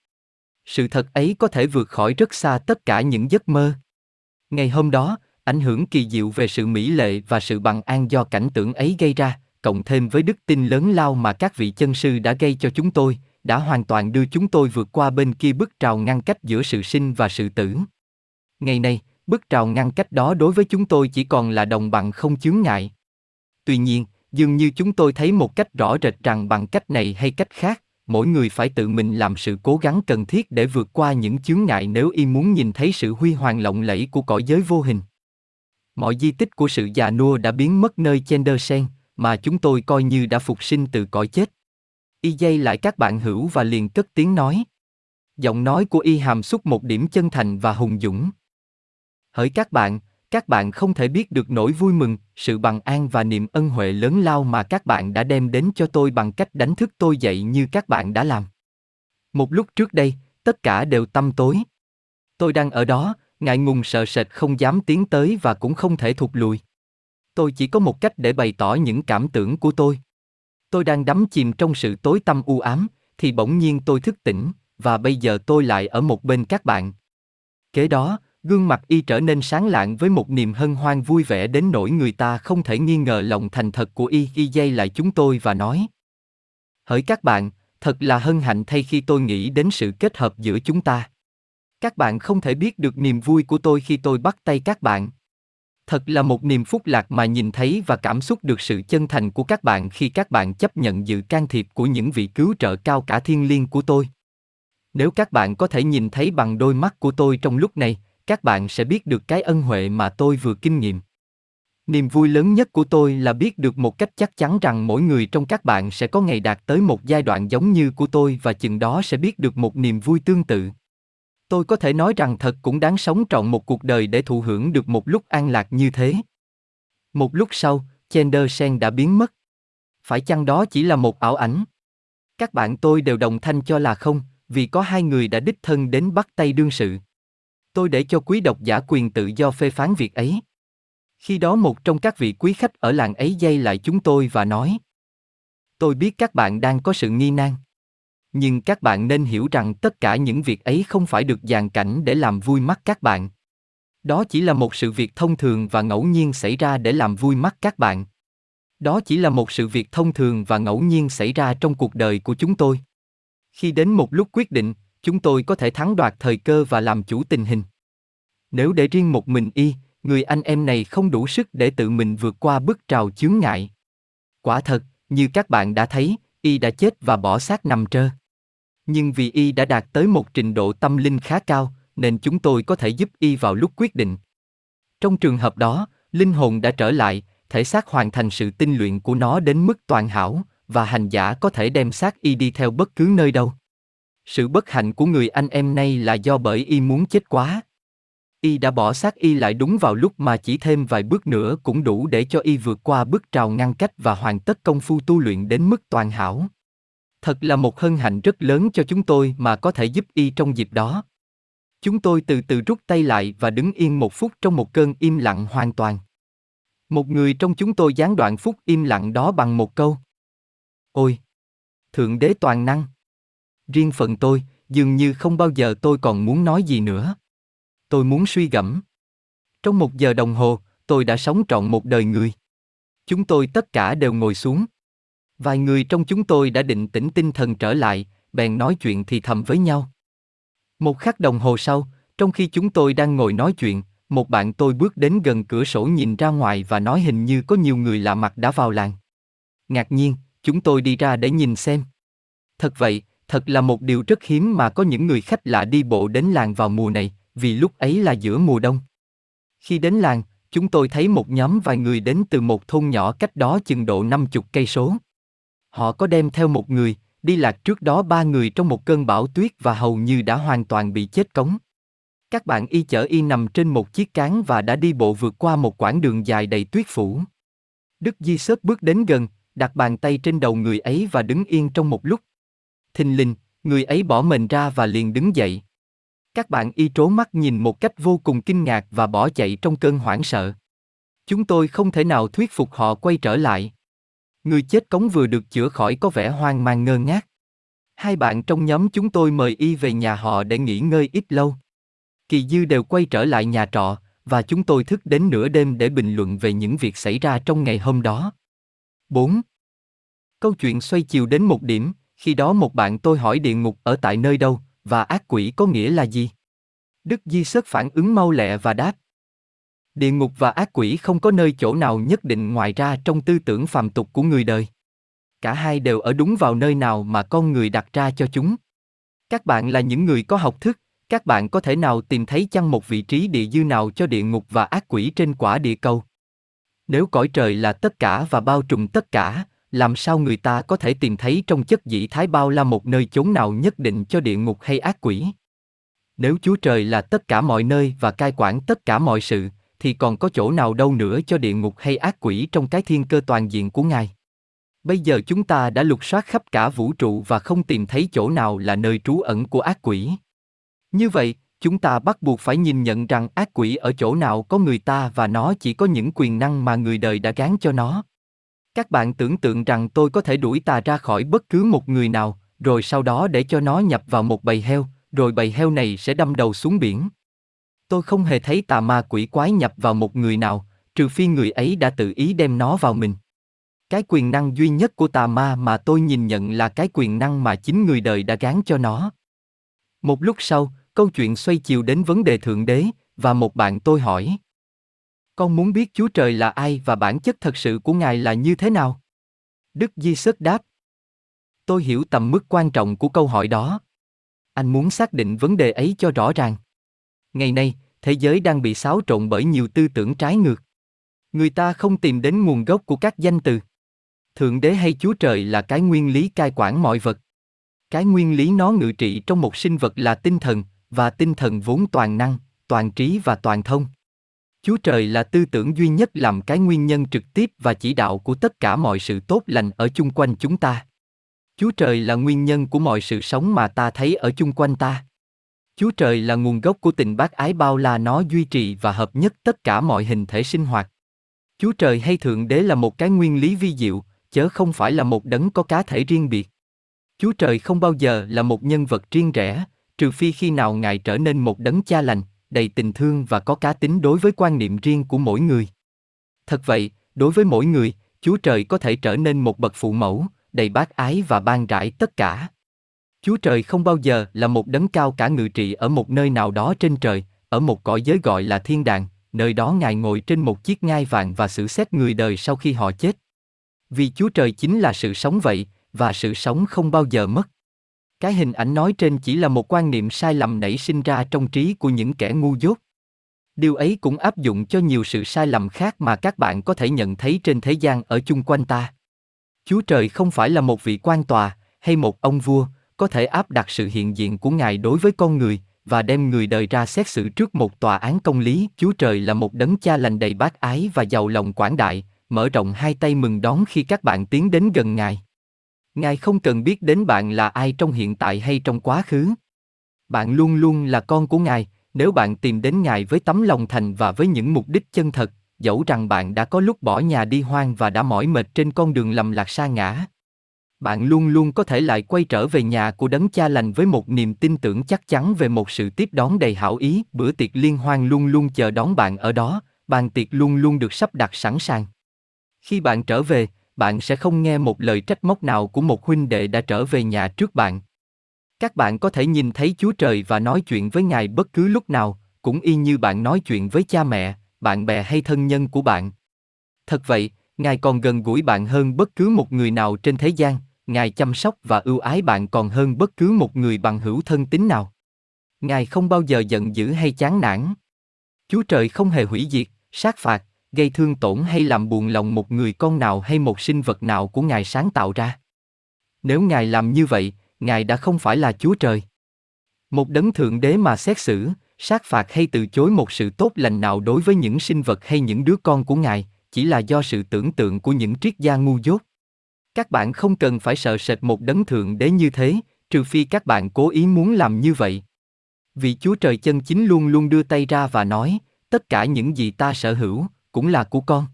Sự thật ấy có thể vượt khỏi rất xa tất cả những giấc mơ. Ngày hôm đó, ảnh hưởng kỳ diệu về sự mỹ lệ và sự bằng an do cảnh tượng ấy gây ra, cộng thêm với đức tin lớn lao mà các vị chân sư đã gây cho chúng tôi, đã hoàn toàn đưa chúng tôi vượt qua bên kia bức trào ngăn cách giữa sự sinh và sự tử. Ngày nay, bức trào ngăn cách đó đối với chúng tôi chỉ còn là đồng bằng không chướng ngại. Tuy nhiên, dường như chúng tôi thấy một cách rõ rệt rằng bằng cách này hay cách khác, mỗi người phải tự mình làm sự cố gắng cần thiết để vượt qua những chướng ngại nếu y muốn nhìn thấy sự huy hoàng lộng lẫy của cõi giới vô hình. Mọi di tích của sự già nua đã biến mất nơi Chendersen, mà chúng tôi coi như đã phục sinh từ cõi chết. Y dây lại các bạn hữu và liền cất tiếng nói. Giọng nói của y hàm xúc một điểm chân thành và hùng dũng. Hỡi các bạn, các bạn không thể biết được nỗi vui mừng, sự bằng an và niềm ân huệ lớn lao mà các bạn đã đem đến cho tôi bằng cách đánh thức tôi dậy như các bạn đã làm. Một lúc trước đây, tất cả đều tăm tối. Tôi đang ở đó, ngại ngùng sợ sệt không dám tiến tới và cũng không thể thụt lùi. Tôi chỉ có một cách để bày tỏ những cảm tưởng của tôi. Tôi đang đắm chìm trong sự tối tăm u ám, thì bỗng nhiên tôi thức tỉnh, và bây giờ tôi lại ở một bên các bạn. Kế đó, gương mặt y trở nên sáng lạng với một niềm hân hoan vui vẻ đến nỗi người ta không thể nghi ngờ lòng thành thật của y y dây lại chúng tôi và nói. Hỡi các bạn, thật là hân hạnh thay khi tôi nghĩ đến sự kết hợp giữa chúng ta. Các bạn không thể biết được niềm vui của tôi khi tôi bắt tay các bạn. Thật là một niềm phúc lạc mà nhìn thấy và cảm xúc được sự chân thành của các bạn khi các bạn chấp nhận dự can thiệp của những vị cứu trợ cao cả thiên liêng của tôi. Nếu các bạn có thể nhìn thấy bằng đôi mắt của tôi trong lúc này, các bạn sẽ biết được cái ân huệ mà tôi vừa kinh nghiệm. Niềm vui lớn nhất của tôi là biết được một cách chắc chắn rằng mỗi người trong các bạn sẽ có ngày đạt tới một giai đoạn giống như của tôi và chừng đó sẽ biết được một niềm vui tương tự. Tôi có thể nói rằng thật cũng đáng sống trọn một cuộc đời để thụ hưởng được một lúc an lạc như thế. Một lúc sau, Chandler Sen đã biến mất. Phải chăng đó chỉ là một ảo ảnh? Các bạn tôi đều đồng thanh cho là không, vì có hai người đã đích thân đến bắt tay đương sự. Tôi để cho quý độc giả quyền tự do phê phán việc ấy. Khi đó một trong các vị quý khách ở làng ấy dây lại chúng tôi và nói Tôi biết các bạn đang có sự nghi nan nhưng các bạn nên hiểu rằng tất cả những việc ấy không phải được dàn cảnh để làm vui mắt các bạn. Đó chỉ là một sự việc thông thường và ngẫu nhiên xảy ra để làm vui mắt các bạn. Đó chỉ là một sự việc thông thường và ngẫu nhiên xảy ra trong cuộc đời của chúng tôi. Khi đến một lúc quyết định, chúng tôi có thể thắng đoạt thời cơ và làm chủ tình hình. Nếu để riêng một mình y, người anh em này không đủ sức để tự mình vượt qua bức trào chướng ngại. Quả thật, như các bạn đã thấy, y đã chết và bỏ xác nằm trơ nhưng vì y đã đạt tới một trình độ tâm linh khá cao, nên chúng tôi có thể giúp y vào lúc quyết định. Trong trường hợp đó, linh hồn đã trở lại, thể xác hoàn thành sự tinh luyện của nó đến mức toàn hảo, và hành giả có thể đem xác y đi theo bất cứ nơi đâu. Sự bất hạnh của người anh em nay là do bởi y muốn chết quá. Y đã bỏ xác y lại đúng vào lúc mà chỉ thêm vài bước nữa cũng đủ để cho y vượt qua bước trào ngăn cách và hoàn tất công phu tu luyện đến mức toàn hảo. Thật là một hân hạnh rất lớn cho chúng tôi mà có thể giúp y trong dịp đó. Chúng tôi từ từ rút tay lại và đứng yên một phút trong một cơn im lặng hoàn toàn. Một người trong chúng tôi gián đoạn phút im lặng đó bằng một câu. Ôi! Thượng đế toàn năng! Riêng phần tôi, dường như không bao giờ tôi còn muốn nói gì nữa. Tôi muốn suy gẫm. Trong một giờ đồng hồ, tôi đã sống trọn một đời người. Chúng tôi tất cả đều ngồi xuống. Vài người trong chúng tôi đã định tĩnh tinh thần trở lại, bèn nói chuyện thì thầm với nhau. Một khắc đồng hồ sau, trong khi chúng tôi đang ngồi nói chuyện, một bạn tôi bước đến gần cửa sổ nhìn ra ngoài và nói hình như có nhiều người lạ mặt đã vào làng. Ngạc nhiên, chúng tôi đi ra để nhìn xem. Thật vậy, thật là một điều rất hiếm mà có những người khách lạ đi bộ đến làng vào mùa này, vì lúc ấy là giữa mùa đông. Khi đến làng, chúng tôi thấy một nhóm vài người đến từ một thôn nhỏ cách đó chừng độ 50 cây số. Họ có đem theo một người, đi lạc trước đó ba người trong một cơn bão tuyết và hầu như đã hoàn toàn bị chết cống. Các bạn y chở y nằm trên một chiếc cán và đã đi bộ vượt qua một quãng đường dài đầy tuyết phủ. Đức Di Sớt bước đến gần, đặt bàn tay trên đầu người ấy và đứng yên trong một lúc. Thình lình, người ấy bỏ mình ra và liền đứng dậy. Các bạn y trố mắt nhìn một cách vô cùng kinh ngạc và bỏ chạy trong cơn hoảng sợ. Chúng tôi không thể nào thuyết phục họ quay trở lại. Người chết cống vừa được chữa khỏi có vẻ hoang mang ngơ ngác. Hai bạn trong nhóm chúng tôi mời y về nhà họ để nghỉ ngơi ít lâu. Kỳ dư đều quay trở lại nhà trọ, và chúng tôi thức đến nửa đêm để bình luận về những việc xảy ra trong ngày hôm đó. 4. Câu chuyện xoay chiều đến một điểm, khi đó một bạn tôi hỏi địa ngục ở tại nơi đâu, và ác quỷ có nghĩa là gì? Đức Di Sớt phản ứng mau lẹ và đáp. Địa ngục và ác quỷ không có nơi chỗ nào nhất định ngoài ra trong tư tưởng phàm tục của người đời. Cả hai đều ở đúng vào nơi nào mà con người đặt ra cho chúng. Các bạn là những người có học thức, các bạn có thể nào tìm thấy chăng một vị trí địa dư nào cho địa ngục và ác quỷ trên quả địa cầu? Nếu cõi trời là tất cả và bao trùm tất cả, làm sao người ta có thể tìm thấy trong chất dĩ thái bao la một nơi chốn nào nhất định cho địa ngục hay ác quỷ? Nếu Chúa Trời là tất cả mọi nơi và cai quản tất cả mọi sự, thì còn có chỗ nào đâu nữa cho địa ngục hay ác quỷ trong cái thiên cơ toàn diện của Ngài. Bây giờ chúng ta đã lục soát khắp cả vũ trụ và không tìm thấy chỗ nào là nơi trú ẩn của ác quỷ. Như vậy, chúng ta bắt buộc phải nhìn nhận rằng ác quỷ ở chỗ nào có người ta và nó chỉ có những quyền năng mà người đời đã gán cho nó. Các bạn tưởng tượng rằng tôi có thể đuổi tà ra khỏi bất cứ một người nào, rồi sau đó để cho nó nhập vào một bầy heo, rồi bầy heo này sẽ đâm đầu xuống biển. Tôi không hề thấy tà ma quỷ quái nhập vào một người nào, trừ phi người ấy đã tự ý đem nó vào mình. Cái quyền năng duy nhất của tà ma mà tôi nhìn nhận là cái quyền năng mà chính người đời đã gán cho nó. Một lúc sau, câu chuyện xoay chiều đến vấn đề thượng đế, và một bạn tôi hỏi. Con muốn biết Chúa Trời là ai và bản chất thật sự của Ngài là như thế nào? Đức Di Sớt đáp. Tôi hiểu tầm mức quan trọng của câu hỏi đó. Anh muốn xác định vấn đề ấy cho rõ ràng. Ngày nay, thế giới đang bị xáo trộn bởi nhiều tư tưởng trái ngược. Người ta không tìm đến nguồn gốc của các danh từ. Thượng đế hay Chúa Trời là cái nguyên lý cai quản mọi vật. Cái nguyên lý nó ngự trị trong một sinh vật là tinh thần, và tinh thần vốn toàn năng, toàn trí và toàn thông. Chúa Trời là tư tưởng duy nhất làm cái nguyên nhân trực tiếp và chỉ đạo của tất cả mọi sự tốt lành ở chung quanh chúng ta. Chúa Trời là nguyên nhân của mọi sự sống mà ta thấy ở chung quanh ta. Chúa Trời là nguồn gốc của tình bác ái bao la nó duy trì và hợp nhất tất cả mọi hình thể sinh hoạt. Chúa Trời hay Thượng Đế là một cái nguyên lý vi diệu, chớ không phải là một đấng có cá thể riêng biệt. Chúa Trời không bao giờ là một nhân vật riêng rẽ, trừ phi khi nào Ngài trở nên một đấng cha lành, đầy tình thương và có cá tính đối với quan niệm riêng của mỗi người. Thật vậy, đối với mỗi người, Chúa Trời có thể trở nên một bậc phụ mẫu, đầy bác ái và ban rãi tất cả. Chúa Trời không bao giờ là một đấng cao cả ngự trị ở một nơi nào đó trên trời, ở một cõi giới gọi là thiên đàng, nơi đó Ngài ngồi trên một chiếc ngai vàng và xử xét người đời sau khi họ chết. Vì Chúa Trời chính là sự sống vậy, và sự sống không bao giờ mất. Cái hình ảnh nói trên chỉ là một quan niệm sai lầm nảy sinh ra trong trí của những kẻ ngu dốt. Điều ấy cũng áp dụng cho nhiều sự sai lầm khác mà các bạn có thể nhận thấy trên thế gian ở chung quanh ta. Chúa Trời không phải là một vị quan tòa hay một ông vua, có thể áp đặt sự hiện diện của Ngài đối với con người và đem người đời ra xét xử trước một tòa án công lý. Chúa Trời là một đấng cha lành đầy bác ái và giàu lòng quảng đại, mở rộng hai tay mừng đón khi các bạn tiến đến gần Ngài. Ngài không cần biết đến bạn là ai trong hiện tại hay trong quá khứ. Bạn luôn luôn là con của Ngài, nếu bạn tìm đến Ngài với tấm lòng thành và với những mục đích chân thật, dẫu rằng bạn đã có lúc bỏ nhà đi hoang và đã mỏi mệt trên con đường lầm lạc sa ngã. Bạn luôn luôn có thể lại quay trở về nhà của đấng cha lành với một niềm tin tưởng chắc chắn về một sự tiếp đón đầy hảo ý, bữa tiệc liên hoan luôn luôn chờ đón bạn ở đó, bàn tiệc luôn luôn được sắp đặt sẵn sàng. Khi bạn trở về, bạn sẽ không nghe một lời trách móc nào của một huynh đệ đã trở về nhà trước bạn. Các bạn có thể nhìn thấy Chúa Trời và nói chuyện với Ngài bất cứ lúc nào, cũng y như bạn nói chuyện với cha mẹ, bạn bè hay thân nhân của bạn. Thật vậy, Ngài còn gần gũi bạn hơn bất cứ một người nào trên thế gian, Ngài chăm sóc và ưu ái bạn còn hơn bất cứ một người bằng hữu thân tín nào. Ngài không bao giờ giận dữ hay chán nản. Chúa Trời không hề hủy diệt, sát phạt, gây thương tổn hay làm buồn lòng một người con nào hay một sinh vật nào của Ngài sáng tạo ra. Nếu Ngài làm như vậy, Ngài đã không phải là Chúa Trời. Một đấng thượng đế mà xét xử, sát phạt hay từ chối một sự tốt lành nào đối với những sinh vật hay những đứa con của Ngài, chỉ là do sự tưởng tượng của những triết gia ngu dốt. Các bạn không cần phải sợ sệt một đấng thượng đế như thế, trừ phi các bạn cố ý muốn làm như vậy. Vì Chúa Trời chân chính luôn luôn đưa tay ra và nói, tất cả những gì ta sở hữu, cũng là của con.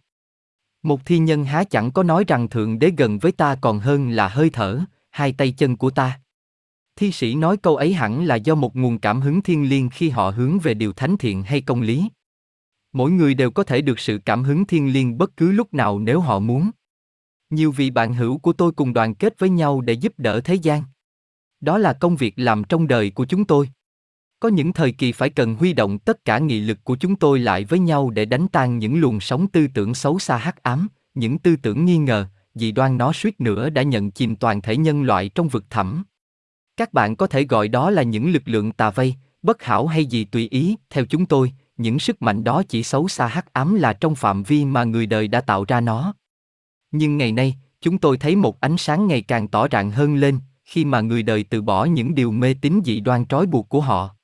Một thi nhân há chẳng có nói rằng Thượng Đế gần với ta còn hơn là hơi thở, hai tay chân của ta. Thi sĩ nói câu ấy hẳn là do một nguồn cảm hứng thiên liêng khi họ hướng về điều thánh thiện hay công lý. Mỗi người đều có thể được sự cảm hứng thiên liêng bất cứ lúc nào nếu họ muốn. Nhiều vị bạn hữu của tôi cùng đoàn kết với nhau để giúp đỡ thế gian. Đó là công việc làm trong đời của chúng tôi. Có những thời kỳ phải cần huy động tất cả nghị lực của chúng tôi lại với nhau để đánh tan những luồng sóng tư tưởng xấu xa hắc ám, những tư tưởng nghi ngờ, dị đoan nó suýt nữa đã nhận chìm toàn thể nhân loại trong vực thẳm. Các bạn có thể gọi đó là những lực lượng tà vây, bất hảo hay gì tùy ý, theo chúng tôi, những sức mạnh đó chỉ xấu xa hắc ám là trong phạm vi mà người đời đã tạo ra nó. Nhưng ngày nay, chúng tôi thấy một ánh sáng ngày càng tỏ rạng hơn lên, khi mà người đời từ bỏ những điều mê tín dị đoan trói buộc của họ.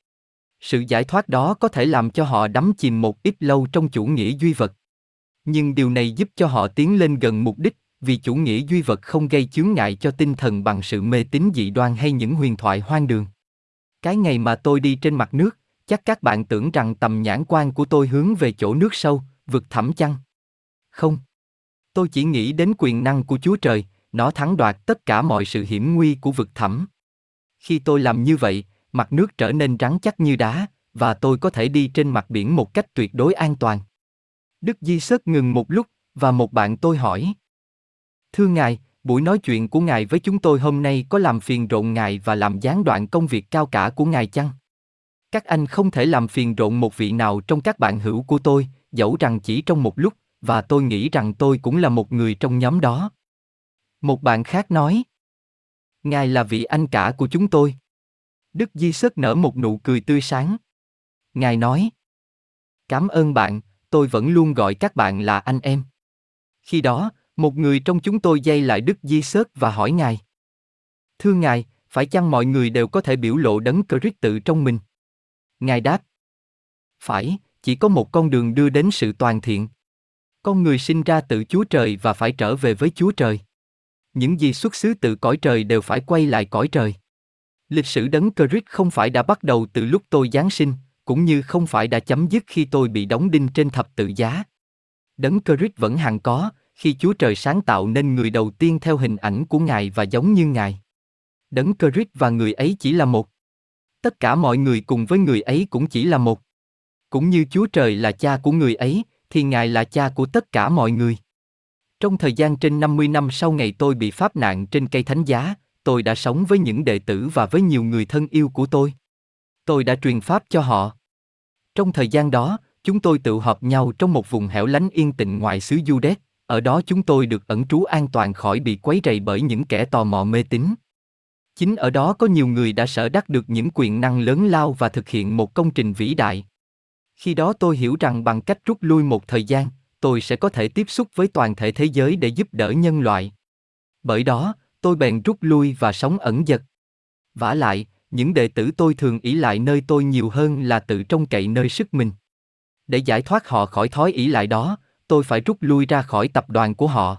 sự giải thoát đó có thể làm cho họ đắm chìm một ít lâu trong chủ nghĩa duy vật. Nhưng điều này giúp cho họ tiến lên gần mục đích, vì chủ nghĩa duy vật không gây chướng ngại cho tinh thần bằng sự mê tín dị đoan hay những huyền thoại hoang đường. Cái ngày mà tôi đi trên mặt nước, chắc các bạn tưởng rằng tầm nhãn quan của tôi hướng về chỗ nước sâu, vực thẳm chăng? Không. Tôi chỉ nghĩ đến quyền năng của Chúa Trời, nó thắng đoạt tất cả mọi sự hiểm nguy của vực thẳm. Khi tôi làm như vậy, mặt nước trở nên rắn chắc như đá, và tôi có thể đi trên mặt biển một cách tuyệt đối an toàn. Đức Di Sớt ngừng một lúc, và một bạn tôi hỏi. Thưa Ngài, buổi nói chuyện của Ngài với chúng tôi hôm nay có làm phiền rộn Ngài và làm gián đoạn công việc cao cả của Ngài chăng? Các anh không thể làm phiền rộn một vị nào trong các bạn hữu của tôi, dẫu rằng chỉ trong một lúc, và tôi nghĩ rằng tôi cũng là một người trong nhóm đó. Một bạn khác nói. Ngài là vị anh cả của chúng tôi. Đức Di Sớt nở một nụ cười tươi sáng. Ngài nói. Cảm ơn bạn, tôi vẫn luôn gọi các bạn là anh em. Khi đó, một người trong chúng tôi dây lại Đức Di Sớt và hỏi Ngài. Thưa Ngài, phải chăng mọi người đều có thể biểu lộ đấng Christ tự trong mình? Ngài đáp. Phải, chỉ có một con đường đưa đến sự toàn thiện. Con người sinh ra từ Chúa Trời và phải trở về với Chúa Trời. Những gì xuất xứ từ cõi trời đều phải quay lại cõi trời. Lịch sử đấng Christ không phải đã bắt đầu từ lúc tôi Giáng sinh, cũng như không phải đã chấm dứt khi tôi bị đóng đinh trên thập tự giá. Đấng Christ vẫn hằng có, khi Chúa Trời sáng tạo nên người đầu tiên theo hình ảnh của Ngài và giống như Ngài. Đấng Christ và người ấy chỉ là một. Tất cả mọi người cùng với người ấy cũng chỉ là một. Cũng như Chúa Trời là cha của người ấy, thì Ngài là cha của tất cả mọi người. Trong thời gian trên 50 năm sau ngày tôi bị pháp nạn trên cây thánh giá, tôi đã sống với những đệ tử và với nhiều người thân yêu của tôi. Tôi đã truyền pháp cho họ. Trong thời gian đó, chúng tôi tự họp nhau trong một vùng hẻo lánh yên tĩnh ngoại xứ Judet, ở đó chúng tôi được ẩn trú an toàn khỏi bị quấy rầy bởi những kẻ tò mò mê tín. Chính ở đó có nhiều người đã sở đắc được những quyền năng lớn lao và thực hiện một công trình vĩ đại. Khi đó tôi hiểu rằng bằng cách rút lui một thời gian, tôi sẽ có thể tiếp xúc với toàn thể thế giới để giúp đỡ nhân loại. Bởi đó, tôi bèn rút lui và sống ẩn dật. Vả lại, những đệ tử tôi thường ỷ lại nơi tôi nhiều hơn là tự trông cậy nơi sức mình. Để giải thoát họ khỏi thói ỷ lại đó, tôi phải rút lui ra khỏi tập đoàn của họ.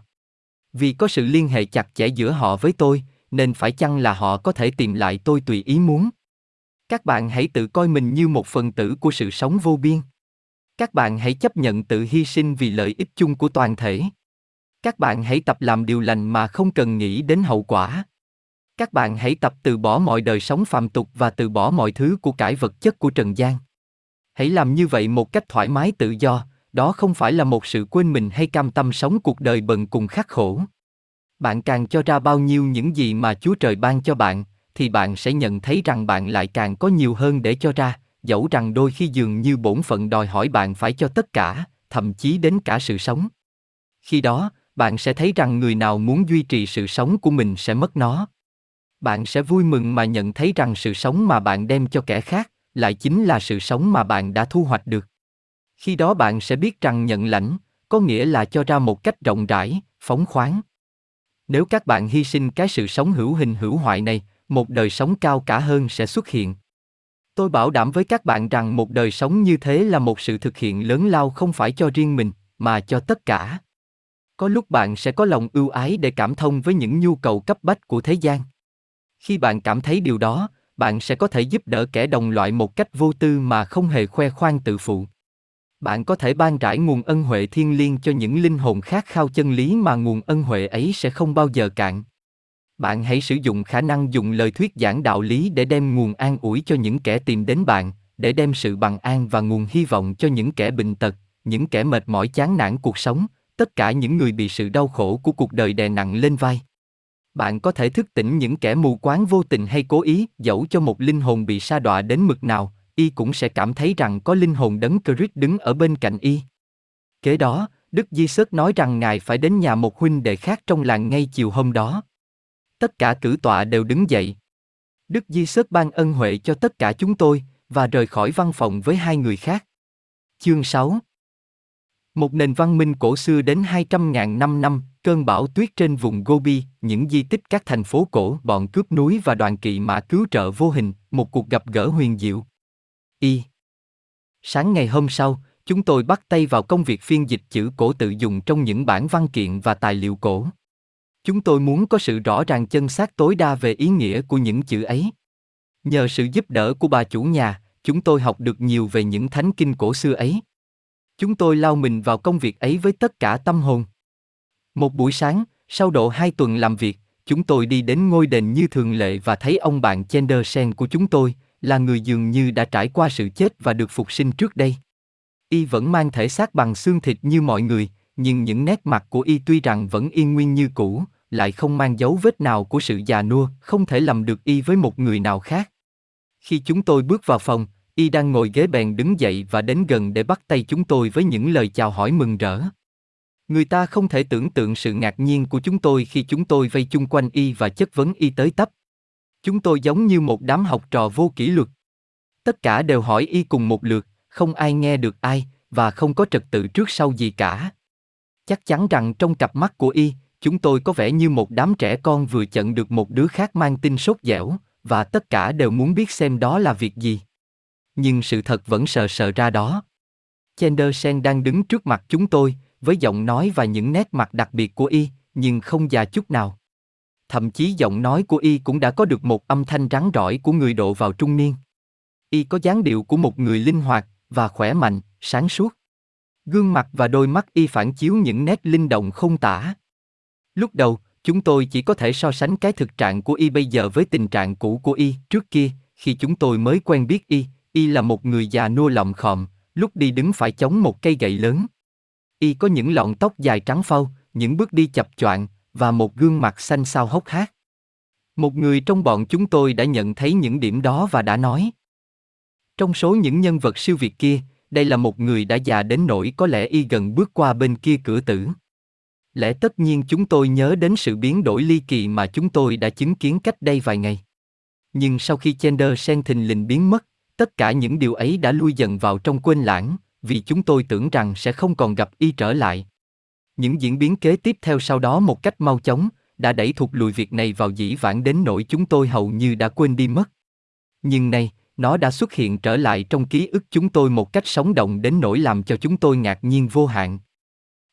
Vì có sự liên hệ chặt chẽ giữa họ với tôi, nên phải chăng là họ có thể tìm lại tôi tùy ý muốn. Các bạn hãy tự coi mình như một phần tử của sự sống vô biên. Các bạn hãy chấp nhận tự hy sinh vì lợi ích chung của toàn thể. Các bạn hãy tập làm điều lành mà không cần nghĩ đến hậu quả. Các bạn hãy tập từ bỏ mọi đời sống phàm tục và từ bỏ mọi thứ của cải vật chất của trần gian. Hãy làm như vậy một cách thoải mái tự do, đó không phải là một sự quên mình hay cam tâm sống cuộc đời bần cùng khắc khổ. Bạn càng cho ra bao nhiêu những gì mà Chúa Trời ban cho bạn, thì bạn sẽ nhận thấy rằng bạn lại càng có nhiều hơn để cho ra, dẫu rằng đôi khi dường như bổn phận đòi hỏi bạn phải cho tất cả, thậm chí đến cả sự sống. Khi đó, bạn sẽ thấy rằng người nào muốn duy trì sự sống của mình sẽ mất nó. Bạn sẽ vui mừng mà nhận thấy rằng sự sống mà bạn đem cho kẻ khác lại chính là sự sống mà bạn đã thu hoạch được. Khi đó bạn sẽ biết rằng nhận lãnh có nghĩa là cho ra một cách rộng rãi, phóng khoáng. Nếu các bạn hy sinh cái sự sống hữu hình hữu hoại này, một đời sống cao cả hơn sẽ xuất hiện. Tôi bảo đảm với các bạn rằng một đời sống như thế là một sự thực hiện lớn lao không phải cho riêng mình, mà cho tất cả. Có lúc bạn sẽ có lòng ưu ái để cảm thông với những nhu cầu cấp bách của thế gian. Khi bạn cảm thấy điều đó, bạn sẽ có thể giúp đỡ kẻ đồng loại một cách vô tư mà không hề khoe khoang tự phụ. Bạn có thể ban rải nguồn ân huệ thiên liêng cho những linh hồn khát khao chân lý mà nguồn ân huệ ấy sẽ không bao giờ cạn. Bạn hãy sử dụng khả năng dùng lời thuyết giảng đạo lý để đem nguồn an ủi cho những kẻ tìm đến bạn, để đem sự bằng an và nguồn hy vọng cho những kẻ bệnh tật, những kẻ mệt mỏi chán nản cuộc sống, tất cả những người bị sự đau khổ của cuộc đời đè nặng lên vai. Bạn có thể thức tỉnh những kẻ mù quáng vô tình hay cố ý, dẫu cho một linh hồn bị sa đọa đến mực nào, y cũng sẽ cảm thấy rằng có linh hồn đấng Christ đứng ở bên cạnh y. Kế đó, Đức Di Sớt nói rằng Ngài phải đến nhà một huynh đệ khác trong làng ngay chiều hôm đó. Tất cả cử tọa đều đứng dậy. Đức Di Sớt ban ân huệ cho tất cả chúng tôi, và rời khỏi văn phòng với hai người khác. Chương 6 Một nền văn minh cổ xưa đến 200.000 năm năm, cơn bão tuyết trên vùng Gobi, những di tích các thành phố cổ, bọn cướp núi và đoàn kỵ mã cứu trợ vô hình, một cuộc gặp gỡ huyền diệu. Y. Sáng ngày hôm sau, chúng tôi bắt tay vào công việc phiên dịch chữ cổ tự dùng trong những bản văn kiện và tài liệu cổ. Chúng tôi muốn có sự rõ ràng chân xác tối đa về ý nghĩa của những chữ ấy. Nhờ sự giúp đỡ của bà chủ nhà, chúng tôi học được nhiều về những thánh kinh cổ xưa ấy. Chúng tôi lao mình vào công việc ấy với tất cả tâm hồn. Một buổi sáng, sau độ hai tuần làm việc, chúng tôi đi đến ngôi đền như thường lệ và thấy ông bạn Chendersen của chúng tôi, là người dường như đã trải qua sự chết và được phục sinh trước đây. Y vẫn mang thể xác bằng xương thịt như mọi người, nhưng những nét mặt của Y tuy rằng vẫn yên nguyên như cũ, lại không mang dấu vết nào của sự già nua, không thể lầm được Y với một người nào khác. Khi chúng tôi bước vào phòng, Y đang ngồi ghế bèn đứng dậy và đến gần để bắt tay chúng tôi với những lời chào hỏi mừng rỡ. Người ta không thể tưởng tượng sự ngạc nhiên của chúng tôi khi chúng tôi vây chung quanh Y và chất vấn Y tới tấp. Chúng tôi giống như một đám học trò vô kỷ luật. Tất cả đều hỏi Y cùng một lượt, không ai nghe được ai, và không có trật tự trước sau gì cả. Chắc chắn rằng trong cặp mắt của Y, chúng tôi có vẻ như một đám trẻ con vừa chận được một đứa khác mang tin sốt dẻo, và tất cả đều muốn biết xem đó là việc gì. Nhưng sự thật vẫn sờ sờ ra đó. Chendersen đang đứng trước mặt chúng tôi, với giọng nói và những nét mặt đặc biệt của y, nhưng không già chút nào. Thậm chí giọng nói của y cũng đã có được một âm thanh rắn rỏi của người độ vào trung niên. Y có dáng điệu của một người linh hoạt và khỏe mạnh, sáng suốt. Gương mặt và đôi mắt y phản chiếu những nét linh động không tả. Lúc đầu, chúng tôi chỉ có thể so sánh cái thực trạng của y bây giờ với tình trạng cũ của y trước kia, khi chúng tôi mới quen biết y, y là một người già nua lọng khòm, lúc đi đứng phải chống một cây gậy lớn. Y có những lọn tóc dài trắng phau, những bước đi chập choạng và một gương mặt xanh xao hốc hác. Một người trong bọn chúng tôi đã nhận thấy những điểm đó và đã nói. Trong số những nhân vật siêu việt kia, đây là một người đã già đến nỗi có lẽ y gần bước qua bên kia cửa tử. Lẽ tất nhiên chúng tôi nhớ đến sự biến đổi ly kỳ mà chúng tôi đã chứng kiến cách đây vài ngày. Nhưng sau khi Chender sen thình lình biến mất, tất cả những điều ấy đã lui dần vào trong quên lãng, vì chúng tôi tưởng rằng sẽ không còn gặp y trở lại. Những diễn biến kế tiếp theo sau đó một cách mau chóng, đã đẩy thụt lùi việc này vào dĩ vãng đến nỗi chúng tôi hầu như đã quên đi mất. Nhưng nay, nó đã xuất hiện trở lại trong ký ức chúng tôi một cách sống động đến nỗi làm cho chúng tôi ngạc nhiên vô hạn.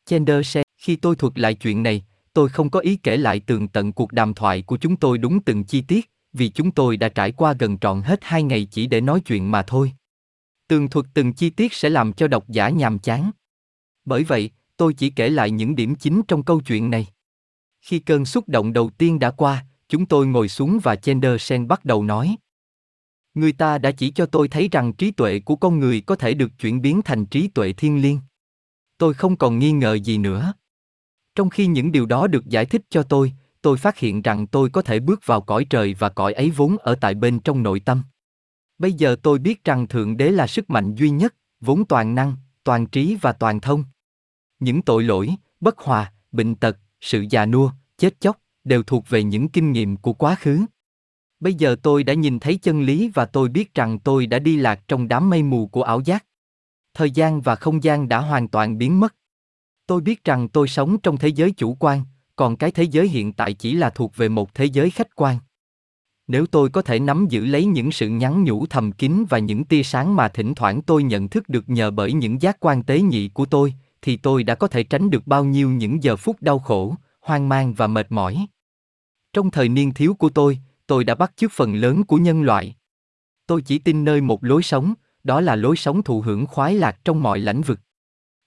Chendersen, khi tôi thuật lại chuyện này, tôi không có ý kể lại tường tận cuộc đàm thoại của chúng tôi đúng từng chi tiết, vì chúng tôi đã trải qua gần trọn hết hai ngày chỉ để nói chuyện mà thôi. Tường thuật từng chi tiết sẽ làm cho độc giả nhàm chán. Bởi vậy, tôi chỉ kể lại những điểm chính trong câu chuyện này. Khi cơn xúc động đầu tiên đã qua, chúng tôi ngồi xuống và Chendersen bắt đầu nói. Người ta đã chỉ cho tôi thấy rằng trí tuệ của con người có thể được chuyển biến thành trí tuệ thiên liêng. Tôi không còn nghi ngờ gì nữa. Trong khi những điều đó được giải thích cho tôi, tôi phát hiện rằng tôi có thể bước vào cõi trời và cõi ấy vốn ở tại bên trong nội tâm. Bây giờ tôi biết rằng Thượng Đế là sức mạnh duy nhất, vốn toàn năng, toàn trí và toàn thông. Những tội lỗi, bất hòa, bệnh tật, sự già nua, chết chóc, đều thuộc về những kinh nghiệm của quá khứ. Bây giờ tôi đã nhìn thấy chân lý và tôi biết rằng tôi đã đi lạc trong đám mây mù của ảo giác. Thời gian và không gian đã hoàn toàn biến mất. Tôi biết rằng tôi sống trong thế giới chủ quan, còn cái thế giới hiện tại chỉ là thuộc về một thế giới khách quan. Nếu tôi có thể nắm giữ lấy những sự nhắn nhủ thầm kín và những tia sáng mà thỉnh thoảng tôi nhận thức được nhờ bởi những giác quan tế nhị của tôi, thì tôi đã có thể tránh được bao nhiêu những giờ phút đau khổ, hoang mang và mệt mỏi. Trong thời niên thiếu của tôi, tôi đã bắt chước phần lớn của nhân loại. Tôi chỉ tin nơi một lối sống, đó là lối sống thụ hưởng khoái lạc trong mọi lãnh vực.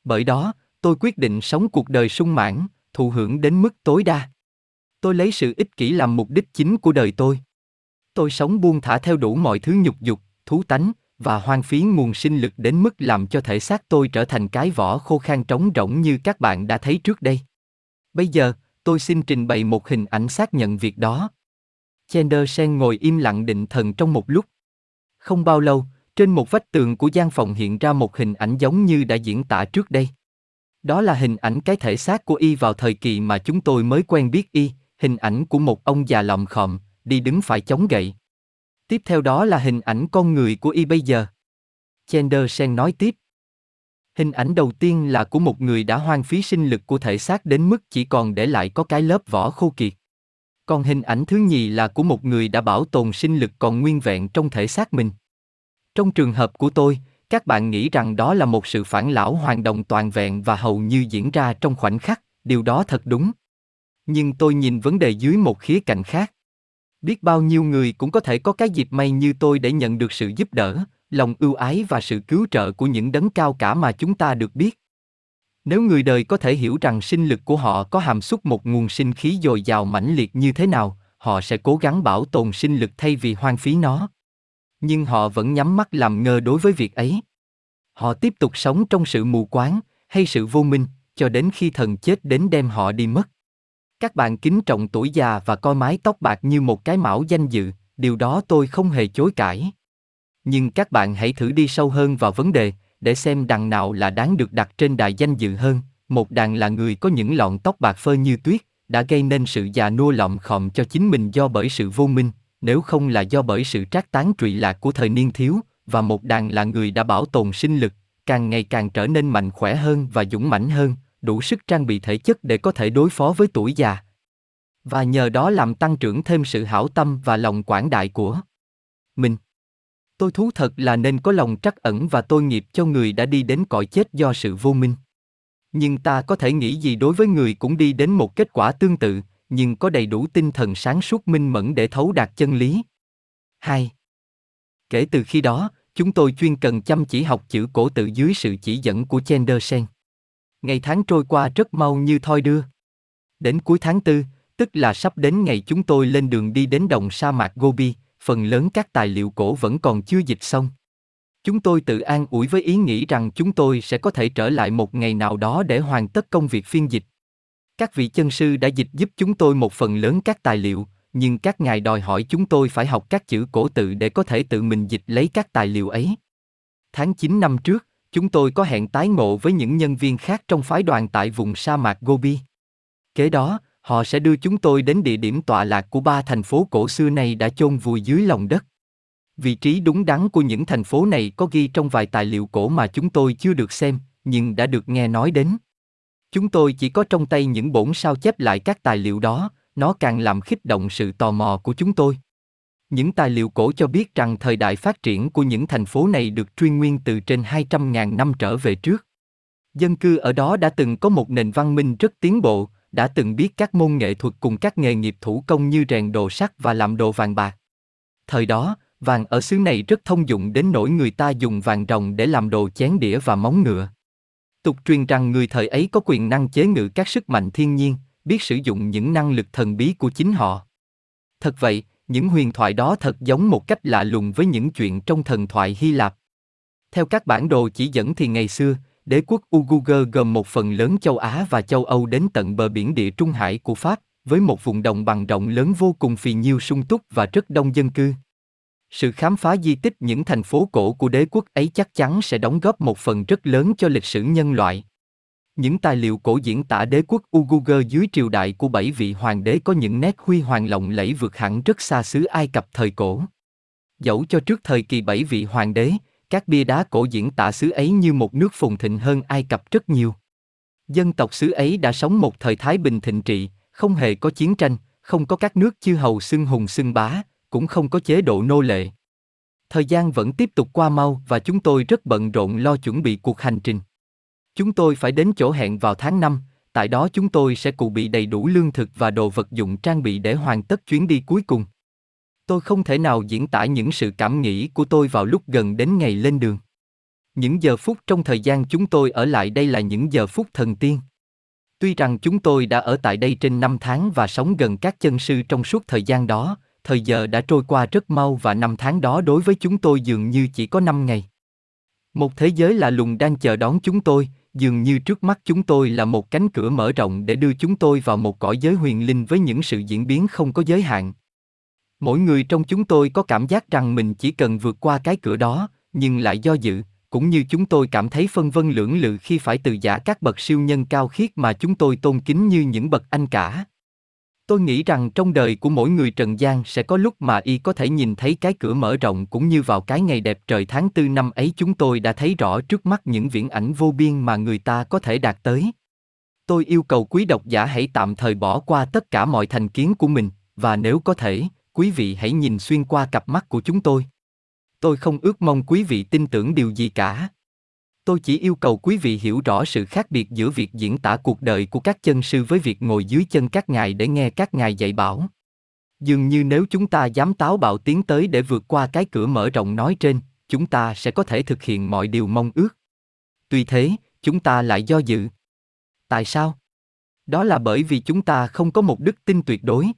Bởi đó, tôi quyết định sống cuộc đời sung mãn, thụ hưởng đến mức tối đa. Tôi lấy sự ích kỷ làm mục đích chính của đời tôi. Tôi sống buông thả theo đủ mọi thứ nhục dục, thú tánh, và hoang phí nguồn sinh lực đến mức làm cho thể xác tôi trở thành cái vỏ khô khan trống rỗng như các bạn đã thấy trước đây. Bây giờ, tôi xin trình bày một hình ảnh xác nhận việc đó. Chendersen ngồi im lặng định thần trong một lúc. Không bao lâu, trên một vách tường của gian phòng hiện ra một hình ảnh giống như đã diễn tả trước đây. Đó là hình ảnh cái thể xác của y vào thời kỳ mà chúng tôi mới quen biết y, hình ảnh của một ông già lòm khòm, đi đứng phải chống gậy. Tiếp theo đó là hình ảnh con người của y bây giờ. Chendersen nói tiếp. Hình ảnh đầu tiên là của một người đã hoang phí sinh lực của thể xác đến mức chỉ còn để lại có cái lớp vỏ khô kiệt. Còn hình ảnh thứ nhì là của một người đã bảo tồn sinh lực còn nguyên vẹn trong thể xác mình. Trong trường hợp của tôi, các bạn nghĩ rằng đó là một sự phản lão hoàn đồng toàn vẹn và hầu như diễn ra trong khoảnh khắc, điều đó thật đúng. Nhưng tôi nhìn vấn đề dưới một khía cạnh khác. Biết bao nhiêu người cũng có thể có cái dịp may như tôi để nhận được sự giúp đỡ, lòng ưu ái và sự cứu trợ của những đấng cao cả mà chúng ta được biết. Nếu người đời có thể hiểu rằng sinh lực của họ có hàm xúc một nguồn sinh khí dồi dào mãnh liệt như thế nào, họ sẽ cố gắng bảo tồn sinh lực thay vì hoang phí nó. Nhưng họ vẫn nhắm mắt làm ngơ đối với việc ấy. Họ tiếp tục sống trong sự mù quáng hay sự vô minh cho đến khi thần chết đến đem họ đi mất. Các bạn kính trọng tuổi già và coi mái tóc bạc như một cái mão danh dự, điều đó tôi không hề chối cãi. Nhưng các bạn hãy thử đi sâu hơn vào vấn đề, để xem đàn nào là đáng được đặt trên đài danh dự hơn. Một đàn là người có những lọn tóc bạc phơ như tuyết, đã gây nên sự già nua lọm khòm cho chính mình do bởi sự vô minh, nếu không là do bởi sự trác tán trụy lạc của thời niên thiếu, và một đàn là người đã bảo tồn sinh lực, càng ngày càng trở nên mạnh khỏe hơn và dũng mãnh hơn, đủ sức trang bị thể chất để có thể đối phó với tuổi già. Và nhờ đó làm tăng trưởng thêm sự hảo tâm và lòng quảng đại của mình. Tôi thú thật là nên có lòng trắc ẩn và tôi nghiệp cho người đã đi đến cõi chết do sự vô minh. Nhưng ta có thể nghĩ gì đối với người cũng đi đến một kết quả tương tự, nhưng có đầy đủ tinh thần sáng suốt minh mẫn để thấu đạt chân lý. 2. Kể từ khi đó, chúng tôi chuyên cần chăm chỉ học chữ cổ tự dưới sự chỉ dẫn của Chendersen. Ngày tháng trôi qua rất mau như thoi đưa. Đến cuối tháng tư, tức là sắp đến ngày chúng tôi lên đường đi đến đồng sa mạc Gobi, phần lớn các tài liệu cổ vẫn còn chưa dịch xong. Chúng tôi tự an ủi với ý nghĩ rằng chúng tôi sẽ có thể trở lại một ngày nào đó để hoàn tất công việc phiên dịch. Các vị chân sư đã dịch giúp chúng tôi một phần lớn các tài liệu, nhưng các ngài đòi hỏi chúng tôi phải học các chữ cổ tự để có thể tự mình dịch lấy các tài liệu ấy. Tháng 9 năm trước, chúng tôi có hẹn tái ngộ với những nhân viên khác trong phái đoàn tại vùng sa mạc Gobi. Kế đó, họ sẽ đưa chúng tôi đến địa điểm tọa lạc của ba thành phố cổ xưa này đã chôn vùi dưới lòng đất. Vị trí đúng đắn của những thành phố này có ghi trong vài tài liệu cổ mà chúng tôi chưa được xem, nhưng đã được nghe nói đến. Chúng tôi chỉ có trong tay những bổn sao chép lại các tài liệu đó, nó càng làm khích động sự tò mò của chúng tôi. Những tài liệu cổ cho biết rằng thời đại phát triển của những thành phố này được truy nguyên từ trên 200.000 năm trở về trước. Dân cư ở đó đã từng có một nền văn minh rất tiến bộ, đã từng biết các môn nghệ thuật cùng các nghề nghiệp thủ công như rèn đồ sắt và làm đồ vàng bạc. Thời đó, vàng ở xứ này rất thông dụng đến nỗi người ta dùng vàng rồng để làm đồ chén đĩa và móng ngựa. Tục truyền rằng người thời ấy có quyền năng chế ngự các sức mạnh thiên nhiên, biết sử dụng những năng lực thần bí của chính họ. Thật vậy, những huyền thoại đó thật giống một cách lạ lùng với những chuyện trong thần thoại Hy Lạp. Theo các bản đồ chỉ dẫn thì ngày xưa, đế quốc Uguger gồm một phần lớn châu Á và châu Âu đến tận bờ biển địa Trung Hải của Pháp, với một vùng đồng bằng rộng lớn vô cùng phì nhiêu sung túc và rất đông dân cư. Sự khám phá di tích những thành phố cổ của đế quốc ấy chắc chắn sẽ đóng góp một phần rất lớn cho lịch sử nhân loại. Những tài liệu cổ diễn tả đế quốc Uguger dưới triều đại của bảy vị hoàng đế có những nét huy hoàng lộng lẫy vượt hẳn rất xa xứ Ai Cập thời cổ. Dẫu cho trước thời kỳ bảy vị hoàng đế, các bia đá cổ diễn tả xứ ấy như một nước phồn thịnh hơn Ai Cập rất nhiều. Dân tộc xứ ấy đã sống một thời thái bình thịnh trị, không hề có chiến tranh, không có các nước chư hầu xưng hùng xưng bá, cũng không có chế độ nô lệ. Thời gian vẫn tiếp tục qua mau và chúng tôi rất bận rộn lo chuẩn bị cuộc hành trình. Chúng tôi phải đến chỗ hẹn vào tháng 5, tại đó chúng tôi sẽ cụ bị đầy đủ lương thực và đồ vật dụng trang bị để hoàn tất chuyến đi cuối cùng. Tôi không thể nào diễn tả những sự cảm nghĩ của tôi vào lúc gần đến ngày lên đường. Những giờ phút trong thời gian chúng tôi ở lại đây là những giờ phút thần tiên. Tuy rằng chúng tôi đã ở tại đây trên năm tháng và sống gần các chân sư trong suốt thời gian đó, thời giờ đã trôi qua rất mau và năm tháng đó đối với chúng tôi dường như chỉ có năm ngày. Một thế giới lạ lùng đang chờ đón chúng tôi, dường như trước mắt chúng tôi là một cánh cửa mở rộng để đưa chúng tôi vào một cõi giới huyền linh với những sự diễn biến không có giới hạn. Mỗi người trong chúng tôi có cảm giác rằng mình chỉ cần vượt qua cái cửa đó, nhưng lại do dự, cũng như chúng tôi cảm thấy phân vân lưỡng lự khi phải từ giả các bậc siêu nhân cao khiết mà chúng tôi tôn kính như những bậc anh cả. Tôi nghĩ rằng trong đời của mỗi người trần gian sẽ có lúc mà y có thể nhìn thấy cái cửa mở rộng cũng như vào cái ngày đẹp trời tháng tư năm ấy chúng tôi đã thấy rõ trước mắt những viễn ảnh vô biên mà người ta có thể đạt tới. Tôi yêu cầu quý độc giả hãy tạm thời bỏ qua tất cả mọi thành kiến của mình, và nếu có thể, quý vị hãy nhìn xuyên qua cặp mắt của chúng tôi. Tôi không ước mong quý vị tin tưởng điều gì cả. Tôi chỉ yêu cầu quý vị hiểu rõ sự khác biệt giữa việc diễn tả cuộc đời của các chân sư với việc ngồi dưới chân các ngài để nghe các ngài dạy bảo. Dường như nếu chúng ta dám táo bạo tiến tới để vượt qua cái cửa mở rộng nói trên, chúng ta sẽ có thể thực hiện mọi điều mong ước. Tuy thế, chúng ta lại do dự. Tại sao? Đó là bởi vì chúng ta không có một đức tin tuyệt đối.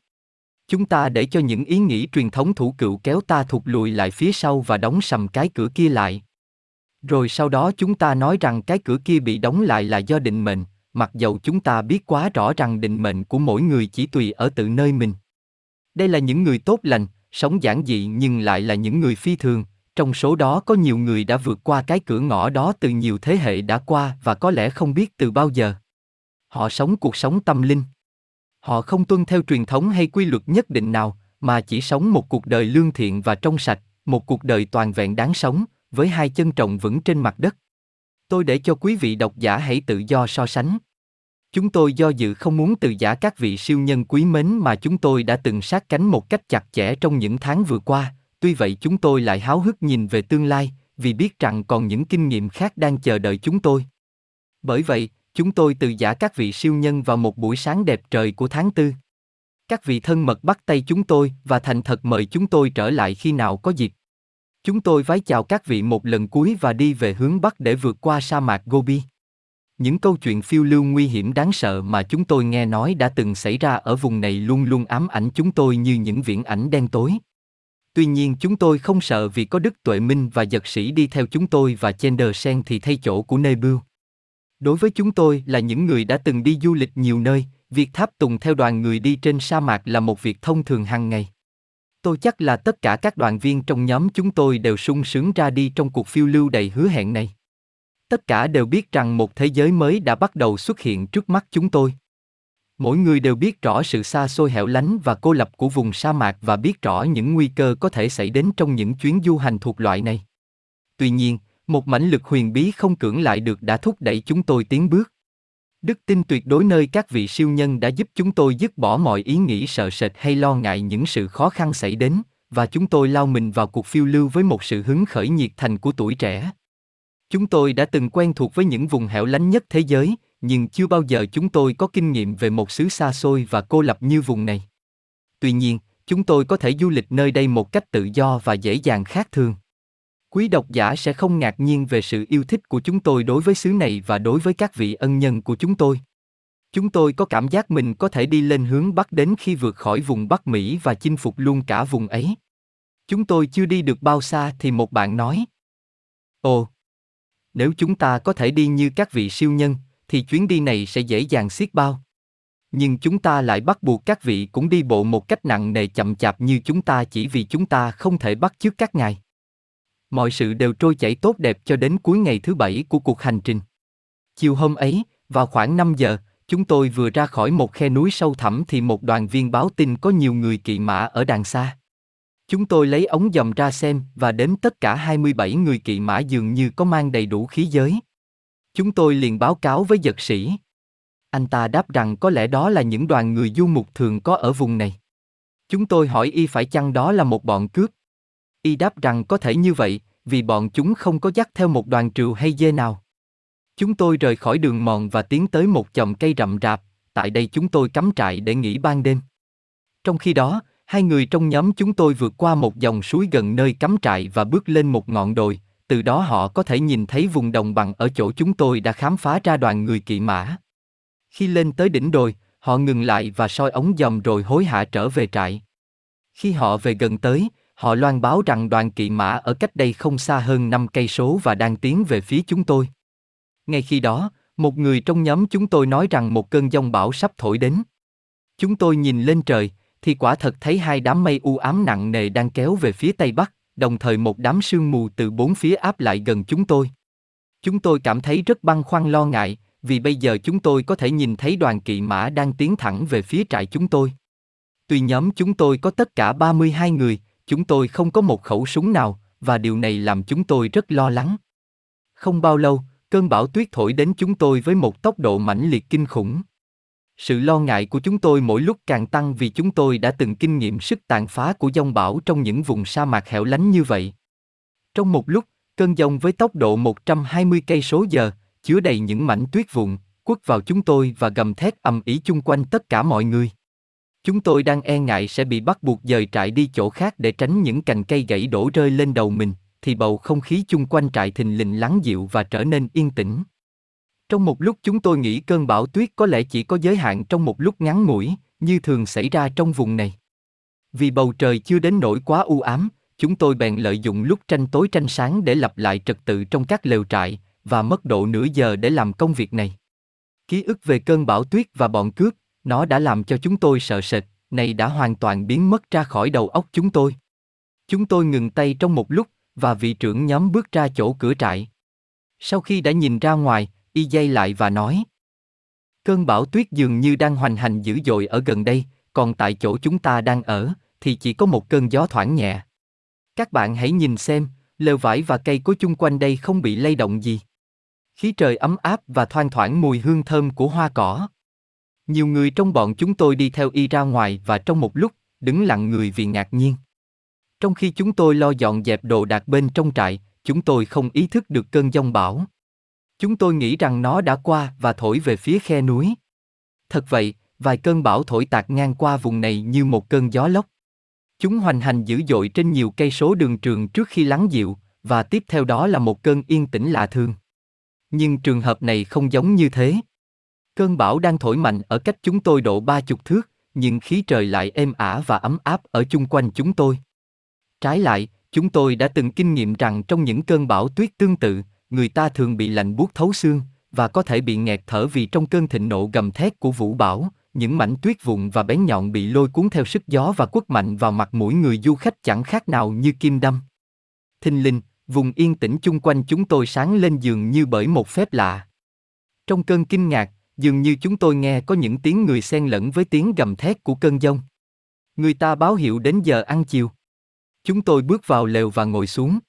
Chúng ta để cho những ý nghĩ truyền thống thủ cựu kéo ta thụt lùi lại phía sau và đóng sầm cái cửa kia lại. Rồi sau đó chúng ta nói rằng cái cửa kia bị đóng lại là do định mệnh, mặc dầu chúng ta biết quá rõ rằng định mệnh của mỗi người chỉ tùy ở tự nơi mình. Đây là những người tốt lành, sống giản dị nhưng lại là những người phi thường, trong số đó có nhiều người đã vượt qua cái cửa ngõ đó từ nhiều thế hệ đã qua và có lẽ không biết từ bao giờ. Họ sống cuộc sống tâm linh. Họ không tuân theo truyền thống hay quy luật nhất định nào, mà chỉ sống một cuộc đời lương thiện và trong sạch, một cuộc đời toàn vẹn đáng sống, với hai chân trọng vững trên mặt đất. Tôi để cho quý vị độc giả hãy tự do so sánh. Chúng tôi do dự không muốn từ giả các vị siêu nhân quý mến mà chúng tôi đã từng sát cánh một cách chặt chẽ trong những tháng vừa qua, tuy vậy chúng tôi lại háo hức nhìn về tương lai, vì biết rằng còn những kinh nghiệm khác đang chờ đợi chúng tôi. Bởi vậy, chúng tôi từ giả các vị siêu nhân vào một buổi sáng đẹp trời của tháng tư. Các vị thân mật bắt tay chúng tôi và thành thật mời chúng tôi trở lại khi nào có dịp. Chúng tôi vái chào các vị một lần cuối và đi về hướng Bắc để vượt qua sa mạc Gobi. Những câu chuyện phiêu lưu nguy hiểm đáng sợ mà chúng tôi nghe nói đã từng xảy ra ở vùng này luôn luôn ám ảnh chúng tôi như những viễn ảnh đen tối. Tuy nhiên chúng tôi không sợ vì có Đức Tuệ Minh và giật sĩ đi theo chúng tôi và Chender Sen thì thay chỗ của Nebu. Đối với chúng tôi là những người đã từng đi du lịch nhiều nơi, việc tháp tùng theo đoàn người đi trên sa mạc là một việc thông thường hàng ngày. Tôi chắc là tất cả các đoàn viên trong nhóm chúng tôi đều sung sướng ra đi trong cuộc phiêu lưu đầy hứa hẹn này. Tất cả đều biết rằng một thế giới mới đã bắt đầu xuất hiện trước mắt chúng tôi. Mỗi người đều biết rõ sự xa xôi hẻo lánh và cô lập của vùng sa mạc và biết rõ những nguy cơ có thể xảy đến trong những chuyến du hành thuộc loại này. Tuy nhiên, một mãnh lực huyền bí không cưỡng lại được đã thúc đẩy chúng tôi tiến bước. Đức tin tuyệt đối nơi các vị siêu nhân đã giúp chúng tôi dứt bỏ mọi ý nghĩ sợ sệt hay lo ngại những sự khó khăn xảy đến, và chúng tôi lao mình vào cuộc phiêu lưu với một sự hứng khởi nhiệt thành của tuổi trẻ. Chúng tôi đã từng quen thuộc với những vùng hẻo lánh nhất thế giới, nhưng chưa bao giờ chúng tôi có kinh nghiệm về một xứ xa xôi và cô lập như vùng này. Tuy nhiên, chúng tôi có thể du lịch nơi đây một cách tự do và dễ dàng khác thường. Quý độc giả sẽ không ngạc nhiên về sự yêu thích của chúng tôi đối với xứ này và đối với các vị ân nhân của chúng tôi. Chúng tôi có cảm giác mình có thể đi lên hướng Bắc đến khi vượt khỏi vùng Bắc Mỹ và chinh phục luôn cả vùng ấy. Chúng tôi chưa đi được bao xa thì một bạn nói. Ồ, nếu chúng ta có thể đi như các vị siêu nhân, thì chuyến đi này sẽ dễ dàng xiết bao. Nhưng chúng ta lại bắt buộc các vị cũng đi bộ một cách nặng nề chậm chạp như chúng ta chỉ vì chúng ta không thể bắt chước các ngài. Mọi sự đều trôi chảy tốt đẹp cho đến cuối ngày thứ bảy của cuộc hành trình. Chiều hôm ấy, vào khoảng 5 giờ, chúng tôi vừa ra khỏi một khe núi sâu thẳm thì một đoàn viên báo tin có nhiều người kỵ mã ở đằng xa. Chúng tôi lấy ống dòm ra xem và đếm tất cả 27 người kỵ mã dường như có mang đầy đủ khí giới. Chúng tôi liền báo cáo với giật sĩ. Anh ta đáp rằng có lẽ đó là những đoàn người du mục thường có ở vùng này. Chúng tôi hỏi y phải chăng đó là một bọn cướp. Y đáp rằng có thể như vậy, vì bọn chúng không có dắt theo một đoàn trừu hay dê nào. Chúng tôi rời khỏi đường mòn và tiến tới một chòm cây rậm rạp, tại đây chúng tôi cắm trại để nghỉ ban đêm. Trong khi đó, hai người trong nhóm chúng tôi vượt qua một dòng suối gần nơi cắm trại và bước lên một ngọn đồi, từ đó họ có thể nhìn thấy vùng đồng bằng ở chỗ chúng tôi đã khám phá ra đoàn người kỵ mã. Khi lên tới đỉnh đồi, họ ngừng lại và soi ống dòm rồi hối hả trở về trại. Khi họ về gần tới, họ loan báo rằng đoàn kỵ mã ở cách đây không xa hơn 5 cây số và đang tiến về phía chúng tôi. Ngay khi đó, một người trong nhóm chúng tôi nói rằng một cơn giông bão sắp thổi đến. Chúng tôi nhìn lên trời, thì quả thật thấy hai đám mây u ám nặng nề đang kéo về phía tây bắc, đồng thời một đám sương mù từ bốn phía áp lại gần chúng tôi. Chúng tôi cảm thấy rất băn khoăn lo ngại, vì bây giờ chúng tôi có thể nhìn thấy đoàn kỵ mã đang tiến thẳng về phía trại chúng tôi. Tuy nhóm chúng tôi có tất cả 32 người, chúng tôi không có một khẩu súng nào, và điều này làm chúng tôi rất lo lắng. Không bao lâu, cơn bão tuyết thổi đến chúng tôi với một tốc độ mãnh liệt kinh khủng. Sự lo ngại của chúng tôi mỗi lúc càng tăng vì chúng tôi đã từng kinh nghiệm sức tàn phá của dông bão trong những vùng sa mạc hẻo lánh như vậy. Trong một lúc, cơn giông với tốc độ 120 cây số giờ, chứa đầy những mảnh tuyết vụn, quất vào chúng tôi và gầm thét ầm ĩ chung quanh tất cả mọi người. Chúng tôi đang e ngại sẽ bị bắt buộc dời trại đi chỗ khác để tránh những cành cây gãy đổ rơi lên đầu mình, thì bầu không khí chung quanh trại thình lình lắng dịu và trở nên yên tĩnh. Trong một lúc chúng tôi nghĩ cơn bão tuyết có lẽ chỉ có giới hạn trong một lúc ngắn ngủi, như thường xảy ra trong vùng này. Vì bầu trời chưa đến nỗi quá u ám, chúng tôi bèn lợi dụng lúc tranh tối tranh sáng để lập lại trật tự trong các lều trại, và mất độ nửa giờ để làm công việc này. Ký ức về cơn bão tuyết và bọn cướp, nó đã làm cho chúng tôi sợ sệt, này đã hoàn toàn biến mất ra khỏi đầu óc chúng tôi. Chúng tôi ngừng tay trong một lúc, và vị trưởng nhóm bước ra chỗ cửa trại. Sau khi đã nhìn ra ngoài, y dây lại và nói. Cơn bão tuyết dường như đang hoành hành dữ dội ở gần đây, còn tại chỗ chúng ta đang ở, thì chỉ có một cơn gió thoảng nhẹ. Các bạn hãy nhìn xem, lều vải và cây cối chung quanh đây không bị lay động gì. Khí trời ấm áp và thoang thoảng mùi hương thơm của hoa cỏ. Nhiều người trong bọn chúng tôi đi theo y ra ngoài và trong một lúc, đứng lặng người vì ngạc nhiên. Trong khi chúng tôi lo dọn dẹp đồ đạc bên trong trại, chúng tôi không ý thức được cơn giông bão. Chúng tôi nghĩ rằng nó đã qua và thổi về phía khe núi. Thật vậy, vài cơn bão thổi tạt ngang qua vùng này như một cơn gió lốc. Chúng hoành hành dữ dội trên nhiều cây số đường trường trước khi lắng dịu, và tiếp theo đó là một cơn yên tĩnh lạ thường. Nhưng trường hợp này không giống như thế. Cơn bão đang thổi mạnh ở cách chúng tôi độ ba chục thước, nhưng khí trời lại êm ả và ấm áp ở chung quanh chúng tôi. Trái lại, chúng tôi đã từng kinh nghiệm rằng trong những cơn bão tuyết tương tự, người ta thường bị lạnh buốt thấu xương và có thể bị nghẹt thở vì trong cơn thịnh nộ gầm thét của vũ bão, những mảnh tuyết vụn và bén nhọn bị lôi cuốn theo sức gió và quất mạnh vào mặt mũi người du khách chẳng khác nào như kim đâm. Thinh linh, vùng yên tĩnh chung quanh chúng tôi sáng lên giường như bởi một phép lạ. Trong cơn kinh ngạc, dường như chúng tôi nghe có những tiếng người xen lẫn với tiếng gầm thét của cơn giông. Người ta báo hiệu đến giờ ăn chiều. Chúng tôi bước vào lều và ngồi xuống.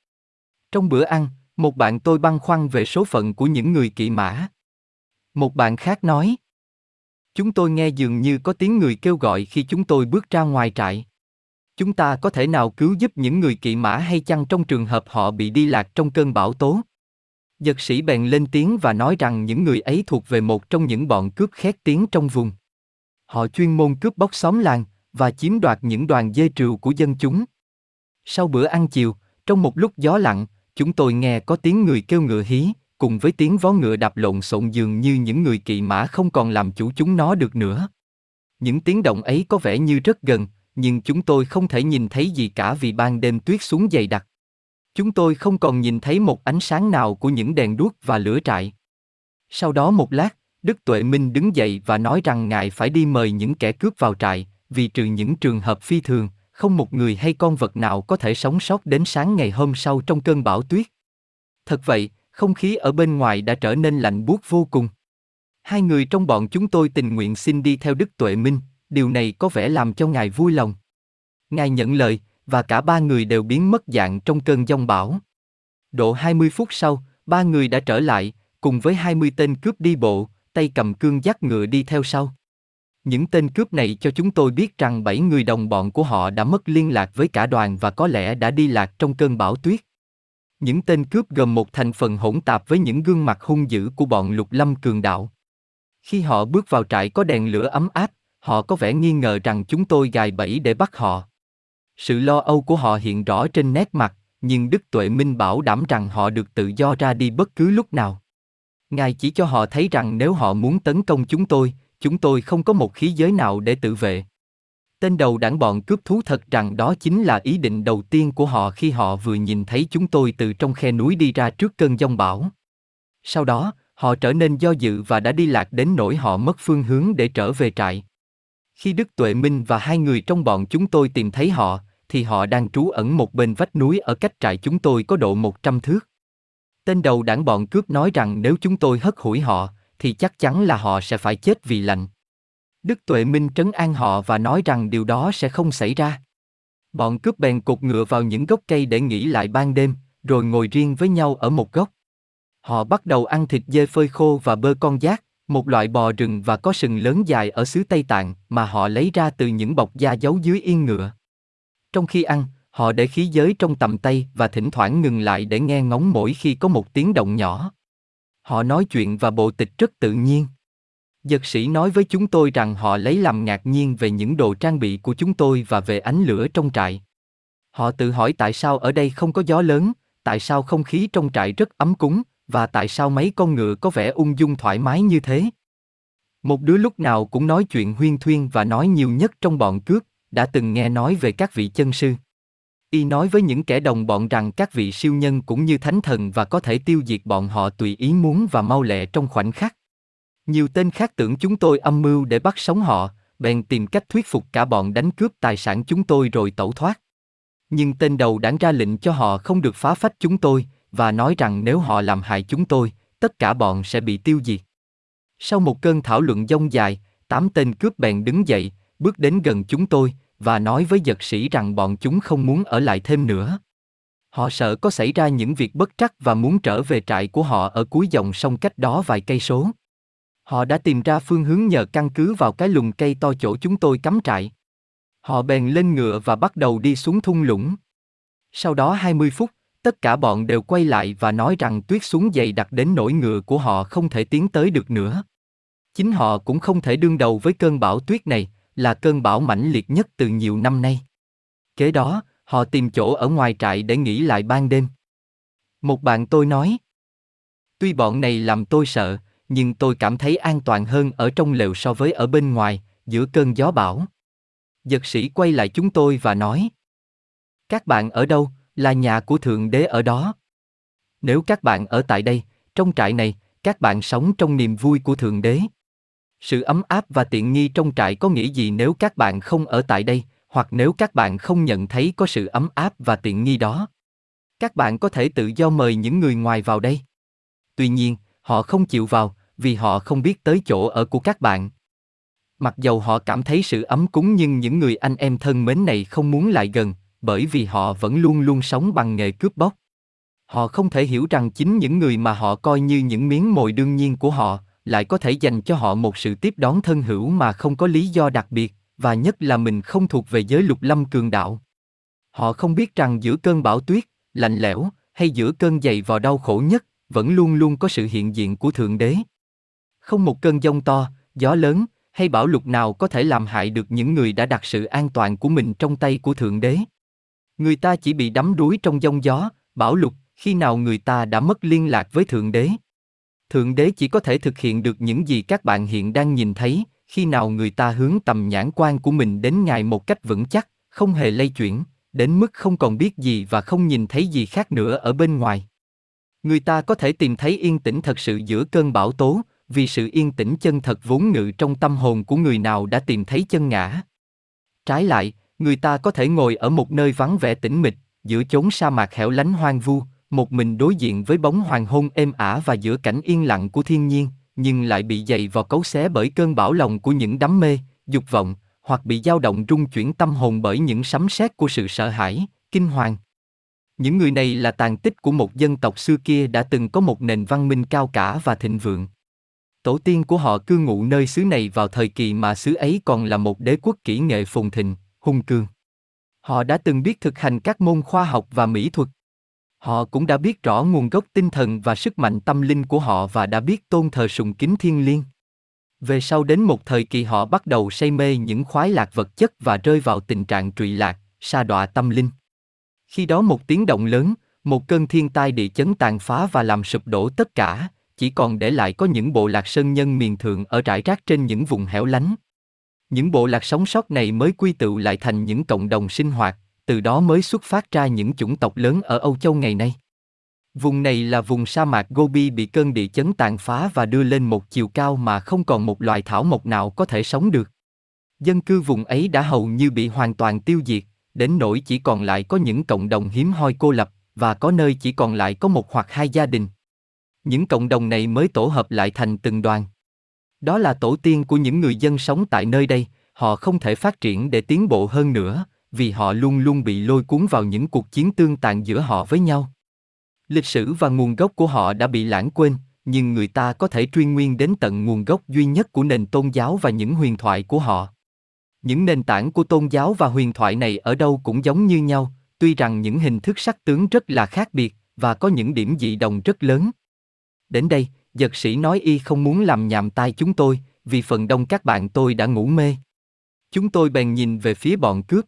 Trong bữa ăn, một bạn tôi băn khoăn về số phận của những người kỵ mã. Một bạn khác nói. Chúng tôi nghe dường như có tiếng người kêu gọi khi chúng tôi bước ra ngoài trại. Chúng ta có thể nào cứu giúp những người kỵ mã hay chăng trong trường hợp họ bị đi lạc trong cơn bão tố? Giật sĩ bèn lên tiếng và nói rằng những người ấy thuộc về một trong những bọn cướp khét tiếng trong vùng. Họ chuyên môn cướp bóc xóm làng và chiếm đoạt những đoàn dê trừu của dân chúng. Sau bữa ăn chiều, trong một lúc gió lặng, chúng tôi nghe có tiếng người kêu ngựa hí, cùng với tiếng vó ngựa đạp lộn xộn dường như những người kỵ mã không còn làm chủ chúng nó được nữa. Những tiếng động ấy có vẻ như rất gần, nhưng chúng tôi không thể nhìn thấy gì cả vì ban đêm tuyết xuống dày đặc. Chúng tôi không còn nhìn thấy một ánh sáng nào của những đèn đuốc và lửa trại. Sau đó một lát, Đức Tuệ Minh đứng dậy và nói rằng ngài phải đi mời những kẻ cướp vào trại, vì trừ những trường hợp phi thường, không một người hay con vật nào có thể sống sót đến sáng ngày hôm sau trong cơn bão tuyết. Thật vậy, không khí ở bên ngoài đã trở nên lạnh buốt vô cùng. Hai người trong bọn chúng tôi tình nguyện xin đi theo Đức Tuệ Minh, điều này có vẻ làm cho ngài vui lòng. Ngài nhận lời, và cả ba người đều biến mất dạng trong cơn giông bão. Độ 20 phút sau, ba người đã trở lại, cùng với 20 tên cướp đi bộ, tay cầm cương dắt ngựa đi theo sau. Những tên cướp này cho chúng tôi biết rằng bảy người đồng bọn của họ đã mất liên lạc với cả đoàn và có lẽ đã đi lạc trong cơn bão tuyết. Những tên cướp gồm một thành phần hỗn tạp với những gương mặt hung dữ của bọn lục lâm cường đạo. Khi họ bước vào trại có đèn lửa ấm áp, họ có vẻ nghi ngờ rằng chúng tôi gài bẫy để bắt họ. Sự lo âu của họ hiện rõ trên nét mặt, nhưng Đức Tuệ Minh bảo đảm rằng họ được tự do ra đi bất cứ lúc nào. Ngài chỉ cho họ thấy rằng nếu họ muốn tấn công chúng tôi, chúng tôi không có một khí giới nào để tự vệ. Tên đầu đảng bọn cướp thú thật rằng đó chính là ý định đầu tiên của họ khi họ vừa nhìn thấy chúng tôi từ trong khe núi đi ra trước cơn giông bão. Sau đó, họ trở nên do dự và đã đi lạc đến nỗi họ mất phương hướng để trở về trại. Khi Đức Tuệ Minh và hai người trong bọn chúng tôi tìm thấy họ, thì họ đang trú ẩn một bên vách núi ở cách trại chúng tôi có độ 100 thước. Tên đầu đảng bọn cướp nói rằng nếu chúng tôi hất hủi họ, thì chắc chắn là họ sẽ phải chết vì lạnh. Đức Tuệ Minh trấn an họ và nói rằng điều đó sẽ không xảy ra. Bọn cướp bèn cột ngựa vào những gốc cây để nghỉ lại ban đêm, rồi ngồi riêng với nhau ở một góc. Họ bắt đầu ăn thịt dê phơi khô và bơ con giác, một loại bò rừng và có sừng lớn dài ở xứ Tây Tạng mà họ lấy ra từ những bọc da giấu dưới yên ngựa. Trong khi ăn, Họ để khí giới trong tầm tay và thỉnh thoảng ngừng lại để nghe ngóng mỗi khi có một tiếng động nhỏ. Họ nói chuyện và bộ tịch rất tự nhiên. Dật sĩ nói với chúng tôi rằng họ lấy làm ngạc nhiên về những đồ trang bị của chúng tôi và về ánh lửa trong trại. Họ tự hỏi tại sao ở đây không có gió lớn, tại sao không khí trong trại rất ấm cúng, và tại sao mấy con ngựa có vẻ ung dung thoải mái như thế. Một đứa lúc nào cũng nói chuyện huyên thuyên và nói nhiều nhất trong bọn cướp, đã từng nghe nói về các vị chân sư. Y nói với những kẻ đồng bọn rằng các vị siêu nhân cũng như thánh thần và có thể tiêu diệt bọn họ tùy ý muốn và mau lẹ trong khoảnh khắc. Nhiều tên khác tưởng chúng tôi âm mưu để bắt sống họ, bèn tìm cách thuyết phục cả bọn đánh cướp tài sản chúng tôi rồi tẩu thoát. Nhưng tên đầu đảng ra lệnh cho họ không được phá phách chúng tôi, và nói rằng nếu họ làm hại chúng tôi, tất cả bọn sẽ bị tiêu diệt. Sau một cơn thảo luận dông dài, tám tên cướp bèn đứng dậy, bước đến gần chúng tôi, và nói với giật sĩ rằng bọn chúng không muốn ở lại thêm nữa. Họ sợ có xảy ra những việc bất trắc và muốn trở về trại của họ ở cuối dòng sông cách đó vài cây số. Họ đã tìm ra phương hướng nhờ căn cứ vào cái lùm cây to chỗ chúng tôi cắm trại. Họ bèn lên ngựa và bắt đầu đi xuống thung lũng. Sau đó 20 phút, tất cả bọn đều quay lại và nói rằng tuyết xuống dày đặc đến nỗi ngựa của họ không thể tiến tới được nữa. Chính họ cũng không thể đương đầu với cơn bão tuyết này, là cơn bão mãnh liệt nhất từ nhiều năm nay. Kế đó, họ tìm chỗ ở ngoài trại để nghỉ lại ban đêm. Một bạn tôi nói, tuy bọn này làm tôi sợ, nhưng tôi cảm thấy an toàn hơn ở trong lều so với ở bên ngoài, giữa cơn gió bão. Giật sĩ quay lại chúng tôi và nói, các bạn ở đâu, là nhà của Thượng Đế ở đó. Nếu các bạn ở tại đây, trong trại này, các bạn sống trong niềm vui của Thượng Đế. Sự ấm áp và tiện nghi trong trại có nghĩa gì nếu các bạn không ở tại đây, hoặc nếu các bạn không nhận thấy có sự ấm áp và tiện nghi đó? Các bạn có thể tự do mời những người ngoài vào đây. Tuy nhiên, họ không chịu vào, vì họ không biết tới chỗ ở của các bạn. Mặc dầu họ cảm thấy sự ấm cúng nhưng những người anh em thân mến này không muốn lại gần, bởi vì họ vẫn luôn luôn sống bằng nghề cướp bóc. Họ không thể hiểu rằng chính những người mà họ coi như những miếng mồi đương nhiên của họ, lại có thể dành cho họ một sự tiếp đón thân hữu mà không có lý do đặc biệt, và nhất là mình không thuộc về giới lục lâm cường đạo. Họ không biết rằng giữa cơn bão tuyết, lạnh lẽo, hay giữa cơn dày vò đau khổ nhất, vẫn luôn luôn có sự hiện diện của Thượng Đế. Không một cơn giông to, gió lớn, hay bão lục nào có thể làm hại được những người đã đặt sự an toàn của mình trong tay của Thượng Đế. Người ta chỉ bị đắm đuối trong giông gió, bão lục, khi nào người ta đã mất liên lạc với Thượng Đế. Thượng Đế chỉ có thể thực hiện được những gì các bạn hiện đang nhìn thấy, khi nào người ta hướng tầm nhãn quan của mình đến Ngài một cách vững chắc, không hề lay chuyển, đến mức không còn biết gì và không nhìn thấy gì khác nữa ở bên ngoài. Người ta có thể tìm thấy yên tĩnh thật sự giữa cơn bão tố, vì sự yên tĩnh chân thật vốn ngự trong tâm hồn của người nào đã tìm thấy chân ngã. Trái lại, người ta có thể ngồi ở một nơi vắng vẻ tĩnh mịch, giữa chốn sa mạc hẻo lánh hoang vu, một mình đối diện với bóng hoàng hôn êm ả và giữa cảnh yên lặng của thiên nhiên, nhưng lại bị dày vào cấu xé bởi cơn bão lòng của những đắm mê, dục vọng, hoặc bị dao động rung chuyển tâm hồn bởi những sấm sét của sự sợ hãi, kinh hoàng. Những người này là tàn tích của một dân tộc xưa kia đã từng có một nền văn minh cao cả và thịnh vượng. Tổ tiên của họ cư ngụ nơi xứ này vào thời kỳ mà xứ ấy còn là một đế quốc kỹ nghệ phồn thịnh, hung cường Họ đã từng biết thực hành các môn khoa học và mỹ thuật. Họ cũng đã biết rõ nguồn gốc tinh thần và sức mạnh tâm linh của họ và đã biết tôn thờ sùng kính thiên liêng. Về sau đến một thời kỳ họ bắt đầu say mê những khoái lạc vật chất và rơi vào tình trạng trụy lạc, sa đọa tâm linh. Khi đó một tiếng động lớn, một cơn thiên tai địa chấn tàn phá và làm sụp đổ tất cả, chỉ còn để lại có những bộ lạc sơn nhân miền thượng ở rải rác trên những vùng hẻo lánh. Những bộ lạc sống sót này mới quy tụ lại thành những cộng đồng sinh hoạt, từ đó mới xuất phát ra những chủng tộc lớn ở Âu Châu ngày nay. Vùng này là vùng sa mạc Gobi bị cơn địa chấn tàn phá và đưa lên một chiều cao mà không còn một loài thảo mộc nào có thể sống được. Dân cư vùng ấy đã hầu như bị hoàn toàn tiêu diệt, đến nỗi chỉ còn lại có những cộng đồng hiếm hoi cô lập, và có nơi chỉ còn lại có một hoặc hai gia đình. Những cộng đồng này mới tổ hợp lại thành từng đoàn. Đó là tổ tiên của những người dân sống tại nơi đây, họ không thể phát triển để tiến bộ hơn nữa, vì họ luôn luôn bị lôi cuốn vào những cuộc chiến tương tàn giữa họ với nhau. Lịch sử và nguồn gốc của họ đã bị lãng quên, nhưng người ta có thể truy nguyên đến tận nguồn gốc duy nhất của nền tôn giáo và những huyền thoại của họ. Những nền tảng của tôn giáo và huyền thoại này ở đâu cũng giống như nhau, tuy rằng những hình thức sắc tướng rất là khác biệt, và có những điểm dị đồng rất lớn. Đến đây, giật sĩ nói y không muốn làm nhàm tai chúng tôi, vì phần đông các bạn tôi đã ngủ mê. Chúng tôi bèn nhìn về phía bọn cướp.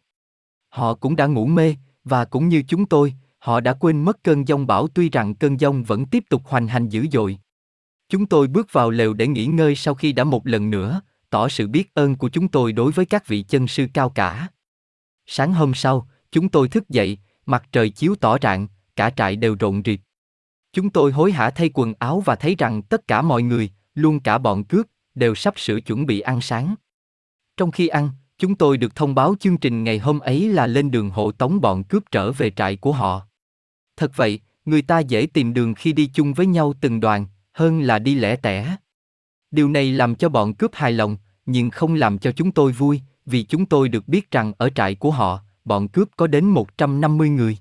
Họ cũng đã ngủ mê, và cũng như chúng tôi, họ đã quên mất cơn giông bão tuy rằng cơn giông vẫn tiếp tục hoành hành dữ dội. Chúng tôi bước vào lều để nghỉ ngơi sau khi đã một lần nữa, tỏ sự biết ơn của chúng tôi đối với các vị chân sư cao cả. Sáng hôm sau, chúng tôi thức dậy, mặt trời chiếu tỏ rạng, cả trại đều rộn rịp. Chúng tôi hối hả thay quần áo và thấy rằng tất cả mọi người, luôn cả bọn cướp, đều sắp sửa chuẩn bị ăn sáng. Trong khi ăn, chúng tôi được thông báo chương trình ngày hôm ấy là lên đường hộ tống bọn cướp trở về trại của họ. Thật vậy, người ta dễ tìm đường khi đi chung với nhau từng đoàn, hơn là đi lẻ tẻ. Điều này làm cho bọn cướp hài lòng, nhưng không làm cho chúng tôi vui, vì chúng tôi được biết rằng ở trại của họ, bọn cướp có đến 150 người.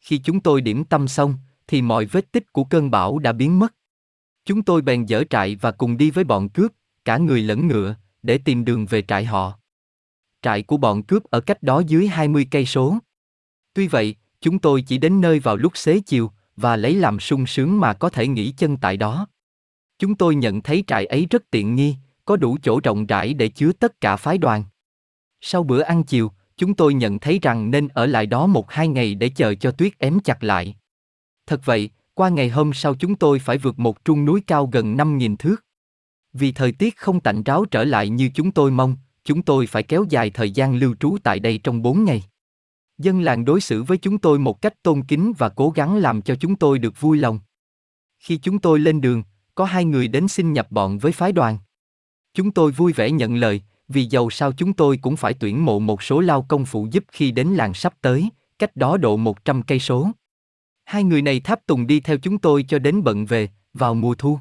Khi chúng tôi điểm tâm xong, thì mọi vết tích của cơn bão đã biến mất. Chúng tôi bèn dỡ trại và cùng đi với bọn cướp, cả người lẫn ngựa, để tìm đường về trại họ. Trại của bọn cướp ở cách đó dưới 20 cây số. Tuy vậy, chúng tôi chỉ đến nơi vào lúc xế chiều và lấy làm sung sướng mà có thể nghỉ chân tại đó. Chúng tôi nhận thấy trại ấy rất tiện nghi, có đủ chỗ rộng rãi để chứa tất cả phái đoàn. Sau bữa ăn chiều, chúng tôi nhận thấy rằng nên ở lại đó một hai ngày để chờ cho tuyết ém chặt lại. Thật vậy, qua ngày hôm sau chúng tôi phải vượt một trung núi cao gần 5.000 thước. Vì thời tiết không tạnh ráo trở lại như chúng tôi mong, chúng tôi phải kéo dài thời gian lưu trú tại đây trong 4 ngày. Dân làng đối xử với chúng tôi một cách tôn kính và cố gắng làm cho chúng tôi được vui lòng. Khi chúng tôi lên đường, có hai người đến xin nhập bọn với phái đoàn. Chúng tôi vui vẻ nhận lời, vì dầu sao chúng tôi cũng phải tuyển mộ một số lao công phụ giúp khi đến làng sắp tới, cách đó độ 100 cây số. Hai người này tháp tùng đi theo chúng tôi cho đến bận về, vào mùa thu.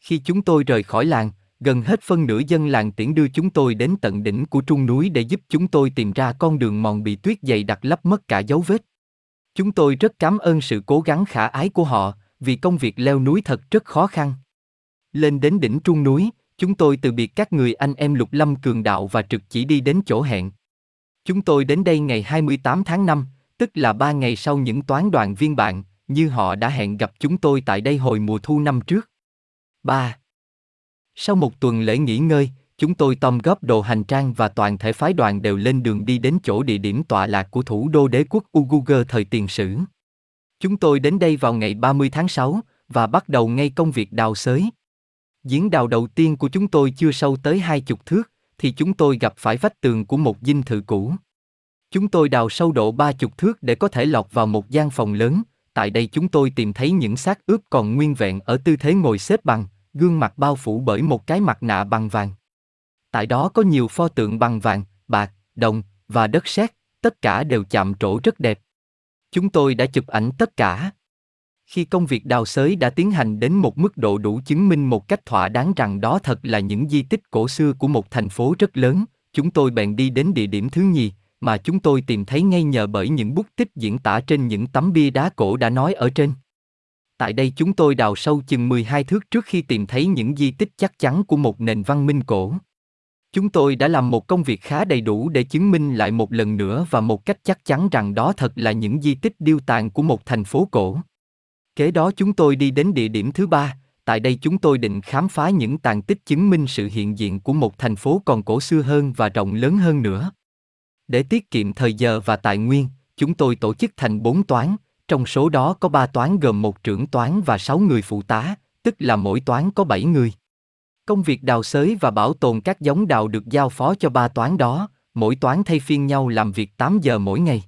Khi chúng tôi rời khỏi làng, gần hết phân nửa dân làng tiễn đưa chúng tôi đến tận đỉnh của trung núi để giúp chúng tôi tìm ra con đường mòn bị tuyết dày đặc lấp mất cả dấu vết. Chúng tôi rất cảm ơn sự cố gắng khả ái của họ, vì công việc leo núi thật rất khó khăn. Lên đến đỉnh trung núi, chúng tôi từ biệt các người anh em Lục Lâm Cường Đạo và trực chỉ đi đến chỗ hẹn. Chúng tôi đến đây ngày 28 tháng 5, tức là ba ngày sau những toán đoàn viên bạn, như họ đã hẹn gặp chúng tôi tại đây hồi mùa thu năm trước. 3. Sau một tuần lễ nghỉ ngơi, chúng tôi tom góp đồ hành trang và toàn thể phái đoàn đều lên đường đi đến chỗ địa điểm tọa lạc của thủ đô đế quốc Uguger thời tiền sử. Chúng tôi đến đây vào ngày 30 tháng 6 và bắt đầu ngay công việc đào xới. Giếng đào đầu tiên của chúng tôi chưa sâu tới hai chục thước, thì chúng tôi gặp phải vách tường của một dinh thự cũ. Chúng tôi đào sâu độ ba chục thước để có thể lọt vào một gian phòng lớn, tại đây chúng tôi tìm thấy những xác ướp còn nguyên vẹn ở tư thế ngồi xếp bằng, gương mặt bao phủ bởi một cái mặt nạ bằng vàng. Tại đó có nhiều pho tượng bằng vàng, bạc, đồng và đất sét, tất cả đều chạm trổ rất đẹp. Chúng tôi đã chụp ảnh tất cả. Khi công việc đào xới đã tiến hành đến một mức độ đủ chứng minh một cách thỏa đáng rằng đó thật là những di tích cổ xưa của một thành phố rất lớn, chúng tôi bèn đi đến địa điểm thứ nhì, mà chúng tôi tìm thấy ngay nhờ bởi những bút tích diễn tả trên những tấm bia đá cổ đã nói ở trên. Tại đây chúng tôi đào sâu chừng 12 thước trước khi tìm thấy những di tích chắc chắn của một nền văn minh cổ. Chúng tôi đã làm một công việc khá đầy đủ để chứng minh lại một lần nữa và một cách chắc chắn rằng đó thật là những di tích điêu tàn của một thành phố cổ. Kế đó chúng tôi đi đến địa điểm thứ ba, tại đây chúng tôi định khám phá những tàn tích chứng minh sự hiện diện của một thành phố còn cổ xưa hơn và rộng lớn hơn nữa. Để tiết kiệm thời giờ và tài nguyên, chúng tôi tổ chức thành bốn toán, trong số đó có ba toán gồm một trưởng toán và sáu người phụ tá, tức là mỗi toán có bảy người. Công việc đào xới và bảo tồn các giống đào được giao phó cho ba toán đó, mỗi toán thay phiên nhau làm việc 8 giờ mỗi ngày.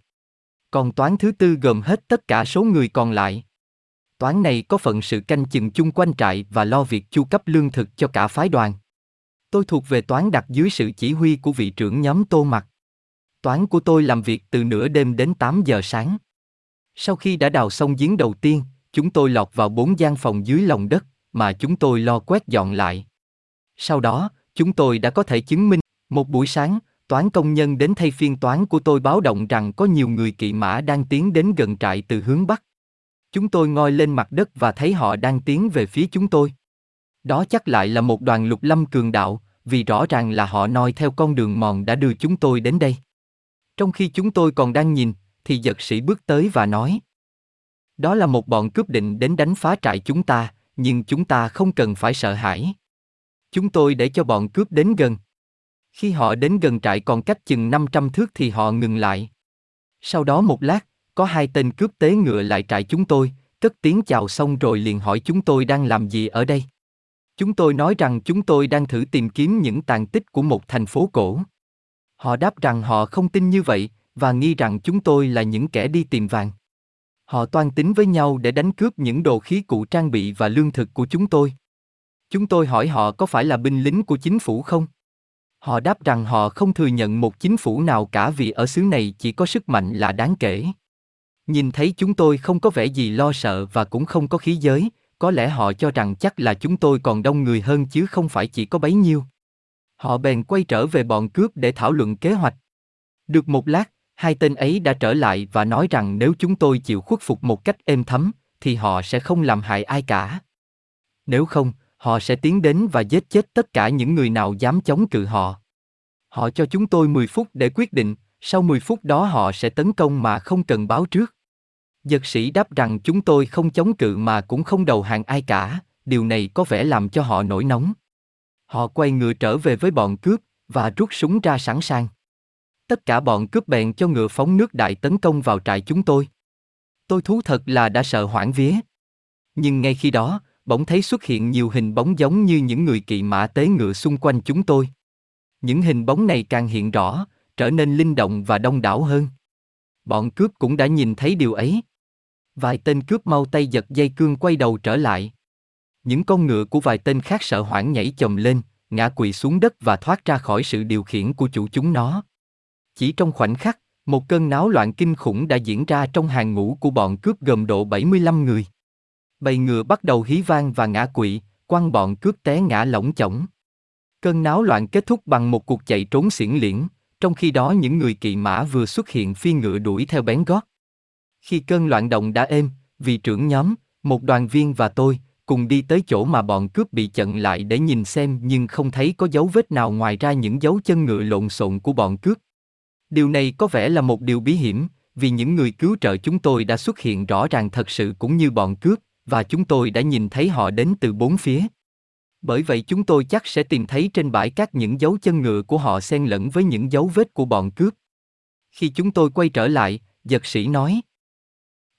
Còn toán thứ tư gồm hết tất cả số người còn lại. Toán này có phận sự canh chừng chung quanh trại và lo việc chu cấp lương thực cho cả phái đoàn. Tôi thuộc về toán đặt dưới sự chỉ huy của vị trưởng nhóm Tô Mặc. Toán của tôi làm việc từ nửa đêm đến 8 giờ sáng. Sau khi đã đào xong giếng đầu tiên, chúng tôi lọt vào bốn gian phòng dưới lòng đất, mà chúng tôi lo quét dọn lại. Sau đó, chúng tôi đã có thể chứng minh, một buổi sáng, toán công nhân đến thay phiên toán của tôi báo động rằng có nhiều người kỵ mã đang tiến đến gần trại từ hướng bắc. Chúng tôi ngoi lên mặt đất và thấy họ đang tiến về phía chúng tôi. Đó chắc lại là một đoàn lục lâm cường đạo, vì rõ ràng là họ noi theo con đường mòn đã đưa chúng tôi đến đây. Trong khi chúng tôi còn đang nhìn, thì giật sĩ bước tới và nói. Đó là một bọn cướp định đến đánh phá trại chúng ta, nhưng chúng ta không cần phải sợ hãi. Chúng tôi để cho bọn cướp đến gần. Khi họ đến gần trại còn cách chừng 500 thước thì họ ngừng lại. Sau đó một lát, có hai tên cướp tế ngựa lại trại chúng tôi, cất tiếng chào xong rồi liền hỏi chúng tôi đang làm gì ở đây. Chúng tôi nói rằng chúng tôi đang thử tìm kiếm những tàn tích của một thành phố cổ. Họ đáp rằng họ không tin như vậy, và nghi rằng chúng tôi là những kẻ đi tìm vàng. Họ toan tính với nhau để đánh cướp những đồ khí cụ trang bị và lương thực của chúng tôi. Chúng tôi hỏi họ có phải là binh lính của chính phủ không? Họ đáp rằng họ không thừa nhận một chính phủ nào cả vì ở xứ này chỉ có sức mạnh là đáng kể. Nhìn thấy chúng tôi không có vẻ gì lo sợ và cũng không có khí giới, có lẽ họ cho rằng chắc là chúng tôi còn đông người hơn chứ không phải chỉ có bấy nhiêu. Họ bèn quay trở về bọn cướp để thảo luận kế hoạch. Được một lát, hai tên ấy đã trở lại và nói rằng nếu chúng tôi chịu khuất phục một cách êm thấm, thì họ sẽ không làm hại ai cả. Nếu không, họ sẽ tiến đến và giết chết tất cả những người nào dám chống cự họ. Họ cho chúng tôi 10 phút để quyết định, sau 10 phút đó họ sẽ tấn công mà không cần báo trước. Dật sĩ đáp rằng chúng tôi không chống cự mà cũng không đầu hàng ai cả, điều này có vẻ làm cho họ nổi nóng. Họ quay ngựa trở về với bọn cướp, và rút súng ra sẵn sàng. Tất cả bọn cướp bèn cho ngựa phóng nước đại tấn công vào trại chúng tôi. Tôi thú thật là đã sợ hoảng vía. Nhưng ngay khi đó, bỗng thấy xuất hiện nhiều hình bóng giống như những người kỵ mã tế ngựa xung quanh chúng tôi. Những hình bóng này càng hiện rõ, trở nên linh động và đông đảo hơn. Bọn cướp cũng đã nhìn thấy điều ấy. Vài tên cướp mau tay giật dây cương quay đầu trở lại. Những con ngựa của vài tên khác sợ hoảng nhảy chồng lên, ngã quỳ xuống đất và thoát ra khỏi sự điều khiển của chủ chúng nó. Chỉ trong khoảnh khắc, một cơn náo loạn kinh khủng đã diễn ra trong hàng ngũ của bọn cướp gồm độ 75 người. Bầy ngựa bắt đầu hí vang và ngã quỵ, quăng bọn cướp té ngã lỏng chỏng. Cơn náo loạn kết thúc bằng một cuộc chạy trốn xiển liễn, trong khi đó những người kỵ mã vừa xuất hiện phi ngựa đuổi theo bén gót. Khi cơn loạn động đã êm, vị trưởng nhóm, một đoàn viên và tôi, cùng đi tới chỗ mà bọn cướp bị chặn lại để nhìn xem nhưng không thấy có dấu vết nào ngoài ra những dấu chân ngựa lộn xộn của bọn cướp. Điều này có vẻ là một điều bí hiểm, vì những người cứu trợ chúng tôi đã xuất hiện rõ ràng thật sự cũng như bọn cướp, và chúng tôi đã nhìn thấy họ đến từ bốn phía. Bởi vậy chúng tôi chắc sẽ tìm thấy trên bãi cát những dấu chân ngựa của họ xen lẫn với những dấu vết của bọn cướp. Khi chúng tôi quay trở lại, giật sĩ nói.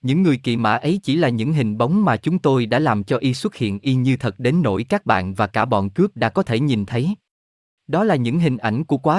Những người kỵ mã ấy chỉ là những hình bóng mà chúng tôi đã làm cho y xuất hiện y như thật đến nỗi các bạn và cả bọn cướp đã có thể nhìn thấy. Đó là những hình ảnh của quá